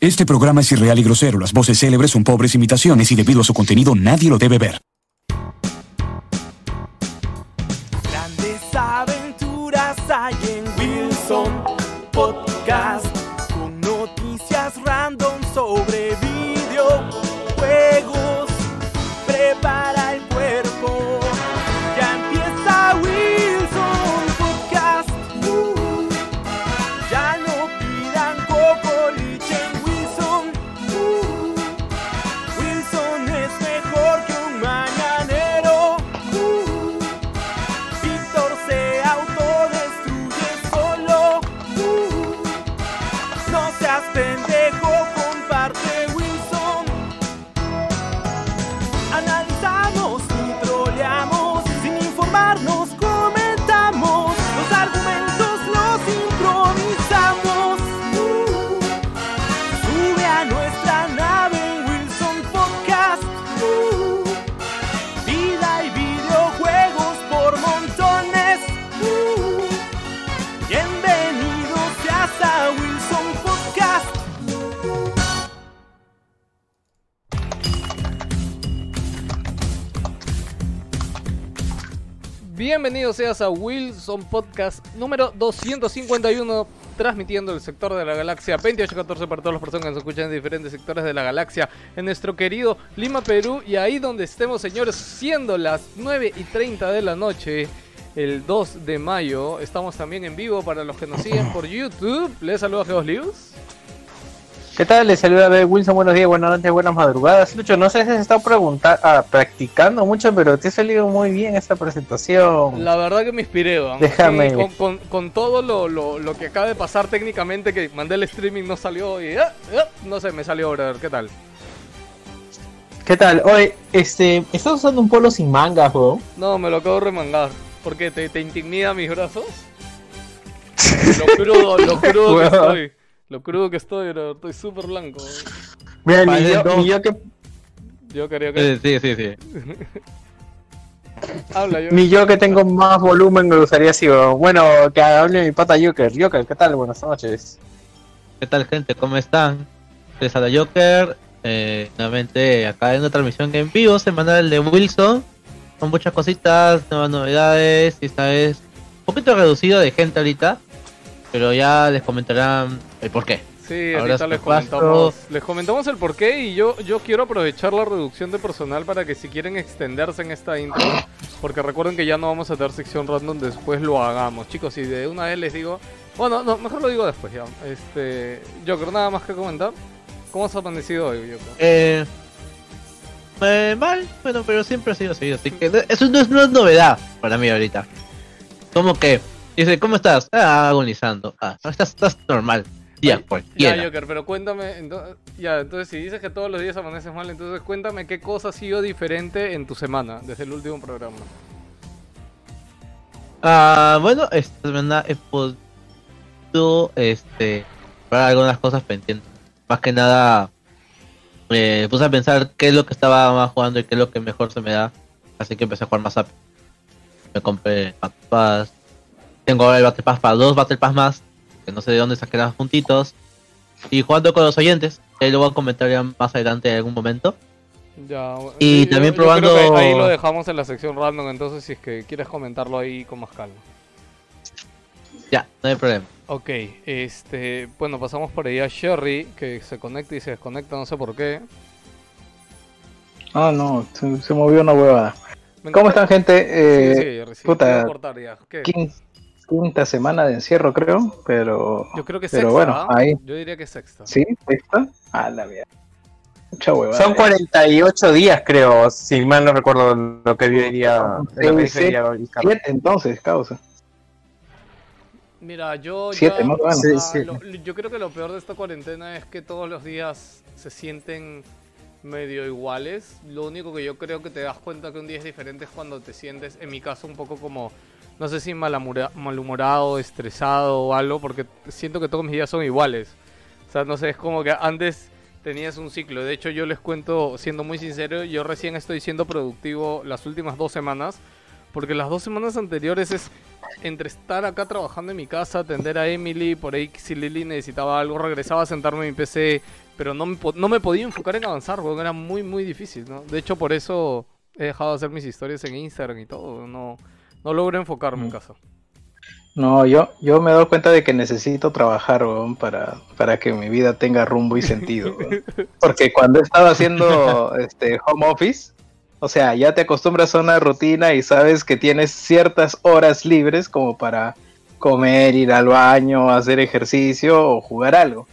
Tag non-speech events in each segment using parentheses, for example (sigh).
Este programa es irreal y grosero. Las voces célebres son pobres imitaciones y debido a su contenido nadie lo debe ver. Bienvenidos seas a Wilson Podcast número 251, transmitiendo el sector de la galaxia 2814 para todas las personas que nos escuchan en diferentes sectores de la galaxia, en nuestro querido Lima, Perú, y ahí donde estemos, señores, siendo las 9 y 30 de la noche, el 2 de mayo, estamos también en vivo para los que nos siguen por YouTube. Les saludo a Geos Lius. ¿Qué tal? Les saluda B. Wilson, buenos días, buenas noches, buenas madrugadas. Lucho, no sé si has estado ah, practicando mucho, pero te ha salido muy bien esta presentación. La verdad que me inspiré, weón. Déjame. Con, con- con todo lo, lo- lo que acaba de pasar técnicamente, que mandé el streaming, no salió y... ah, ah, no sé, me salió, brother. ¿Qué tal? ¿Qué tal? Oye, este, estás usando un polo sin manga, weón. No, me lo acabo de remangar. ¿Por qué? ¿Te, te intimida mis brazos? Lo crudo, lo crudo que (laughs) estoy. Lo crudo que estoy, bro. Estoy súper blanco. Mira, ni yo, dos. ni yo que, Yo quería que... Sí, sí, sí. (laughs) Habla, yo. ni yo que tengo más volumen me gustaría así. Bueno, que hable mi pata Joker. Joker, ¿qué tal? Buenas noches. ¿Qué tal, gente? ¿Cómo están? Les habla Joker. Eh, nuevamente acá en una transmisión en vivo semanal de Wilson. Con muchas cositas, nuevas novedades. Y esta vez un poquito reducido de gente ahorita. Pero ya les comentarán el por qué. Sí, Ahora ahorita es les comentamos, les comentamos el porqué y yo, yo quiero aprovechar la reducción de personal para que si quieren extenderse en esta intro, porque recuerden que ya no vamos a tener sección random, después lo hagamos. Chicos, y de una vez les digo, bueno, no, mejor lo digo después ya. Este, Joker, nada más que comentar. ¿Cómo has amanecido hoy, Joker? Eh, eh, mal, bueno, pero siempre ha sido así. Así que eso no es, no es novedad para mí ahorita. Como que dice, ¿cómo estás? Ah, agonizando. Ah, estás, estás normal. Ay, cualquiera. Ya, Joker, pero cuéntame, ento- ya, entonces si dices que todos los días amaneces mal, entonces cuéntame qué cosa ha sido diferente en tu semana, desde el último programa. Ah, bueno, esta semana he podido este para algunas cosas pendientes. Más que nada eh, puse a pensar qué es lo que estaba más jugando y qué es lo que mejor se me da. Así que empecé a jugar más up. Me compré Battle Pass. Tengo ahora el Battle Pass para dos Battle Pass más. Que no sé de dónde saqué los juntitos. Y jugando con los oyentes. Que lo voy a comentar ya más adelante en algún momento. Ya, bueno, Y yo- también yo creo que probando- ahí lo dejamos en la sección random, entonces si es que quieres comentarlo ahí con más calma. Ya, no hay problema. Ok, este, bueno, pasamos por ahí a Sherry, que se conecta y se desconecta, no sé por qué. Ah, no, se, se movió una huevada. ¿Cómo están, gente? Eh, Sí, sí, puta, cortar ya. ¿Qué? Quinta semana de encierro, creo, pero... Yo creo que pero sexta, bueno, ¿ah? ahí. Yo diría que sexta. ¿Sí? ¿Sexta? Ah, la mierda. Mucha huevada. Son 48 días, creo, si mal no recuerdo lo que diría. entonces, causa. Mira, yo Siete, ya- más o menos. Sí, sí. lo- yo creo que lo peor de esta cuarentena es que todos los días se sienten medio iguales. Lo único que yo creo que te das cuenta que un día es diferente es cuando te sientes, en mi caso, un poco como, no sé si malhumorado, estresado o algo, porque siento que todos mis días son iguales. O sea, no sé, es como que antes tenías un ciclo. De hecho, yo les cuento, siendo muy sincero, yo recién estoy siendo productivo las últimas dos semanas Porque las dos semanas anteriores es entre estar acá trabajando en mi casa, atender a Emily, por ahí si Lily necesitaba algo, regresaba a sentarme en mi PC, pero no me, no me podía enfocar en avanzar, weón, era muy, muy difícil, ¿no? De hecho, por eso he dejado de hacer mis historias en Instagram y todo, no, no logro enfocarme en casa. No, yo, yo me doy cuenta de que necesito trabajar, weón, para, para que mi vida tenga rumbo y sentido. weón. (laughs) Porque cuando he estado haciendo este home office, o sea, ya te acostumbras a una rutina y sabes que tienes ciertas horas libres como para comer, ir al baño, hacer ejercicio o jugar algo.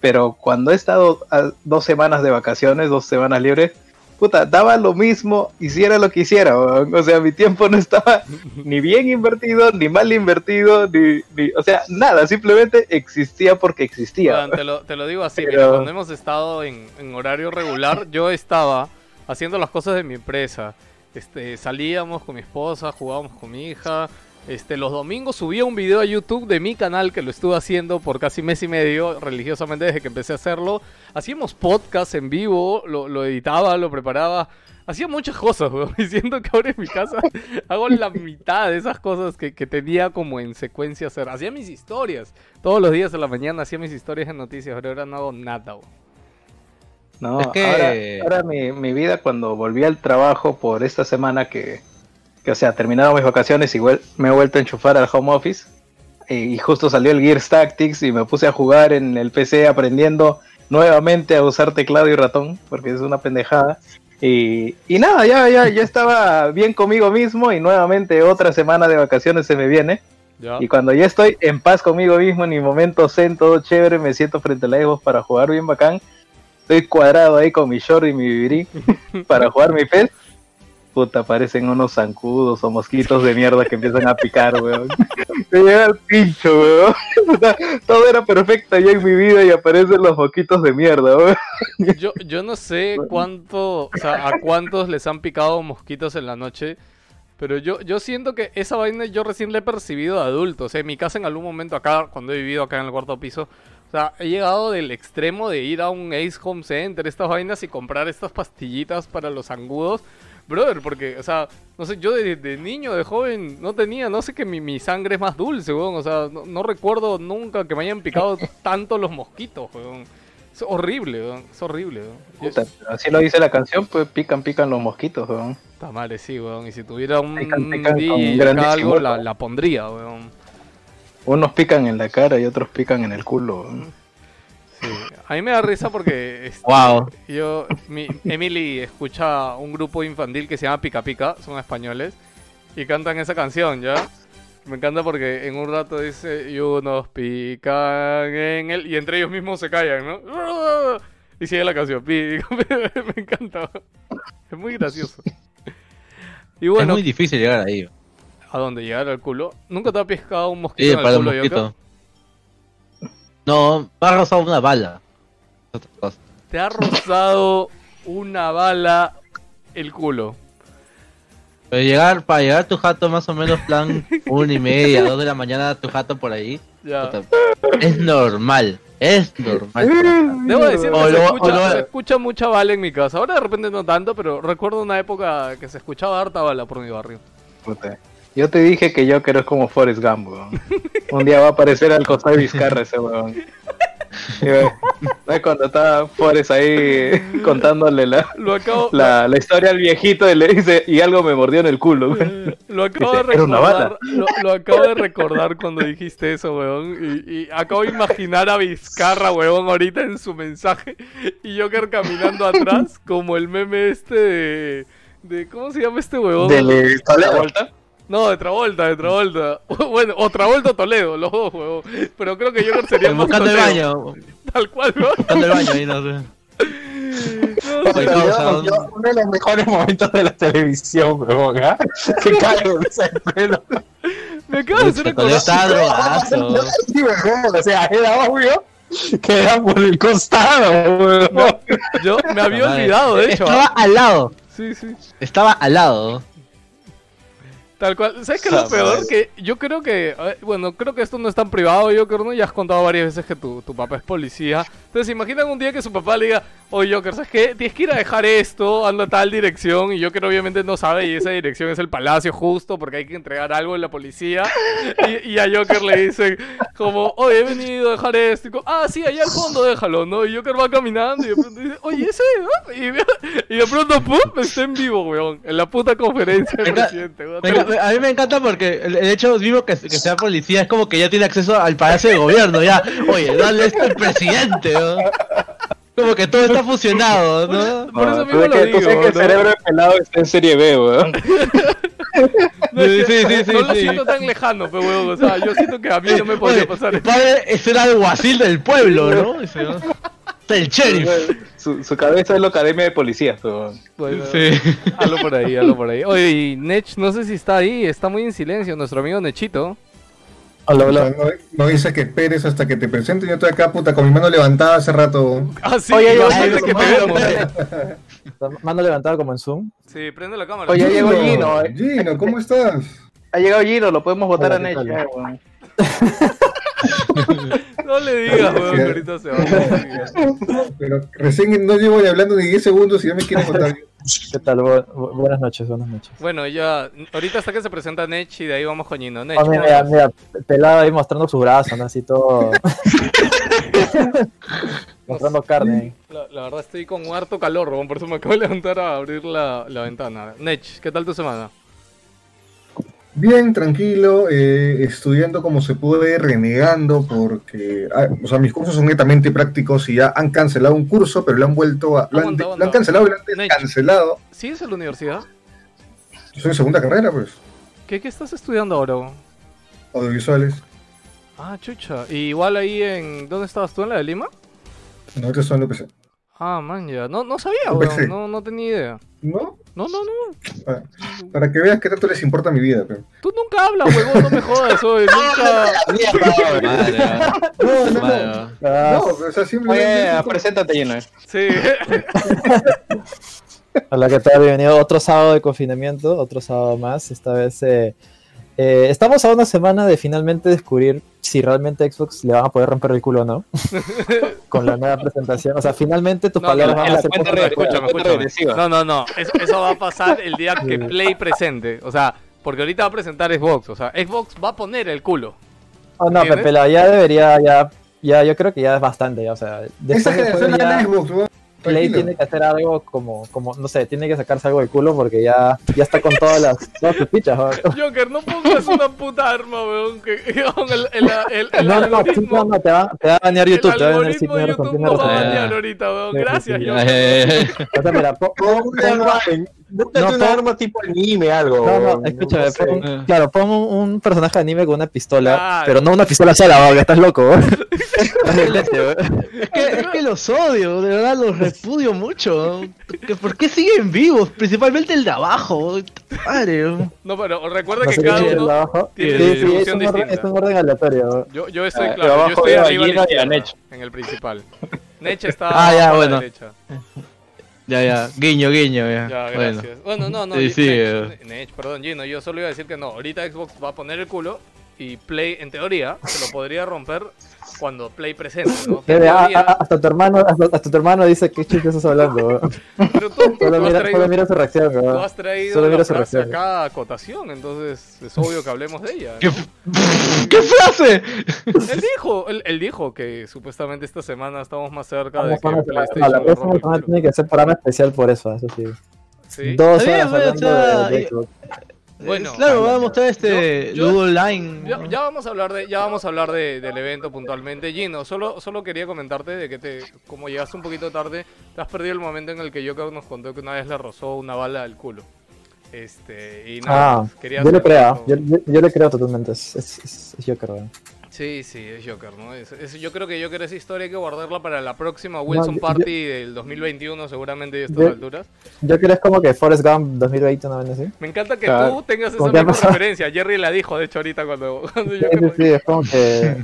Pero cuando he estado a dos semanas de vacaciones, dos semanas libres, puta, daba lo mismo, hiciera lo que hiciera, weón. O sea, mi tiempo no estaba (laughs) ni bien invertido, ni mal invertido, ni, ni- o sea, nada, simplemente existía porque existía. Te, lo, te lo digo así, Pero- mira, cuando hemos estado en, en horario regular, yo estaba haciendo las cosas de mi empresa. Este, salíamos con mi esposa, jugábamos con mi hija. Este, los domingos subía un video a YouTube de mi canal que lo estuve haciendo por casi mes y medio, religiosamente desde que empecé a hacerlo. Hacíamos podcast en vivo, lo, lo editaba, lo preparaba. Hacía muchas cosas, weón. (laughs) Y siento que ahora en mi casa (laughs) hago la mitad de esas cosas que, que tenía como en secuencia hacer. Hacía mis historias. Todos los días de la mañana hacía mis historias en noticias, pero ahora no hago nada, weón. No, Es que- ahora, ahora mi, mi vida cuando volví al trabajo por esta semana que, que, o sea, terminaron mis vacaciones y me he vuelto a enchufar al home office y, y justo salió el Gears Tactics y me puse a jugar en el PC aprendiendo nuevamente a usar teclado y ratón porque es una pendejada. Y, y nada, ya, ya, ya estaba bien conmigo mismo y nuevamente otra semana de vacaciones se me viene. ¿Ya? Y cuando ya estoy en paz conmigo mismo, en mi momento zen, todo chévere, me siento frente a la Xbox para jugar bien bacán. Estoy cuadrado ahí con mi short y mi vivirí (laughs) para jugar mi PES. Puta, aparecen unos zancudos o mosquitos de mierda que empiezan a picar, weón. Me llega el pincho, weón. (laughs) Todo era perfecto ya en mi vida y aparecen los mosquitos de mierda, weón. Yo, yo no sé cuánto, o sea, a cuántos les han picado mosquitos en la noche, pero yo, yo siento que esa vaina yo recién la he percibido de adulto. O sea, en mi casa en algún momento acá, cuando he vivido acá en el cuarto piso, o sea, he llegado del extremo de ir a un Ace Home Center, estas vainas y comprar estas pastillitas para los angudos. Brother, porque, o sea, no sé, yo de, de niño, de joven, no tenía, no sé que mi, mi sangre es más dulce, weón. O sea, no, no recuerdo nunca que me hayan picado (laughs) tanto los mosquitos, weón. Es horrible, weón. Es horrible, weón. Puta, así lo dice la canción, pues pican, pican los mosquitos, weón. Está madre, sí, weón. Y si tuviera un Pican, pican acá grandísimo algo, la, la pondría, weón. Unos pican en la cara y otros pican en el culo, weón. Sí. A mí me da risa porque este, Wow. yo, mi, Emily escucha un grupo infantil que se llama Pica Pica, son españoles, y cantan esa canción, ¿ya? Me encanta porque en un rato dice, y unos pican en él, y entre ellos mismos se callan, ¿no? (laughs) Y sigue la canción, pica, (laughs) me encanta. Es muy gracioso. Y es bueno, muy difícil llegar ahí. ¿a dónde llegar al culo? ¿Nunca te ha pescado un mosquito Sí, en el para el culo, mosquito. No, me ha rozado una bala. Es otra cosa. Te ha rozado una bala el culo. Pero llegar, para llegar a tu jato más o menos plan (laughs) una y media, dos de la mañana a tu jato por ahí, Ya. es normal, es normal. Debo decir que O se, lo- escucha, lo- se escucha mucha bala en mi casa. Ahora de repente no tanto, pero recuerdo una época que se escuchaba harta bala por mi barrio. Puta. Yo te dije que yo quiero es como Forrest Gump, weón. Un día va a aparecer al costado de Vizcarra ese weón. ¿ves cuando está Forrest ahí contándole la, Lo acabo, la, la historia al viejito y le dice, y algo me mordió en el culo, weón. lo acabo de Dice, "Era una recordar. bala". Lo, lo acabo de recordar cuando dijiste eso, weón. Y, y acabo de imaginar a Vizcarra, weón, ahorita en su mensaje. Y Joker caminando atrás, como el meme este de. de ¿Cómo se llama este weón? De la vuelta. No, de Travolta, de Travolta. (laughs) Bueno, o Travolta o Toledo, los dos, huevón. Pero creo que Joker sería más Buscando el Toledo. baño, Tal cual, ¿no? buscando el baño ahí, no sé. No. Oye, un- Yo- uno de los mejores momentos de la televisión, weón, ¿ah? (laughs) Que cago en ese pelo. Me acabo de hacer yo acordar. estaba drogazo. O sea, era obvio que era por el costado, weón. No, yo me había olvidado, de hecho. Estaba al lado, Sí, sí. estaba al lado. Tal cual. ¿Sabes qué es lo peor? Que yo creo que, eh, bueno, creo que esto no es tan privado, Joker, ¿no? Ya has contado varias veces que tu, tu papá es policía. Entonces, imaginan un día que su papá le diga, oye, Joker, ¿sabes qué? Tienes que ir a dejar esto, anda a tal dirección. Y Joker obviamente no sabe y esa dirección es el palacio justo porque hay que entregar algo en la policía. Y, y a Joker le dicen como, oye, he venido a dejar esto. Y como, ah, sí, allá al fondo déjalo, ¿no? Y Joker va caminando y de pronto dice, oye, ese, ¿no? Y, y de pronto, ¡pum! Está en vivo, weón. En la puta conferencia del Venga, presidente, weón. Me enca- (laughs) a mí me encanta porque el, hecho mismo que, que sea policía es como que ya tiene acceso al palacio de gobierno, ya. Oye, dale esto al presidente, ¿no? Como que todo está fusionado, ¿no? Por eso No, mismo tú lo digo, sabes que el cerebro de pelado está en serie B, weón. (laughs) No, es que Sí, sí, sí, no lo sí. siento tan lejano, pero huevón, o sea, yo siento que a mí no me podría pasar esto. padre es el alguacil del pueblo, ¿no? (laughs) El sheriff. Su, su cabeza es la academia de policías. Bueno, Sí. Hazlo por ahí, hazlo por ahí. Oye, y Nech, no sé si está ahí, está muy en silencio, nuestro amigo Nechito. O sea, no, no dices que esperes hasta que te presente. Yo estoy acá, puta, con mi mano levantada hace rato. Ah, sí, Oye, antes oye, que te. Mano levantada como en Zoom. Sí, prende la cámara. Oye, llegó Gino. eh. Gino, ¿cómo estás? Ha llegado Gino, lo podemos votar Hola, a ¿qué Nech. (laughs) No le digas, weón, que ahorita se va. (laughs) Pero recién no llevo ni hablando ni 10 segundos y ya me quieren contar. ¿Qué tal? Bu- bu- buenas noches, buenas noches. Bueno, ya, ahorita hasta que se presenta Nech y de ahí vamos con Gino. Nech, Oh, ¿cómo mira, mira, pelado ahí mostrando su brazo, ¿no? Así todo. (laughs) mostrando carne. La, la verdad estoy con harto calor, weón, por eso me acabo de levantar a abrir la, la ventana. Nech, ¿qué tal tu semana? Bien, tranquilo, eh, estudiando como se puede, renegando, porque ah, o sea, mis cursos son netamente prácticos y ya han cancelado un curso, pero lo han vuelto a. Lo han, Aguanta, lo aguanta. han cancelado y lo han Nech. cancelado. ¿Sigues en la universidad? Yo soy en segunda carrera, pues, ¿Qué, qué estás estudiando ahora? audiovisuales. Ah, chucha. ¿Y igual ahí en... ¿Dónde estabas tú? ¿En la de Lima? No, ahorita estoy en UPC. Ah, man, ya. No, no sabía, Yo weón. No, no tenía idea. ¿No? No, no, no. Para, para que veas qué tanto les importa mi vida, pero. Tú nunca hablas, huevón. No me jodas, hoy. (laughs) Nunca... No, no, no. No, o sea, simplemente. Oye, preséntate, Gino. eh. Sí. Hola, ¿qué tal? Bienvenido otro sábado de confinamiento, otro sábado más. Esta vez eh, eh, estamos a una semana de finalmente descubrir si realmente Xbox le van a poder romper el culo o no. (laughs) Con la nueva presentación. O sea, finalmente tus No, palabras no, van a ser regresiva. No, no, no. Eso, eso va a pasar el día que (laughs) Play presente. O sea, porque ahorita va a presentar Xbox. O sea, Xbox va a poner el culo. Oh, no, ¿Entiendes? Pepe, la- ya debería, ya, ya, yo creo que ya es bastante, ya, o sea, Esa generación ya Xbox, weón. Play tiene que hacer algo como, como, no sé, tiene que sacarse algo del culo porque ya, ya está con todas las, todas sus fichas, ¿no? (laughs) Joker, no pongas una puta arma, weón. Que, (laughs) el, el, el, el No, no, no, no, no, te va, te va a banear el YouTube, te va a banear YouTube tienes nos va a banear ahorita, weón. Gracias. Joker. (laughs) O sea, mira, pon- una arma, en- búscate No, una pon- arma tipo anime, algo. No, no, escúchame, no sé. pon- claro, pon un, un personaje de anime con una pistola, Claro. pero no una pistola sola, weón, que estás loco, (laughs) es, que, es que los odio, de verdad los (laughs) repudio mucho. Que ¿Por qué siguen vivos? Principalmente el de abajo. Madre. No, pero recuerda No que cada uno. de abajo. tiene Sí, sí, es un, orden, es un orden aleatorio. Yo, yo estoy Ah, claro, yo abajo estoy de arriba Nech. en el principal. (laughs) Nech está Ah, ya, a la bueno. derecha. Ya, ya, guiño, guiño, ya. Ya, bueno. gracias. Bueno, no, no, Sí, sí, Nech. Nech, perdón, Gino, yo solo iba a decir que no. Ahorita Xbox va a poner el culo y Play, en teoría, se lo podría romper cuando Play presente, ¿no? (laughs) Ah, ah, hasta tu hermano, hasta, hasta tu hermano dice qué chiste estás hablando, (laughs) pero tú, tú Solo has mira, traído, solo mira su reacción, tú has traído Solo mira su reacción. acá a acotación, entonces es obvio que hablemos de ella. ¿Qué, ¿no? ¿Qué frase? Él dijo, él, él dijo que supuestamente esta semana estamos más cerca de Vamos que PlayStation no, la próxima semana tiene que ser programa especial por eso, eso sí. ¿Sí? Dos horas hablando de, de Xbox. Bueno, claro, vamos a mostrar este yo- yo- Ludo Online. Ya, ya vamos a hablar de, ya vamos a hablar de, del evento puntualmente. Gino, solo, solo quería comentarte de que te, como llegaste un poquito tarde, te has perdido el momento en el que Joker nos contó que una vez le rozó una bala al culo. Este, y nada, Ah, quería yo le creo, yo, yo, yo le creo totalmente, es, es, es, es Joker, weón. Sí, sí, es Joker, ¿no? Es- es- yo creo que Joker esa historia hay que guardarla para la próxima Wilson yo- Party del 2021, seguramente a estas yo- alturas. Joker es como que Forrest Gump 2020, ¿no? Me encanta que Claro. tú tengas esa ¿Con qué ha misma (laughs) referencia. Jerry la dijo, de hecho, ahorita cuando, (laughs) cuando Sí, Joker sí, sí, es como que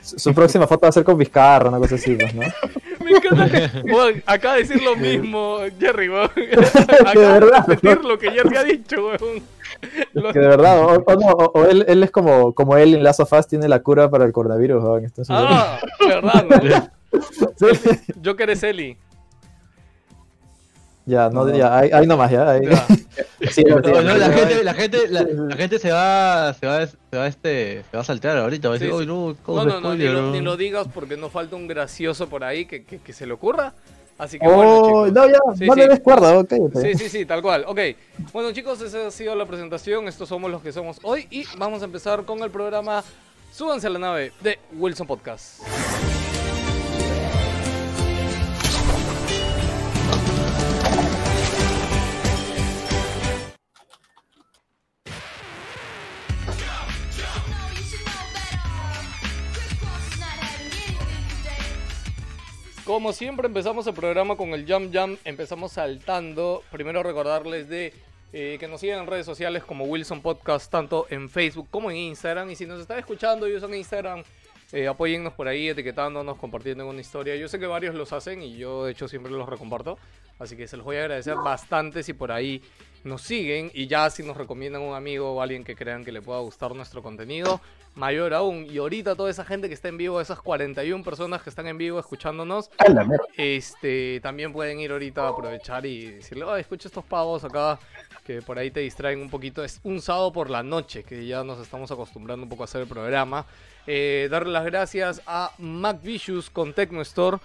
su, próxima foto va a ser con Vizcarra, una cosa así, pues, ¿no? (laughs) Me encanta que weón, acaba de decir lo mismo Jerry, weón. Acaba de verdad, repetir lo que Jerry ha dicho, weón. Lo- Que de verdad, o, o no, o- o él, él es como, como él en Last of Us tiene la cura para el coronavirus. entonces- Ah, verdad, ¿no? (laughs) Sí. Joker es Eli. Ya, no, ya, ahí, ahí nomás, ya. ahí. Ya. (laughs) Sí, No, sí, no, sí, la gente, la gente, la, la gente se va, se va, se va este, se va a saltear ahorita, va a decir, Sí, "Uy, sí. no, No, ¿cómo no, no, ni spoiler, lo, no?". ni lo digas porque no falta un gracioso por ahí que, que, que se le ocurra. Así que Oh, bueno, chicos. no, ya, Sí, no sí. le des cuerda, oh, cállate. Sí, sí, sí, tal cual. Ok. Bueno, chicos, esa ha sido la presentación. Estos somos los que somos hoy. Y vamos a empezar con el programa Súbanse a la nave de Wilson Podcast. Como siempre empezamos el programa con el Jam Jam, empezamos saltando. Primero recordarles de eh, que nos sigan en redes sociales como Wilson Podcast, tanto en Facebook como en Instagram. Y si nos están escuchando y usan Instagram, eh, apóyennos por ahí, etiquetándonos, compartiendo una historia. Yo sé que varios los hacen y yo de hecho siempre los recomparto. Así que se los voy a agradecer bastante si por ahí nos siguen y ya si nos recomiendan un amigo o alguien que crean que le pueda gustar nuestro contenido, mayor aún. Y ahorita toda esa gente que está en vivo, esas 41 personas que están en vivo escuchándonos, este, también pueden ir ahorita a aprovechar y decirle, "Ay, escucha estos pavos acá que por ahí te distraen un poquito. Es un sábado por la noche que ya nos estamos acostumbrando un poco a hacer el programa. Eh, darle las gracias a Mac Vicious con Tecno Store,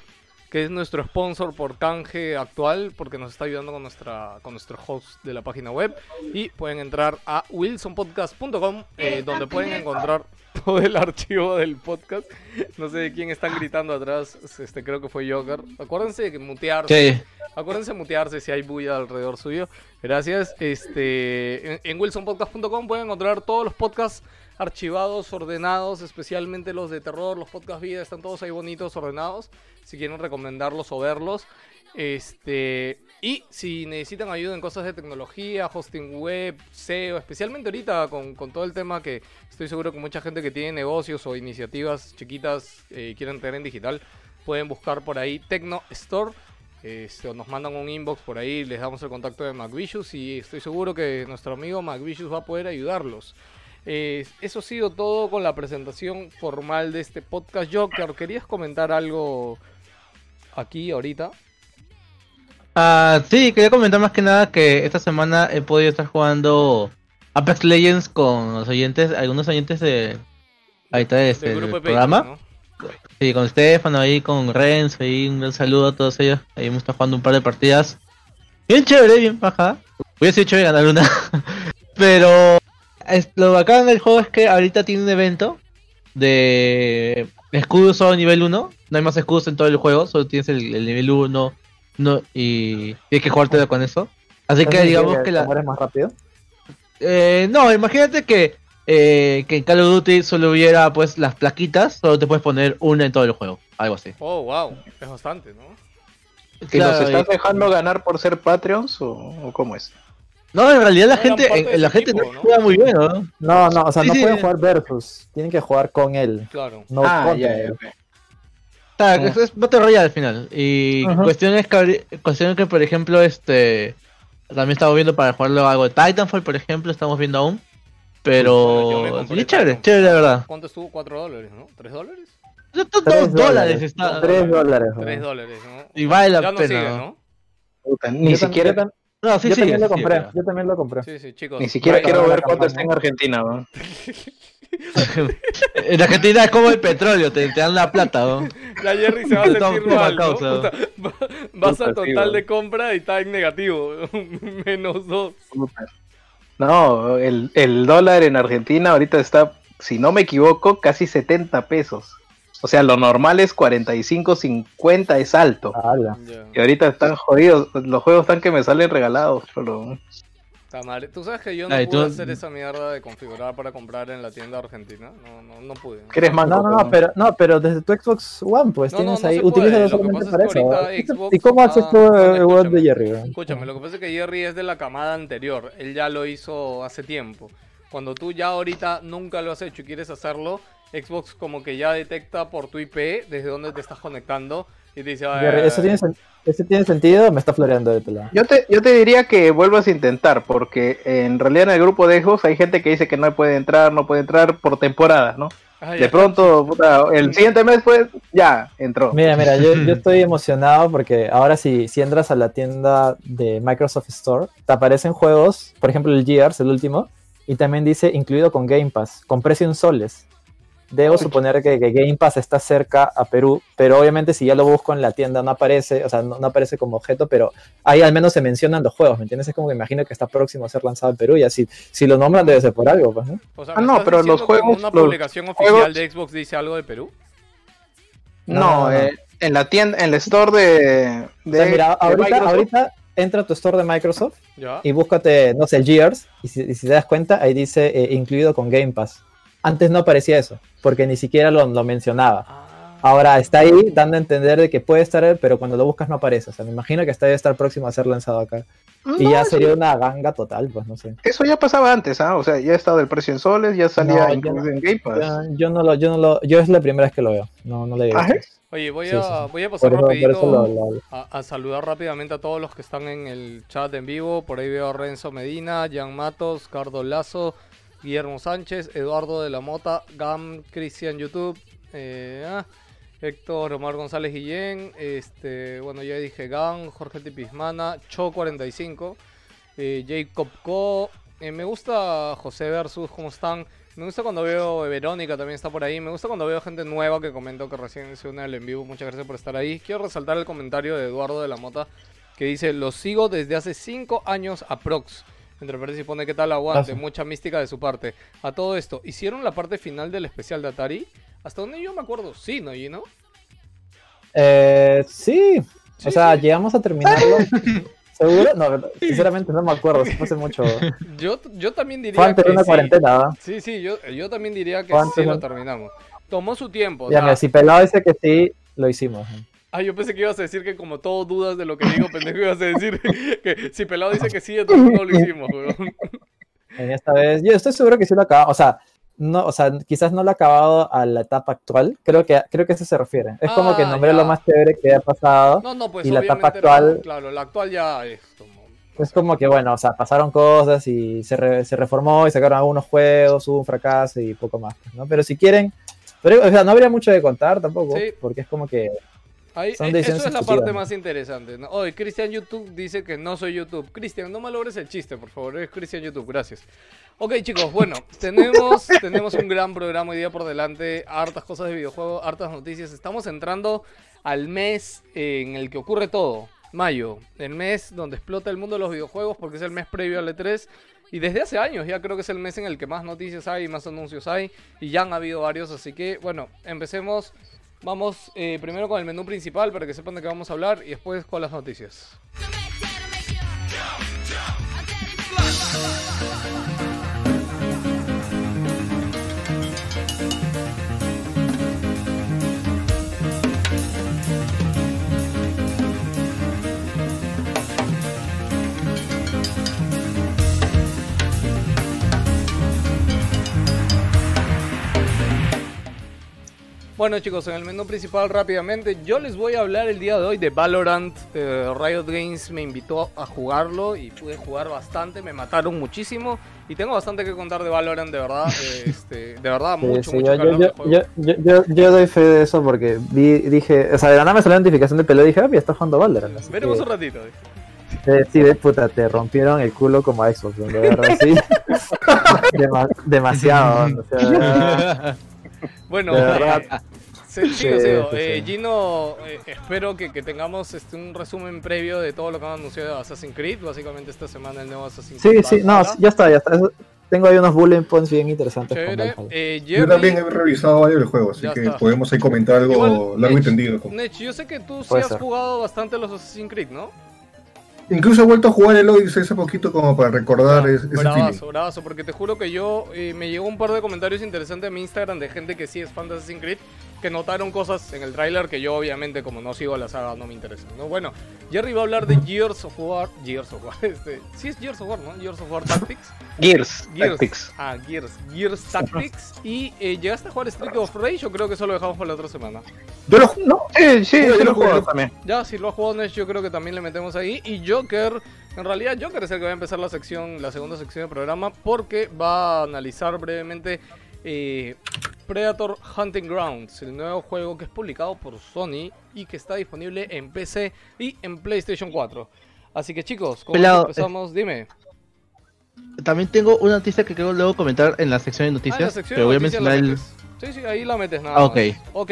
que es nuestro sponsor por canje actual, porque nos está ayudando con, nuestra, con nuestro host de la página web. Y pueden entrar a wilsonpodcast.com, eh, donde pueden encontrar (laughs) todo el archivo del podcast. No sé de quién están gritando atrás, este creo que fue Joker. Acuérdense de mutearse. Sí. Acuérdense de mutearse si hay bulla alrededor suyo. Gracias. Este, en, en wilsonpodcast.com pueden encontrar todos los podcasts archivados, ordenados, especialmente los de terror, los podcasts vida, están todos ahí bonitos, ordenados. Si quieren recomendarlos o verlos. Este, y si necesitan ayuda en cosas de tecnología, hosting web, SEO, especialmente ahorita con, con todo el tema que estoy seguro que mucha gente que tiene negocios o iniciativas chiquitas eh, quieren tener en digital, pueden buscar por ahí Tecno Store. Este, nos mandan un inbox por ahí, les damos el contacto de MacVicious y estoy seguro que nuestro amigo MacVicious va a poder ayudarlos. Eh, eso ha sido todo con la presentación formal de este podcast. Joker, ¿querías comentar algo aquí ahorita? Ah, sí, quería comentar más que nada que esta semana he podido estar jugando Apex Legends con los oyentes, algunos oyentes de ahí está este Del grupo de programa. Sí, con Stefano ahí, con Renzo, ahí un gran saludo a todos ellos. Ahí hemos estado jugando un par de partidas. Bien chévere, bien baja. Hubiese sido chévere ganar una. (laughs) Pero es- lo bacán del juego es que ahorita tiene un evento de escudos solo nivel 1. No hay más escudos en todo el juego, solo tienes el, el nivel 1 no, y tienes que jugártelo con eso. Así que ¿Eso digamos significa que la... mueres más rápido? Eh, no, imagínate que, eh, que en Call of Duty solo hubiera pues las plaquitas, solo te puedes poner una en todo el juego, algo así. Oh, wow, es bastante, ¿no? ¿Y Claro, nos estás y- dejando ganar por ser Patreons o, o cómo es? No, en realidad la No gente, eh, la gente equipo, no ¿no? juega muy bien, ¿no? No, no, o sea, Sí, no sí. pueden jugar versus, tienen que jugar con él, Claro. no ah, contra ya, ya, él. O sea, es, Battle Royale al final. Y Ajá. cuestión es que, abri- cuestión es que, por ejemplo, este también estamos viendo para jugarlo algo de Titanfall, por ejemplo, estamos viendo aún. Pero sí, chévere, Titanfall. chévere, la verdad. ¿Cuánto estuvo? 4 dólares, ¿no? ¿3 dólares? Dos dos Tres dólares está. Tres dólares. 3 ¿no? dólares, ¿no? Y vale la ya no pena, sigue, ¿no? ni también- siquiera, yo, tam- No, sí, yo sí. también lo compré, yo también lo compré. Sí, sí, chicos. ni siquiera quiero ver cuánto está en Argentina, ¿no? (laughs) En Argentina es como el petróleo, te, te dan la plata, ¿no? (laughs) La Jerry se va a sentir (laughs) Vas sí, total de compra y está en negativo. Menos 2. Puta. No, el, el dólar en Argentina ahorita está, si no me equivoco, casi 70 pesos. O sea, lo normal es 45, 50 es alto. Y ahorita están jodidos. Los juegos están que me salen regalados. Pero... Está mal. Tú sabes que yo no Ay, pude tú- hacer esa mierda de configurar para comprar en la tienda argentina. No, no, no pude. ¿Qué eres manco? No, no, no, pero, no, pero desde tu Xbox One, pues No, tienes no ahí, utilízalo Lo que solamente pasa para es que eso. ¿Y qué- Xbox- ¿Y cómo haces tú el web de Jerry? Escúchame, lo que pasa es que Jerry es de la camada anterior. Él ya lo hizo hace tiempo. Cuando tú ya ahorita nunca lo has hecho y quieres hacerlo, Xbox como que ya detecta por tu IP desde dónde te estás conectando Y te dice, Jerry, "Ah, ¿Eso tiene, sen- ¿Eso tiene sentido o me está floreando de tu lado? Yo te, yo te diría que vuelvas a intentar, porque en realidad en el grupo de Xbox hay gente que dice que no puede entrar, no puede entrar por temporada, ¿no? ah, ya. De pronto, puta, el siguiente mes, pues, ya, entró. Mira, mira, yo, yo (laughs) estoy emocionado porque ahora si, si entras a la tienda de Microsoft Store, te aparecen juegos, por ejemplo el Gears, el último, y también dice incluido con Game Pass, con precio en soles. Debo suponer que, que Game Pass está cerca a Perú, pero obviamente si ya lo busco en la tienda no aparece, o sea, no, no aparece como objeto, pero ahí al menos se mencionan los juegos, ¿me entiendes? Es como que imagino que está próximo a ser lanzado en Perú y así, si lo nombran debe ser por algo, pues, ¿no? O sea, Ah, ¿me no, pero los juegos- Una los publicación oficial juegos- de Xbox dice algo de Perú. No, No, no, no. eh, en la tienda, en el store de, O sea, de- mira, ahorita, Microsoft, ahorita entra a tu store de Microsoft Ya. y búscate, no sé, el Gears, y si, y si te das cuenta, ahí dice eh, incluido con Game Pass. Antes no aparecía eso, porque ni siquiera lo, lo mencionaba. Ah, Ahora está ahí dando a entender de que puede estar, pero cuando lo buscas no aparece. O sea, me imagino que está debe estar próximo a ser lanzado acá. Y No, ya sería una ganga total, pues no sé. Eso ya pasaba antes, ¿ah? O sea, ya estaba el precio en soles, ya salía No, no. en Game Pass. Yo, yo no lo, yo no lo, yo es la primera vez que lo veo. No, no le digo. ¿Ah? Oye, voy Sí, a, sí, sí. voy a pasar eso, rapidito eso lo, lo- a, a saludar rápidamente a todos los que están en el chat en vivo. Por ahí veo a Renzo Medina, Jan Matos, Cardo Lazo, Guillermo Sánchez, Eduardo de la Mota, Gam, Cristian YouTube, eh, ah, Héctor Omar González Guillén, este, bueno, ya dije Gam, Jorge Tipismana, Cho45, eh, Jacob Co. eh, me gusta José Versus, ¿cómo están? Me gusta cuando veo Verónica también está por ahí. Me gusta cuando veo gente nueva que comentó que recién se une al en vivo. Muchas gracias por estar ahí. Quiero resaltar el comentario de Eduardo de la Mota que dice: Los sigo desde hace 5 años aprox. Entre paréntesis pone qué tal aguante. Mucha mística de su parte. A todo esto, ¿hicieron la parte final del especial de Atari? Hasta donde yo me acuerdo, sí, ¿no, Gino? Eh, sí. Sí, o sea, sí. llegamos a terminarlo. (laughs) ¿Seguro? No, sinceramente no me acuerdo. Fue hace mucho. (laughs) Yo, yo también diría antes que una sí. cuarentena, ¿va? Sí, sí, yo, yo también diría que sí lo terminamos. Tomó su tiempo. Ya, mira, si Pelado dice que sí, lo hicimos. Ah, yo pensé que ibas a decir que como todo dudas de lo que digo, pendejo, ibas a decir (laughs) que si Pelado dice que sí, entonces no lo hicimos, weón. Esta vez, yo estoy seguro que sí lo acabamos. O sea, no, o sea, quizás no lo ha acabado a la etapa actual. Creo que, creo que a eso se refiere. Es como que Ah, nombré ya. lo más chévere que ha pasado. No, no, pues Y la etapa no, actual- claro, la actual ya es como... Es como que, bueno, o sea, pasaron cosas y se, re- se reformó y sacaron algunos juegos, hubo un fracaso y poco más, ¿no? Pero si quieren, pero, o sea, no habría mucho de contar tampoco, Sí. porque es como que, Ahí, Son eh, eso es la parte más interesante. ¿no? Hoy Cristian YouTube dice que no soy YouTube. Cristian, no malogres el chiste, por favor. Es Cristian YouTube, gracias. Ok, chicos, bueno, (laughs) tenemos, tenemos un gran programa hoy día por delante. Hartas cosas de videojuegos, hartas noticias. Estamos entrando al mes en el que ocurre todo. Mayo, el mes donde explota el mundo de los videojuegos porque es el mes previo al E3. Y desde hace años ya creo que es el mes en el que más noticias hay, más anuncios hay. Y ya han habido varios, así que bueno, empecemos. Vamos eh, primero con el menú principal para que sepan de qué vamos a hablar y después con las noticias. Bueno chicos, en el menú principal rápidamente, yo les voy a hablar el día de hoy de Valorant. Eh, Riot Games me invitó a jugarlo y pude jugar bastante, me mataron muchísimo y tengo bastante que contar de Valorant, de verdad, eh, (laughs) este, de verdad, sí, mucho, sí, mucho yo, calor yo, yo, juego. yo, yo, yo- yo doy fe de eso porque vi, dije, o sea, de la nada me salió la notificación de peleo y dije, ah, ya está jugando Valorant. así Veremos que, un ratito. eh. eh, sí, de puta, te rompieron el culo como a Xbox, de verdad, sí. (laughs) (laughs) Dema- demasiado, o sea, Bueno, eh, sí, sigo, Sí, sigo. sí, Eh, sí. Gino, eh, espero que, que tengamos este, un resumen previo de todo lo que han anunciado de Assassin's Creed. Básicamente esta semana el nuevo Assassin's sí, Creed. sí, no, Valhalla. ya está, ya está. Eso- tengo ahí unos bullet points bien interesantes con. Eh, Yo Jerry, también he revisado varios del juego, así que está. podemos ahí comentar algo Igual, largo y Nech, tendido. Nech, yo sé que tú sí has ser. jugado bastante los Assassin's Creed, ¿no? Incluso he vuelto a jugar el Odyssey hace poquito como para recordar es- ese feeling. bravazo, bravazo, porque te juro que yo eh, me llegó un par de comentarios interesantes a mi Instagram de gente que sí es fan de Assassin's Creed que notaron cosas en el tráiler que yo obviamente como no sigo la saga no me interesan. ¿no? Bueno, Jerry va a hablar de Gears of War, Gears of War, (laughs) este, sí es Gears of War, ¿no? Gears of War Tactics. Gears, Gears, Tactics. ah, Gears, Gears Tactics y eh, llegaste a jugar Street of Rage o creo que eso lo dejamos para la otra semana. Yo lo No, sí, sí, Yo sí lo lo he jugado jugué. también. Ya, si lo ha jugado Nesh, yo creo que también le metemos ahí. Y Joker, en realidad Joker es el que va a empezar la sección, la segunda sección del programa, porque va a analizar brevemente eh, Predator Hunting Grounds, el nuevo juego que es publicado por Sony y que está disponible en PC y en PlayStation 4. Así que chicos, como Pelado, empezamos, dime. También tengo una noticia que quiero luego comentar en la sección de Ah, en la noticias, sección pero de voy a mencionar el... Sí, sí, ahí la metes nada Ah, más. ok. Ok.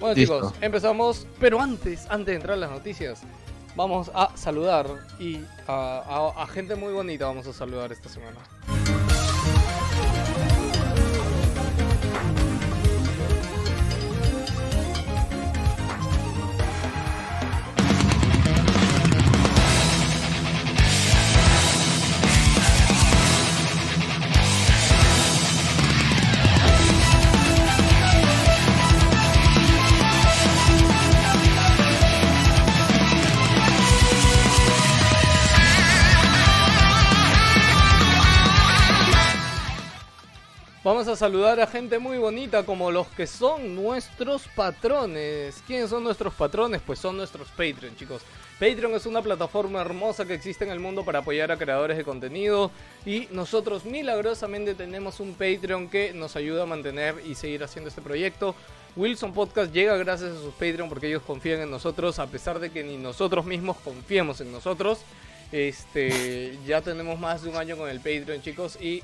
Bueno Listo. chicos, empezamos, pero antes, antes de entrar a las noticias, vamos a saludar y a, a- a gente muy bonita vamos a saludar esta semana. Vamos a saludar a gente muy bonita como los que son nuestros patrones. ¿Quiénes son nuestros patrones? Pues son nuestros Patreon, chicos. Patreon es una plataforma hermosa que existe en el mundo para apoyar a creadores de contenido y nosotros milagrosamente tenemos un Patreon que nos ayuda a mantener y seguir haciendo este proyecto. Wilson Podcast llega gracias a sus Patreon porque ellos confían en nosotros a pesar de que ni nosotros mismos confiemos en nosotros. Este, ya tenemos más de un año con el Patreon, chicos. Y,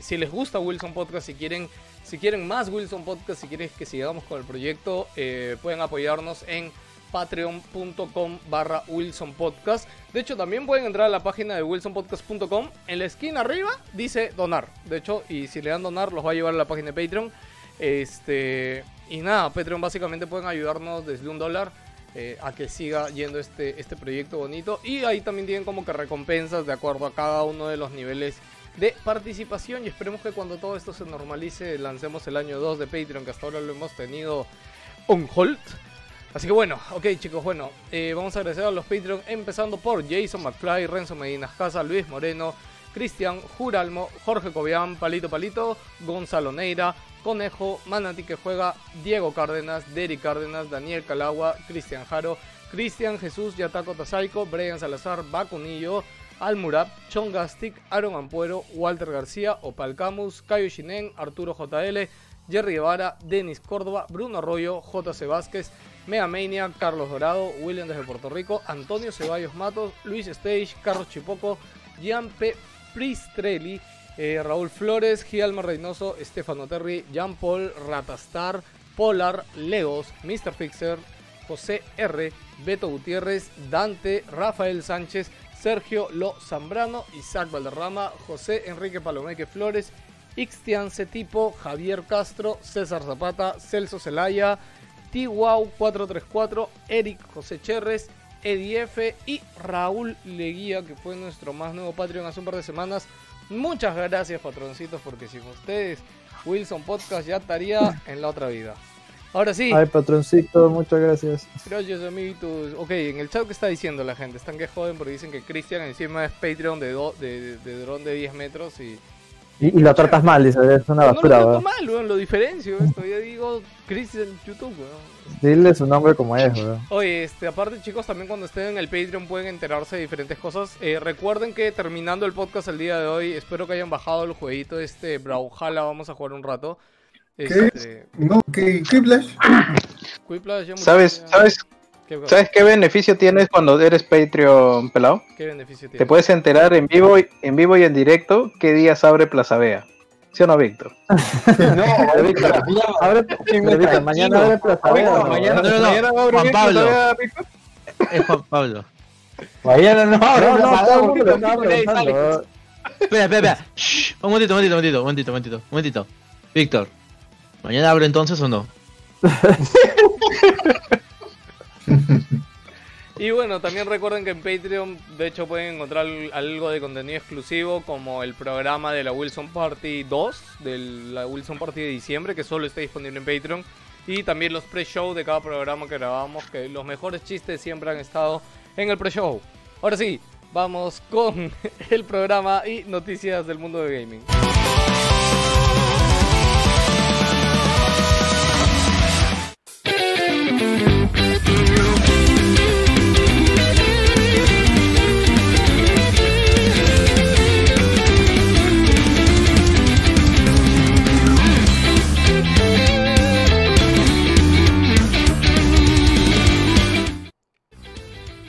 si les gusta Wilson Podcast, si quieren, si quieren más Wilson Podcast, si quieren que sigamos con el proyecto, eh, pueden apoyarnos en patreon.com barra Wilson Podcast. De hecho, también pueden entrar a la página de wilsonpodcast.com. En la esquina arriba dice donar. De hecho, y si le dan donar, los va a llevar a la página de Patreon. Este, y nada, Patreon básicamente pueden ayudarnos desde un dólar eh, a que siga yendo este, este proyecto bonito. Y ahí también tienen como que recompensas de acuerdo a cada uno de los niveles de participación. Y esperemos que cuando todo esto se normalice, lancemos el año 2 de Patreon, que hasta ahora lo hemos tenido on hold. Así que bueno, ok chicos, bueno, eh, vamos a agradecer a los Patreon, empezando por Jason McFly, Renzo Medina Casa, Luis Moreno, Cristian Juralmo, Jorge Cobian, Palito Palito, Gonzalo Neira, Conejo, Manati que juega, Diego Cárdenas, Derek Cárdenas, Daniel Calagua, Cristian Jaro, Cristian Jesús, Yataco Tasaico, Brian Salazar, Bacunillo, Almurab, Chon Gastic, Aaron Ampuero, Walter García, Opal Camus, Cayo Shinen, Arturo JL, Jerry Guevara, Denis Córdoba, Bruno Arroyo, JC Vázquez, Mega Mania, Carlos Dorado, William desde Puerto Rico, Antonio Ceballos Matos, Luis Stage, Carlos Chipoco, Gian P. Pristrelli, eh, Raúl Flores, Gialma Reynoso, Estefano Terry, Jean Paul, Ratastar, Polar, Legos, Mr. Fixer, José R, Beto Gutiérrez, Dante, Rafael Sánchez, Sergio Lo Zambrano, Isaac Valderrama, José Enrique Palomeque Flores, Ixtian Cetipo, Javier Castro, César Zapata, Celso Celaya, T-Wow 434, Eric José Cherres, Eddie F y Raúl Leguía, que fue nuestro más nuevo Patreon hace un par de semanas. Muchas gracias, patroncitos, porque sin ustedes, Wilson Podcast ya estaría en la otra vida. Ahora sí, Ay, patroncito, muchas gracias. gracias, amiguitos. Ok, en el chat, ¿qué está diciendo la gente? Están que joden porque dicen que Cristian encima es Patreon de, do- de, de, dron de 10 metros y. Y, y lo tratas mal, dice, es una no lo basura, trato mal, weón, lo diferencio. Esto ya digo Cristian YouTube, weón. Dile su nombre como es, weón. Oye, este, aparte chicos, también cuando estén en el Patreon pueden enterarse de diferentes cosas. Eh, recuerden que terminando el podcast el día de hoy, espero que hayan bajado el jueguito este Brawlhalla, vamos a jugar un rato. Este, No, ¿qué, qué Flash? (coughs) Quiplash ya murió, ¿Sabes, ya. sabes, ¿Qué, ¿Sabes qué beneficio tienes cuando eres Patreon pelado? qué beneficio tiene? Te puedes enterar en vivo, y- en vivo y en directo qué días abre Plaza Vea. ¿Sí o no, Víctor? (laughs) No, Víctor, Abre, Víctor, mañana abre Plaza ¿no? mañana- No, no, no, mañana abrir Juan Pablo. Es Juan Pablo. Mañana no, No, no, no, no. Espera, espera, espera. Shh, un momentito, un momentito, un momentito, un momentito, un momentito, un momentito. Víctor, ¿mañana abre entonces o no? (laughs) Y bueno, también recuerden que en Patreon, de hecho, pueden encontrar al- algo de contenido exclusivo, como el programa de la Wilson Party 2, de la Wilson Party de diciembre, que solo está disponible en Patreon. y también los pre-show de cada programa que grabamos, que los mejores chistes siempre han estado en el pre-show. Ahora sí, vamos con (laughs) el programa y noticias del mundo de gaming.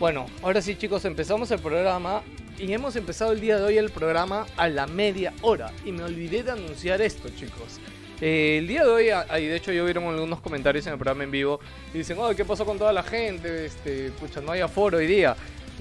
Bueno, ahora sí chicos, empezamos el programa y hemos empezado el día de hoy el programa a la media hora. Y me olvidé de anunciar esto chicos. Eh, el día de hoy, y de hecho yo vieron algunos comentarios en el programa en vivo y dicen, oh, ¿qué pasó con toda la gente? Este, pucha, no hay aforo hoy día.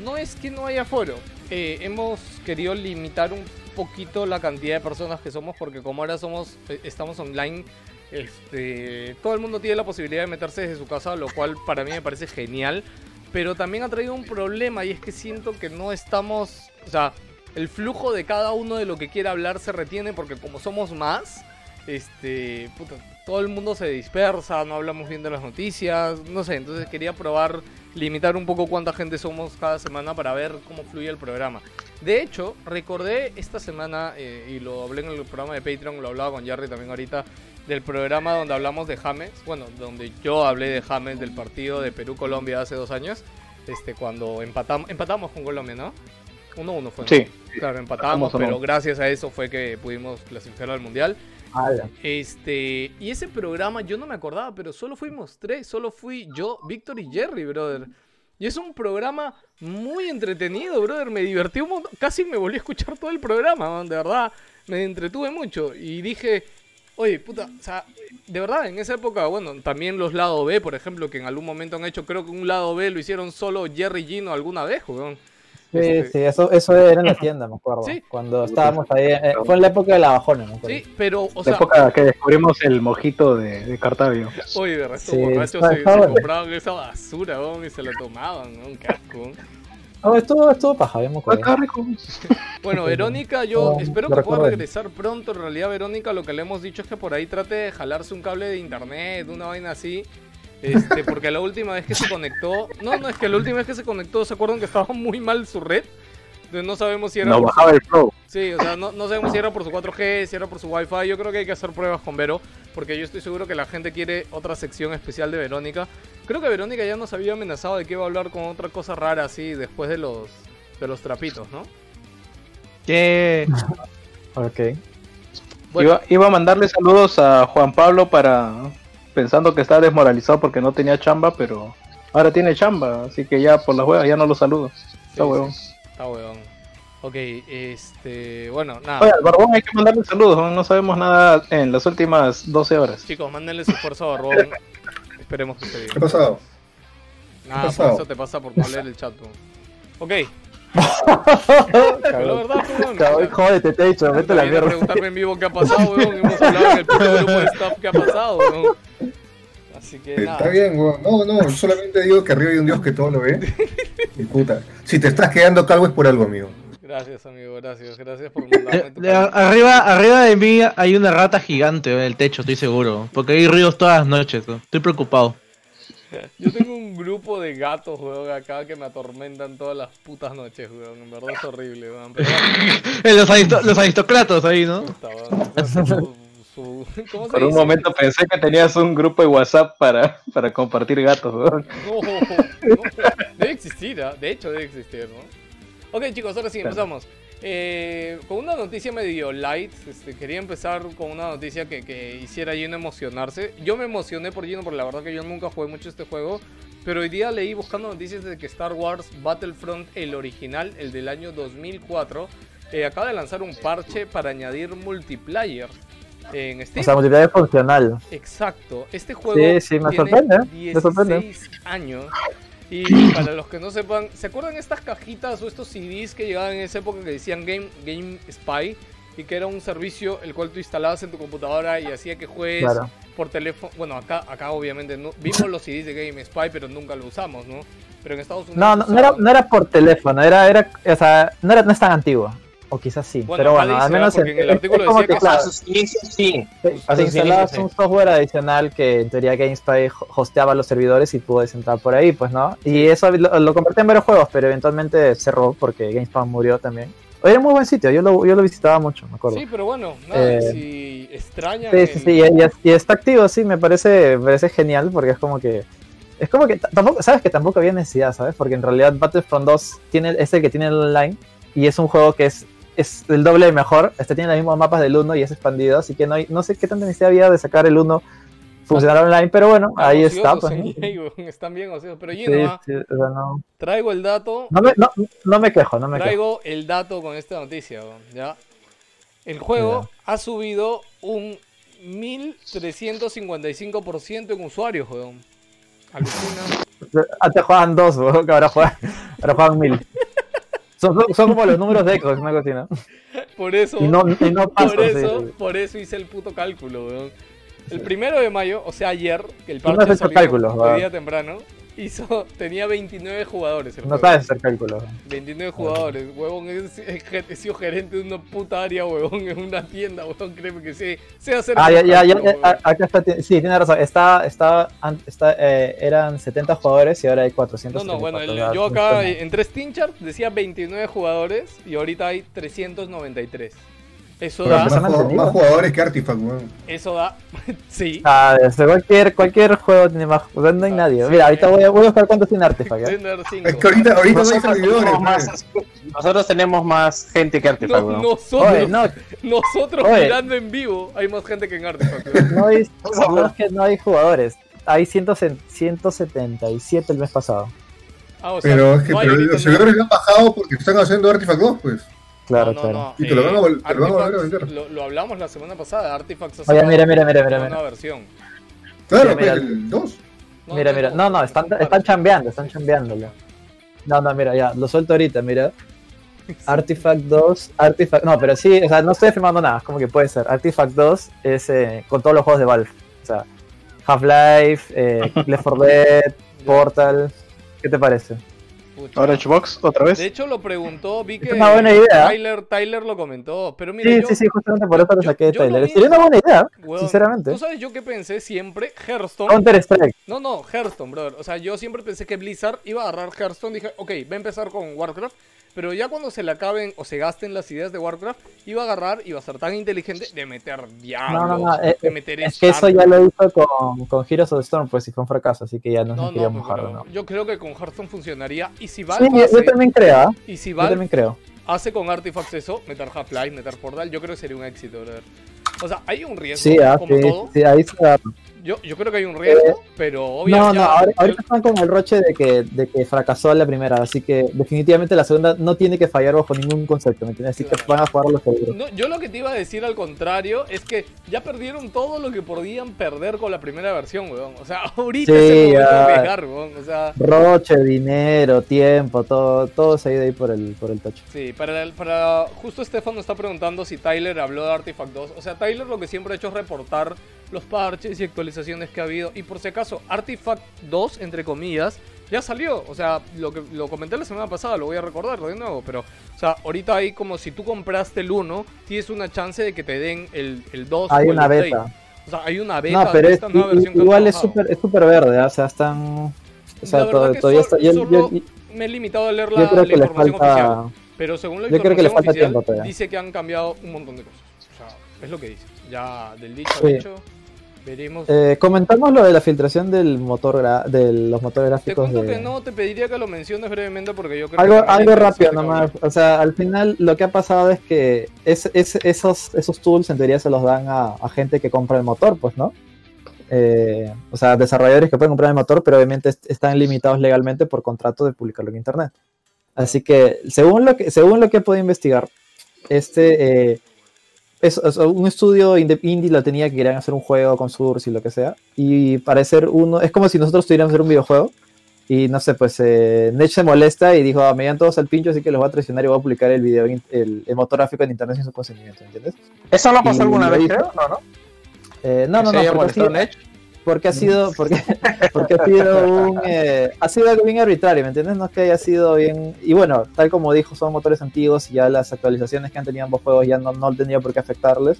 No es que no haya aforo. Eh, hemos querido limitar un poquito la cantidad de personas que somos porque como ahora somos, eh, estamos online, este, todo el mundo tiene la posibilidad de meterse desde su casa, lo cual para mí me parece genial pero también ha traído un problema y es que siento que no estamos, o sea, el flujo de cada uno de lo que quiere hablar se retiene porque como somos más, este, todo el mundo se dispersa, no hablamos bien de las noticias, no sé, entonces quería probar limitar un poco cuánta gente somos cada semana para ver cómo fluye el programa. De hecho, recordé esta semana, eh, y lo hablé en el programa de Patreon, lo hablaba con Jerry también ahorita, del programa donde hablamos de James, bueno, donde yo hablé de James del partido de Perú-Colombia hace dos años, este, cuando empatamos, empatamos con Colombia, ¿no? 1-1 fue. ¿no? Sí. Claro, empatamos, pero gracias a eso fue que pudimos clasificar al Mundial. Este, y ese programa yo no me acordaba, pero solo fuimos tres, solo fui yo, Víctor y Jerry, brother. Y es un programa muy entretenido, brother. Me divertí un montón. Casi me volví a escuchar todo el programa, man, de verdad. Me entretuve mucho. Y dije, oye, puta, o sea, de verdad, en esa época, bueno, también los lado B, por ejemplo, que en algún momento han hecho, creo que un lado B lo hicieron solo Jerry y Gino alguna vez, weón. Sí, Este- sí, eso, eso era en la tienda, me acuerdo. Sí. Cuando estábamos ahí. eh, fue en la época de la bajona, me acuerdo. Sí, pero, o La sea, época que descubrimos el mojito de, de Cartavio. oye, de resto, Sí, borrachos se, se compraban esa basura, weón, y se la tomaban, weón, qué No, estuvo, estuvo paja, bien, me acuerdo. Acá, rico. Bueno, Verónica, yo No, espero lo que pueda recuerdo. regresar pronto. En realidad, Verónica, lo que le hemos dicho es que por ahí trate de jalarse un cable de internet, una vaina así. Este, porque la última vez que se conectó. No, no, es que la última vez que se conectó, ¿se acuerdan que estaba muy mal su red? Entonces no sabemos si era. Por bajaba el flow. Sí, o sea, no, no sabemos si era por su 4G, si era por su Wi-Fi. Yo creo que hay que hacer pruebas con Vero, porque yo estoy seguro que la gente quiere otra sección especial de Verónica. Creo que Verónica ya nos había amenazado de que iba a hablar con otra cosa rara así después de los, de los trapitos, ¿no? ¿Qué? (laughs) Ok. Bueno, Iba, iba a mandarle saludos a Juan Pablo para pensando que estaba desmoralizado porque no tenía chamba, pero ahora tiene chamba, así que ya por las huevas ya no lo saludo. Está Sí, huevón. sí, Está huevón. Ok, este. Bueno, nada. Oye, al Barbón hay que mandarle saludos, ¿no? no sabemos nada en las últimas 12 horas. Chicos, mándenle su esfuerzo a Barbón. (laughs) Esperemos que esté bien. ¿Qué ha pasado? Nada, ¿Qué por pasado? eso te pasa por no leer el chat. weón. Ok, (laughs) la verdad, weón. cabrón, jódete, te he dicho, vete la mierda. preguntarme en vivo qué ha pasado, weón. Hemos hablado en el puto grupo de staff qué ha pasado, weón. Así que Está nada. bien, weón. No, no, solamente digo que arriba hay un Dios que todo lo ve. Y puta, si te estás quedando calvo es por algo, amigo. Gracias, amigo, gracias. Gracias por mandarme tu De- a- arriba, arriba de mí hay una rata gigante en el techo, estoy seguro. Porque hay ruidos todas las noches. ¿no? Estoy preocupado. Yo tengo un grupo de gatos, weón, acá que me atormentan todas las putas noches, weón. En verdad es horrible, weón. Pero (laughs) Eh, los, aristo- los aristócratas ahí, ¿no? puta, weón. Su- su- (laughs) ¿Cómo se Por un dice? momento pensé que tenías un grupo de WhatsApp para, para compartir gatos. ¿no? (laughs) No, no. Debe existir, de hecho debe existir, ¿no? Ok chicos, ahora sí, empezamos. Eh, con una noticia medio light, este, quería empezar con una noticia que, que hiciera a Gino emocionarse. Yo me emocioné por Gino porque la verdad que yo nunca jugué mucho este juego. Pero hoy día leí buscando noticias de que Star Wars Battlefront, el original, el del año 2004, eh, acaba de lanzar un parche para añadir multiplayer en Steam. O sea, multiplayer funcional. Exacto. Este juego Sí, sí, me tiene sorprende, ¿eh? Me 16 sorprende. años. Y para los que no sepan, ¿se acuerdan estas cajitas o estos CDs que llegaban en esa época que decían Game, Game Spy? Y que era un servicio el cual tú instalabas en tu computadora y hacía que juegues Claro. por teléfono. Bueno, acá, acá obviamente no, vimos los CDs de Game Spy, pero nunca lo usamos, ¿no? Pero en Estados Unidos. No, no, no era, no era por teléfono, era, era, o sea, no, era, no es tan antiguo. O quizás sí. Bueno, pero bueno, dice, al menos ¿ah? En el artículo es como decía que, que claro, A sus inicios sí. te, A te sus inicios instalabas sí. un software adicional que en teoría GameSpy ho- hosteaba los servidores y puedes entrar por ahí, pues, ¿no? Y eso lo, lo convertí en varios juegos, pero eventualmente cerró porque GameSpy murió también. Era un muy buen sitio, yo lo, yo lo visitaba mucho, me acuerdo. Sí, pero bueno, nada, Eh, si extrañan. Sí, sí, el- sí, y, y es- y está activo, sí, me parece, me parece genial porque es como que. Es como que tampoco, sabes que tampoco había necesidad, ¿sabes? Porque en realidad Battlefront 2 tiene, es el que tiene el online y es un juego que es, es el doble de mejor. Este tiene los mismos mapas del 1 y es expandido, así que no, hay, no sé qué tanta necesidad había de sacar el 1 funcionar online, pero bueno, ahí está. Pues, (laughs) weón, Están bien ociosos. Pero Sí, Gino, ah, sí, o sea, no, traigo el dato. no me, no, no me quejo, no me quejo. Traigo el dato con esta noticia, ¿ya? El juego ha subido un 1355% en usuarios, weón. Alucina. (laughs) Antes jugaban dos, weón, que ahora juegan, ahora juegan mil. (laughs) Son, son, son como los números de Xbox, una ¿no? (laughs) Por eso, Y no, y no paso, por eso, sí. por eso hice el puto cálculo, weón. El primero de mayo, o sea ayer, que el no parche hecho salió cálculos, de ¿verdad? día temprano, hizo, tenía 29 jugadores el No juego. sabes hacer cálculos. 29 jugadores, huevón, he, sido gerente de una puta área, huevón, en una tienda, huevón, créeme que sé, sé hacer Ah, ya, ya, ya, acá está, sí, tiene razón. Está, está, está, eh, eran 70 jugadores y ahora hay 400. No, no, bueno, el- yo acá en tres Tinchart decía 29 jugadores y ahorita hay 393. Eso Pero da, más, jugadores que Artifact, weón. eso da, (laughs) sí. Ah, cualquier, cualquier juego tiene más. o sea, no hay Ah, nadie. sí. Mira, ahorita voy a, voy a buscar cuántos tiene Artifact. Es que ahorita, ahorita no hay servidores, más, nosotros tenemos más gente que Artifact, No, nosotros, Oye, no, nosotros Oye. mirando en vivo, hay más gente que en Artifact. no, hay, no es que no hay jugadores. Hay 100 177 el mes pasado. Ah, o sea, Pero es que no pero los servidores lo han bajado porque están haciendo Artifact 2, pues. Claro, no, no, claro. no. Y te lo van a vol- te lo van a volver a Artifacts, vender. Lo, lo hablamos la semana pasada. Artifacts ha Oye, sacado mira, mira, mira, mira, una mira. versión. Claro, mira, pues, el 2. No, mira, mira. No, no, están, están chambeando, están chambeándolo. No, no, mira, ya, lo suelto ahorita, mira. (laughs) Artifact 2, Artifact. No, pero sí, o sea, no estoy afirmando nada, es como que puede ser. Artifact 2 es eh, con todos los juegos de Valve. O sea, Half-Life, eh, Left 4 (laughs) Dead, Portal. ¿Qué te parece? Pucha. Ahora Xbox, otra vez. De hecho, lo preguntó, vi que una buena idea. Tyler, Tyler lo comentó. Pero mira, Sí, yo, sí, sí, justamente por eso lo saqué de Tyler. Sería una buena idea, sinceramente. ¿Tú sabes yo qué pensé siempre? Hearthstone. Counter Strike. No, no, Hearthstone, brother. O sea, yo siempre pensé que Blizzard iba a agarrar Hearthstone. Dije, ok, va a empezar con Warcraft. Pero ya cuando se le acaben o se gasten las ideas de Warcraft, iba a agarrar y va a ser tan inteligente de meter diablos, No, no, no. eh, de meter es que eso ya lo hizo con, con Heroes of the Storm, pues, y fue un fracaso, así que ya no, No, se no, quería pues, mojarlo, ¿no? yo creo que con Hearthstone funcionaría. Y si Valve, Sí, yo, yo también creo, ¿ah? y si Yo Valve también creo. hace con Artifacts eso, meter Half-Life, meter Portal, yo creo que sería un éxito, brother. O sea, hay un riesgo, Sí, ah, como sí, todo. sí, ahí se da. Yo, yo creo que hay un riesgo, pero No, obviamente. no, ahora- ahorita están con el roche de que, de que fracasó la primera, así que definitivamente la segunda no tiene que fallar bajo ningún concepto, ¿me entiendes? Así que Claro. van a jugar los seguros. No, yo lo que te iba a decir al contrario es que ya perdieron todo lo que podían perder con la primera versión, weón. O sea, (laughs) ahorita Sí, es de ya. arriesgar, weón. O sea, Roche, dinero, tiempo, todo, todo se ha ido ahí por el, por el tocho. sí, para, el- para justo Estefano está preguntando si Tyler habló de Artifact 2. O sea, Tyler lo que siempre ha hecho es reportar los parches y actualizaciones que ha habido. Y por si acaso, Artifact 2, entre comillas, ya salió. O sea, lo que lo comenté la semana pasada, lo voy a recordar de nuevo. Pero, o sea, ahorita hay como si tú compraste el 1, tienes una chance de que te den el, el 2 Hay o el una update. beta. O sea, hay una beta No, pero de es, esta nueva i- versión que igual es trabajado. súper es súper verde, ¿ah? o sea, están... O sea, La todo- que todavía solo- está... Yo, yo- me he limitado a leer yo la, creo la que le información oficial. falta... Pero según la yo creo que le información falta oficial, tiempo todavía. dice que han cambiado un montón de cosas. O sea, es lo que dice. Ya del dicho Sí. al hecho, veremos. Eh, comentamos lo de la filtración del motor de los motores te gráficos cuento de... que no, te pediría que lo menciones brevemente porque yo creo Algo, que... algo rápido nomás. O sea, al final lo que ha pasado es que es, es- esos, esos tools en teoría se los dan a, a gente que compra el motor, pues, ¿no? Eh, o sea, desarrolladores que pueden comprar el motor, pero obviamente est- están limitados legalmente por contrato de publicarlo en internet. Así que, según lo que, según lo que he podido investigar, este eh, es, es un estudio indie lo tenía que querían hacer un juego con Source y lo que sea. Y parecer uno, es como si nosotros tuviéramos que hacer un videojuego. Y no sé, pues eh, Nech se molesta y dijo, ah, me llevan todos al pincho, así que los voy a traicionar y voy a publicar el video, el, el motor gráfico en internet sin su consentimiento, ¿entiendes? ¿Eso no pasó Y alguna vez, creo? No, no. Eh, no, no, ¿Que no, se haya porque molestado sí, Nech? Porque ha sido, porque, (laughs) porque ha sido un, eh, ha sido algo bien arbitrario, ¿me entiendes? No es que haya sido bien, y bueno, tal como dijo, son motores antiguos y ya las actualizaciones que han tenido ambos juegos ya no, no tendría por qué afectarles.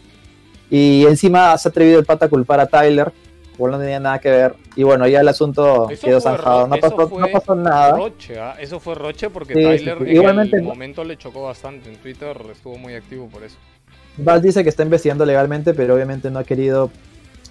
Y encima se ha atrevido el pata a culpar a Tyler, porque no tenía nada que ver. Y bueno, ya el asunto Eso quedó zanjado. No pasó, no pasó nada. Roche, ¿ah? Eso fue Roche porque Sí, sí, Tyler sí. en Igualmente el no- momento le chocó bastante. En Twitter estuvo muy activo por eso. Val dice que está investigando legalmente, pero obviamente no ha querido,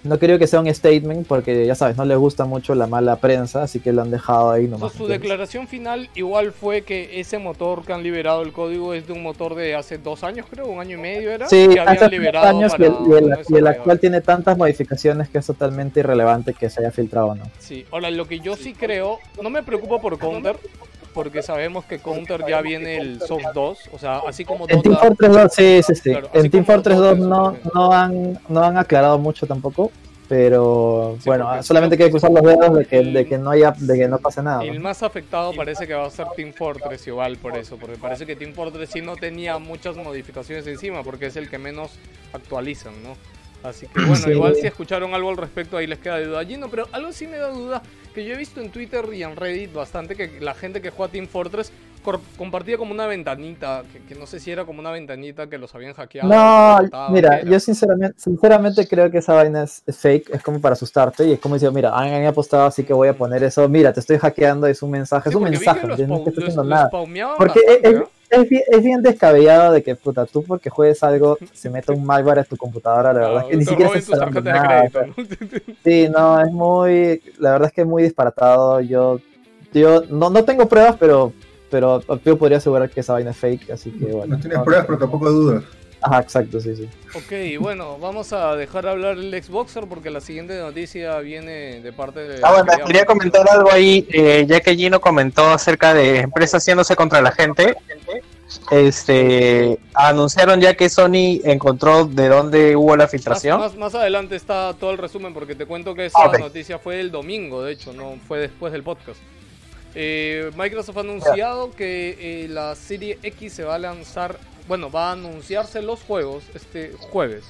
no querido que sea un statement porque ya sabes, no le gusta mucho la mala prensa, así que lo han dejado ahí nomás. Su declaración final igual fue que ese motor que han liberado el código es de un motor de hace dos años, creo, un año y medio era. Sí, que hace liberado años y para el, y el- y el actual tiene tantas modificaciones que es totalmente irrelevante que se haya filtrado o no. Sí, ahora lo que yo sí creo, no me preocupo por Counter, porque sabemos que Counter ya viene el Soft 2, o sea, así como En Team. Fortress 2, sí, sí, sí. Claro, en Team Fortress Dota 2 en no, no, han, no han aclarado mucho tampoco, pero Sí, bueno, solamente hay que cruzar los dedos de que, de que no haya, de que no pase nada. El ¿no? más afectado parece que va a ser Team Fortress igual por eso, porque parece que Team Fortress sí no tenía muchas modificaciones encima, porque es el que menos actualizan, ¿no? Así que bueno, Sí. igual si escucharon algo al respecto ahí les queda duda. Gino, pero algo sí me da duda, que yo he visto en Twitter y en Reddit bastante que la gente que juega Team Fortress compartía como una ventanita, que, que no sé si era como una ventanita que los habían hackeado. No, mira, yo sinceramente, sinceramente creo que esa vaina es, es fake, es como para asustarte y es como decir, mira, han, han apostado así que voy a poner eso, mira, te estoy hackeando, es un mensaje, Sí, es un mensaje, no estoy haciendo nada. Porque es, bastante, ¿no? Es bien, es bien descabellado de que, puta, tú porque juegues algo, se meta un malware a tu computadora, la verdad es que ni siquiera tarjeta de nada, o crédito. (laughs) Sí, no, es muy, la verdad es que es muy disparatado, yo, yo no, no tengo pruebas, pero, pero yo podría asegurar que esa vaina es fake, así que bueno. No tienes no, pruebas, no. pero tampoco dudas. Ajá, exacto, sí, sí. Ok, bueno, vamos a dejar hablar el Xboxer porque la siguiente noticia viene de parte de... Ah, bueno, quería comentar algo ahí, eh, ya que Gino comentó acerca de empresas haciéndose contra la gente. Este, anunciaron ya que Sony encontró de dónde hubo la filtración. más, más adelante está todo el resumen porque te cuento que esa noticia fue el domingo, de hecho, no fue después del podcast. Eh, Microsoft ha anunciado que eh, la serie X se va a lanzar, bueno, va a anunciarse los juegos este jueves.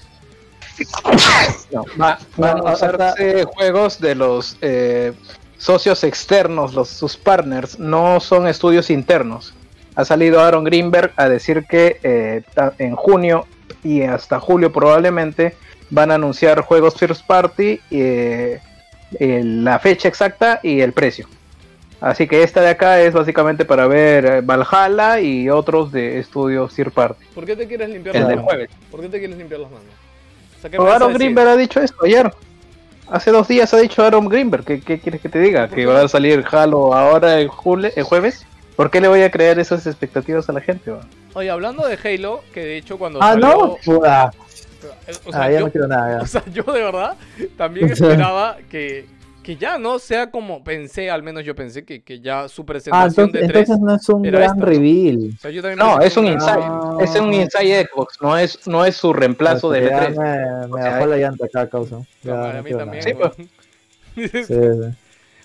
No, va, van No, a usarse juegos de los eh, socios externos, los, sus partners, no son estudios internos. Ha salido Aaron Greenberg a decir que eh, en junio y hasta julio probablemente van a anunciar juegos first party, eh, eh, la fecha exacta y el precio. Así que esta de acá es básicamente para ver eh, Valhalla y otros de estudios third party. ¿Por qué te quieres limpiar El las manos? jueves. ¿Por qué te quieres limpiar las manos? O sea, ¿qué Pero me vas a Aaron? Greenberg ha dicho esto ayer. Hace dos días ha dicho Aaron Greenberg. ¿Qué, qué quieres que te diga? ¿Por ¿Que va a salir Halo ahora el, jule- el jueves? ¿Por qué le voy a crear esas expectativas a la gente? Oye, hablando de Halo, que de hecho cuando Ah, salió... no, O sea, Ah, ya yo, no quiero nada. ya. (laughs) O sea, yo de verdad también esperaba que, que ya no sea como pensé, al menos yo pensé que, que ya su Ah, presentación entonces, de 3. entonces no es un gran esta, ¿no? reveal. O sea, yo también No, es un inside. Ah. Es un inside Xbox. No es, no es su reemplazo Pues, del ya E3. Me, me O sea, bajó la llanta acá, causa. Ya, No, no a mí también. Sí, pues. weón. (laughs) Sí, sí.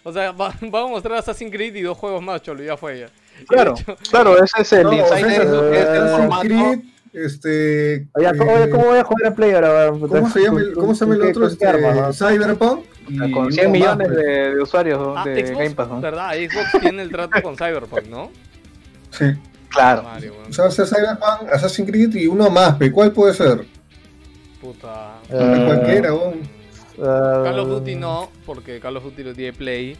O sea, va, va a mostrar Assassin's Creed y dos juegos más, cholo, ya fue de Claro, hecho- (laughs) claro, ese es el No, inside. César, es- es el Assassin's formato. Creed, este. Oye, ¿cómo, eh, oye, ¿cómo voy a jugar en Play ahora? ¿Cómo se llama el, ¿con- cómo se llama el con otro? Este, con? Cyberpunk. y Con uno 100 más, millones pues. de, de usuarios Ah, de Xbox, Game Pass. ¿no? ¿verdad? Xbox tiene el trato con Cyberpunk, ¿no? Sí. Claro. Mario, weón. O sea, a Cyberpunk, Assassin's Creed y uno más, pe. ¿Cuál puede ser? Puta. Eh, Cualquiera, weón. eh, Call of Duty no, porque Call of Duty lo tiene Play.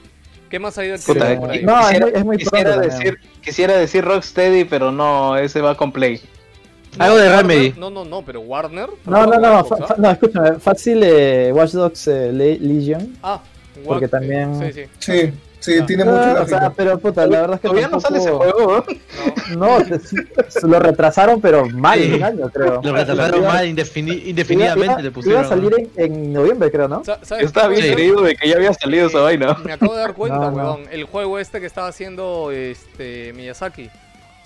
¿Qué más hay de Puta, por ahí? No, es quisiera, muy- es muy quisiera pronto decir, quisiera decir Rocksteady, pero no, ese va con Play. Algo de Warner- Remedy. No, no, no, pero Warner. No, no, no, no, escúchame, fácil eh, Watch Dogs eh, Le- Legion. Ah, Porque también- Sí, sí. Sí, sí, Ah. tiene mucho Ah, o sea, pero puta, la verdad es que Todavía no sale ese tampoco- juego, ¿no? No. No, te- lo retrasaron, pero mal, Sí. un año, creo. Lo retrasaron mal indefini- indefinidamente, iba- le pusieron. Iba a salir en, en noviembre, creo, ¿no? Sa- Yo ¿Sabes estaba bien creído de que ya había salido esa vaina. Me acabo de dar (laughs) cuenta, No, no. weón. El juego este que estaba haciendo este Miyazaki.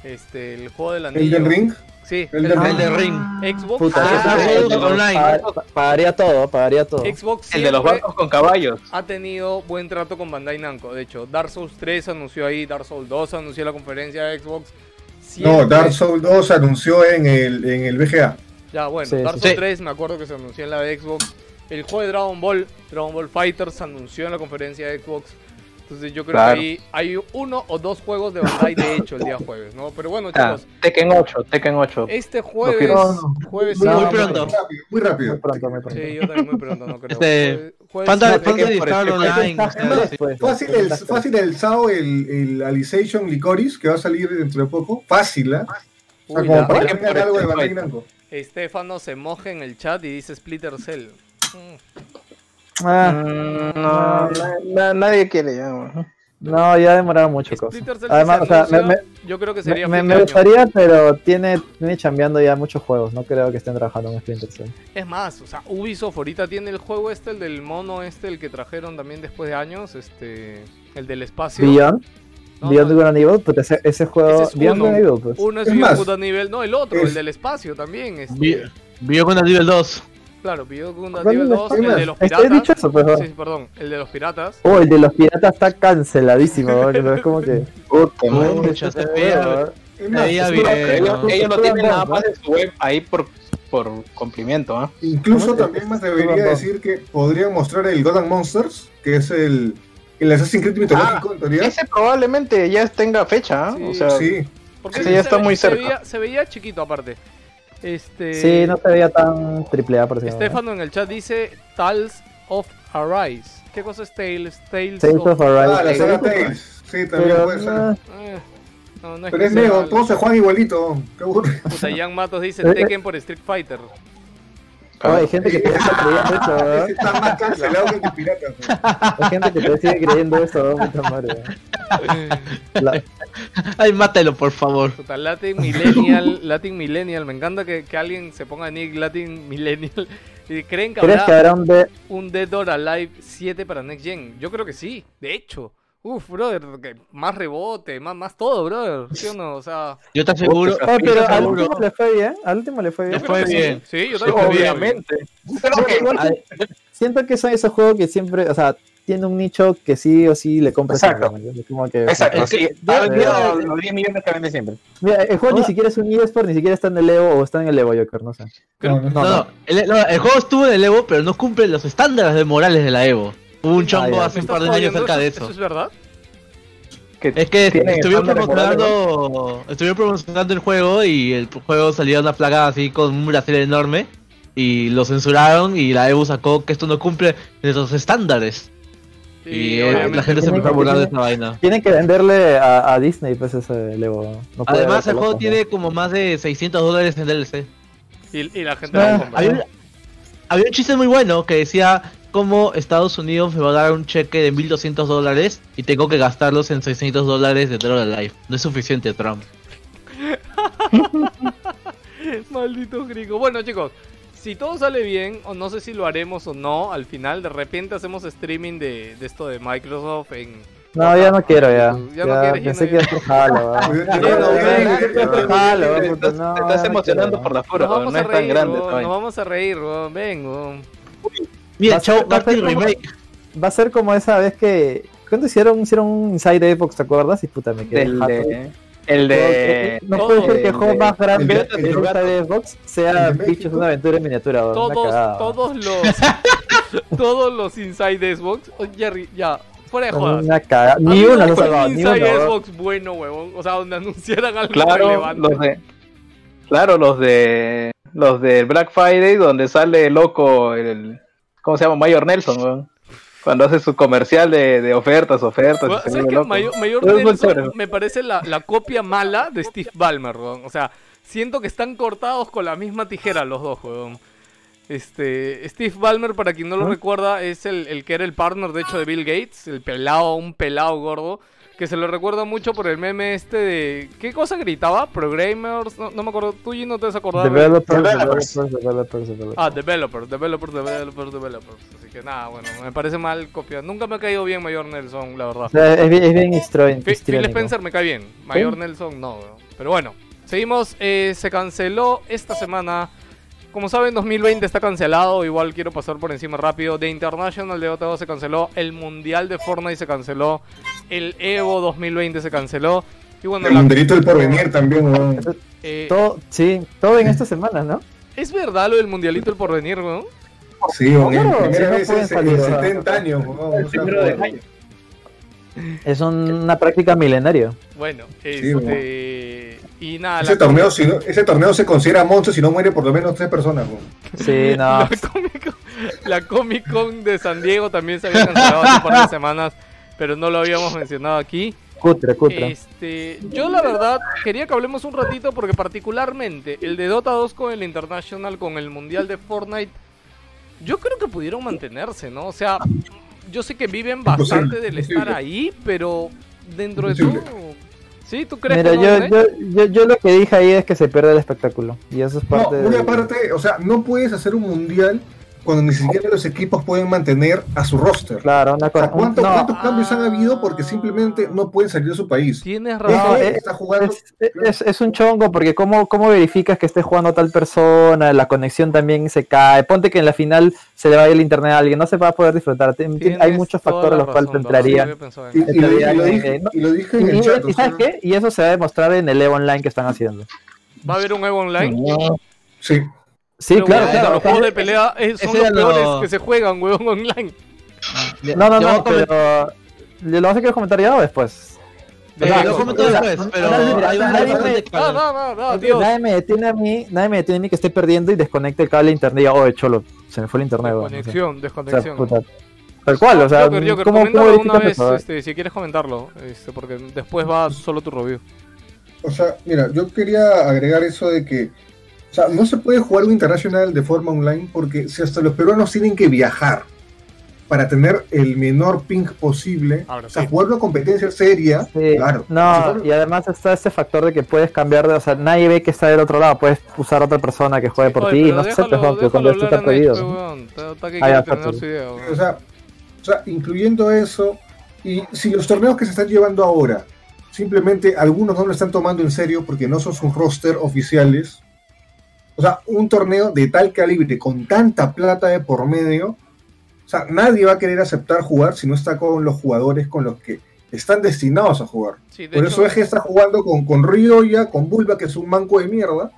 Este, el juego del ¿El anillo. del Ring? Sí, El de Ring. Xbox. Puta, Ah, online. pagar- pagaría todo, pagaría todo. Xbox El de los barcos con caballos. ha tenido buen trato con Bandai Namco. De hecho, Dark Souls 3 anunció ahí, Dark Souls 2 anunció en la conferencia de Xbox. No, Dark Souls 2 se anunció en el, en el VGA. Ya, bueno, Sí, Dark. Souls Sí. 3 me acuerdo que se anunció en la de Xbox. el juego de Dragon Ball, Dragon Ball Fighters, se anunció en la conferencia de Xbox. Entonces yo creo Claro. que ahí hay uno o dos juegos de Bandai de hecho el día (laughs) jueves, ¿no? Pero bueno, Ah, chicos, Tekken 8, Tekken 8. este jueves, jueves No, Muy pronto. Muy rápido, muy pronto, muy pronto. Sí, yo también muy pronto, no creo. Este, Jueves- no, Star este- Online. Pues, Fácil el, fácil el SAO, el, el Alicization Licorice, que va a salir dentro de poco. Fácil, ¿ah? O sea, Uy, como para que por algo de Bandai Fighter. Namco. Estefano se moja en el chat y dice Splitter Cell. Mm. Ah, Mm, no, na- na- nadie quiere ya. no, ya demoraron mucho Además, o se sea, me, me- yo creo que sería me- me gustaría, pero tiene, tiene chambeando ya muchos juegos. No creo que estén trabajando en Splinter Cell. Es más, o sea, Ubisoft ahorita tiene el juego este, el del mono este, el que trajeron también después de años, este, el del espacio. Beyond, No, Beyond no, Good and Evil, pues ese, ese juego. Ese es Beyond uno. Good and Evil, pues. Uno es, Es Beyond Good and Evil, no, el otro, el es- del espacio también. Este, Vio con el nivel 2. Claro, Beyond Good and ¿Cuál Evil es? 2, el de los más, piratas. ¿he dicho eso, pues, sí, perdón, el de los piratas. Oh, el de los piratas está canceladísimo, ¿no? Es como que. (laughs) Puta. Mucho se más, más, Ellos, no. tienen nada más en su web ahí por, por cumplimiento, ¿ah? Incluso también me atrevería a decir que podrían mostrar el God Monsters, que es el, el Assassin's Creed mitológico en teoría. Ese probablemente ya tenga fecha, ¿ah? Sí. o sea, Sí, Porque Ese ya se está ve- muy se cerca. veía, se veía chiquito aparte. Este, Sí, no se veía tan triple A por ejemplo. Estefano en el chat dice Tales of Arise. ¿Qué cosa es Tales? Tales, Tales of... of ah, la Arise. saga Tales. Sí, también Pero, puede ser. ah, Eh, no, no es Pero que es sea malo. todos se juegan igualito. Qué aburrido. Puta, Jan Matos dice Eh, eh. Tekken por Street Fighter. oh, hay gente que te está creyendo eso, ¿verdad? (laughs) Está más cancelado que el pirata. ¿no? Hay gente que te sigue creyendo eso, ¿no? puta madre. La- (laughs) (laughs) Ay, mátelo, por favor. Puta, Latin Millennial, Latin Millennial. Me encanta que, que alguien se ponga Nick Latin Millennial. (laughs) Y creen que ¿Crees que habrá habrá un de... un Dead or Alive 7 para Next Gen. Yo creo que sí, de hecho. Uf, brother, que más rebote, más, más todo, brother. ¿Sí o no? O sea, Yo te aseguro. Oh, pero al último le fue bien, al último le fue bien. creo fue que sí. bien. Sí, yo también que obviamente. Si- siento que son esos juegos que siempre, o sea, tiene un nicho que sí o sí le compras. Exacto. siempre, ¿me entiendes? Como que, Exacto, Es que- sí. los 10 millones que vende siempre. Mira, el juego ni Hola. siquiera es un eSport, ni siquiera está en el Evo o está en el Evo Joker, no sé. No, no, No, no, el, no, el juego estuvo en el Evo, pero no cumple los estándares de morales de la Evo. Hubo un chongo ya. hace ¿Me un par de años cerca de ¿Eso eso. es verdad? Que Es que estuvieron promocionando, estuvieron promocionando el juego y el juego salía una plaga así con un brasil enorme y lo censuraron y la Evo sacó que esto no cumple esos estándares. Sí, y eh, obviamente. la gente se empezó a burlar de esta vaina. Tienen que venderle a, a Disney, pues ese. No puede Además, el juego tiene como más de 600 dólares en DLC. Y, y la gente Ah, lo compra. Había un, había un chiste muy bueno que decía cómo Estados Unidos me va a dar un cheque de 1200 dólares y tengo que gastarlos en 600 dólares de Dead Life. No es suficiente, Trump. (laughs) Maldito gringo. Bueno, chicos, si todo sale bien, o no sé si lo haremos o no, al final de repente hacemos streaming de, de esto de Microsoft en. No, ya no quiero ya. Ya Ya, no quieres, ya pensé no que iba a ser jalo, ¿verdad? Yo- yo- Sí, yo- no, yo- ven, yo- ¿qué yo- te estás, no, te estás no emocionando quiero. por la vamos no a es tan reír, grande. nos vamos a reír, weón, ven, ser- Chao Remake. Va a ser como esa vez que. ¿Cuándo hicieron, hicieron un Inside Xbox, te acuerdas? Y puta, me quedé el de. No puede ser que el juego más grande de- de el de Xbox sea Bichos una aventura en miniatura. Todos, todos los. (laughs) todos los Inside Xbox. Oh, Jerry, ya, fuera de jodas. Una. Ni uno salvado, un ni uno. Xbox bueno, huevón. O sea, donde (laughs) anunciaran algo Claro, relevante. los de. Claro, los de. Los de Black Friday, donde sale loco el. ¿Cómo se llama? Mayor Nelson, weón. Cuando hace su comercial de, de ofertas, ofertas. Bueno, ¿Sabes qué? Mayor, Mayor Nelson me parece la, la copia mala de Steve Ballmer, weón. O sea, siento que están cortados con la misma tijera los dos, weón. Este, Steve Ballmer, para quien no lo recuerda, es el, el que era el partner, de hecho, de Bill Gates, el pelado, un pelado gordo, que se lo recuerda mucho por el meme este de... ¿Qué cosa gritaba? ¿Programmers? No, no me acuerdo, tú y no te has acordado. Developers, Developers. developers, developers. Ah, developers, developers, developers, developers. Así que nada, bueno, me parece mal copia. Nunca me ha caído bien Mayor Nelson, la verdad. O sea, es bien, es bien histro- Phil-. Spencer me cae bien. Mayor Nelson no. Pero bueno, seguimos. eh, se canceló esta semana. Como saben, 2020 está cancelado. Igual quiero pasar por encima rápido. The International de Dota 2 se canceló. El Mundial de Fortnite se canceló. El Evo 2020 se canceló. Y bueno, El la- del porvenir también, weón. eh, Todo, sí, todo en esta semana, ¿no? ¿es verdad lo del Mundialito del Porvenir, weón? Sí, weón, Claro, primera si no vez en salir, 70 años, weón, o sea, primero de joder. Es una práctica milenaria. Bueno, Sí, este. Y nada, Ese la torneo, si no- ese torneo se considera monstruo si no muere por lo menos tres personas. weón. Sí, no. (laughs) la, Comic Con, la Comic Con de San Diego también se había cancelado hace un par de semanas, pero no lo habíamos mencionado aquí. Cutre, cutre. Este, yo la verdad quería que hablemos un ratito porque particularmente el de Dota 2 con el International, con el Mundial de Fortnite, yo creo que pudieron mantenerse, ¿no? O sea, yo sé que viven bastante Imposible, del imposible. estar ahí, pero dentro de todo... ¿Sí? ¿Tú crees Mira, que no, yo, René? yo, yo, yo lo que dije ahí es que se pierde el espectáculo. Y eso es No, parte una del- parte, o sea, no puedes hacer un mundial cuando ni siquiera los equipos pueden mantener a su roster. Claro, una O cosa. sea, ¿cuánto- no, ¿Cuántos cambios han habido porque simplemente no pueden salir de su país? Tienes razón. No, está jugando. es, es- es un chongo porque ¿cómo, cómo verificas que esté jugando tal persona, la conexión también se cae, ponte que en la final se le vaya el internet a alguien, no se va a poder disfrutar, Tienes hay muchos factores la los cuales entrarían. Y, eso. y lo, y lo Eh, dije, y lo dije Y, en el y- chat. y o sea, ¿sabes qué? Y eso se va a demostrar en el EVO Online que están haciendo. ¿Va a haber un Evo Online? Sí, Sí, Pero, claro, weón, claro. Los juegos de pelea son los peores lo- que se juegan, weón, online. No, no, Yo no, comen- pero... ¿Lo vas a querer comentar ya o después? Eh, no, comento después, pero no, nadie me- Ah, no, no, no, detiene a mí, nadie me detiene a mí que esté perdiendo y desconecte el cable de internet y diga, oye, cholo, se me fue el internet. weón", o sea. Desconexión, O sea, desconexión. tal cual, o sea, Joker, Joker, ¿cómo, coméntalo cómo una verificas vez, eso? este, si quieres comentarlo, este, porque después va solo tu review. o sea, mira, yo quería agregar eso de que, o sea, no se puede jugar un internacional de forma online porque si hasta los peruanos tienen que viajar para tener el menor ping posible, Ahora o sea, sí. jugar una competencia seria, Sí, claro. No, Si y además está ese factor de que puedes cambiar de, o sea, nadie ve que está del otro lado, puedes usar a otra persona que juegue por Oye, ti, no sé, déjalo, déjalo cuando esto está a. Está- está Ah, weón. O sea, o sea, incluyendo eso, y si los torneos que se están llevando ahora, simplemente algunos no lo están tomando en serio porque no son sus roster oficiales, o sea, un torneo de tal calibre, con tanta plata de por medio, o sea, nadie va a querer aceptar jugar si no está con los jugadores con los que están destinados a jugar. Sí, de Por hecho, eso Eje está jugando con, con Ryoya, con Bulba, que es un manco de mierda.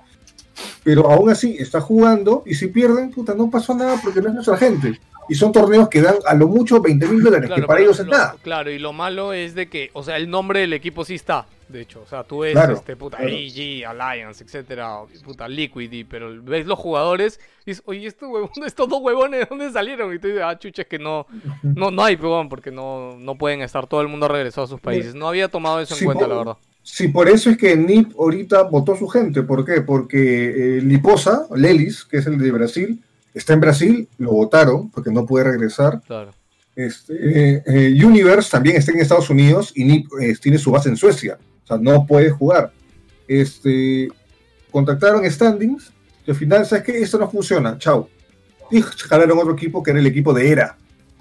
Pero aún así está jugando y si pierden, puta, no pasó nada porque no es nuestra gente. Y son torneos que dan a lo mucho 20 mil dólares, claro, que para ellos es nada. Claro, y lo malo es de que, o sea, el nombre del equipo sí está, de hecho. O sea, tú ves, Claro, este, puta, claro. AG, Alliance, etcétera, puta, Liquid, y- pero ves los jugadores y dices, oye, estos, huevón- estos dos huevones, ¿de dónde salieron? Y tú dices, ah, chuches, que no, no, no hay, huevón, porque no, no pueden estar, todo el mundo regresó a sus países. No había tomado eso en cuenta, por- la verdad. Sí, por eso es que NIP ahorita votó su gente. ¿Por qué? Porque eh, Liposa, Lelis, que es el de Brasil, está en Brasil, lo votaron porque no puede regresar. Claro. Este, eh, eh, Universe también está en Estados Unidos y NIP eh, tiene su base en Suecia. O sea, no puede jugar. Este, contactaron standings y al final, ¿sabes qué? Esto no funciona. Chao. Y jalaron otro equipo que era el equipo de ERA.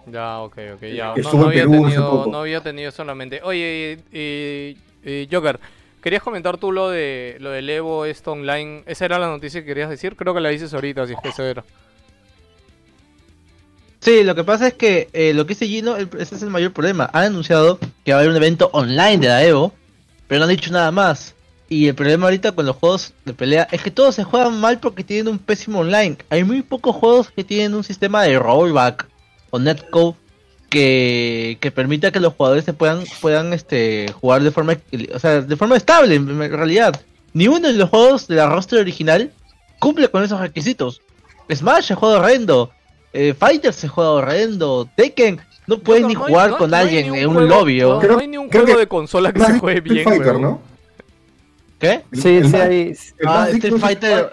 Ya, ok, ok, ya. No, estuvo no en había tenido, no había tenido solamente. Oye, Joker, ¿querías comentar tú lo de lo del Evo, esto online? ¿Esa era la noticia que querías decir? Creo que la dices ahorita, si es que eso era. Sí, lo que pasa es que eh, lo que dice Gino, el- ese es el mayor problema. Han anunciado que va a haber un evento online de la Evo, pero no han dicho nada más. Y el problema ahorita con los juegos de pelea es que todos se juegan mal porque tienen un pésimo online. Hay muy pocos juegos que tienen un sistema de rollback o netcode que, que permita que los jugadores se puedan, puedan este, jugar de forma, o sea, de forma estable en realidad. Ni uno de los juegos de la roster original cumple con esos requisitos. Smash se juega horrendo. Eh, Fighter se juega horrendo. Tekken no puedes ni no hay- jugar no- con alguien en un lobby. No, Creo- hay ni un creo juego que- de consola que se juegue bien, Fighter. ¿Qué? Sí, El sí, hay. Ah, Street Fighter-.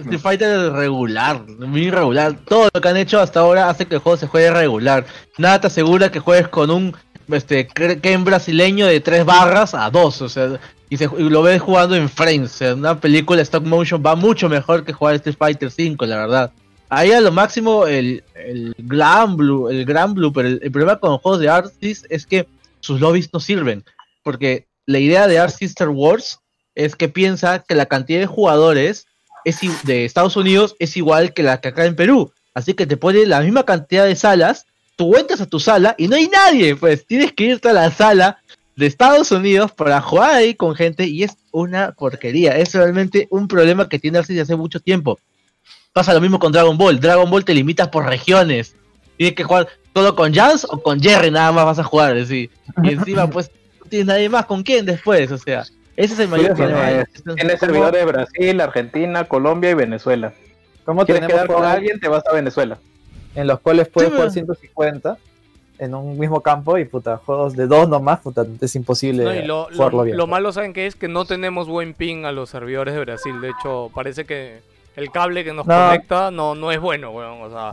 Street Fighter regular, muy irregular. Todo lo que han hecho hasta ahora hace que el juego se juegue regular. Nada te asegura que juegues con un este Ken brasileño de tres barras a dos, o sea, y, se- y lo ves jugando en frames. O sea, una película stop motion va mucho mejor que jugar Street Fighter 5, la verdad. Ahí a lo máximo el, el Gran Blue, el Gran Blue, pero el, problema con los juegos de Artist es que sus lobbies no sirven. Porque la idea de Art Sister Wars es que piensa que la cantidad de jugadores es, de Estados Unidos es igual que la que acá en Perú. Así que te pone la misma cantidad de salas, tú entras a tu sala y no hay nadie, pues tienes que irte a la sala de Estados Unidos para jugar ahí con gente y es una porquería. Es realmente un problema que tiene desde hace mucho tiempo. Pasa lo mismo con Dragon Ball. Dragon Ball te limitas por regiones. Tienes que jugar todo con Jans o con Jerry, nada más vas a jugar. así. Y encima, pues, no tienes nadie más con quién después. O sea, ese es el mayor problema. tiene servidores de Brasil, Argentina, Colombia y Venezuela. ¿Cómo ¿Quieres quedar con alguien? Te vas a Venezuela. en los cuales puedes Sí, jugar pero- 150 en un mismo campo y puta, juegos de dos nomás, puta, es imposible No, y lo, lo- jugarlo bien. lo malo, ¿saben qué es? Que no tenemos buen ping a los servidores de Brasil. De hecho, parece que el cable que nos No. conecta no, no es bueno, weón. O sea,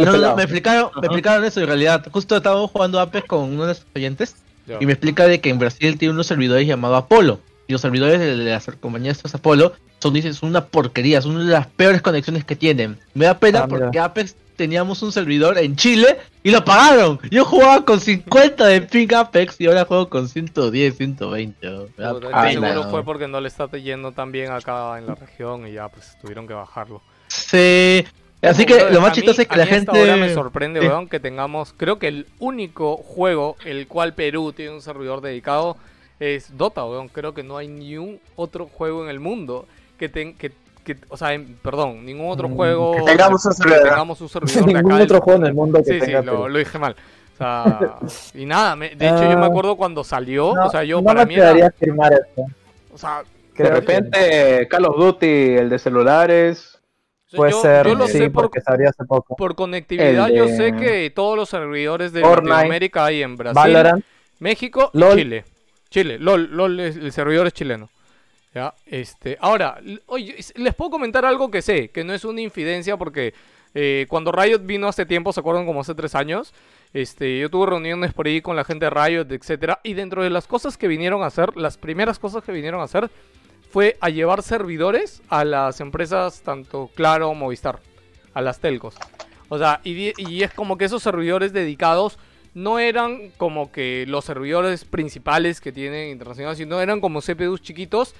No, no, me explicaron, me explicaron eso en realidad. Justo estábamos jugando Apex con uno de los oyentes ya. y me explica de que en Brasil tiene unos servidores llamados Apolo. Y los servidores de las compañías estas Apolo son, dices, una porquería, son una de las peores conexiones que tienen. Me da pena Ah, porque Apex teníamos un servidor en Chile y lo pagaron. Yo jugaba con 50 de ping Apex y ahora juego con 110, 120. ¿no? Me da Puta, pena, seguro ¿no? fue porque no le está yendo tan bien acá en la región y ya pues tuvieron que bajarlo. Sí. Así que lo más chistoso es que a la gente... ahora me sorprende, Sí. weón, que tengamos, creo que el único juego el cual Perú tiene un servidor dedicado es Dota, weón. Creo que no hay ni un otro juego en el mundo que ten, que, que- o sea, en- perdón, ningún otro Mm, juego que tengamos un que servidor. tengamos un servidor de (laughs) Ningún acá otro del- juego en el mundo que Sí, sí, tenga lo, Perú. lo dije mal. O sea, (laughs) y nada, me- de hecho yo me Ah, acuerdo cuando salió, No, o sea, yo no para me mí era, afirmar esto. o sea, De Creo que repente, Call of Duty, el de celulares. puede yo, ser, yo lo sí, sé por, porque salió hace poco. por conectividad, El yo de sé que todos los servidores de Fortnite. Latinoamérica hay en Brasil, Valorant, México y. Chile. Chile, LOL, LOL el servidor es chileno. Ya, este, ahora, oye, les puedo comentar algo que sé, que no es una infidencia porque eh, cuando Riot vino hace tiempo, ¿se acuerdan? Como hace tres años, este, yo tuve reuniones por ahí con la gente de Riot, etcétera, y dentro de las cosas que vinieron a hacer, las primeras cosas que vinieron a hacer fue a llevar servidores a las empresas tanto Claro Movistar, a las telcos. O sea, y, y es como que esos servidores dedicados no eran como que los servidores principales que tienen internacional, sino eran como CPUs chiquitos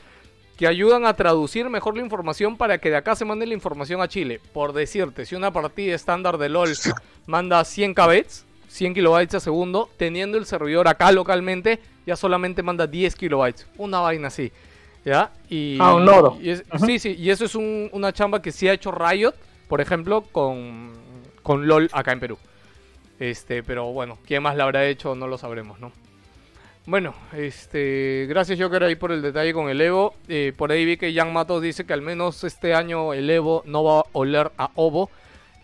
que ayudan a traducir mejor la información para que de acá se mande la información a Chile. Por decirte, si una partida estándar de LOL manda 100 kbps, 100 kilobytes a segundo, teniendo el servidor acá localmente, ya solamente manda 10 kilobytes. Una vaina así. ¿Ya? Y, Ah, un nodo. y es- Sí, sí, y eso es un- una chamba que sí ha hecho Riot, por ejemplo, con, con LOL acá en Perú. Este, pero bueno, quién más la habrá hecho no lo sabremos, ¿no? Bueno, este, gracias Joker ahí por el detalle con el Evo. Eh, por ahí vi que Jan Matos dice que al menos este año el Evo no va a oler a ovo,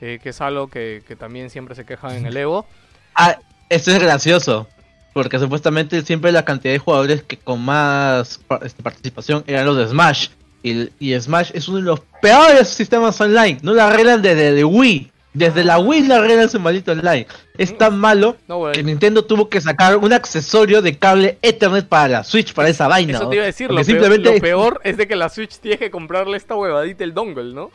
eh, que es algo que, que también siempre se quejan en el Evo. (laughs) Ah, esto es gracioso. Porque supuestamente siempre la cantidad de jugadores que con más este, participación eran los de Smash. Y, y Smash es uno de los peores sistemas online. No lo arreglan desde de Wii. Desde la Wii lo arreglan su maldito online. Es tan malo No, güey. que Nintendo tuvo que sacar un accesorio de cable Ethernet para la Switch para esa vaina. Eso ¿no? te iba a decir, lo peor, simplemente lo peor es de que la Switch tiene que comprarle esta huevadita el dongle, ¿no?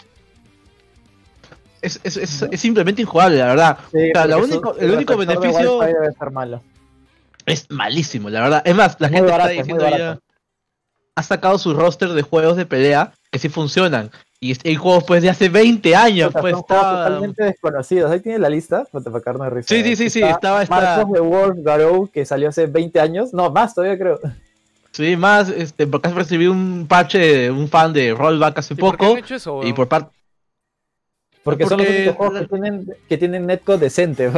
es, es- es- es simplemente injugable, la verdad. Sí, O sea, único, el único de beneficio Wi-Fi debe ser malo. es malísimo, la verdad. Es más, la Muy gente barato, está diciendo ya. Ha sacado su roster de juegos de pelea que sí funcionan. Y hay juegos pues de hace 20 años, Puta, pues son juegos está. totalmente desconocidos. Ahí tiene la lista, para de risa. Sí, sí, sí, sí, estaba esta- Marcos de Wolf Garou, que salió hace 20 años. No, más todavía creo. Sí, más, este, porque has recibido un parche de un fan de Rollback hace ¿Y por qué poco. hecho eso, Y por parte. Porque, son los únicos juegos que tienen, que tienen netcode decente. De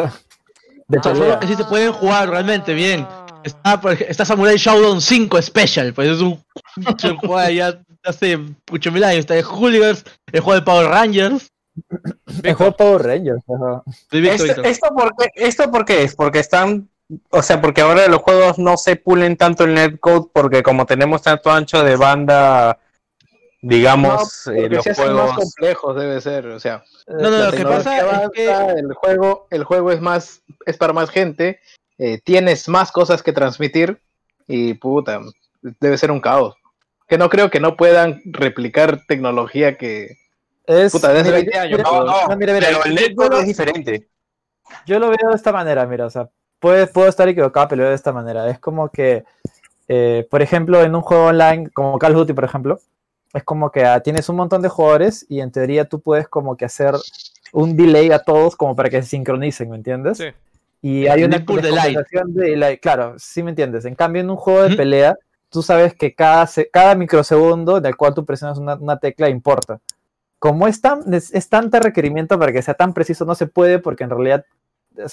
O sea, pelea. los que sí se pueden jugar realmente bien. Está, por ej- está Samurai Showdown 5 Special, pues es un, (laughs) un juego de ya hace mucho mil años. Está de Hooligans, el juego de Power Rangers. (coughs) El juego de Power Rangers. ajá. Esto, Víctor. esto, por qué, ¿Esto por qué es? Porque están, o sea, porque ahora los juegos no se pulen tanto el netcode porque como tenemos tanto ancho de banda, digamos, No, eh, porque los hacen más juegos... complejos debe ser, o sea, No, no, lo que pasa es que. el juego, el juego es más, es para más gente, eh, tienes más cosas que transmitir y puta, debe ser un caos. Que no creo que no puedan replicar tecnología que Es, Puta, desde mira, 20 años, mira, No, no, mira, mira, pero el yo- es diferente. Yo lo veo de esta manera, mira, o sea, puede, puedo estar equivocado, pero lo veo de esta manera. Es como que, eh, por ejemplo, en un juego online, como Call of Duty, por ejemplo, es como que ah, tienes un montón de jugadores y en teoría tú puedes como que hacer un delay a todos como para que se sincronicen, ¿me entiendes? Sí. Y hay una de delay, claro, sí me entiendes. En cambio, en un juego de pelea, tú sabes que cada, cada microsegundo del cual tú presionas una, tecla importa. como es, tan, es, tanta requerimiento para que sea tan preciso, no se puede porque en realidad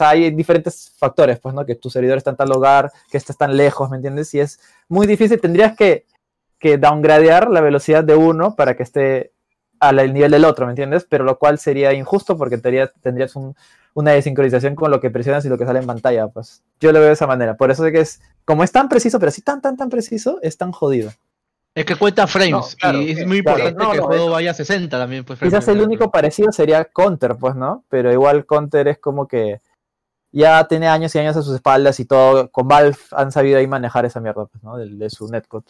hay diferentes factores, pues, ¿no? Que tu servidor está en tal lugar, que estés tan lejos, ¿me entiendes? Y es muy difícil, tendrías que, que downgradear la velocidad de uno para que esté al nivel del otro, ¿me entiendes? Pero lo cual sería injusto porque tendrías, tendrías un- una desincronización con lo que presionas y lo que sale en pantalla, pues. Yo lo veo de esa manera. Por eso es que es, como es tan preciso, pero así tan, tan, tan preciso, es tan jodido. Es que cuenta frames No, claro, y es eh, muy claro, importante no, que el juego vaya a 60 también. Pues, Quizás el único parecido sería Counter, pues, ¿no? Pero igual Counter es como que ya tiene años y años a sus espaldas y todo. Con Valve han sabido ahí manejar esa mierda, pues, ¿no? De, de su netcode.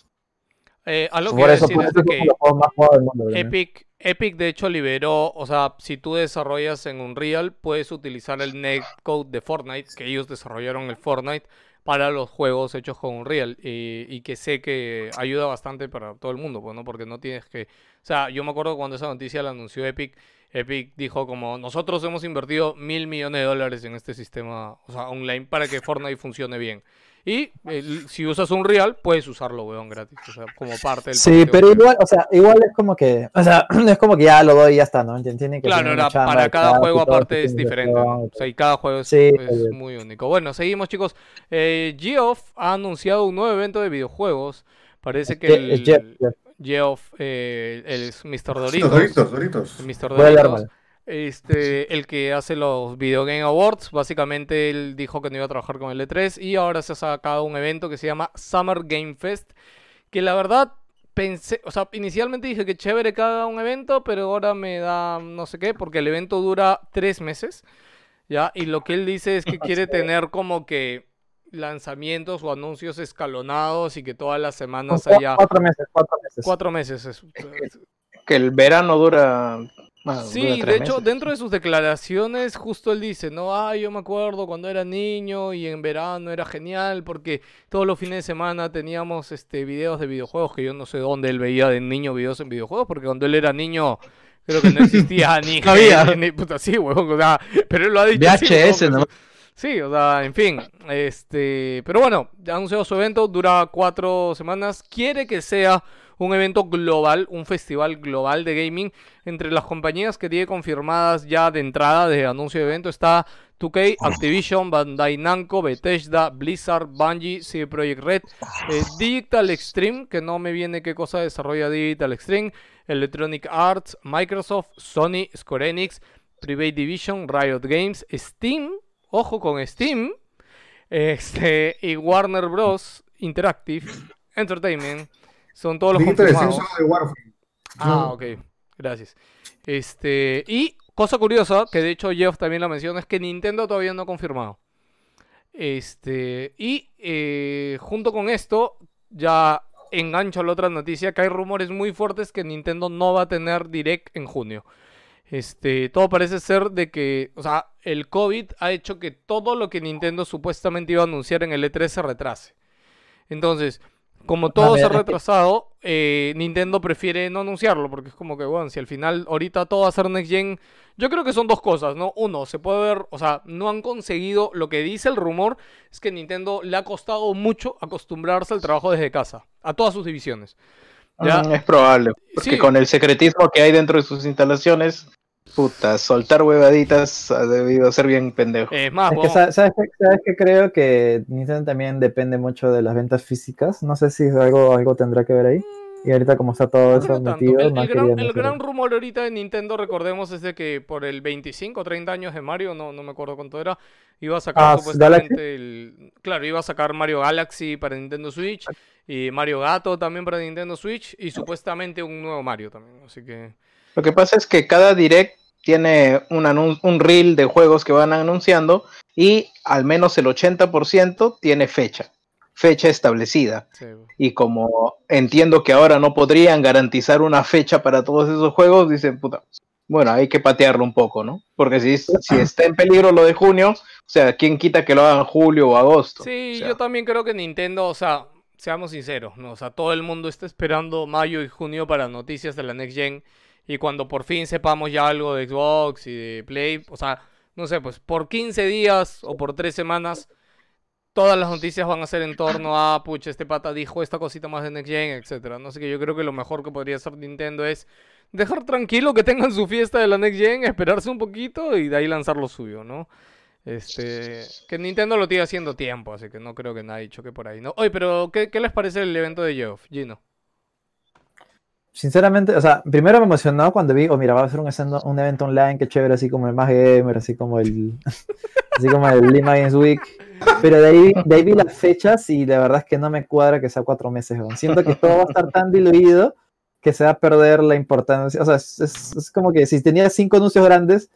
Eh, algo que Por a eso, decir por es eso es que del mundo. Epic, Epic de hecho liberó, o sea, si tú desarrollas en Unreal, puedes utilizar el netcode de Fortnite, que ellos desarrollaron el Fortnite, para los juegos hechos con Unreal. Y, y que sé que ayuda bastante para todo el mundo, pues, ¿no? Porque no tienes que... O sea, yo me acuerdo cuando esa noticia la anunció Epic, Epic dijo como, nosotros hemos invertido mil millones de dólares en este sistema, o sea, online, para que Fortnite funcione bien. Y el- si usas Unreal, puedes usarlo, weón, gratis, o sea, como parte del Sí, pero igual, o sea, igual es como que, o sea, (clears throat) es como que ya lo doy y ya está, ¿no? Que Claro, chamba para cada juego aparte es su diferente. O sea, y cada juego es, Sí, es muy único. Bueno, seguimos, chicos. Eh, Geoff ha anunciado un nuevo evento de videojuegos. Parece que Je- el es Jeff, Jeff. Geoff, eh, el es Mr. Doritos, Doritos, Doritos. el Mr. Voy a Doritos. Este, el que hace los Video Game Awards, básicamente él dijo que no iba a trabajar con el E3 y ahora se ha sacado un evento que se llama Summer Game Fest, que la verdad pensé, o sea, inicialmente dije que chévere que haga un evento, pero ahora me da no sé qué, porque el evento dura tres meses, ¿ya? Y lo que él dice es que (laughs) quiere tener como que lanzamientos o anuncios escalonados y que todas las semanas haya Cuatro meses, cuatro meses. cuatro meses. es- (laughs) Que el verano dura. Sí, de hecho, meses. dentro de sus declaraciones, justo él dice, no, ah, yo me acuerdo cuando era niño y en verano era genial porque todos los fines de semana teníamos este videos de videojuegos que yo no sé dónde él veía de niño videos en videojuegos porque cuando él era niño creo que no (laughs) existía ni No había. ni puta sí, huevón, o sea, pero él lo ha dicho VHS, ¿no? Sí, o sea, en fin, este, pero bueno, anunciado su evento, dura cuatro semanas, quiere que sea un evento global, un festival global de gaming. Entre las compañías que tiene confirmadas ya de entrada de anuncio de evento está 2K, Activision, Bandai Namco, Bethesda, Blizzard, Bungie, CD Projekt Red, eh, Digital Extreme, que no me viene qué cosa desarrolla Digital Extreme, Electronic Arts, Microsoft, Sony, Square Enix, Private Division, Riot Games, Steam, ojo con Steam, este, y Warner Bros. Interactive Entertainment. Son todos los confirmados. De Warframe. Ah, ok. Gracias. Este, y cosa curiosa, que de hecho Jeff también la menciona, es que Nintendo todavía no ha confirmado. Este, y eh, junto con esto, ya engancho la otra noticia, que hay rumores muy fuertes que Nintendo no va a tener Direct en junio. Este, todo parece ser de que, o sea, el COVID ha hecho que todo lo que Nintendo supuestamente iba a anunciar en el E3 se retrase. Entonces, como todo se ha retrasado, eh, Nintendo prefiere no anunciarlo, porque es como que, bueno, si al final ahorita todo va a ser Next Gen, yo creo que son dos cosas, ¿no? Uno, se puede ver, o sea, no han conseguido, lo que dice el rumor es que Nintendo le ha costado mucho acostumbrarse al trabajo desde casa, a todas sus divisiones. Ya, Mm, es probable. Porque Sí. con el secretismo que hay dentro de sus instalaciones, puta, soltar huevaditas ha debido ser bien pendejo. es más, Es que, ¿sabes, qué? ¿sabes qué? Creo que Nintendo también depende mucho de las ventas físicas. No sé si algo, algo tendrá que ver ahí. Y ahorita como está todo No eso metido, El, gran, el gran rumor ahorita de Nintendo, recordemos, es de que por el 25 o 30 años de Mario, no, no me acuerdo cuánto era, iba a sacar Ah, supuestamente el... Claro, iba a sacar Mario Galaxy para Nintendo Switch y Mario Gato también para Nintendo Switch y supuestamente un nuevo Mario también, así que... Lo que pasa es que cada direct tiene un, anun- un reel de juegos que van anunciando y al menos el 80% tiene fecha, fecha establecida. sí, Y como entiendo que ahora no podrían garantizar una fecha para todos esos juegos, dicen, puta, bueno, hay que patearlo un poco, ¿no? Porque si, si está en peligro lo de junio, o sea, ¿quién quita que lo hagan julio o agosto? Sí, O sea, yo también creo que Nintendo, o sea, seamos sinceros, ¿no? O sea, todo el mundo está esperando mayo y junio para noticias de la Next Gen. Y cuando por fin sepamos ya algo de Xbox y de Play, o sea, no sé, pues por 15 días o por 3 semanas, todas las noticias van a ser en torno a, pucha, este pata dijo esta cosita más de Next Gen, etcétera. No sé que yo creo que lo mejor que podría hacer Nintendo es dejar tranquilo que tengan su fiesta de la Next Gen, esperarse un poquito y de ahí lanzar lo suyo, ¿no? Este, que Nintendo lo tiene haciendo tiempo, así que no creo que nadie choque por ahí, ¿no? Oye, pero ¿qué, qué les parece el evento de Geoff, Gino? Sinceramente, o sea, primero me emocionó cuando vi, oh, mira, va a ser un, evento online, que chévere, así como el Más Gamer, así como el, (laughs) así como el Lima Games Week. Pero de ahí, de ahí vi las fechas y la verdad es que no me cuadra que sea cuatro meses. Siento que todo va a estar tan diluido que se va a perder la importancia. O sea, es, es- es como que si tenía cinco anuncios grandes,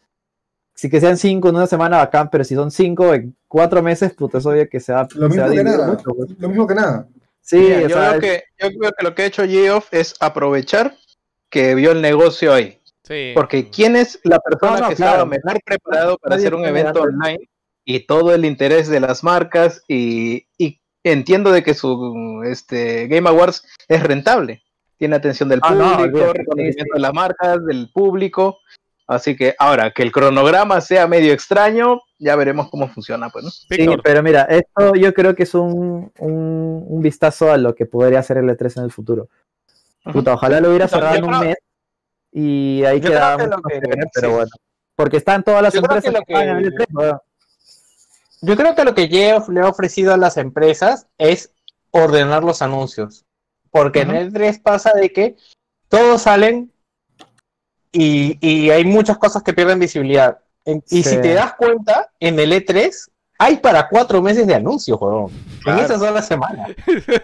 si que sean cinco en una semana bacán, pero si son cinco en cuatro meses, puta, es obvio que se va, Lo se mismo que nada. mucho. Lo mismo que nada. Sí, Mira, yo, creo que, yo creo que lo que ha hecho Geoff es aprovechar que vio el negocio ahí. Sí. Porque ¿quién es la persona No, no, que claro. estaba mejor preparado para Nadie hacer un evento online y todo el interés de las marcas y, y entiendo de que su este, Game Awards es rentable. Tiene atención del Ah, no, público, reconocimiento de las marcas, del público. Así que ahora que el cronograma sea medio extraño, ya veremos cómo funciona, pues, ¿no? Sí, pero mira, esto yo creo que es un, un, un vistazo a lo que podría hacer el E3 en el futuro. Puta, ojalá lo hubiera cerrado en un creo- mes y ahí creo que que- pero sí. bueno. Porque están todas las Yo que empresas lo que están en el que- E3, weón. Yo creo que lo que Geoff le ha ofrecido a las empresas es ordenar los anuncios. Porque en el 3 pasa de que todos salen y, y hay muchas cosas que pierden visibilidad. En- y Sí. si te das cuenta, en el E3 hay para cuatro meses de anuncios, juego. Claro. En esa sola semana.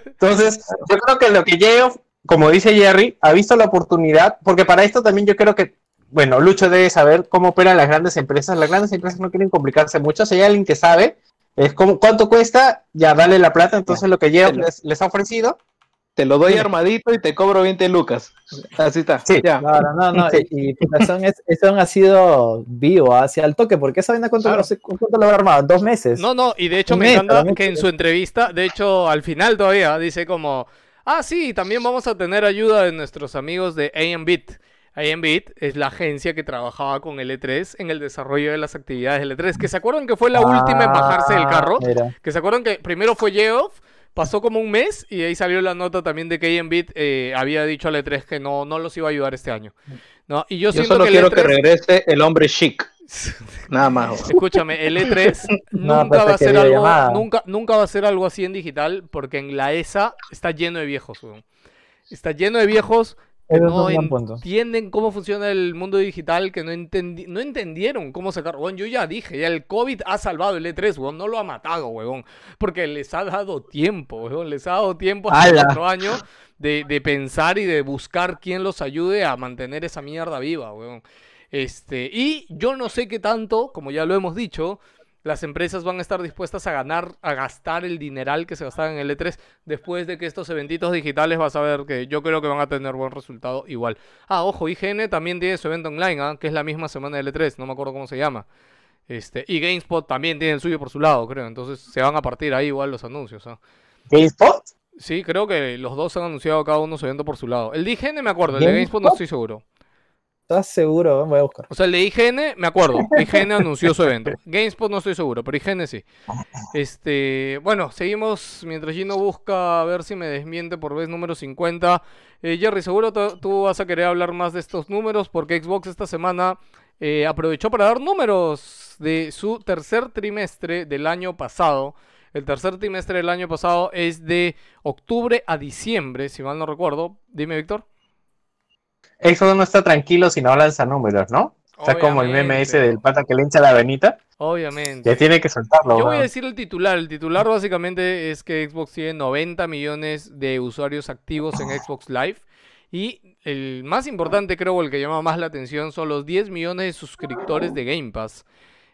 Entonces, yo creo que lo que Geoff, como dice Jerry, ha visto la oportunidad, porque para esto también yo creo que, bueno, Lucho debe saber cómo operan las grandes empresas. Las grandes empresas no quieren complicarse mucho. Si hay alguien que sabe, es como, cuánto cuesta, ya dale la plata. Entonces, lo que Geoff les, les ha ofrecido, Te lo doy armadito y te cobro 20 lucas. Así está. Sí. ya. Claro, no, no, Sí. y, y es, son ha sido vivo hacia el toque, porque esa vaina cuánto, Claro. lo- cuánto lo habrá armado, ¿En dos meses. No, no, y de hecho me mes, encanta que en su entrevista, de hecho al final todavía, dice como, ah, sí, también vamos a tener ayuda de nuestros amigos de AMBit. AMBit es la agencia que trabajaba con el E3 en el desarrollo de las actividades del E3. Que se acuerdan que fue la última en bajarse del carro. Ah, mira. Que se acuerdan que primero fue Geoff, pasó como un mes y ahí salió la nota también de que AMBit eh, había dicho al E3 que no, no los iba a ayudar este año. ¿no? Y yo, Yo siento solo que quiero que E3 regrese el hombre chic. (laughs) Nada más. Escúchame, el E3 (laughs) No, nunca pues, va a ser algo, nunca, nunca va a ser algo así en digital, porque en la ESA está lleno de viejos. Está lleno de viejos que no punto. entienden cómo funciona el mundo digital, que no, entendi- no entendieron cómo sacar. Weón, yo ya dije, ya el COVID ha salvado el E3, weón, no lo ha matado, weón, porque les ha dado tiempo, weón, les ha dado tiempo hasta cuatro años de, de pensar y de buscar quién los ayude a mantener esa mierda viva, weón. Este, y yo no sé qué tanto, como ya lo hemos dicho, las empresas van a estar dispuestas a ganar, a gastar el dineral que se gastaban en el E3 después de que estos eventitos digitales vas a ver que yo creo que van a tener buen resultado igual. Ah, ojo, IGN también tiene su evento online, ¿ah? que es la misma semana del E3, no me acuerdo cómo se llama. Este, y GameSpot también tiene el suyo por su lado, creo. Entonces se van a partir ahí igual los anuncios. ¿ah? GameSpot, Sí, creo que los dos han anunciado cada uno su evento por su lado. El de IGN me acuerdo, el de GameSpot no estoy seguro. ¿Estás seguro? Voy a buscar. O sea, el de IGN, me acuerdo. IGN (laughs) anunció su evento. GameSpot no estoy seguro, pero IGN sí. Este, bueno, seguimos mientras Gino busca a ver si me desmiente por vez número 50. Eh, Jerry, seguro tú vas a querer hablar más de estos números porque Xbox esta semana eh, aprovechó para dar números de su tercer trimestre del año pasado. El tercer trimestre del año pasado es de octubre a diciembre, si mal no recuerdo. Dime, Víctor. Xbox no está tranquilo si no lanza números, ¿no? Está como el meme ese Obviamente. del pata que le hincha la venita, Obviamente. ya tiene que soltarlo. Yo voy a decir el titular. El titular básicamente es que Xbox tiene 90 millones de usuarios activos en Xbox Live. Y el más importante, creo, el que llama más la atención, son los 10 millones de suscriptores de Game Pass.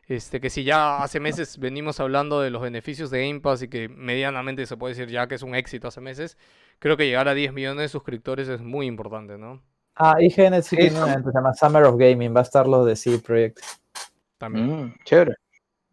Este, que si ya hace meses venimos hablando de los beneficios de Game Pass y que medianamente se puede decir ya que es un éxito hace meses, creo que llegar a 10 millones de suscriptores es muy importante, ¿no? Ah, IGN sí Sí, tiene un sí. evento, se llama Summer of Gaming, va a estar los de CD Projekt. También. Mm, chévere.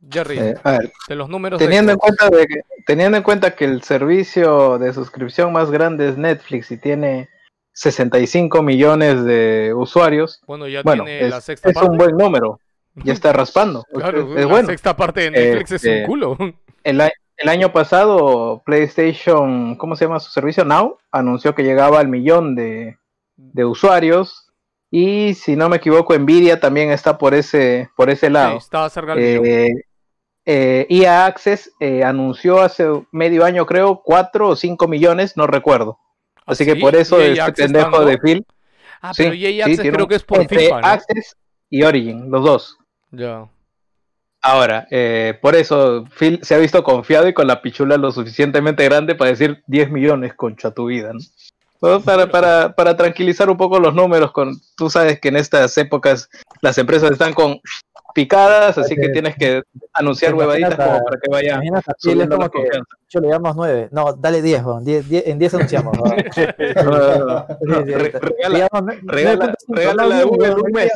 Jerry, Eh, a ver, de los números de teniendo en cuenta de que, teniendo en cuenta que el servicio de suscripción más grande es Netflix y tiene 65 millones de usuarios, Bueno, ya bueno, tiene la es, sexta es parte. un buen número. (laughs) Ya está raspando. Claro, es la bueno. sexta parte de Netflix es un Este, culo. El año pasado PlayStation, ¿cómo se llama su servicio? Now, anunció que llegaba al millón de, de usuarios. Y si no me equivoco, Nvidia también está por ese, por ese Sí, lado. estaba cerca del millón. Eh, eh, EA Access eh, anunció hace medio año, creo, 4 o 5 millones, no recuerdo. Así ¿Ah, que sí? por eso ¿EA este pendejo de Phil. Ah, sí, pero EA sí, Access creo un- que es por entre FIFA, ¿no? Access y Origin, los dos. Ya. Ahora, eh, por eso Phil se ha visto confiado y con la pichula lo suficientemente grande para decir 10 millones, concha tu vida, ¿no? Para, para, para tranquilizar un poco los números, con, tú sabes que en estas épocas las empresas están con picadas, así que tienes que anunciar huevaditas como para que vaya Imaginas a Phil, es subiendo la como que confianza. yo le damos 9. No, dale 10, weón. 10, 10, en 10 anunciamos. (laughs) regala- te llamo- regala- 9.5, regala no, la de Google un mes.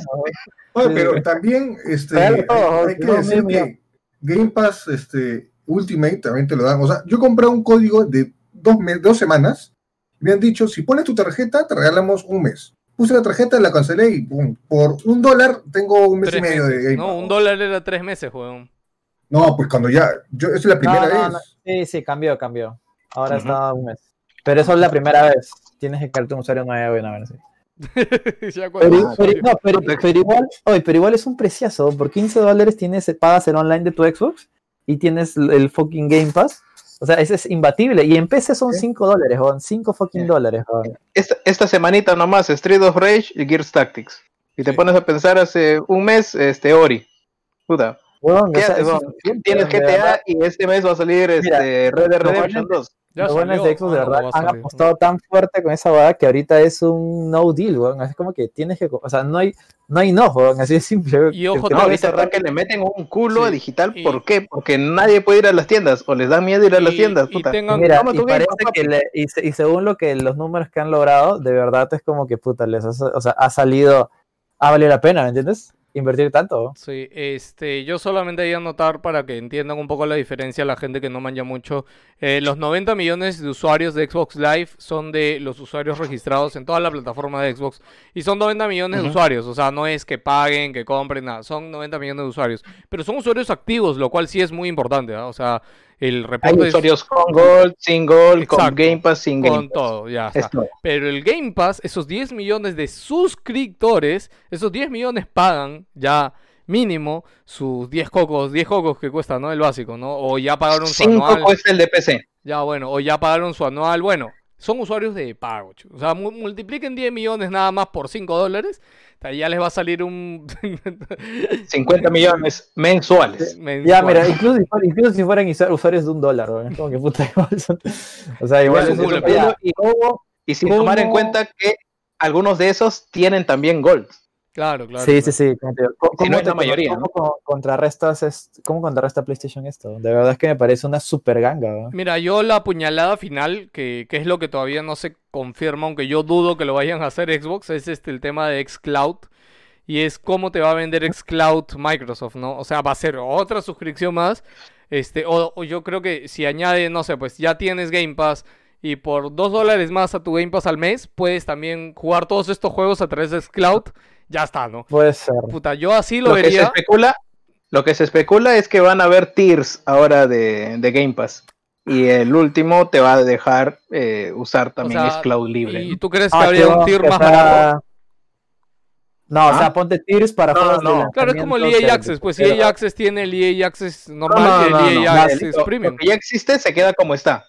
pero también este, hay, que decir que Game Pass este, Ultimate también te lo dan. O sea, yo compré un código de dos, dos semanas. Me han dicho, si pones tu tarjeta, te regalamos un mes. Puse la tarjeta, la cancelé y pum, por un dólar tengo un mes Tres y medio de. Game No, un dólar era tres meses, weón. No, pues cuando ya, yo, esa es la primera No, no, vez. no. Sí, sí, cambió, cambió. Ahora Ujú. está un mes. Pero eso es la primera vez. Tienes que crearte un usuario nuevo y una vez. (laughs) Cuando- Pero, pero- no, pero, pero igual, oye, pero igual es un preciazo. Por 15 dólares tienes, pagas el online de tu Xbox y tienes el fucking Game Pass. O sea, ese es imbatible. Y en PC son 5 dólares, weón. 5 fucking Sí. dólares, weón. Esta, esta semanita nomás, Street of Rage y Gears Tactics. Y te Sí. pones a pensar hace un mes, este Ori. Puta, Weón, o ¿qué sea, haces, es weón? suficiente, Tienes. GTA y este mes va a salir este Red Dead Redemption bueno 2. Ya Los buenos salió. de Xbox, de verdad, han salir. apostado tan fuerte con esa boda que ahorita es un no deal, weón. Es como que tienes que. O sea, no hay, no hay no, weón. Así de simple. Y ojo, No, ahorita está que le meten un culo Sí, digital. y- ¿Por qué? Porque nadie puede ir a las tiendas o les da miedo ir a las Y- tiendas. y puta. tengan- Mira, y parece que le- y, se- y según lo que los números que han logrado, de verdad es como que puta, les ha, o sea, ha salido, ha valido la pena, ¿me entiendes? Invertir tanto. Sí, este, yo solamente voy a anotar para que entiendan un poco la diferencia la gente que no manja mucho. Eh, los 90 millones de usuarios de Xbox Live son de los usuarios registrados en toda la plataforma de Xbox. Y son 90 millones de usuarios, o sea, no es que paguen, que compren, nada, son 90 millones de usuarios. Pero son usuarios activos, lo cual sí es muy importante. O sea, el Hay reporte es usuarios con Gold, sin Gold, con Exacto. Game Pass, sin Game con Pass. todo, ya está. Es. Pero el Game Pass, esos 10 millones de suscriptores, esos 10 millones pagan ya mínimo sus 10 cocos, 10 cocos que cuesta, ¿no? El básico, ¿no? O ya pagaron su 5 anual. cuesta el de PC. Ya, bueno, o ya pagaron su anual. Bueno, son usuarios de pago, chico. O sea, mu- multipliquen 10 millones nada más por 5 dólares. Sea, Ya les va a salir un. (laughs) 50 millones mensuales. Ya, mira, incluso, incluso si fueran usu- usuarios de un dólar, como que puta (laughs) igual son- O sea, igual Es un y, ¿cómo- y sin ¿Cómo? tomar en cuenta que algunos de esos tienen también Gold. Claro, claro. Sí, claro. sí, sí. como te digo, ¿Cómo, Si no cómo es la mayoría, cómo co- contrarrestas es- ¿Cómo contrarresta PlayStation esto? De verdad es que me parece una super ganga. Mira, yo la puñalada final, que, que es lo que todavía no se confirma, aunque yo dudo que lo vayan a hacer Xbox, es este el tema de xCloud. Y es cómo te va a vender xCloud Microsoft, ¿no? O sea, va a ser otra suscripción más. Este, o, o yo creo que si añade, no sé, pues ya tienes Game Pass y por dos dólares más a tu Game Pass al mes, puedes también jugar todos estos juegos a través de xCloud. Ya está, ¿no? Puede ser. Puta, yo así lo, Lo que se vería. especula, lo que se especula es que van a haber tiers ahora de, de Game Pass. Y el último te va a dejar eh, usar también sea, es cloud libre. ¿Y tú crees que Ah, habría un tier más barato? No, o ¿Ah? sea, ponte tiers para No, juegos de. Claro, es como el EA de- Access. Pues pero- EA Access tiene el EA Access No, normal no, y no, el no, EA no, Access lo- Premium. Lo que ya existe se queda como está.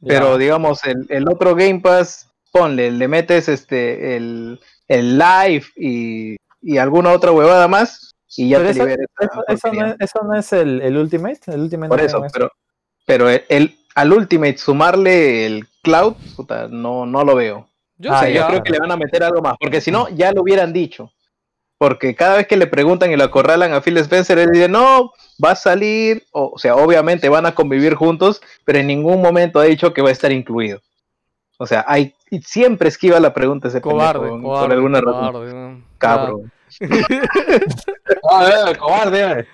Ya. Pero digamos, el, el otro Game Pass, ponle, le metes este el, el live y, y alguna otra huevada más y ya Pero te eso, eso- eso no es, eso no es el, el Ultimate. El Ultimate Por no eso, pero, pero el, el- al Ultimate sumarle el cloud, puta, no, no lo veo. Yo Ah, sé, creo que le van a meter algo más, porque si no, ya lo hubieran dicho. Porque cada vez que le preguntan y lo acorralan a Phil Spencer, él dice, no, va a salir, o, o sea, obviamente van a convivir juntos, pero en ningún momento ha dicho que va a estar incluido. O sea, hay, siempre esquiva la pregunta ese Cobarde, pendejo, cobarde, por alguna razón. cobarde, ¿no? Cabrón. Ah, eh, cobarde.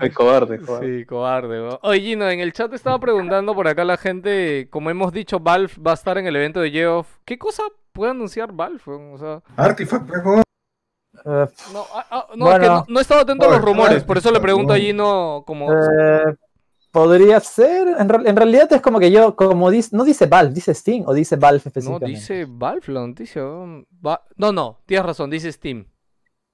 Ay, cobarde, Ya. cobarde. Sí, cobarde. ¿no? Oye, Gino, en el chat estaba preguntando por acá la gente, como hemos dicho, Valve va a estar en el evento de Geoff. ¿Qué cosa puede anunciar Valve? weón? O sea, Artifact. Eh, no, ah, ah, no, es que no, no he estado atento a los rumores, por eso le pregunto a no. Gino como... eh, Podría ser, en, real- en realidad es como que yo, como dice, no dice Valve, dice Steam o dice Valve No, específicamente. dice Valve la noticia. Va- No, no, tienes razón, dice Steam.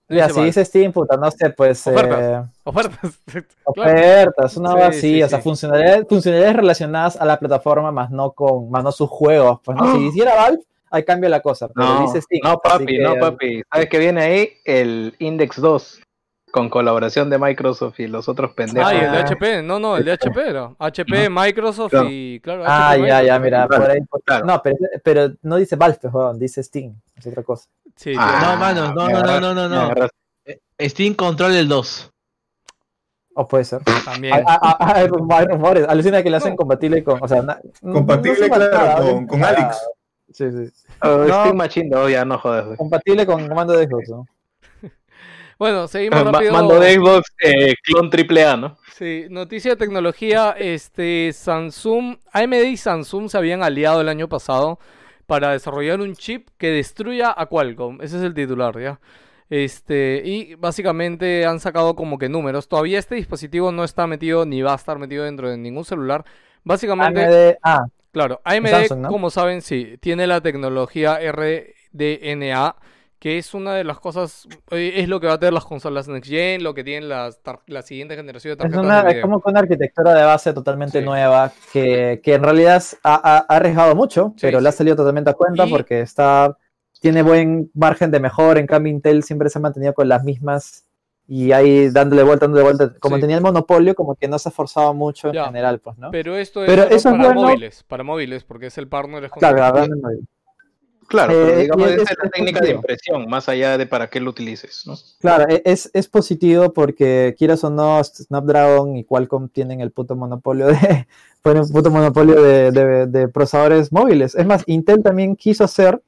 No Ya, dice si Valve. dice Steam, puta, no sé, pues Ofertas. eh, Ofertas. (laughs) Claro. ofertas, una Sí, cosa así, sí, o sea, sí. funcionalidades, funcionalidades relacionadas a la plataforma, más no con, más no sus juegos. Pues no, si hiciera Valve, ahí cambia la cosa, pero No, dice Steam. no, papi, que- no, papi. ¿Sabes qué viene ahí? El Index 2, con colaboración de Microsoft y los otros pendejos. Ah, y el de Ah. HP, no, no, el de HP era. HP, Microsoft Claro. y claro. Ah, HP, ya, ya, mira, Claro, por ahí. por- claro. No, pero, pero no dice Valve, weón, dice Steam, es otra cosa. Sí, Ah, No, mano, no, no, no, no, no, no. agarraste. Steam Control el 2. O puede ser. también. Hay, hay- hay rumores. Alucina que le hacen compatible con. O sea, na- Compatible, no con- con. Alex. Sí, sí. Oh, No. Steam Machine 2, ya no jodas. güey. Compatible con comando de Xbox, ¿no? Bueno, seguimos Ma- rápido. Mando de Xbox, eh, clon triple A, ¿no? Sí, noticia de tecnología, este Samsung, AMD y Samsung se habían aliado el año pasado para desarrollar un chip que destruya a Qualcomm. Ese es el titular, ¿ya? Este, y básicamente han sacado como que números. Todavía este dispositivo no está metido ni va a estar metido dentro de ningún celular. Básicamente, AMD, ah, Claro, AMD, Samsung, ¿no? como saben, sí, tiene la tecnología RDNA, que es una de las cosas, eh, es lo que va a tener las consolas Next Gen, lo que tienen las la siguiente generación de es, tarjetas una, de es como una arquitectura de base totalmente Sí. nueva que, que en realidad ha, ha- arriesgado mucho, Sí, pero le ha salido totalmente a cuenta Y- porque está tiene buen margen de mejor. En cambio, Intel siempre se ha mantenido con las mismas y ahí dándole vuelta, dándole vuelta. Como Sí. tenía el monopolio, como que no se ha esforzado mucho en general, pues, ¿no? Pero esto es Pero es para bueno. móviles, para móviles, porque es el partner Claro, exclusivo. Claro, Eh, pero digamos, y es- esa es es la técnica de impresión, más allá de para qué lo utilices, ¿no? Claro, e- es, es positivo porque quieras o no, Snapdragon y Qualcomm tienen el puto monopolio de, (laughs) el puto monopolio de, de- de procesadores móviles. Es más, Intel también quiso hacer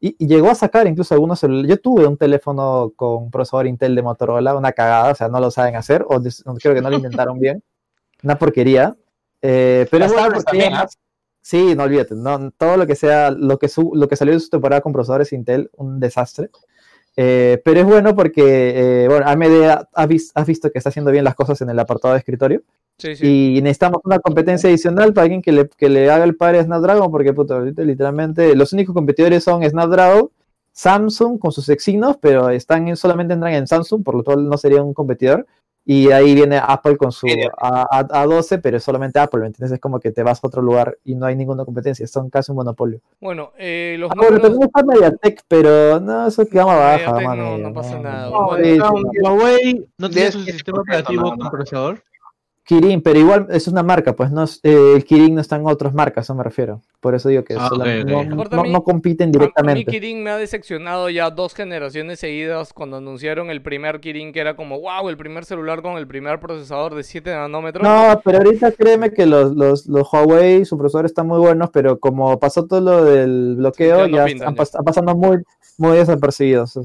y, y llegó a sacar incluso algunos celulares. Yo tuve un teléfono con procesador Intel de Motorola, una cagada, o sea, no lo saben hacer, o creo que no lo (laughs) intentaron bien. Una porquería. Eh, pero es bueno también, Sí, no olvídate, no, todo lo que sea, lo que, su- lo que salió de su temporada con procesadores Intel, un desastre. Eh, pero es bueno porque, eh, bueno, AMD ha, ha vis- ha visto que está haciendo bien las cosas en el apartado de escritorio Sí, sí. y necesitamos una competencia adicional para alguien que le, que le haga el padre a Snapdragon porque, ahorita literalmente los únicos competidores son Snapdragon, Samsung con sus Exynos, pero están en- solamente entran en Samsung, por lo cual no sería un competidor. Y ahí viene Apple con su Mira. A, A- A12, pero es solamente Apple, ¿me entiendes? Es como que te vas a otro lugar y no hay ninguna competencia, son casi un monopolio. Bueno, eh, los Ah, bueno, números... también está Mediatek, pero no, eso es gama baja, gama no- no pasa nada. no, Huawei no tiene su sistema operativo con procesador. Kirin, pero igual es una marca, pues no es- eh, el Kirin no está en otras marcas, eso me refiero. Por eso digo que Ah, sola- ok, ok. no, no- mí- no compiten A- A mí directamente. Kirin me ha decepcionado ya dos generaciones seguidas cuando anunciaron el primer Kirin que era como, wow, el primer celular con el primer procesador de 7 nanómetros. No, pero ahorita créeme que los, los, los Huawei, sus procesadores están muy buenos, pero como pasó todo lo del bloqueo, ya no ya pintan, están, ya. pas- están pasando muy, muy desapercibidos.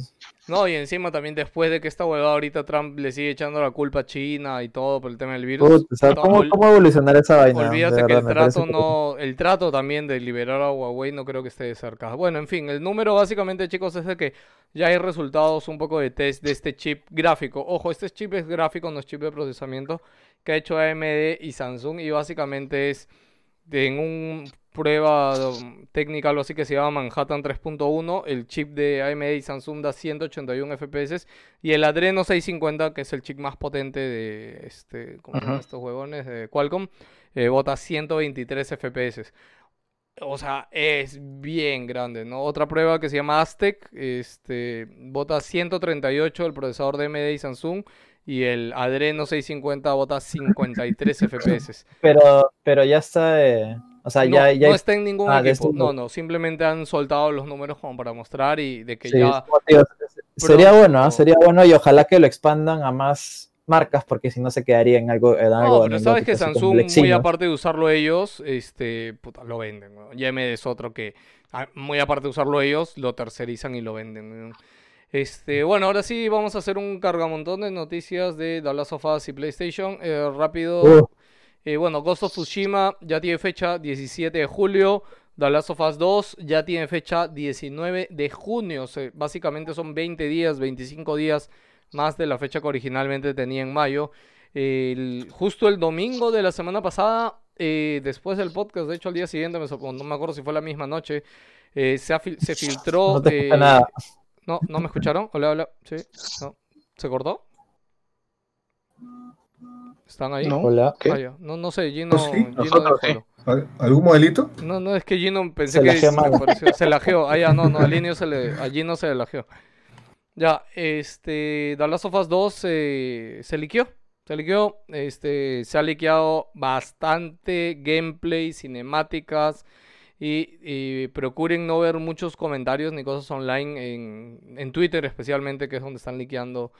No, y encima también después de que esta huevada ahorita Trump le sigue echando la culpa a China y todo por el tema del virus. O sea, ¿cómo, ¿Cómo evolucionar esa vaina? Olvídate que el trato que- no, el trato también de liberar a Huawei no creo que esté de cerca. Bueno, en fin, el número básicamente, chicos, es de que ya hay resultados un poco de test de este chip gráfico. Ojo, este chip es gráfico, no es chip de procesamiento que ha hecho AMD y Samsung y básicamente es de- en un prueba um, técnica, algo así que se llama Manhattan 3.1, el chip de AMD y Samsung da 181 FPS y el Adreno 650, que es el chip más potente de este, ¿cómo se llaman Ujú. estos huevones? De Qualcomm, eh, bota 123 FPS. O sea, es bien grande, ¿no? Otra prueba que se llama Aztec, este, bota 138 el procesador de AMD y Samsung y el Adreno 650 bota 53 (laughs) FPS. Pero, pero ya está, eh, o sea, No, ya, ya no está en ningún Ah, equipo. No, no. no, simplemente han soltado los números como para mostrar y de que sí, ya... sería bueno, ¿ah? sería bueno y ojalá que lo expandan a más marcas porque si no se quedaría en algo, en algo No, pero sabes que Samsung, muy aparte de usarlo ellos, este, puta, lo venden, weón. Y AMD es otro que, ah, muy aparte de usarlo ellos, lo tercerizan y lo venden. Este, bueno, ahora sí vamos a hacer un cargamontón de noticias de The Last of Us y PlayStation. Eh, rápido, Uh, eh, bueno, Ghost of Tsushima ya tiene fecha 17 de julio. The Last of Us 2 ya tiene fecha 19 de junio. O sea, básicamente son 20 días, 25 días más de la fecha que originalmente tenía en mayo. el- justo el domingo de la semana pasada, eh, después del podcast, de hecho al día siguiente, me no me acuerdo si fue la misma noche, eh, se, filtró... No te eh, nada. No, ¿no me escucharon? Hola, hola. Sí, no. ¿Se cortó? ¿Están ahí? No. Hola. ¿Qué? Ah, ya. No, no sé, Gino, sí, Gino nosotros sí. déjalo. ¿Al- ¿Algún modelito? No, no, es que Gino pensé Se que lajeó se, pareció- se lajeó. Ah, ya, no, no, al Inio se le, a Gino se le lajeó. Ya, este, The Last of Us 2 eh, se liqueó. Se liqueó, este, se ha liqueado bastante gameplay, cinemáticas y, y procuren no ver muchos comentarios ni cosas online en, en Twitter especialmente, que es donde están liqueando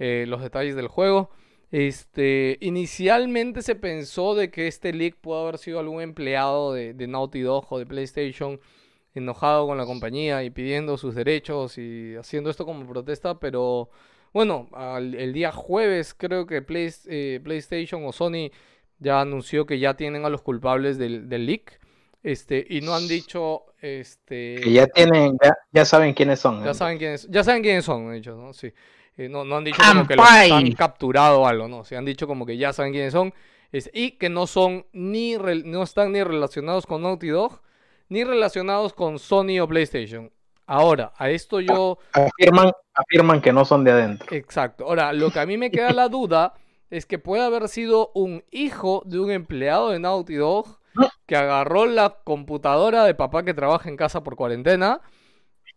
eh, los detalles del juego. Este, inicialmente se pensó de que este leak pudo haber sido algún empleado de, de Naughty Dog o de PlayStation enojado con la compañía y pidiendo sus derechos y haciendo esto como protesta, pero bueno, al- el día jueves creo que Play- eh, PlayStation o Sony ya anunció que ya tienen a los culpables del, del leak, este, y no han dicho, este, Que ya tienen, ya, ya saben quiénes son. ya ¿eh? saben quiénes, ya saben quiénes son, han dicho, ¿no? Sí. Eh, no, no han dicho como que los han capturado o algo, no. Sí, han dicho como que ya saben quiénes son. es- y que no son ni no están ni relacionados con Naughty Dog, ni relacionados con Sony o PlayStation. Ahora, a esto yo. Afirman, afirman que no son de adentro. Exacto. Ahora, lo que a mí me queda la duda es que puede haber sido un hijo de un empleado de Naughty Dog que agarró la computadora de papá que trabaja en casa por cuarentena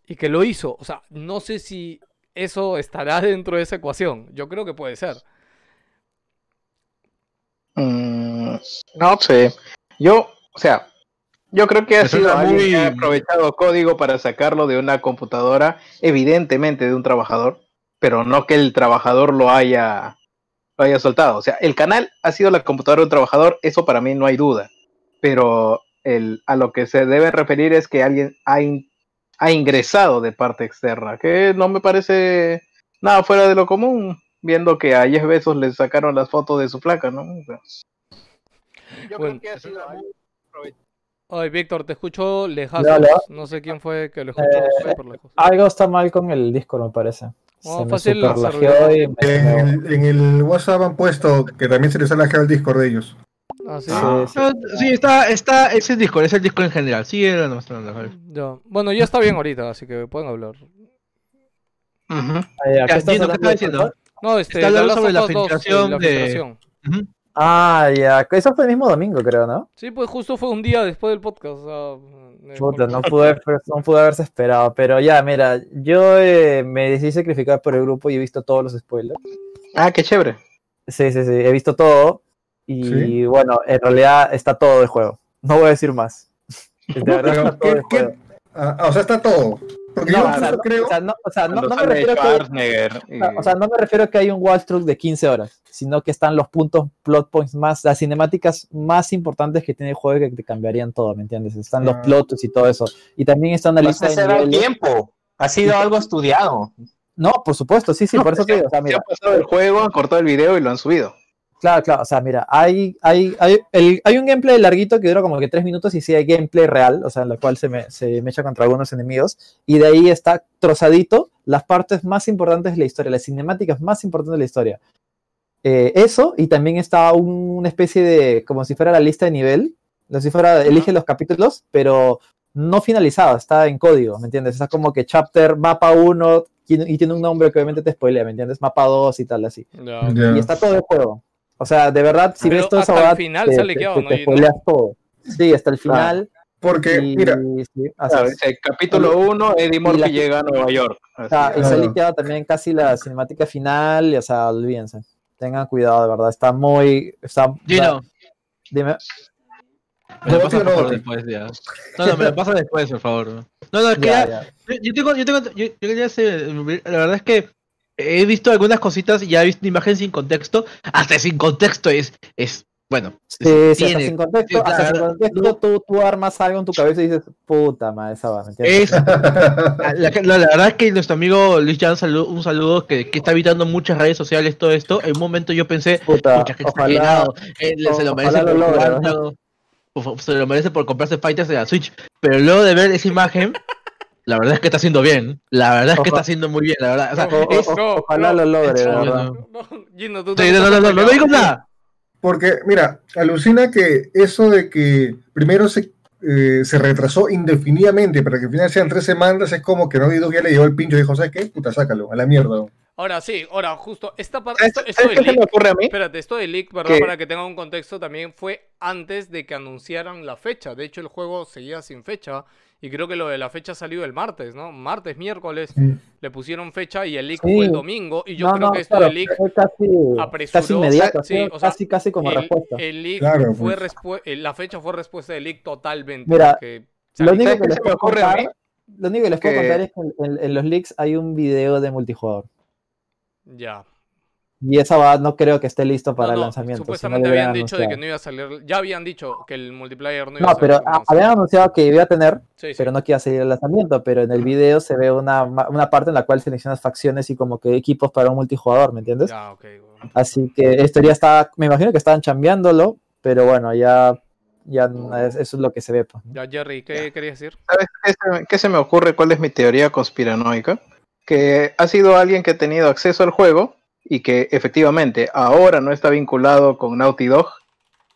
y que lo hizo. O sea, no sé si eso estará dentro de esa ecuación. Yo creo que puede ser. Mm, no sé. Yo, o sea, yo creo que ha sido que ha muy- aprovechado código para sacarlo de una computadora, evidentemente de un trabajador, pero no que el trabajador lo haya, lo haya soltado. O sea, el canal ha sido la computadora de un trabajador, eso para mí no hay duda. Pero el, a lo que se debe referir es que alguien ha, in- ha ingresado de parte externa, que no me parece nada fuera de lo común, viendo que a 10 besos le sacaron las fotos de su flaca, ¿no? O sea, yo Bueno. creo que ha sido alguien Ay, Víctor, te escucho lejos. No sé quién fue que lo escuchó Eh, lejos. Algo está mal con el Discord, me parece. Oh, fácil, me- En me- en el WhatsApp han puesto que también se les ha lajeado el Discord de ellos. Ah, sí. Ah. Está, está, es el Discord, es el Discord en general. Sí. Ya. Bueno, ya está bien ahorita, así que pueden hablar. Ah, ya, ¿qué estás Gino, ¿qué hablando, estaba diciendo? No, este, Está hablando sobre la Us 2, sí, filtración la de- filtración. Ujú. Ah, ya. Eso fue el mismo domingo, creo, ¿no? Sí, pues justo fue un día después del podcast. o sea, eh, no pude, no pude haberse esperado. Pero ya, mira, yo eh, me decidí sacrificar por el grupo y he visto todos los spoilers. Ah, qué chévere. Sí, sí, sí, he visto todo. Y Sí. bueno, en realidad está todo el juego. No voy a decir más. De verdad Pero, está todo ¿qué- el juego. qué- Ah, o sea, está todo. Porque No, yo o sea, no, creo. o sea, no, o sea, no- Cuando no me refiero que, Schwarzenegger y- o sea, no me refiero que hay un walkthrough de 15 horas, sino que están los puntos, plot points más, las cinemáticas más importantes que tiene el juego que te cambiarían todo, ¿me entiendes? Están los Ah. plot twists y todo eso. Y también está una No lista se de se da el niveles. tiempo. Ha sido algo estudiado. No, por supuesto, sí, sí, No, por eso es te que digo. O sea, se han pasado el juego, han cortado el video y lo han subido. Claro, claro, o sea, mira, hay, hay, hay, el- hay un gameplay larguito que dura como que tres minutos y sí hay gameplay real, o sea, en la cual se me, se me echa contra algunos enemigos, y de ahí está trozadito las partes más importantes de la historia, las cinemáticas más importantes de la historia. Eh, eso, y también está un- una especie de, como si fuera la lista de nivel, como si fuera, elige los capítulos, pero no finalizado, está en código, ¿me entiendes? Está como que chapter, mapa 1, y tiene un nombre que obviamente te spoilea, ¿me entiendes? Mapa 2 y tal, así y está todo el juego. O sea, de verdad, si Pero ves todo eso, hasta el final se ha liqueado, ¿no? te, Y- spoileas todo. Sí, hasta el final. Porque, y, mira, sí, así Claro, es. dice, capítulo 1, Eddie Murphy la- llega a Nueva York. Así. O sea, y se ha Claro. liqueado también casi la cinemática final, y, o sea, olvídense. Tengan cuidado, de verdad, está muy... Está, Gino, dime. me lo No, pasas no. después ya. No, no, me lo pasas después, por favor. No, no, es que (laughs) Ya, ya- ya. Yo, yo tengo, yo tengo, yo, yo quería hacer- la verdad es que he visto algunas cositas y ya he visto imagen sin contexto, hasta sin contexto es, es, bueno, Sí, sí, hasta sin contexto, hasta sin contexto tú, tú armas algo en tu cabeza y dices, puta madre, esa va, ¿me entiendes? es, la, la- la verdad es que nuestro amigo Luis Jan, salu- un saludo que, que está evitando muchas redes sociales, todo esto, en un momento yo pensé, Puta, pucha, que ojalá, eh, se lo merece se lo merece por comprarse Fighters de la Switch, pero luego de ver esa imagen, la verdad es que está haciendo bien. La verdad es que Ojo. está haciendo muy bien, la verdad. O sea, O- es- no, ojalá no, lo logre, de no, verdad. no. No, Gino, tú Sí, no, no, no, no, no digo nada. Porque, mira, alucina que eso de que primero se, eh, se retrasó indefinidamente para que al final sean tres semanas, es como que Naughty Dog ya le llevó el pincho y dijo, ¿sabes qué? Puta, sácalo, a la mierda. Ahora sí, ahora justo, esta parte, ¿Sabes, esto, esto qué se me leak, ocurre a mí? espérate, esto del leak, ¿verdad? Que- Para que tengan un contexto también fue antes de que anunciaran la fecha. De hecho, el juego seguía sin fecha y creo que lo de la fecha salió el martes, ¿no? Martes, miércoles, le pusieron fecha y el leak Sí. fue el domingo y yo No, creo no, que esto claro, del leak fue casi, apresuró, casi inmediato, sí, o sea, casi, casi como el, respuesta. el leak Claro, fue pues. respu- eh, la fecha fue respuesta del leak totalmente. Mira, porque Lo único ¿Sabes que les puedo ocurre a mí? contar, lo único que les puedo Que- contar es que en, en- en los leaks hay un video de multijugador. Ya. Y esa va, no creo que esté listo para No, el no, lanzamiento. si no Supuestamente hubieran habían dicho de que no iba a salir. Ya habían dicho que el multiplayer no iba No, a salir. pero como a- habían anunciado que iba a tener, Sí, sí. pero no que iba a salir el lanzamiento. Pero en el video se ve una, ma- una parte en la cual seleccionas facciones y como que equipos para un multijugador, ¿me entiendes? Ya, ok. bueno. Así que esto ya está, me imagino que estaban chambeándolo, pero bueno, ya, ya es- eso es lo que se ve. pues, ¿no? Ya, Jerry, ¿qué querías decir? ¿Sabes qué se, qué se me ocurre? ¿Cuál es mi teoría conspiranoica? Que ha sido alguien que ha tenido acceso al juego y que efectivamente ahora no está vinculado con Naughty Dog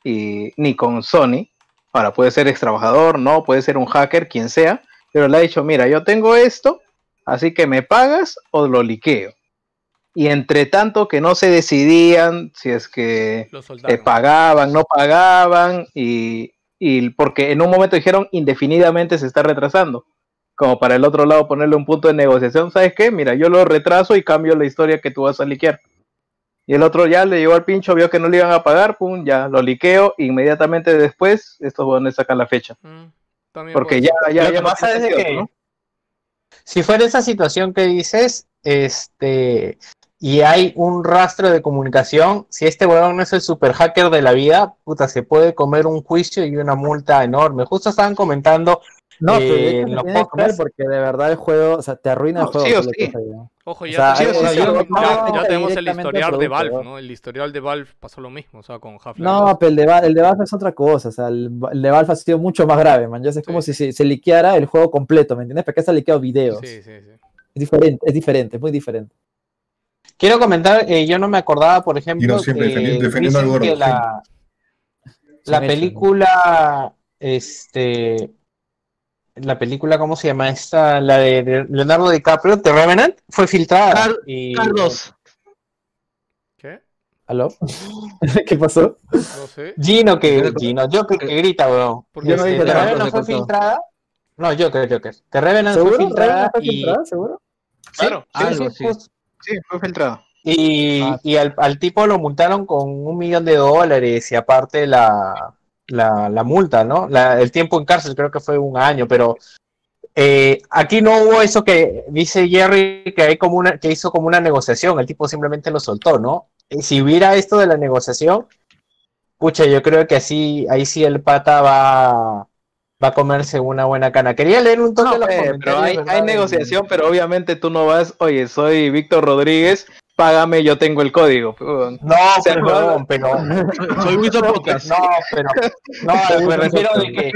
y, ni con Sony. Ahora puede ser ex trabajador, no, puede ser un hacker, quien sea, pero le ha dicho, mira, yo tengo esto, así que me pagas o lo liqueo. Y entre tanto que no se decidían si es que eh, pagaban, no pagaban, y, y porque en un momento dijeron indefinidamente se está retrasando. Como para el otro lado ponerle un punto de negociación, ¿sabes qué? Mira, yo lo retraso y cambio la historia que tú vas a liquear. Y el otro ya le llegó al pincho, vio que no le iban a pagar, pum, ya lo liqueo, inmediatamente después estos jóvenes sacan la fecha. Mm, Porque ya, ya, Lo ya que pasa es que- ¿no? Si fuera esa situación que dices, este, y hay un rastro de comunicación, si este huevón no es el super hacker de la vida, puta, se puede comer un juicio y una multa enorme. Justo estaban comentando, No, pero de Eh, hecho se los ver porque de verdad el juego, o sea, te arruina el juego. Ojo, ya, tenemos el historial al de Valve, ¿no? ¿no? El historial de Valve pasó lo mismo, o sea, con Half-Life. No, pero el de, Val- el de Valve es otra cosa. O sea, el, el de Valve ha sido mucho más grave, man. Ya es como si se, se liqueara el juego completo, ¿me entiendes? Porque está liqueado videos. Sí, sí, sí. Es diferente, es diferente, es muy diferente. quiero comentar, eh, yo no me acordaba, por ejemplo, no siempre que defendiendo- defendiendo que la, la película, este, la película, ¿cómo se llama esta? La de Leonardo DiCaprio, The Revenant, fue filtrada. Car- y- Carlos, ¿Qué? ¿Aló? (gasps) ¿Qué pasó? No sé. Gino que, Gino, Joker que grita, weón. Yo no Este, dije The nada, Revenant fue filtrada. No, Joker, Joker. The Revenant ¿Seguro? fue filtrada ¿Revenant fue y... filtrada? ¿Seguro? Claro, Sí, algo sí, así. justo. sí, fue filtrado. Y, Ah. y al, al tipo lo multaron con un millón de dólares y aparte la, la, la multa, ¿no? La- el tiempo en cárcel creo que fue un año, pero eh, aquí no hubo eso que dice Jerry que hay como una, que hizo como una negociación, el tipo simplemente lo soltó, ¿no? Y si hubiera esto de la negociación, pucha, yo creo que así, ahí sí el pata va, va a comerse una buena cana. Quería leer un toque No, los eh, pero hay, hay negociación, pero obviamente tú no vas, oye, soy Víctor Rodríguez, págame, yo tengo el código. No, (laughs) pero, no- huevón, pero soy Wilson Podcast. No, pero no, me (laughs) refiero de que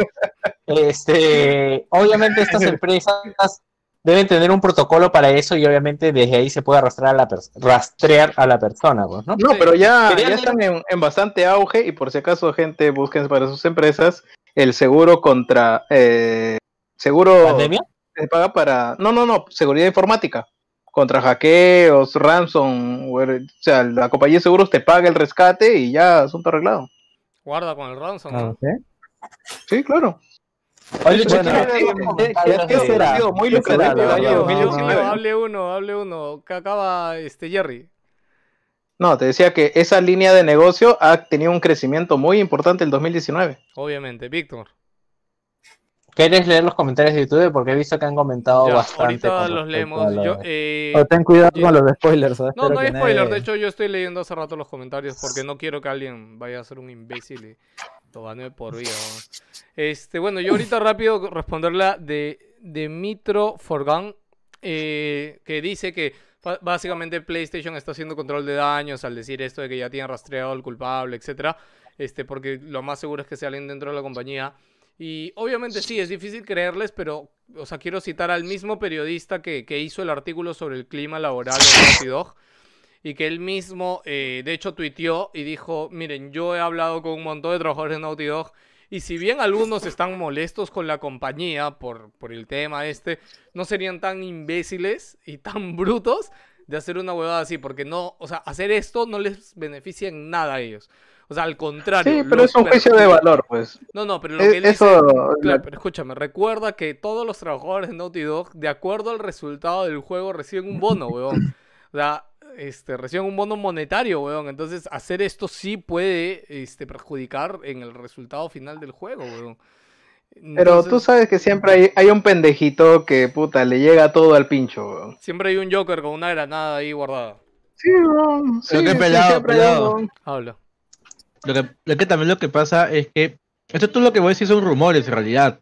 este, obviamente estas (laughs) empresas deben tener un protocolo para eso y obviamente desde ahí se puede arrastrar a la rastrear a la persona, pues, ¿no? No, pero ya, están en, en bastante auge y por si acaso, gente, busquen para sus empresas el seguro contra... Eh, seguro ¿Pandemia? se paga para... No, no, no, seguridad informática. Contra hackeos, ransom, o sea, la compañía de seguros te paga el rescate y ya, asunto arreglado. Guarda con el ransom, Ah, ¿no? ok. Sí, claro. Oye, Bueno, ¿qué- será? Muy ¿Qué lucrativo será, el la año verdad? Gio, 2019. Gio, hable uno, hable uno. Que acaba este Jerry. No, te decía que esa línea de negocio ha tenido un crecimiento muy importante el 2019. Obviamente, Víctor. ¿Quieres leer los comentarios de YouTube? Porque he visto que han comentado Ya, bastante. ahorita los leemos. Yo, eh, Oh, ten cuidado con los spoilers. ¿sabes? No, Espero no hay que spoiler. nadie- De hecho, yo estoy leyendo hace rato los comentarios porque no quiero que alguien vaya a ser un imbécil y lo por vida. ¿no? Este, bueno, yo ahorita (laughs) rápido responderla de, de Mitro Forgan, eh, que dice que básicamente PlayStation está haciendo control de daños al decir esto de que ya tiene rastreado al culpable, etcétera. Este, porque lo más seguro es que sea alguien dentro de la compañía. Y obviamente sí, es difícil creerles, pero, o sea, quiero citar al mismo periodista que, que hizo el artículo sobre el clima laboral Naughty Dog y que él mismo, eh, de hecho, tuiteó y dijo, miren, yo he hablado con un montón de trabajadores de Naughty Dog y si bien algunos están molestos con la compañía por, por el tema este, no serían tan imbéciles y tan brutos de hacer una huevada así, porque no, o sea, hacer esto no les beneficia en nada a ellos. O sea, al contrario. Sí, pero es un juicio de valor, pues. No, no, pero lo Eh, que él dice... eso, Claro, la- pero escúchame, recuerda que todos los trabajadores de Naughty Dog, de acuerdo al resultado del juego, reciben un bono, (laughs) weón. O sea, este, reciben un bono monetario, weón. Entonces, hacer esto sí puede este, perjudicar en el resultado final del juego, weón. Pero tú sabes que siempre hay, hay un pendejito que, puta, le llega todo al pincho, weón. Siempre hay un Joker con una granada ahí guardada. Sí, weón. Sí, Pero qué sí, pelado, hay pelado. Habla. Lo que, lo que también lo que pasa es que esto tú lo que voy a decir son rumores en realidad,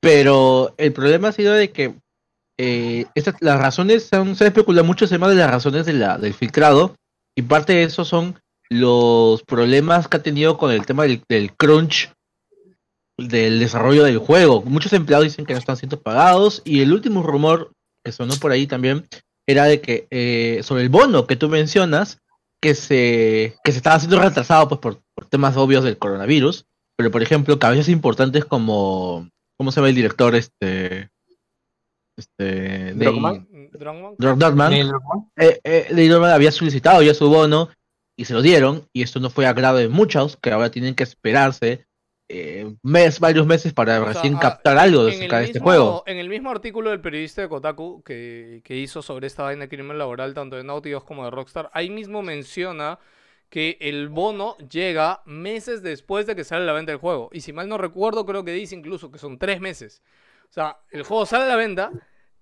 pero el problema ha sido de que eh, las razones son, se especula mucho tema de las razones de la, del filtrado y parte de eso son los problemas que ha tenido con el tema del, del crunch del desarrollo del juego. Muchos empleados dicen que no están siendo pagados y el último rumor que sonó por ahí también era de que eh, sobre el bono que tú mencionas que se que se estaba haciendo retrasado pues por, por temas obvios del coronavirus pero por ejemplo cabezas importantes como cómo se llama el director este este de Druckmann. Druckmann. Drog Dortman, Neil Druckmann. eh, eh, había solicitado ya su bono y se lo dieron y esto no fue agrado de muchos que ahora tienen que esperarse eh, mes varios meses para O sea, recién ah, captar algo en acerca de este juego En el mismo artículo del periodista de Kotaku que, que hizo sobre esta vaina de crimen laboral, tanto de Naughty Dog como de Rockstar, ahí mismo menciona que el bono llega meses después de que sale a la venta del juego. Y si mal no recuerdo, creo que dice incluso que son tres meses. O sea, el juego sale a la venta,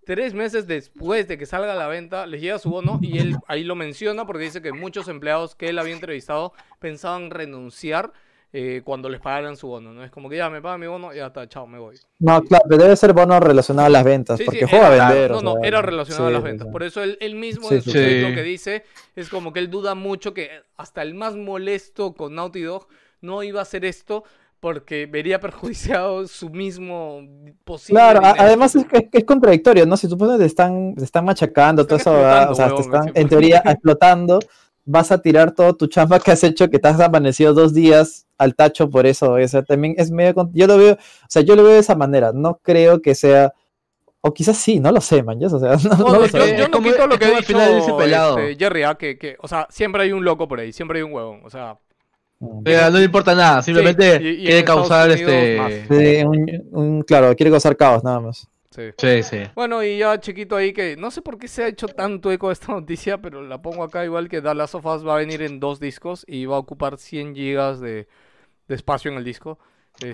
tres meses después de que salga a la venta, les llega su bono y él ahí lo menciona porque dice que muchos empleados que él había entrevistado pensaban renunciar eh, cuando les pagaran su bono, ¿no? Es como que ya me pagan mi bono, ya está, chao, me voy. No, claro, pero debe ser bono relacionado a las ventas, Sí, sí, porque juega era- a vender. No, no, sea, era relacionado a sí, las sí, ventas. sí. Por eso él, él mismo Sí, en su sí. Sí. lo que dice es como que él duda mucho que hasta el más molesto con Naughty Dog no iba a hacer esto porque vería perjudiciado su mismo posible Claro, a- dinero. además es, que- es contradictorio, ¿no? Si tú pones te están, te están machacando, todo Están eso, o sea, te están en teoría explotando, vas a tirar todo tu chamba que has hecho, que te has amanecido dos días al tacho por eso, o sea, también es medio, yo lo veo, o sea, yo lo veo de esa manera, no creo que sea, o quizás sí, no lo sé, man, o sea, (laughs) no, No, no no, lo yo, sé. yo no quito lo que ha dicho final dice pelado. este, Jerry, ah, que, que, o sea, siempre hay un loco por ahí, siempre hay un huevón, o sea, Mm. O sea, no le importa nada simplemente y- y en quiere Estados causar Unidos este más. Sí, un- un- claro, quiere causar caos, nada más. Sí. sí sí Bueno, y ya chiquito ahí que no sé por qué se ha hecho tanto eco de esta (laughs) noticia, pero la pongo acá igual que The Last of Us va a venir en dos discos y va a ocupar 100 gigas de, de espacio en el disco.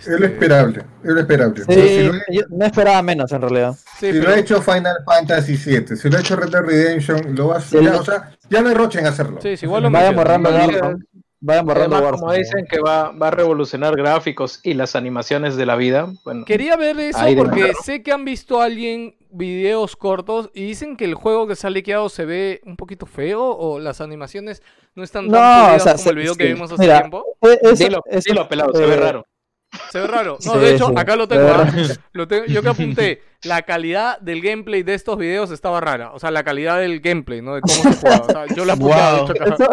Es Este, lo esperable, es lo esperable. Sí, O sea, si, lo, yo no esperaba menos en realidad. sí, si lo ha hecho Final Fantasy VII, si lo ha hecho Red Dead Redemption, lo va a Sí, ya, lo- o sea, ya no hay roche en hacerlo. Sí, sí, igual lo menciono. borrando Borrando Además, Warzone. como dicen que va, va a revolucionar gráficos y las animaciones de la vida, bueno, Quería ver eso porque sé que han visto a alguien videos cortos y dicen que el juego que se ha liqueado se ve un poquito feo o las animaciones no están tan No, o sea, como se- el video que sí. vimos hace Mira, tiempo. Eh, eso- dilo, eso- dilo, pelado, se ve eh, raro. Se ve raro. No, Sí, de hecho, sí, acá lo tengo. raro. Lo tengo- Yo que apunté, (laughs) la calidad del gameplay de estos videos estaba rara. O sea, la calidad del gameplay, ¿no? De cómo se juega. O sea, yo la Wow.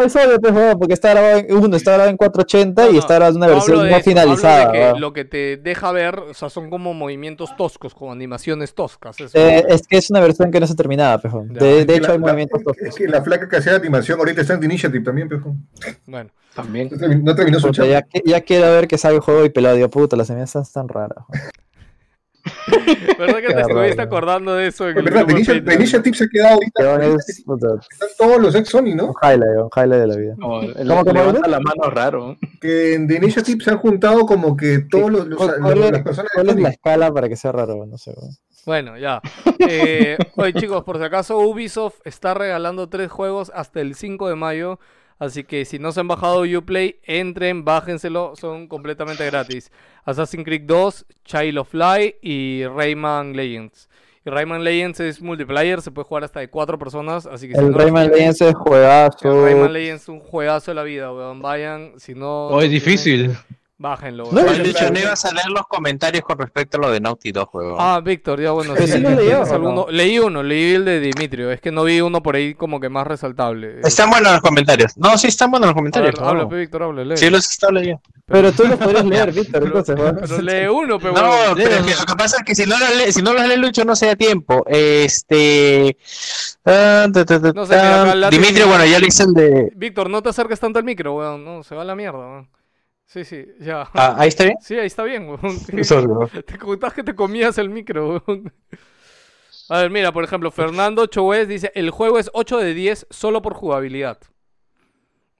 Eso, eso juego, porque está grabado en, uno está grabado en 480 No, y no, está grabado en una no versión hablo finalizada. de que ¿verdad? lo que te deja ver, o sea, son como movimientos toscos, como animaciones toscas. eso. Eh, es que es una versión que no está terminada, pejón. Ya. De, de hecho, la- hay la- movimientos es- toscos. Es que la flaca que hacía la animación ahorita está en Initiative también, pero Bueno, También. no terminó, su ya, ya quiero ver que salga el juego y pelado. Puta, las semillas están raras. (laughs) ¿verdad que te estuviste acordando de eso? En el verdad, Facebook? The Initiative se ha quedado ahorita. Es Están todos los ex Sony, un ¿no? highlight, un highlight de la vida. Como, le- ¿Cómo que levanta la mano raro. Que en The Initiative se han juntado como que todos los, los- ¿Cuál, los- las personas de Sony. la escala para que sea raro? No sé. weón. Bueno, ya. Eh, oye, chicos, por si acaso, Ubisoft está regalando tres juegos hasta el 5 de mayo. Así que si no se han bajado Uplay, entren, bájenselo, son completamente gratis. Assassin's Creed 2, Child of Light y Rayman Legends. Y Rayman Legends es multiplayer, se puede jugar hasta de cuatro personas, así que si El no Rayman tienen- Legends es juegazo. el Rayman Legends es un juegazo de la vida, weón. Vayan, si no... oh, es tienen- difícil Bájenlo. No, Lucho, no ibas a leer los comentarios con respecto a lo de Naughty Dog, juego. Ah, Víctor, ya bueno. Pero. Leí uno, leí el de Dimitrio. Es que no vi uno por ahí como que más resaltable. Están buenos los comentarios. No, sí están buenos los ver, comentarios. no. pe, Víctor, habla, lee. Sí, los he estado leyendo. Pero tú lo podrías leer, (laughs) Víctor, Pero- entonces. Pero lee uno, pero No, pero es que lo que pasa es que si no los lee, si no los lee Lucho no se da tiempo. Este. ah, ta, ta, ta, No sé, Dimitrio, bueno, ya le hice el de. Víctor, no te acerques tanto al micro, weón. No, se va a la mierda, weón. Sí, sí, ya. Ah, ahí está bien. Sí, ahí está bien. (laughs) (laughs) Te contás que te comías el micro. A ver, mira, por ejemplo, Fernando Chouez dice, el juego es 8 de 10 solo por jugabilidad.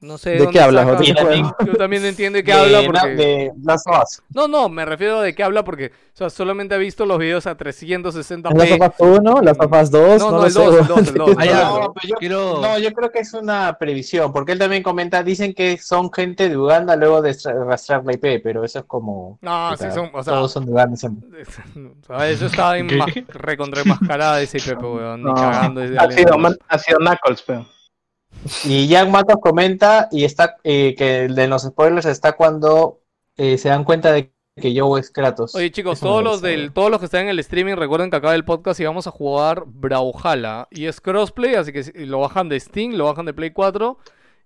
No sé ¿De dónde qué hablas, saca- o de qué juego? Yo también entiendo de qué habla de, porque... de Last of Us. No, no, me refiero a de qué habla porque, o sea, solamente ha visto los videos a 360p. ¿Las of Us 1? ¿Las of Us 2? No, no, lo el sé, 2, el weón. 2, el 2. (laughs) Ah. No, pero yo, Quiero- no, yo creo que es una previsión, porque él también comenta, dicen que son gente de Uganda luego de rastrear la IP, pero eso es como... No, o sí sea, son, o sea, todos son de Uganda (laughs) siempre. o sea, eso está enma- recontraenmascarada ese IP, weón, ni No, cagando. de ha sido, man- ha sido Knuckles, pero. Y Jack Matos comenta y está eh, que el de los spoilers está cuando eh, se dan cuenta de que Joe es Kratos. Oye chicos, Eso todos los del, todos los que están en el streaming, recuerden que acá del podcast y vamos a jugar Brawlhalla y es crossplay, así que si- lo bajan de Steam, lo bajan de Play 4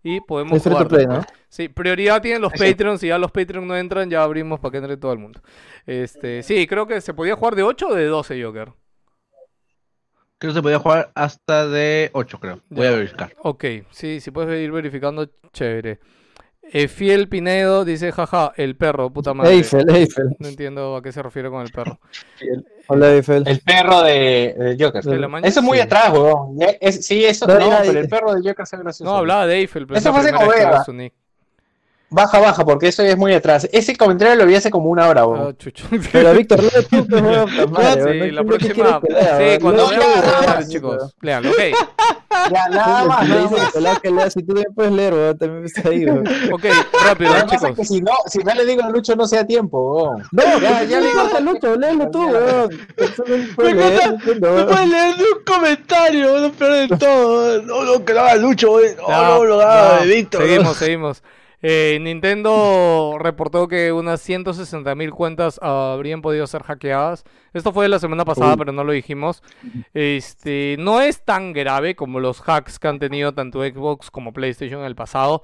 y podemos Es free to jugar. play, ¿no? Sí, prioridad tienen los. Patreons, si ya los Patreons no entran, ya abrimos para que entre todo el mundo. Este, sí, creo que se podía jugar de 8 o de 12, Joker. Creo que se podía jugar hasta de 8, creo. Voy Ya. a verificar. Ok, sí, si puedes ir verificando, chévere. Eh, Fiel Pinedo dice, jaja, el perro, puta madre. Eiffel, Eiffel. No entiendo a qué se refiere con el perro. Hola, Eiffel. El perro de, de Joker. ¿De la mañana? Eso es muy Sí. atrás, weón. Es- sí, eso, No, no, pero el perro de Joker es gracioso. No, hablaba de Eiffel, pero Eso fue como. Baja, baja, porque eso es muy atrás. Ese comentario lo vi hace como una hora, weón. chucho. Pero Víctor, lee tú, weón, puta (laughs) madre, Sí, weón, la no próxima. Sí, weón. cuando weón, comentarios, chicos. Leanlo, ok. (laughs) Ya, nada más, Le nada dice más. que lea, si tú también puedes leer, weón, también está ahí, weón. Ok, rápido, que pasa es que chicos. si no, si no le digo a Lucho no sea tiempo, weón. No, Ya, ya, le le importa Lucho, léelo tú, weón. No Me leer, encanta- no No weón. puedes leer ni un comentario, no peor de todo. No, no, que lo haga Lucho, güey. No, no, lo haga de Víctor. Seguimos, seguimos. Eh, Nintendo reportó que unas 160 mil cuentas habrían podido ser hackeadas. Esto fue la semana pasada, pero no lo dijimos. Este, no es tan grave como los hacks que han tenido tanto Xbox como PlayStation en el pasado,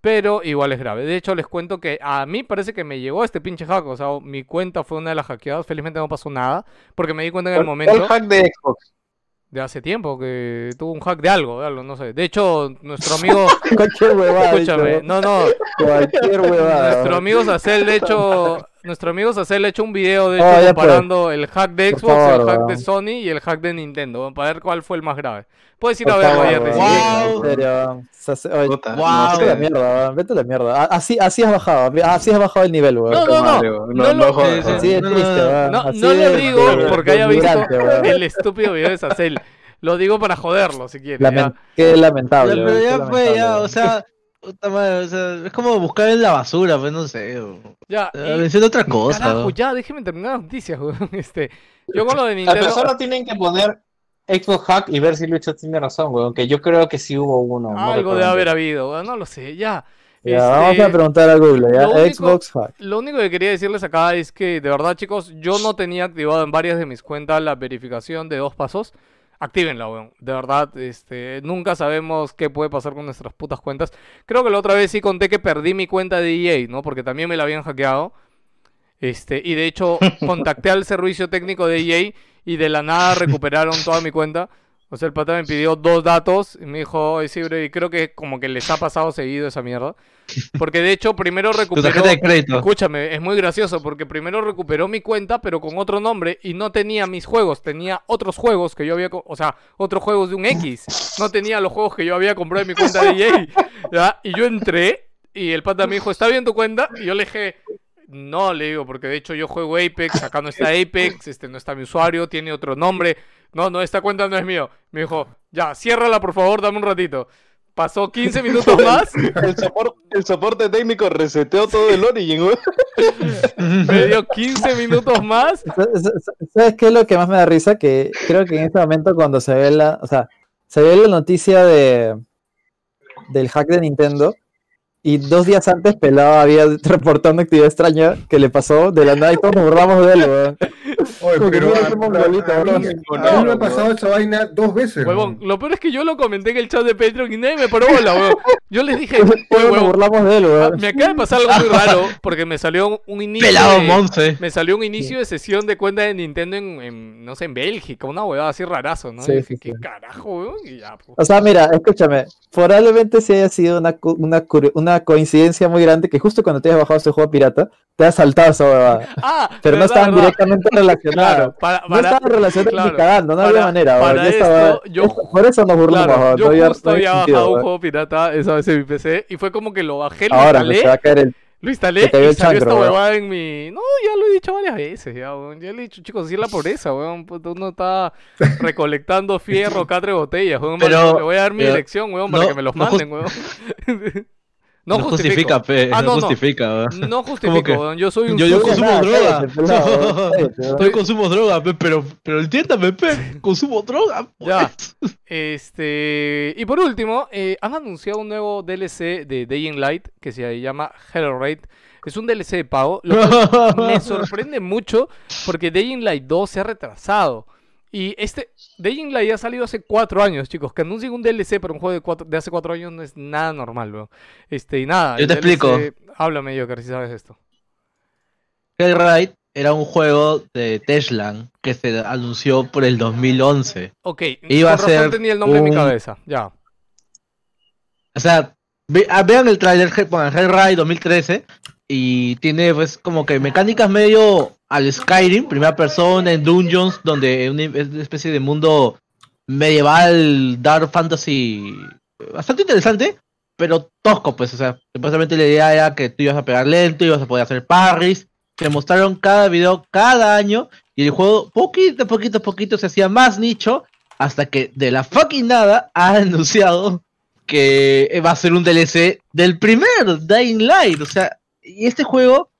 pero igual es grave. De hecho, les cuento que a mí parece que me llegó este pinche hack. O sea, mi cuenta fue una de las hackeadas. Felizmente no pasó nada, porque me di cuenta en el momento. El hack de Xbox. De hace tiempo que tuvo un hack de algo, de algo, no sé. De hecho, nuestro amigo, (laughs) Cualquier huevada. escúchame, no, no, Cualquier huevada. nuestro amigo Sacel, de hecho, nuestro amigo Sacel le ha hecho un video, de Oh, hecho, comparando el hack de Xbox, favor, el hack de. Sony y el hack de Nintendo, para ver cuál fue el más grave. Puedes ir Por a verlo, favor, Jerry. Wow. En serio, oye, Wow. no Vete a la mierda, vete a la mierda. Así, así has bajado, así has bajado el nivel, weón. No, no, no, no no, lo- triste, no. No, digo porque haya visto el estúpido video de Sacel. Lo digo para joderlo, si quieres. Lamen- ya. Qué lamentable. Pero ya fue, ya, o sea, puta madre, o sea, es como buscar en la basura, pues no sé. o- Ya, Menciono otra cosa. Carajo, ¿no? ya, déjeme terminar las noticias, weón. (laughs) Este, yo con lo de Nintendo. pero solo tienen que poner Xbox Hack y ver si Lucho tiene razón, weón. Que yo creo que sí hubo uno. no Algo recuerdo. debe haber habido, weón, no lo sé, ya. Ya, Este, vamos a preguntar a Google, ya. lo único- Xbox Hack. Lo único que quería decirles acá es que, de verdad, chicos, yo no tenía activado en varias de mis cuentas la verificación de dos pasos. Actívenla, weón. De verdad, este, nunca sabemos qué puede pasar con nuestras putas cuentas. Creo que la otra vez sí conté que perdí mi cuenta de EA, ¿no? Porque también me la habían hackeado. Este, y de hecho, (laughs) contacté al servicio técnico de EA y de la nada recuperaron toda mi cuenta. O sea, el pata me pidió dos datos y me dijo, oye, sí, bro", y creo que como que les ha pasado seguido esa mierda. (laughs) Porque de hecho, primero Tu recuperó... tarjeta de crédito. Escúchame, es muy gracioso porque primero recuperó mi cuenta, pero con otro nombre y no tenía mis juegos, tenía otros juegos que yo había, o sea, otros juegos de un X. No tenía los juegos que yo había comprado en mi cuenta de EA. ¿ya? Y yo entré y el pata me dijo, ¿está bien tu cuenta? Y yo le dije, no, le digo, porque de hecho yo juego Apex, acá no está Apex, este no está mi usuario, tiene otro nombre. No, no, esta cuenta no es mío. Me dijo, ya, ciérrala por favor, dame un ratito. Pasó 15 (laughs) minutos más, El soporte, el soporte técnico reseteó todo el Origin, weón. (laughs) me dio 15 minutos más (laughs) Sa- sa- ¿Sabes qué es lo que más me da risa? Que creo que en este momento cuando se ve la, o sea, se ve la noticia de del hack de Nintendo, Y dos días antes Pelado había reportado una actividad extraña que le pasó de la nada y todos nos burlamos de él, weón. Oye, que pero no somos a mí- me ha pasado esa vaina dos veces. Huevón, lo peor es que yo lo comenté en el chat de Patreon y nadie me paró bola, weón. Yo les dije, huevón, burlamos de él, ah, me acaba de pasar algo muy raro porque me salió un inicio Pelado de- Monse. Me salió un inicio de sesión de cuenta de Nintendo en, en, no sé, en Bélgica, una huevada así rarazo, ¿no? Sí, y dije, sí, ¿qué sí. carajo, weón? Y ya, pues. O sea, mira, escúchame, probablemente sí haya sido una, una, coincidencia muy grande que justo cuando te has bajado este juego pirata, te has saltado esa huevada. Ah, Pero no estaban verdad. directamente relacionados. (laughs) Claro, (laughs) para, No para- estaban relacionados claro, ni cagando, no para- había manera. para esto, huevada- yo esto- por eso nos burlamos. Claro, yo no había- justo no había había sentido, bajado un juego pirata esa vez en mi PC y fue como que lo bajé, lo Ahora me instalé, se va a caer el. lo instalé y el salió chancro, esta weón. huevada en mi... No, ya lo he dicho varias veces, ya, weón. Ya le he dicho, chicos, así es la pobreza, weón. Puta, Uno está (laughs) recolectando fierro, catre botellas, weón. Pero- le voy a dar mi pero- dirección, weón, para no- que me los no manden, weón. (laughs) No, no justifica, pe, Ah, no, no, no. justifica. weón. No justifico, que? weón. Yo soy un Yo- yo consumo Nada, droga. cállate, pelado, (laughs) weón, cállate, weón. Yo consumo droga, pe, pero, pero entiéndame, pe, consumo droga. Ya. pues. (laughs) Este. Y por último, eh, han anunciado un nuevo DLC de Dying Light que se llama Hell Raid. Es un DLC de pago. Lo cual (laughs) me sorprende mucho porque Dying Light 2 se ha retrasado. Y este Dying Light ha salido hace cuatro años, chicos. Que anuncien un DLC para un juego de, cuatro- de hace cuatro años no es nada normal, weón. Este, y nada. Yo te explico. DLC Háblame, yo, que si sabes esto. Hellride era un juego de Tesla que se anunció por el 2011. Ok, Iba a ser tenía el nombre en mi un- cabeza. Ya. O sea, ve- ah, vean el trailer, pongan Hellride 2013 y tiene pues como que mecánicas medio al Skyrim, primera persona en dungeons, donde es una es una especie de mundo medieval, dark fantasy, bastante interesante, pero tosco pues, o sea, supuestamente la idea era que tú ibas a pegar lento, ibas a poder hacer parries, te mostraron cada video cada año y el juego poquito a poquito a poquito se hacía más nicho hasta que de la fucking nada (laughs) ha anunciado que va a ser un DLC del primer Dying Light. O sea, y este juego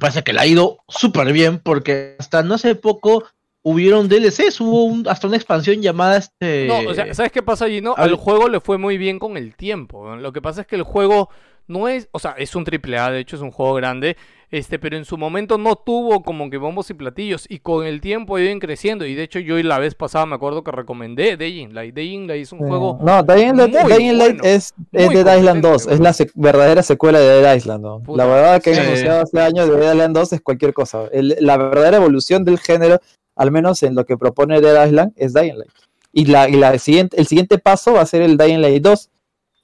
parece que le ha ido súper bien porque hasta no hace poco hubieron DLCs, hubo un- hasta una expansión llamada este... No, o sea, ¿sabes qué pasa, Gino? a Al juego le fue muy bien con el tiempo. ¿no? Lo que pasa es que el juego no es, o sea, es un triple A, de hecho es un juego grande, este, pero en su momento no tuvo como que bombos y platillos y con el tiempo ido creciendo y de hecho yo la vez pasada me acuerdo que recomendé Dying Light. Dying Light es un juego No, Dying Light, bueno, es, de Dead Island competente, 2, es la sec- verdadera secuela de Dead Island. ¿no? Puta, la verdad que han sí. anunciado hace años de Dead Island 2 es cualquier cosa. El- la verdadera evolución del género, al menos en lo que propone Dead Island, es Dying Light. Y, la, y la siguiente, el siguiente paso va a ser el Dying Light 2,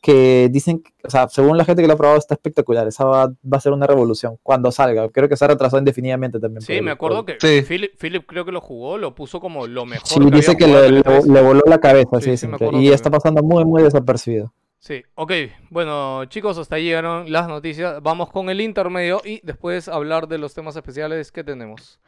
que dicen, o sea, según la gente que lo ha probado, está espectacular. Esa va, va a ser una revolución cuando salga. Creo que se ha retrasado indefinidamente también. Sí, me acuerdo que Sí. Philip, Philip creo que lo jugó, lo puso como lo mejor Sí, que dice había que le, en el le- E3. le voló la cabeza, Sí, sí, que- y está pasando muy, muy desapercibido. Sí, ok. Bueno, chicos, hasta ahí llegaron las noticias. Vamos con el intermedio y después hablar de los temas especiales que tenemos.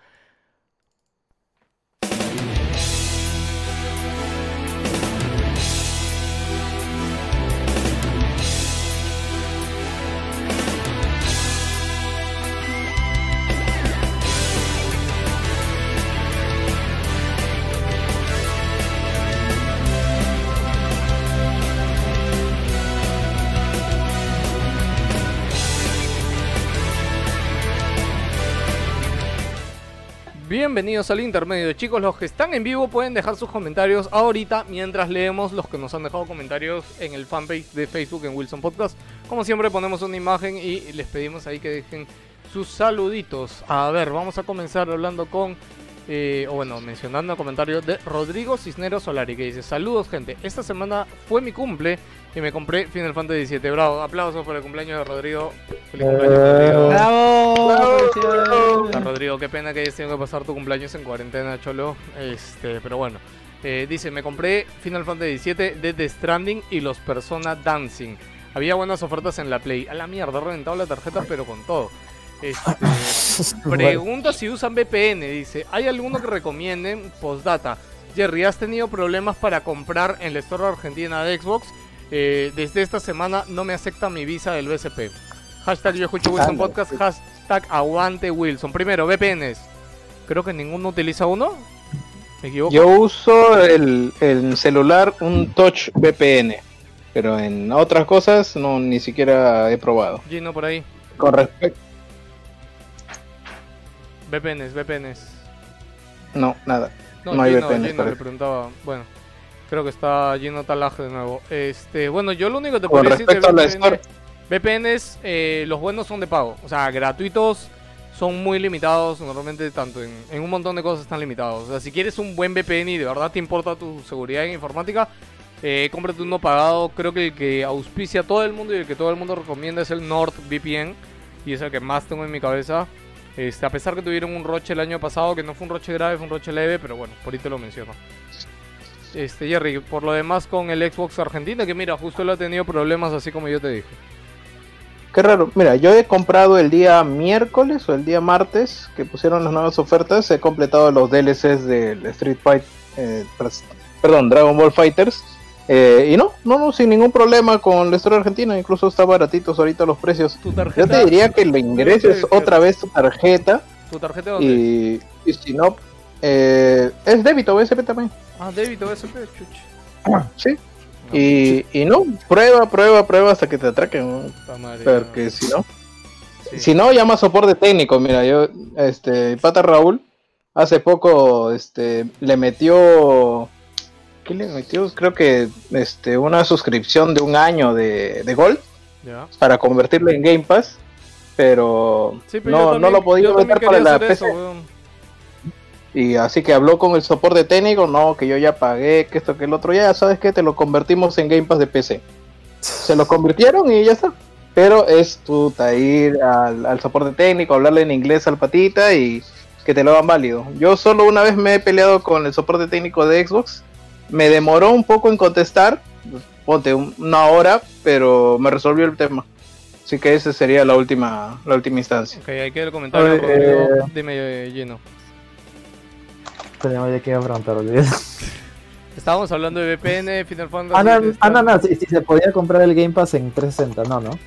Bienvenidos al intermedio, chicos. Los que están en vivo pueden dejar sus comentarios ahorita mientras leemos los que nos han dejado comentarios en el fanpage de Facebook en Wilson Podcast. Como siempre ponemos una imagen y les pedimos ahí que dejen sus saluditos. A ver, vamos a comenzar hablando con, eh, o bueno, mencionando el comentario de Rodrigo Cisneros Solari que dice, saludos gente, esta semana fue mi cumple y me compré Final Fantasy VII. Bravo, aplausos por el cumpleaños de Rodrigo. Feliz cumpleaños, Rodrigo. ¡Bravo! Ah, Rodrigo, qué pena que hayas tenido que pasar tu cumpleaños en cuarentena, cholo. Este, pero bueno. Eh, dice, me compré Final Fantasy VII de The Stranding y los Persona Dancing. Había buenas ofertas en la Play. A la mierda, he reventado la tarjeta, pero con todo. Este, (laughs) pregunta si usan VPN. Dice, ¿hay alguno que recomienden? Postdata. Jerry, ¿has tenido problemas para comprar en la Store Argentina de Xbox? Eh, desde esta semana no me acepta mi visa del BSP. Hashtag yo escucho Wilson Podcast. Hashtag aguante Wilson. Primero, VPNs. Creo que ninguno utiliza uno. ¿Me equivoco? Yo uso el, el celular un Touch VPN. Pero en otras cosas no ni siquiera he probado. Gino por ahí. Con respecto, VPNs, VPNs. no, nada. No, No hay Gino, VPNs, Gino le preguntaba. Bueno, creo que está Gino Talaje de nuevo. Este, bueno, yo lo único que te Con podría decir de respecto a la VPN. VPNs, eh, los buenos son de pago. O sea, gratuitos son muy limitados. Normalmente, tanto en, en un montón de cosas están limitados. O sea, si quieres un buen VPN y de verdad te importa tu seguridad en informática, eh, cómprate uno pagado. Creo que el que auspicia a todo el mundo y el que todo el mundo recomienda es el NordVPN. Y es el que más tengo en mi cabeza. Este, a pesar que tuvieron un roche el año pasado, que no fue un roche grave, fue un roche leve, pero bueno, por ahí te lo menciono. Este, Jerry, por lo demás con el Xbox Argentina, que mira, justo él ha tenido problemas así como yo te dije. Qué raro. Mira, yo he comprado el día miércoles o el día martes que pusieron las nuevas ofertas. He completado los DLCs del Street Fight, eh, perdón, Dragon Ball Fighters. Eh, y no, no, no, sin ningún problema con la historia argentina. Incluso está baratitos ahorita los precios. Tu Yo te diría que lo ingreses otra vez tu tarjeta ¿Tu tarjeta dónde? y, y si no, eh, es débito BSP también. Ah, débito, SP, chuch. (clears throat) Sí. No, Y, y no, prueba, prueba, prueba hasta que te atraquen. Porque si no, Sí. si no, llama soporte técnico. Mira, yo, este, Pata Raúl, hace poco, este, le metió, ¿qué le metió? Creo que, este, una suscripción de un año de, de Gold para convertirlo en Game Pass, pero Sí, pero yo no, no también- lo podía meter para la PC. eso. Y así que habló con el soporte técnico, no, que yo ya pagué, que esto, que el otro, ya sabes que te lo convertimos en Game Pass de PC. Se lo convirtieron y ya está. Pero es tu ir al, al soporte técnico, hablarle en inglés al patita y que te lo hagan válido. Yo solo una vez me he peleado con el soporte técnico de Xbox. Me demoró un poco en contestar, ponte un- una hora, pero me resolvió el tema. Así que esa sería la última, la última instancia. Ok, hay que el comentario. Oye, eh, Dime, eh, Gino. Tenemos ya que iba a preguntar, olvidé. (laughs) Estábamos hablando de VPN, Final Fantasy. Ah, no, ah, no, si, si se podía comprar el Game Pass en 360, no, ¿no?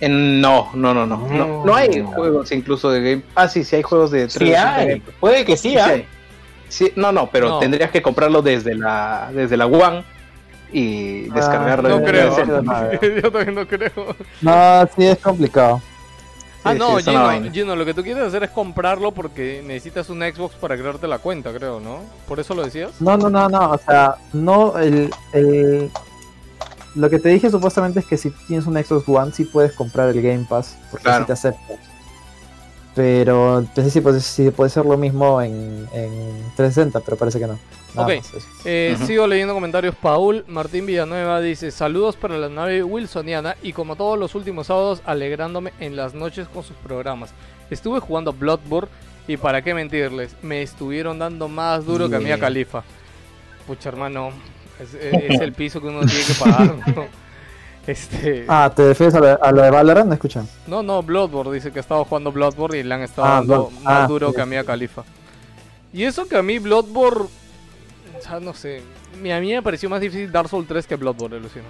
Eh, No, no, no, no, no. No hay juegos incluso de Game. Ah, sí, sí hay juegos de Sí 360 hay. Game Pass. Puede que sí, Sí ¿ah? hay. Sí, no, no, pero No. tendrías que comprarlo desde la desde la One y descargarlo. No creo. 360. (laughs) Yo también no creo. No, sí es complicado. Ah, Sí, no, sí, Gino. Gino, lo que tú quieres hacer es comprarlo porque necesitas un Xbox para crearte la cuenta, creo, ¿no? ¿Por eso lo decías? No, no, no, no, o sea, no, el, el... Lo que te dije supuestamente es que si tienes un Xbox One sí puedes comprar el Game Pass, porque Claro. sí te acepta. Pero pensé si puede, si puede ser lo mismo en, en 360, pero parece que no. Nada Ok. Eh. Sigo leyendo comentarios. Paul Martín Villanueva dice: Saludos para la nave Wilsoniana y como todos los últimos sábados, alegrándome en las noches con sus programas. Estuve jugando Bloodborne y para qué mentirles, me estuvieron dando más duro que a Mia Bien. Califa. Pucha, hermano, es, es el piso que uno tiene que pagar. (laughs) ¿no? Este, Ah, ¿te refieres a lo, a lo de Valorant? No escuchan. no, no, Bloodborne dice que ha estado jugando Bloodborne y le han estado Ah, dando Blood- más ah, duro sí, que a sí, Mia sí. Khalifa. Y eso que a mí Bloodborne, o sea, no sé, a mí me pareció más difícil Dark Souls 3 que Bloodborne, alucino.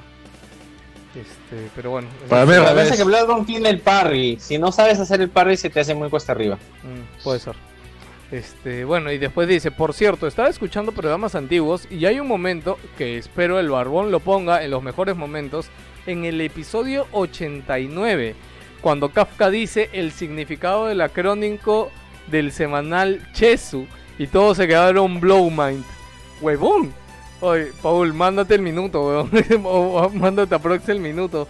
Este, pero bueno. Para mí, a es que Bloodborne tiene el parry. Si no sabes hacer el parry, se te hace muy cuesta arriba. Mm, puede ser. Este, bueno, y después dice, por cierto, estaba escuchando programas antiguos y hay un momento que espero el barbón lo ponga en los mejores momentos, en el episodio 89, cuando Kafka dice el significado del acrónico del semanal Chesu y todos se quedaron blow mind. Huevón. Oye, Paul, mándate el minuto, weón. (laughs) o, mándate aprox el minuto.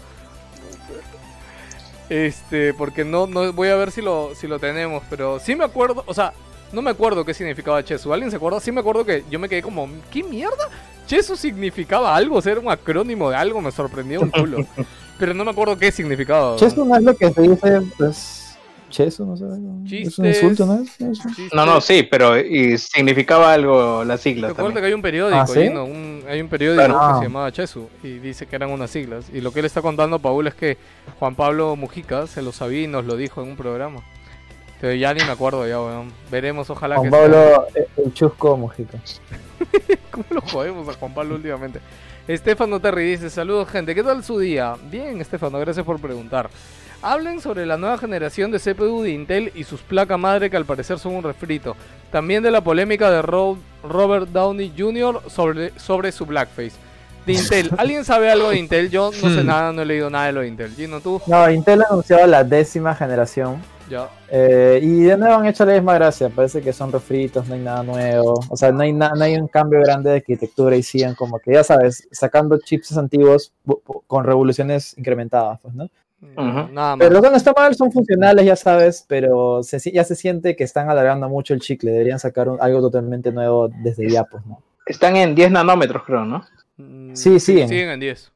Este, porque no, no voy a ver si lo, si lo tenemos, pero sí me acuerdo, o sea, no me acuerdo qué significaba Chesu. ¿Alguien se acuerda? Sí me acuerdo que yo me quedé como, ¿qué mierda? Chesu significaba algo, o sea, era un acrónimo de algo, me sorprendió un culo. (laughs) pero no me acuerdo qué significaba. Chesu no es lo que se dice, pues. Chesu, no sé. Es un Chistes. insulto, ¿no? Es- es- Chiste. No, no, sí, pero y significaba algo las siglas Recuerda que hay un periódico, ¿Ah, sí? Gino, un- hay un periódico Claro. que Ah. se llamaba Chesu y dice que eran unas siglas. Y lo que él está contando, Paul, es que Juan Pablo Mujica se lo sabía y nos lo dijo en un programa. Pero ya ni me acuerdo ya, weón. Veremos, ojalá Juan que sea. Pablo, eh, el chusco Mujica. (laughs) (laughs) ¿Cómo lo jodemos a Juan Pablo últimamente? Estefano Terry dice, saludos gente, ¿qué tal su día? Bien, Estefano, gracias por preguntar. Hablen sobre la nueva generación de CPU de Intel y sus placas madre que al parecer son un refrito. También de la polémica de Ro- Robert Downey Jr. sobre, sobre su blackface. de Intel. (laughs) ¿Alguien sabe algo de Intel? Yo no sé Hmm. nada, no he leído nada de lo de Intel. Gino, tú. No, Intel ha anunciado la décima generación. Ya. eh, y de nuevo han hecho la misma gracia. Parece que son refritos, no hay nada nuevo. O sea, no hay, na- no hay un cambio grande de arquitectura y siguen como que, ya sabes, sacando chips antiguos con revoluciones incrementadas, pues, ¿no? Nada más. Pero no está mal, son funcionales, ya sabes, pero se ya se siente que están alargando mucho el chicle. Deberían sacar un- algo totalmente nuevo desde ya, pues, ¿no? Están en 10 nanómetros, creo, ¿no? Sí, siguen. Siguen en 10.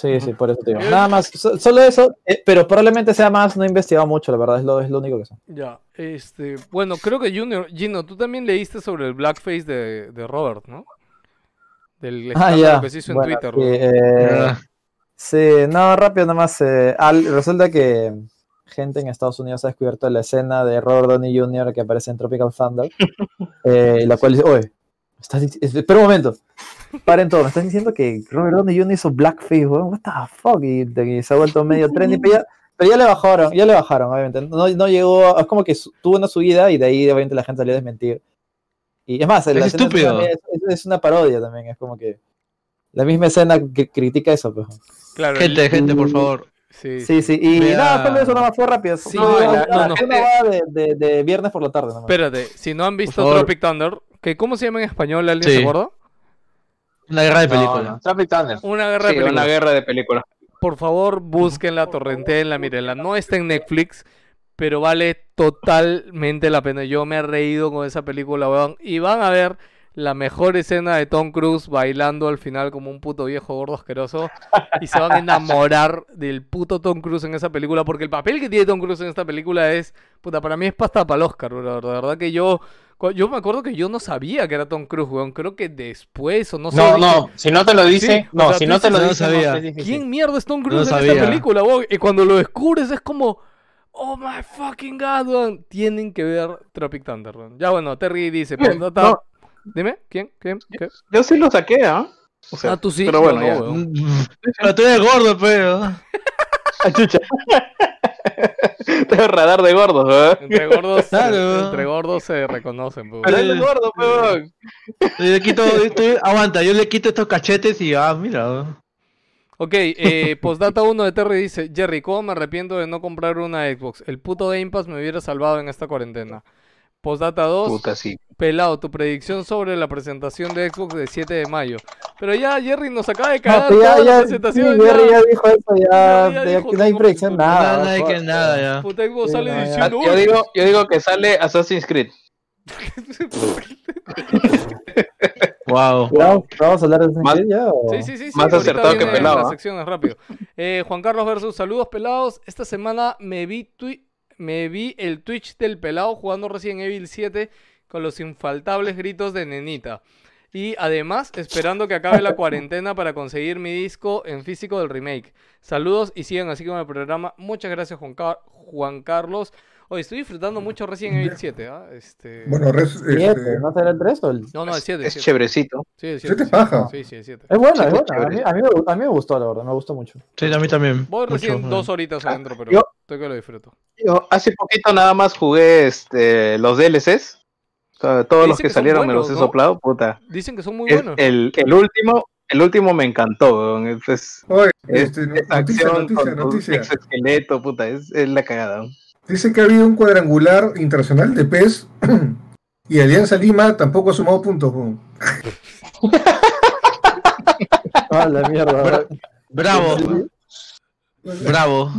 Sí, sí, por eso te digo. Nada más, so- solo eso, eh, pero probablemente sea más, no he investigado mucho, la verdad, es lo, es lo único que sé. Ya, este, bueno, creo que Junior, Gino, tú también leíste sobre el blackface de, de Robert, ¿no? Del Ah, ya. que se hizo Bueno, en Twitter. sí, ¿no? eh, Ah. sí, no, rápido nomás. eh, al- resulta que gente en Estados Unidos ha descubierto la escena de Robert Downey Jr. que aparece en Tropical Thunder, (laughs) eh, la cual dice, oye, estás espera un momento, paren todo, me estás diciendo que Robert Downey Jr. hizo blackface, weón, what the fuck, y, y se ha vuelto medio trendy, pero ya, pero ya le bajaron, ya le bajaron, obviamente, no, no llegó, es como que su- tuvo una subida y de ahí obviamente la gente salió a desmentir. Y es más, la Es escena estúpido. Es, es- es una parodia también, es como que la misma escena que critica eso, pues. Claro, Gente, el- gente, por favor. sí, Sí, sí, y Vea- nada, solo eso nomás fue rápido. Sí, no, no, la, no, la no. de, de- de viernes por la tarde nomás. Espérate, si no han visto. Tropic Thunder, que ¿cómo se llama en español? ¿Alguien Sí. se acuerda? Una guerra de películas. no, Tropic Thunder. Una guerra Sí, de películas. una guerra de películas. Por favor, búsquenla, torrentenla, mírenla. No está en Netflix, pero vale totalmente la pena. Yo me he reído con esa película, weón. Y van a ver la mejor escena de Tom Cruise bailando al final como un puto viejo gordo asqueroso. Y se van a enamorar del puto Tom Cruise en esa película. Porque el papel que tiene Tom Cruise en esta película es, puta, para mí es pasta para el Oscar, bro. La verdad que yo, yo me acuerdo que yo no sabía que era Tom Cruise, weón. Creo que después o no sé. No, no, si no te lo dice, Sí, o no, sea, si no te lo dice, no sabía. ¿Quién mierda es Tom No Cruise en esta película, weón? Y cuando lo descubres es como, oh my fucking god, weón. Tienen que ver Tropic Thunder, weón. Ya bueno, Terry dice, no. Dime, ¿quién? ¿Quién? ¿Qué? Yo sí lo saqué, ¿ah? O sea, ah, tú sí. Pero bueno, no, ya. weón. Pero tú eres gordo, pero. (laughs) Chucha. (laughs) Tengo radar de gordos, ¿verdad? Entre gordos, (laughs) Claro. entre gordos se reconocen, weón. Pero él es gordo, peón. Yo le quito, tú- aguanta, yo le quito estos cachetes y ah, mira. Ok, eh, postdata 1 de Terry dice, Jerry, ¿cómo me arrepiento de no comprar una Xbox? El puto Game Pass me hubiera salvado en esta cuarentena. Postdata 2, Puta, sí. Pelado, tu predicción sobre la presentación de Xbox de 7 de mayo. Pero ya Jerry nos acaba de No, cagar pero ya, toda la ya, sí, presentación. Jerry ya. ya dijo eso, ya, ya ya dijo no hay predicción, no- nada. Nada, nada, por- que nada, ya. Puta Xbox Sí, sale no, diciendo, Yo digo, yo digo que sale Assassin's Creed. (laughs) Wow. Vamos, vamos a hablar de Assassin's Más- Creed ya. o- Sí, sí, sí, sí. Más acertado que pelado, Las ¿ah? secciones rápido. Eh, Juan Carlos versus saludos pelados. Esta semana me vi me vi el Twitch del pelado jugando Resident Evil 7 con los infaltables gritos de nenita. Y además, esperando que acabe la cuarentena para conseguir mi disco en físico del remake. Saludos y sigan así con el programa. Muchas gracias, Juan, Car- Juan Carlos. Hoy estoy disfrutando mucho Resident Evil 7. ¿ah? Este... Bueno, res- este, ¿No será el 3 o el...? no, no, el 7. Es chévrecito. Sí, el Siete 7. paja. Sí, sí, el 7. Es bueno, es Sí, bueno. A mí, a, mí, me- a mí me gustó, la verdad, me gustó mucho. Sí, a mí también. Voy recién Mucho, dos eh. horitas adentro, pero yo- estoy que lo disfruto. Yo hace poquito nada más jugué este, los DLCs. Todos los que, salieron me los he ¿no? soplado, puta. Dicen que son muy buenos. el, el último, el último me encantó, weón. Es, es, oye, es- este, es noticia, acción noticia, con noticia. exoesqueleto, puta, es, es la cagada. weón. Dice que ha habido un cuadrangular internacional de PES (clears throat) y Alianza Lima tampoco ha sumado puntos. weón. (laughs) Ah, la mierda. Bravo, bravo.